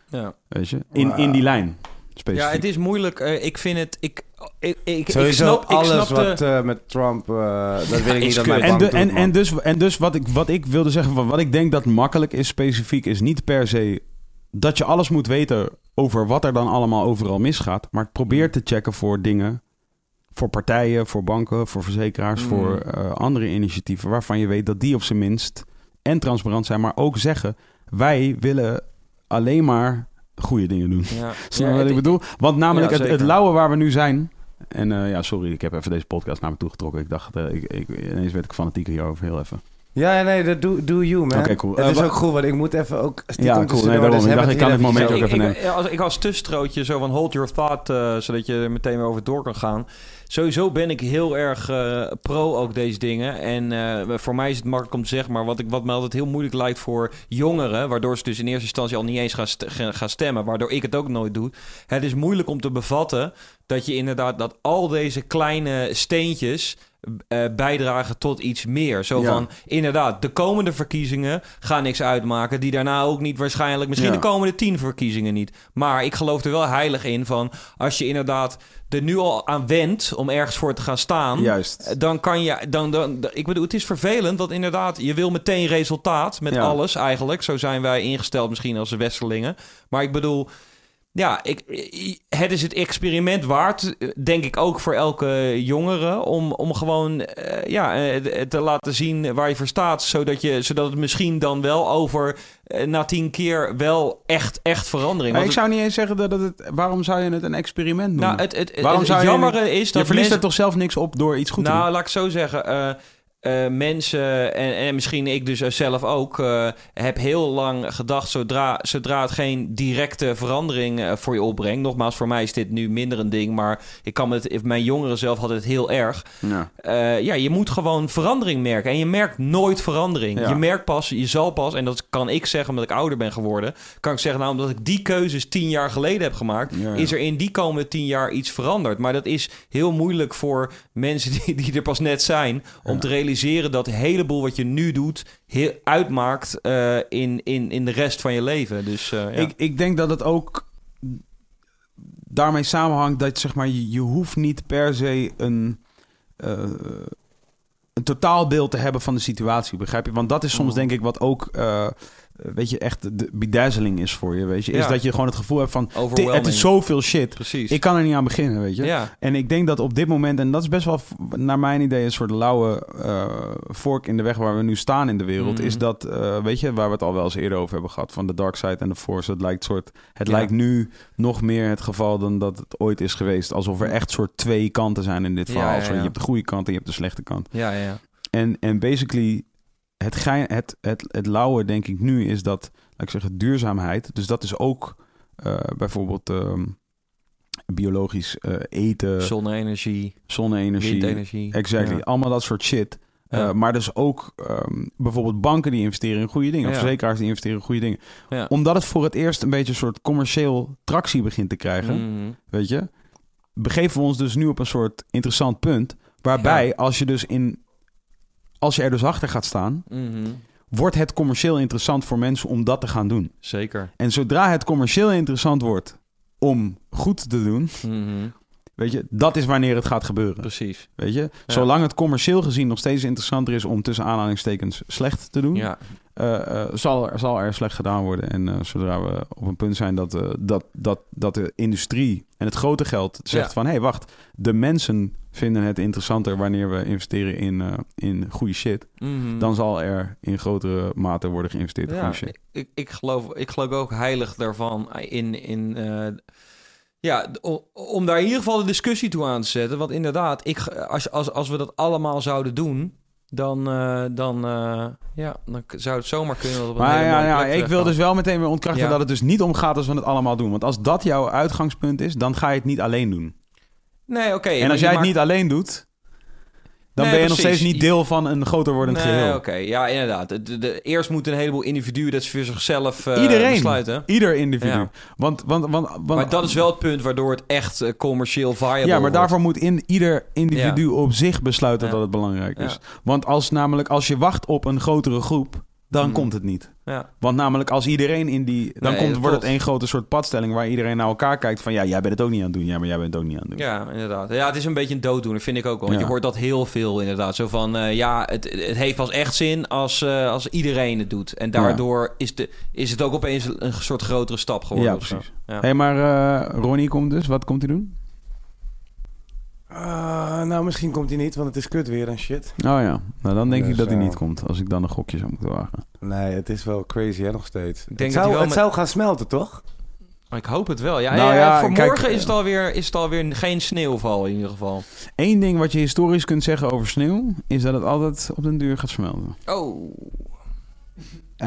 Ja. Weet je? In, in die lijn. Specifiek. ja, het is moeilijk. eh, ik vind het... Ik, ik, ik, ik Sowieso snap, ik alles snap de- wat eh, met Trump, eh, dat weet ik niet dat mijn en, bank de- doet, en, man. en dus, en dus wat, ik, wat ik wilde zeggen, van wat ik denk dat makkelijk is specifiek, is niet per se dat je alles moet weten over wat er dan allemaal overal misgaat. Maar probeer te checken voor dingen, voor partijen, voor banken, voor verzekeraars, Mm. voor eh, andere initiatieven waarvan je weet dat die op zijn minst en transparant zijn, maar ook zeggen: wij willen alleen maar goede dingen doen. Ja. Snap je Ja, wat het- ik bedoel? Want namelijk Ja, het, het lauwe waar we nu zijn. En eh, ja, sorry, ik heb even deze podcast naar me toe getrokken. Ik dacht, eh, ik, ik, ineens werd ik fanatieker hierover, heel even. Ja, nee, dat do, do you, man. Oké, cool. Het Eh, is ook goed, want ik moet even ook... Ja, cool. Nee, daarom. dus Ik dacht, ik kan even moment ook even ik, nemen. ja, als, ik als tussenstrootje zo van hold your thought, eh, zodat je er meteen weer over door kan gaan. Sowieso ben ik heel erg eh, pro ook deze dingen. En eh, voor mij is het makkelijk om te zeggen, maar wat, ik, wat me altijd heel moeilijk lijkt voor jongeren, waardoor ze dus in eerste instantie al niet eens gaan, gaan stemmen, waardoor ik het ook nooit doe. Het is moeilijk om te bevatten dat je inderdaad dat al deze kleine steentjes eh, bijdragen tot iets meer. Zo Ja. van, inderdaad, de komende verkiezingen gaan niks uitmaken. Die daarna ook niet waarschijnlijk, misschien Ja. de komende tien verkiezingen niet. Maar ik geloof er wel heilig in van, als je inderdaad er nu al aan wendt om ergens voor te gaan staan. Juist. eh, Dan kan je, dan, dan, dan- ik bedoel, het is vervelend, want inderdaad, je wil meteen resultaat met Ja. alles eigenlijk. Zo zijn wij ingesteld misschien als westerlingen. Maar ik bedoel, ja, ik, het is het experiment waard, denk ik ook voor elke jongere, om, om gewoon eh, ja, eh, te laten zien waar je voor staat, zodat, je, zodat het misschien dan wel over eh, na tien keer wel echt, echt verandering. Maar ik zou niet eens zeggen dat het... Waarom zou je het een experiment noemen? Nou, het, het, waarom het, zou je, jammere is dat je verliest mensen- er toch zelf niks op door iets goed te nou, doen? laat ik zo zeggen. eh, eh, mensen, en, en misschien ik dus zelf ook, eh, heb heel lang gedacht... Zodra, zodra het geen directe verandering eh, voor je opbrengt... nogmaals, voor mij is dit nu minder een ding... maar ik kan het, mijn jongeren zelf had het heel erg... Ja. Eh, ja, je moet gewoon verandering merken. En je merkt nooit verandering. Ja. Je merkt pas, je zal pas, en dat kan ik zeggen omdat ik ouder ben geworden. Kan ik zeggen, nou, omdat ik die keuzes tien jaar geleden heb gemaakt, ja. is er in die komende tien jaar iets veranderd. Maar dat is heel moeilijk voor mensen die, die er pas net zijn, om te realiseren dat een heleboel wat je nu doet, heel, uitmaakt eh, in, in, in de rest van je leven. Dus eh, ja. Ik, ik denk dat het ook daarmee samenhangt dat zeg maar, je, je hoeft niet per se een, eh, een totaalbeeld te hebben van de situatie, begrijp je? Want dat is soms Mm. denk ik wat ook, weet je, echt de bedazzling is voor je, weet je? Is Ja. dat je gewoon het gevoel hebt van, het is zoveel shit. Precies. Ik kan er niet aan beginnen, weet je? Ja. En ik denk dat op dit moment, en dat is best wel naar mijn idee een soort lauwe eh, vork in de weg waar we nu staan in de wereld, Mhm. is dat, eh, weet je, waar we het al wel eens eerder over hebben gehad, van de dark side en de force. Het lijkt, soort, het Ja. lijkt nu nog meer het geval dan dat het ooit is geweest. Alsof er echt soort twee kanten zijn in dit verhaal. ja, Zo, Je hebt de goede kant en je hebt de slechte kant. Ja, ja. En, en basically, het, gein, het, het, het lauwe denk ik nu is dat, laat ik zeggen, duurzaamheid. Dus dat is ook eh, bijvoorbeeld ehm, biologisch eh, eten, Zonne-energie, zonne-energie, windenergie. exactly, Ja. allemaal dat soort shit. Ja. maar dus ook ehm, bijvoorbeeld banken die investeren in goede dingen. Of Ja. verzekeraars die investeren in goede dingen. Ja. Omdat het voor het eerst een beetje een soort commercieel tractie begint te krijgen. Mhm. Weet je? Begeven we ons dus nu op een soort interessant punt. Waarbij als je dus in... Als je er dus achter gaat staan... Mhm. wordt het commercieel interessant voor mensen om dat te gaan doen. Zeker. En zodra het commercieel interessant wordt om goed te doen... Mhm. Weet je, dat is wanneer het gaat gebeuren. Precies. Weet je, zolang het commercieel gezien nog steeds interessanter is om tussen aanhalingstekens slecht te doen, Ja. eh, eh, zal, er, zal er slecht gedaan worden. En eh, zodra we op een punt zijn dat, dat, dat, dat de industrie en het grote geld zegt Ja. van hé, hey, wacht, de mensen vinden het interessanter wanneer we investeren in, eh, in goede shit, Mhm. dan zal er in grotere mate worden geïnvesteerd in Ja, goede shit. ik, ik, geloof, ik geloof ook heilig daarvan in. in eh, ja, om daar in ieder geval de discussie toe aan te zetten. Want inderdaad, ik, als, als, als we dat allemaal zouden doen. Dan, eh, dan, eh, ja, dan zou het zomaar kunnen dat op een Maar hele ja, ja ik wil dus wel meteen weer ontkrachten Ja. dat het dus niet omgaat als we het allemaal doen. Want als dat jouw uitgangspunt is, dan ga je het niet alleen doen. Nee, oké. en als jij het maakt- niet alleen doet, dan Nee, ben je nog steeds niet deel van een groter wordend Nee, geheel. oké. Ja, inderdaad. De, de- eerst moeten een heleboel individuen dat voor zichzelf eh, Iedereen. besluiten. Ieder individu. Ja. Want, want, want, want, Maar dat is wel het punt waardoor het echt eh, commercieel viable Ja, maar wordt. daarvoor moet in, ieder individu op zich besluiten Ja. dat het belangrijk is. Want als namelijk als je wacht op een grotere groep, dan Hmm. komt het niet. Ja. Want namelijk als iedereen in die... Dan Nee, komt, wordt het één grote soort padstelling... waar iedereen naar elkaar kijkt van... ja, jij bent het ook niet aan het doen. Ja, maar jij bent het ook niet aan het doen. Ja, inderdaad. Ja, het is een beetje een dooddoener, vind ik ook wel. Want Ja. je hoort dat heel veel, inderdaad. Zo van, eh, ja, het, het heeft pas echt zin als, eh, als iedereen het doet. En daardoor is, de, is het ook opeens een soort grotere stap geworden. Ja, precies. Ja. Hé, maar eh, Ronnie komt dus. Wat komt hij doen? Ah, nou, misschien komt hij niet, want het is kut weer en shit. Oh ja, nou dan denk Dus, ik dat hij eh, niet komt. Als ik dan een gokje zou moeten wagen. Nee, het is wel crazy hè, nog steeds. Ik denk het zou, het met- zou gaan smelten, toch? Ik hoop het wel. Ja, Nou ja, ja, voor kijk, morgen is eh, het, alweer, is het alweer geen sneeuwval in ieder geval. Eén ding wat je historisch kunt zeggen over sneeuw... is dat het altijd op den duur gaat smelten. Oh,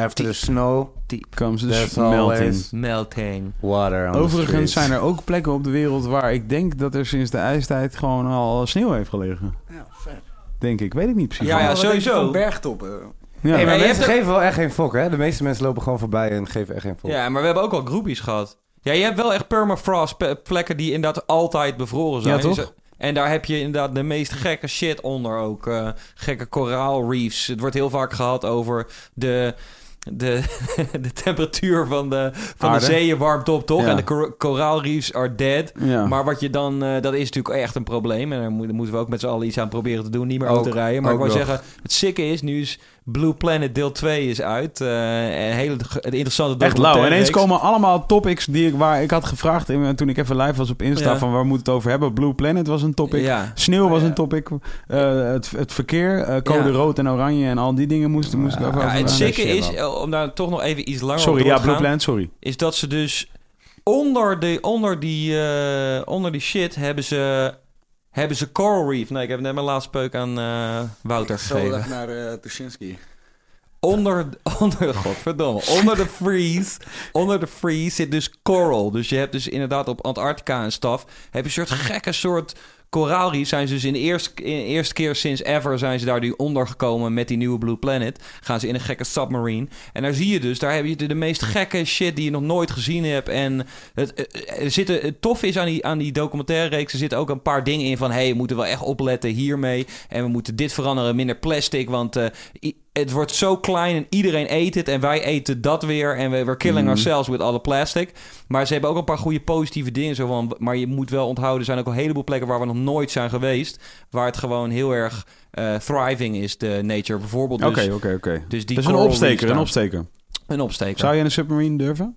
After the snow, Comes the melting. melting. water Overigens zijn er ook plekken op de wereld waar ik denk dat er sinds de ijstijd gewoon al sneeuw heeft gelegen. Ja, vet. Denk ik, weet ik niet precies. Ja, ja, sowieso. Van bergtoppen. Ja. Hey, maar maar je mensen hebt geven wel echt geen fok, hè? De meeste mensen lopen gewoon voorbij en geven echt geen fok. Ja, maar we hebben ook al groepies gehad. Ja, je hebt wel echt permafrost pe- plekken die inderdaad altijd bevroren zijn. Ja, toch? En daar heb je inderdaad de meest gekke shit onder ook. eh, gekke koraalreefs. Het wordt heel vaak gehad over de... De, de temperatuur van de, van de zeeën warmt op, toch? Ja. En de koraalreefs are dead. Ja. Maar wat je dan, eh, dat is natuurlijk echt een probleem. En daar, moet- daar moeten we ook met z'n allen iets aan proberen te doen. Niet meer Ook- auto rijden. Maar ik wou nog. zeggen, het sikke is, nu is Blue Planet deel 2 is uit. Eh, een hele interessante Echt lauw. Ineens reeks. komen allemaal topics die ik, waar ik had gevraagd in, toen ik even live was op Insta Ja. van waar moet het over hebben. Blue Planet was een topic. Ja. Sneeuw was een topic. Eh, het, het verkeer, eh, code Ja. rood en oranje en al die dingen moesten moest ik over. Ja, het sikke is, om daar toch nog even iets langer Sorry, op ja, door te Blue Planet, sorry. Is dat ze dus onder, de, onder, die, eh, onder die shit hebben ze, hebben ze Coral Reef. Nee, ik heb net mijn laatste peuk aan eh, Wouter Zo gegeven. dag naar uh, Tuschinski. Onder, onder, godverdomme, onder de freeze, onder de freeze zit dus coral. Dus je hebt dus inderdaad op Antarctica en staf, heb je een soort gekke soort koraalrief. Zijn ze dus in de eerste, eerste keer sinds ever zijn ze daar nu ondergekomen met die nieuwe Blue Planet. Gaan ze in een gekke submarine. En daar zie je dus, daar heb je de, de meest gekke shit die je nog nooit gezien hebt. En het, eh, er zitten, tof is aan die, aan die documentaire reeks, er zitten ook een paar dingen in van... hey, we moeten wel echt opletten hiermee. En we moeten dit veranderen, minder plastic, want... eh, het wordt zo klein en iedereen eet het en wij eten dat weer en we we're killing Mhm. ourselves with all the plastic. Maar ze hebben ook een paar goede positieve dingen zo van, maar je moet wel onthouden, er zijn ook een heleboel plekken waar we nog nooit zijn geweest, waar het gewoon heel erg eh, thriving is, de nature bijvoorbeeld. Dus, Oké, oké, oké. Dus die Dus een opsteker, een opsteker. Een opsteker. Zou je in een submarine durven?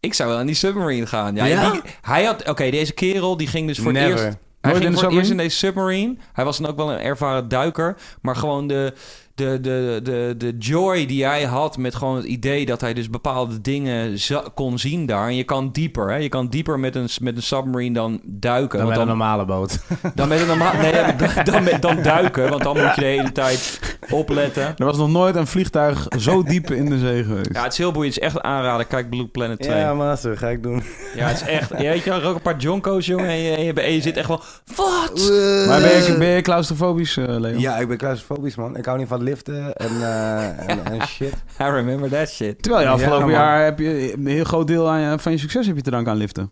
Ik zou wel aan die submarine gaan. Ja, Ja? die- hij had, oké, deze kerel die ging dus voor het Never. eerst. Hij Nooit ging voor het eerst in deze submarine. Hij was dan ook wel een ervaren duiker. Maar gewoon de, de, de, de, de joy die hij had met gewoon het idee dat hij dus bepaalde dingen kon zien daar. En je kan dieper, hè? Je kan dieper met een, met een submarine dan duiken. Dan want met een normale boot. dan met een normaal, nee, dan, dan, met- dan duiken, want dan moet je de hele tijd opletten. Er was nog nooit een vliegtuig zo diep in de zee geweest. Ja, het is heel boeiend. Het is echt aanraden. Kijk Blue Planet 2. Ja, master, ga ik doen. Ja, het is echt... Ja, weet je, wel, rook een paar jonko's, jongen. En je, en je, en je zit echt wel... Wat? Maar ben je, ben je claustrofobisch, eh Leo? Ja, ik ben claustrofobisch, man. Ik hou niet van liften en, eh, en, en shit. I remember that shit. Terwijl je afgelopen Ja, jaar heb je een heel groot deel aan je, van je succes heb je te danken aan liften.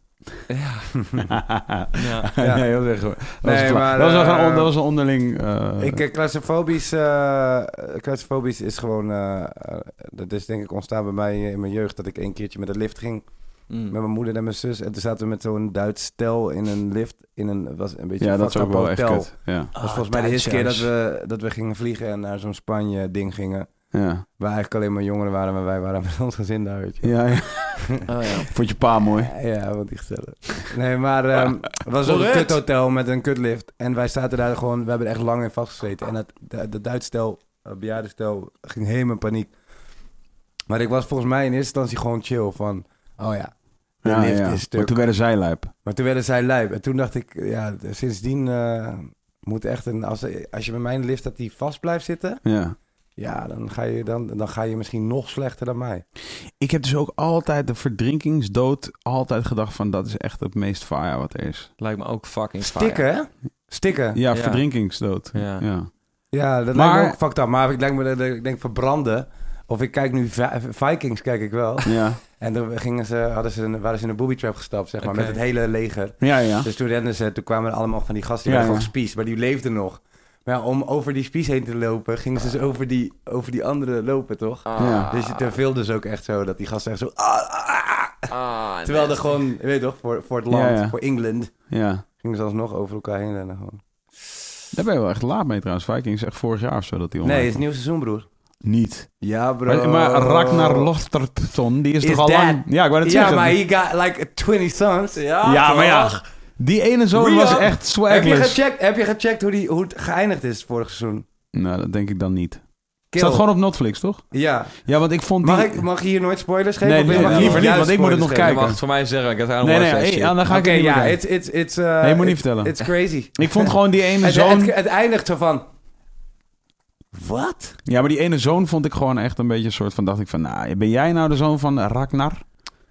Ja. ja. Ja. nee, dat was echt- dat was Nee, een fla- maar, dat was wel eh, een on- dat was een onderling... eh, Ik, eh, claustrofobisch, eh, claustrofobisch is gewoon... eh, eh, dat is denk ik ontstaan bij mij in mijn jeugd... dat ik een keertje met de lift ging. Mm. Met mijn moeder en mijn zus. En toen zaten we met zo'n Duits stel in een lift. In een, het was een beetje ja, een dat is fucked ook wel echt kut. Ja. Dat was volgens mij de eerste keer dat we, dat we gingen vliegen... en naar zo'n Spanje-ding gingen. Ja. Waar eigenlijk alleen maar jongeren waren... maar wij waren met ons gezin daar, weet je. Ja, ja. Oh, ja. Vond je pa mooi? Ja, wat die gezellig. Nee, maar ehm, het was ook een kuthotel met een kutlift. En wij zaten daar gewoon, we hebben er echt lang in vastgezeten. En het, de, de Duits stel, het bejaardenstel, ging helemaal in paniek. Maar ik was volgens mij in eerste instantie gewoon chill van, oh ja, Ja, lift ja. is stuk. Maar toen werden zij lijp. Maar toen werden zij lijp. En toen dacht ik, ja, sindsdien eh, moet echt een, als, als je bij mijn lift dat die vast blijft zitten, Ja. ja, dan ga je, dan, dan ga je misschien nog slechter dan mij. Ik heb dus ook altijd de verdrinkingsdood altijd gedacht van dat is echt het meest fire wat er is. Lijkt me ook fucking fire. Stikken, hè? Stikken. Ja, Ja. verdrinkingsdood. Ja. ja. Ja, dat Maar- lijkt me ook fucked up. Maar ik, lijkt me, dat- ik denk verbranden. Of ik kijk nu Vi- Vikings, kijk ik wel. Ja. En toen gingen ze, hadden ze een, waren ze in een booby trap gestapt, zeg maar, met het hele leger. Ja, ja. Dus toen renden ze, toen kwamen er allemaal van die gasten die Ja, werden ja. gewoon gespiesd, maar die leefden nog. Maar ja, om over die spies heen te lopen, gingen ze dus over die, over die andere lopen, toch? Ja. Dus het viel dus ook echt zo, dat die gasten echt zo... ah, ah, ah. Ah, Terwijl er gewoon, je weet toch, voor, voor het land, Ja, ja. voor Engeland, ja. gingen ze alsnog over elkaar heen rennen gewoon. Daar ben je wel echt laat mee trouwens. Vikings echt vorig jaar of zo dat die Nee, het is nieuw seizoen, broer. Niet. Ja, bro. Maar, maar Ragnar Lothbrokson, die is, Is toch al lang... Ja, ik wou net Ja, zeggen. maar he got like 20 sons. Ja, ja, maar ja. Die ene zoon was echt Heb je swagless. gecheckt, heb je gecheckt hoe, die, hoe het geëindigd is vorig seizoen? Nou, dat denk ik dan niet. Kill. Staat gewoon op Netflix, toch? Ja. Ja, want ik vond die... Mag, ik, mag je hier nooit spoilers geven? Nee, nee, mag je liever niet, want ik moet het nog Je kijken. mag het voor mij zeggen. Ik heb het Nee, nee, hey, ja, dan ga ik Oké, het niet ja, doen. it's, it's, it's, uh, Nee, je moet niet it- vertellen. It's crazy. Ik vond gewoon die ene Het, zoon... het, het eindigt zo van... Wat? Ja, maar die ene zoon vond ik gewoon echt een beetje een soort van... Dacht ik van, nou, ben jij nou de zoon van Ragnar?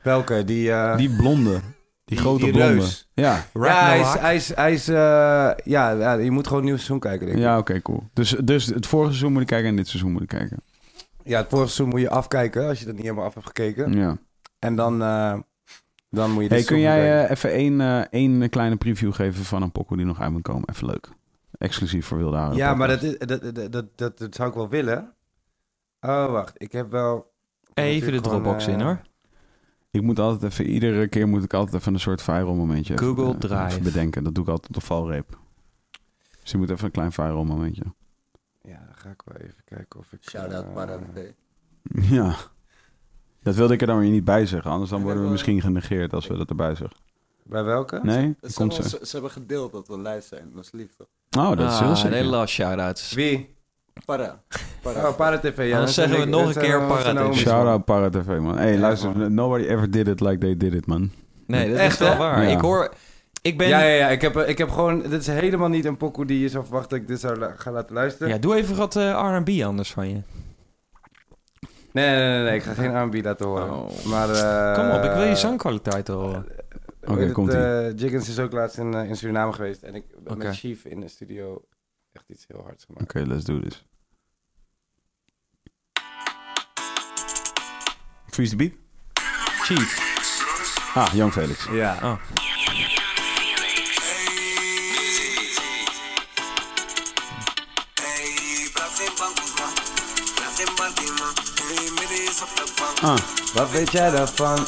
Welke? Die, eh, Die blonde. Die, Die- grote die blonde. reus. Ja. ja, hij is... Hij is, hij is eh, ja, ja, je moet gewoon een nieuw seizoen kijken, denk ik. Ja, oké, cool. Dus, dus het vorige seizoen moet ik kijken en dit seizoen moet ik kijken. Ja, het vorige seizoen moet je afkijken, als je dat niet helemaal af hebt gekeken. Ja. En dan, eh, dan moet je Hey, dit kun seizoen jij eh, even één, eh, één kleine preview geven van een pokoe die nog uit moet komen? Even leuk. Exclusief voor Wilde Haren. Ja, maar dat, is- dat, dat, dat, dat, dat zou ik wel willen. Oh, wacht. Ik heb wel... Even de gewoon, Dropbox in, eh, hoor. Ik moet altijd even, iedere keer moet ik altijd even een soort viral momentje Google eh, Drive. even bedenken. Dat doe ik altijd op de valreep. Dus je moet even een klein viral momentje. Ja, dan ga ik wel even kijken of ik... Shout-out eh, Parampe. Ja. Dat wilde ik er dan weer niet bij zeggen, anders dan worden we misschien genegeerd als we dat erbij zeggen. Bij welke? Nee? Ze, ze. hebben gedeeld dat we live zijn. Dat is lief toch? Oh, dat is heel Ah, zeker. een hele last shout-outs. Wie? Para. Para. Oh, Para TV. Ja, Dan dat zeggen we ik- nog een keer Para TV. Shout-out Para TV, man. Hey, Ja, luister, man. nobody ever did it like they did it, man. Nee, dat Echt, is wel hè? waar. Ja. Ik hoor... Ik ben... Ja, ja, ja. Ik heb, eh, ik heb gewoon... Dit is helemaal niet een pokoe die je zou verwachten dat ik dit zou la- ga laten luisteren. Ja, doe even wat eh, R&B anders van je. Nee, nee, nee, nee. Ik ga geen R&B laten horen. Oh. Maar... eh, Kom op, ik wil je zangkwaliteit horen. Oké, Oké, komt-ie. Jiggins is ook laatst in, eh, in Suriname geweest. En ik ben met Chief in de studio echt iets heel hards gemaakt. Oké, let's do this. Freeze the beat? Chief. Ah, Young Felix. Ja. Oh. Ah, Wat weet jij daarvan?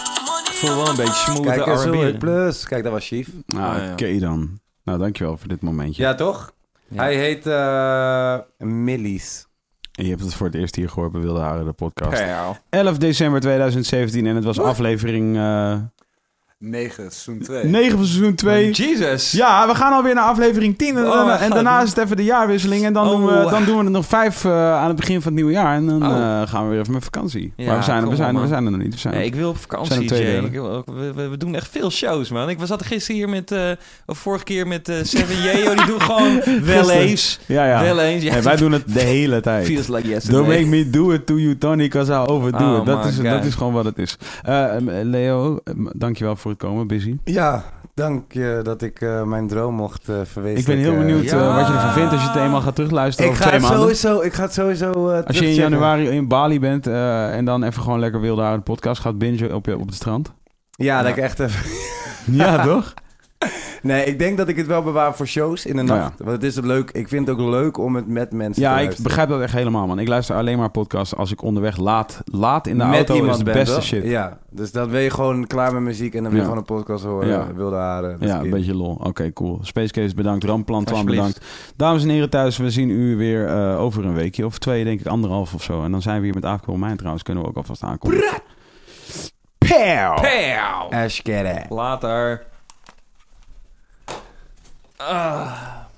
voel wel een beetje smooth Kijk R&B. plus. Kijk, dat was Chief. ah Ah, ja. oké dan. Nou, dankjewel voor dit momentje. Ja, toch? Ja. Hij heet eh Millies. En je hebt het voor het eerst hier gehoord bij Wilde Haren, de podcast. Ja. 11 december 2017 en het was aflevering eh 9, seizoen 2. 9 van seizoen 2. Jesus. Ja, we gaan alweer naar aflevering 10. En, Oh, daarna, mijn en daarna is het even de jaarwisseling. En dan, doen, we, Oh. dan doen we er nog vijf eh, aan het begin van het nieuwe jaar. En dan Oh. eh, gaan we weer even met vakantie. Ja, maar we zijn, er, we, zijn, er- we zijn er nog niet. We zijn Nee, ik wil op Zijn vakantie, er twee Jay. delen? Ik wil- we, we, we doen echt veel shows, man. Ik was zat gisteren hier met... eh of vorige keer met eh Seven Yeo. Die doen gewoon wel eens. ja, ja. Wel eens. Ja, Hey, wij doen het de hele tijd. Feels like yesterday. Don't make me do it to you, Tony, because I overdo Oh it. Dat is, God. dat is gewoon wat het is. Eh, Leo, eh, dankjewel voor komen, Busy. Ja, dank je dat ik eh, mijn droom mocht uh, verwezenlijken. Ik ben heel benieuwd Ja. eh, wat je ervan vindt als je het eenmaal gaat terugluisteren Ik ga, het sowieso, ik ga het sowieso eh, Als je in januari in Bali bent eh, en dan even gewoon lekker Wilde Haren podcast gaat bingen op, je, op het strand. Ja, dat Ja. ik echt even... Ja, toch? Nee, ik denk dat ik het wel bewaar voor shows in de Nou nacht. Want het is leuk. Ik vind het ook leuk om het met mensen Ja, te ik luisteren. begrijp dat echt helemaal, man. Ik luister alleen maar podcasts als ik onderweg laat, laat in de met auto iemand is de bent, beste toch? shit. Ja, Ja, dus dan ben je gewoon klaar met muziek en dan wil je Ja. gewoon een podcast horen. Ja. Wilde haren. dat is een beetje lol. Oké, cool. Space Case bedankt. Ramplan bedankt. Dames en heren thuis, we zien u weer eh, over een weekje of twee, denk ik, anderhalf of zo. En dan zijn we hier met Aafkool Mijn trouwens. Kunnen we ook alvast aankomen. Pow! Pow! Later. 啊。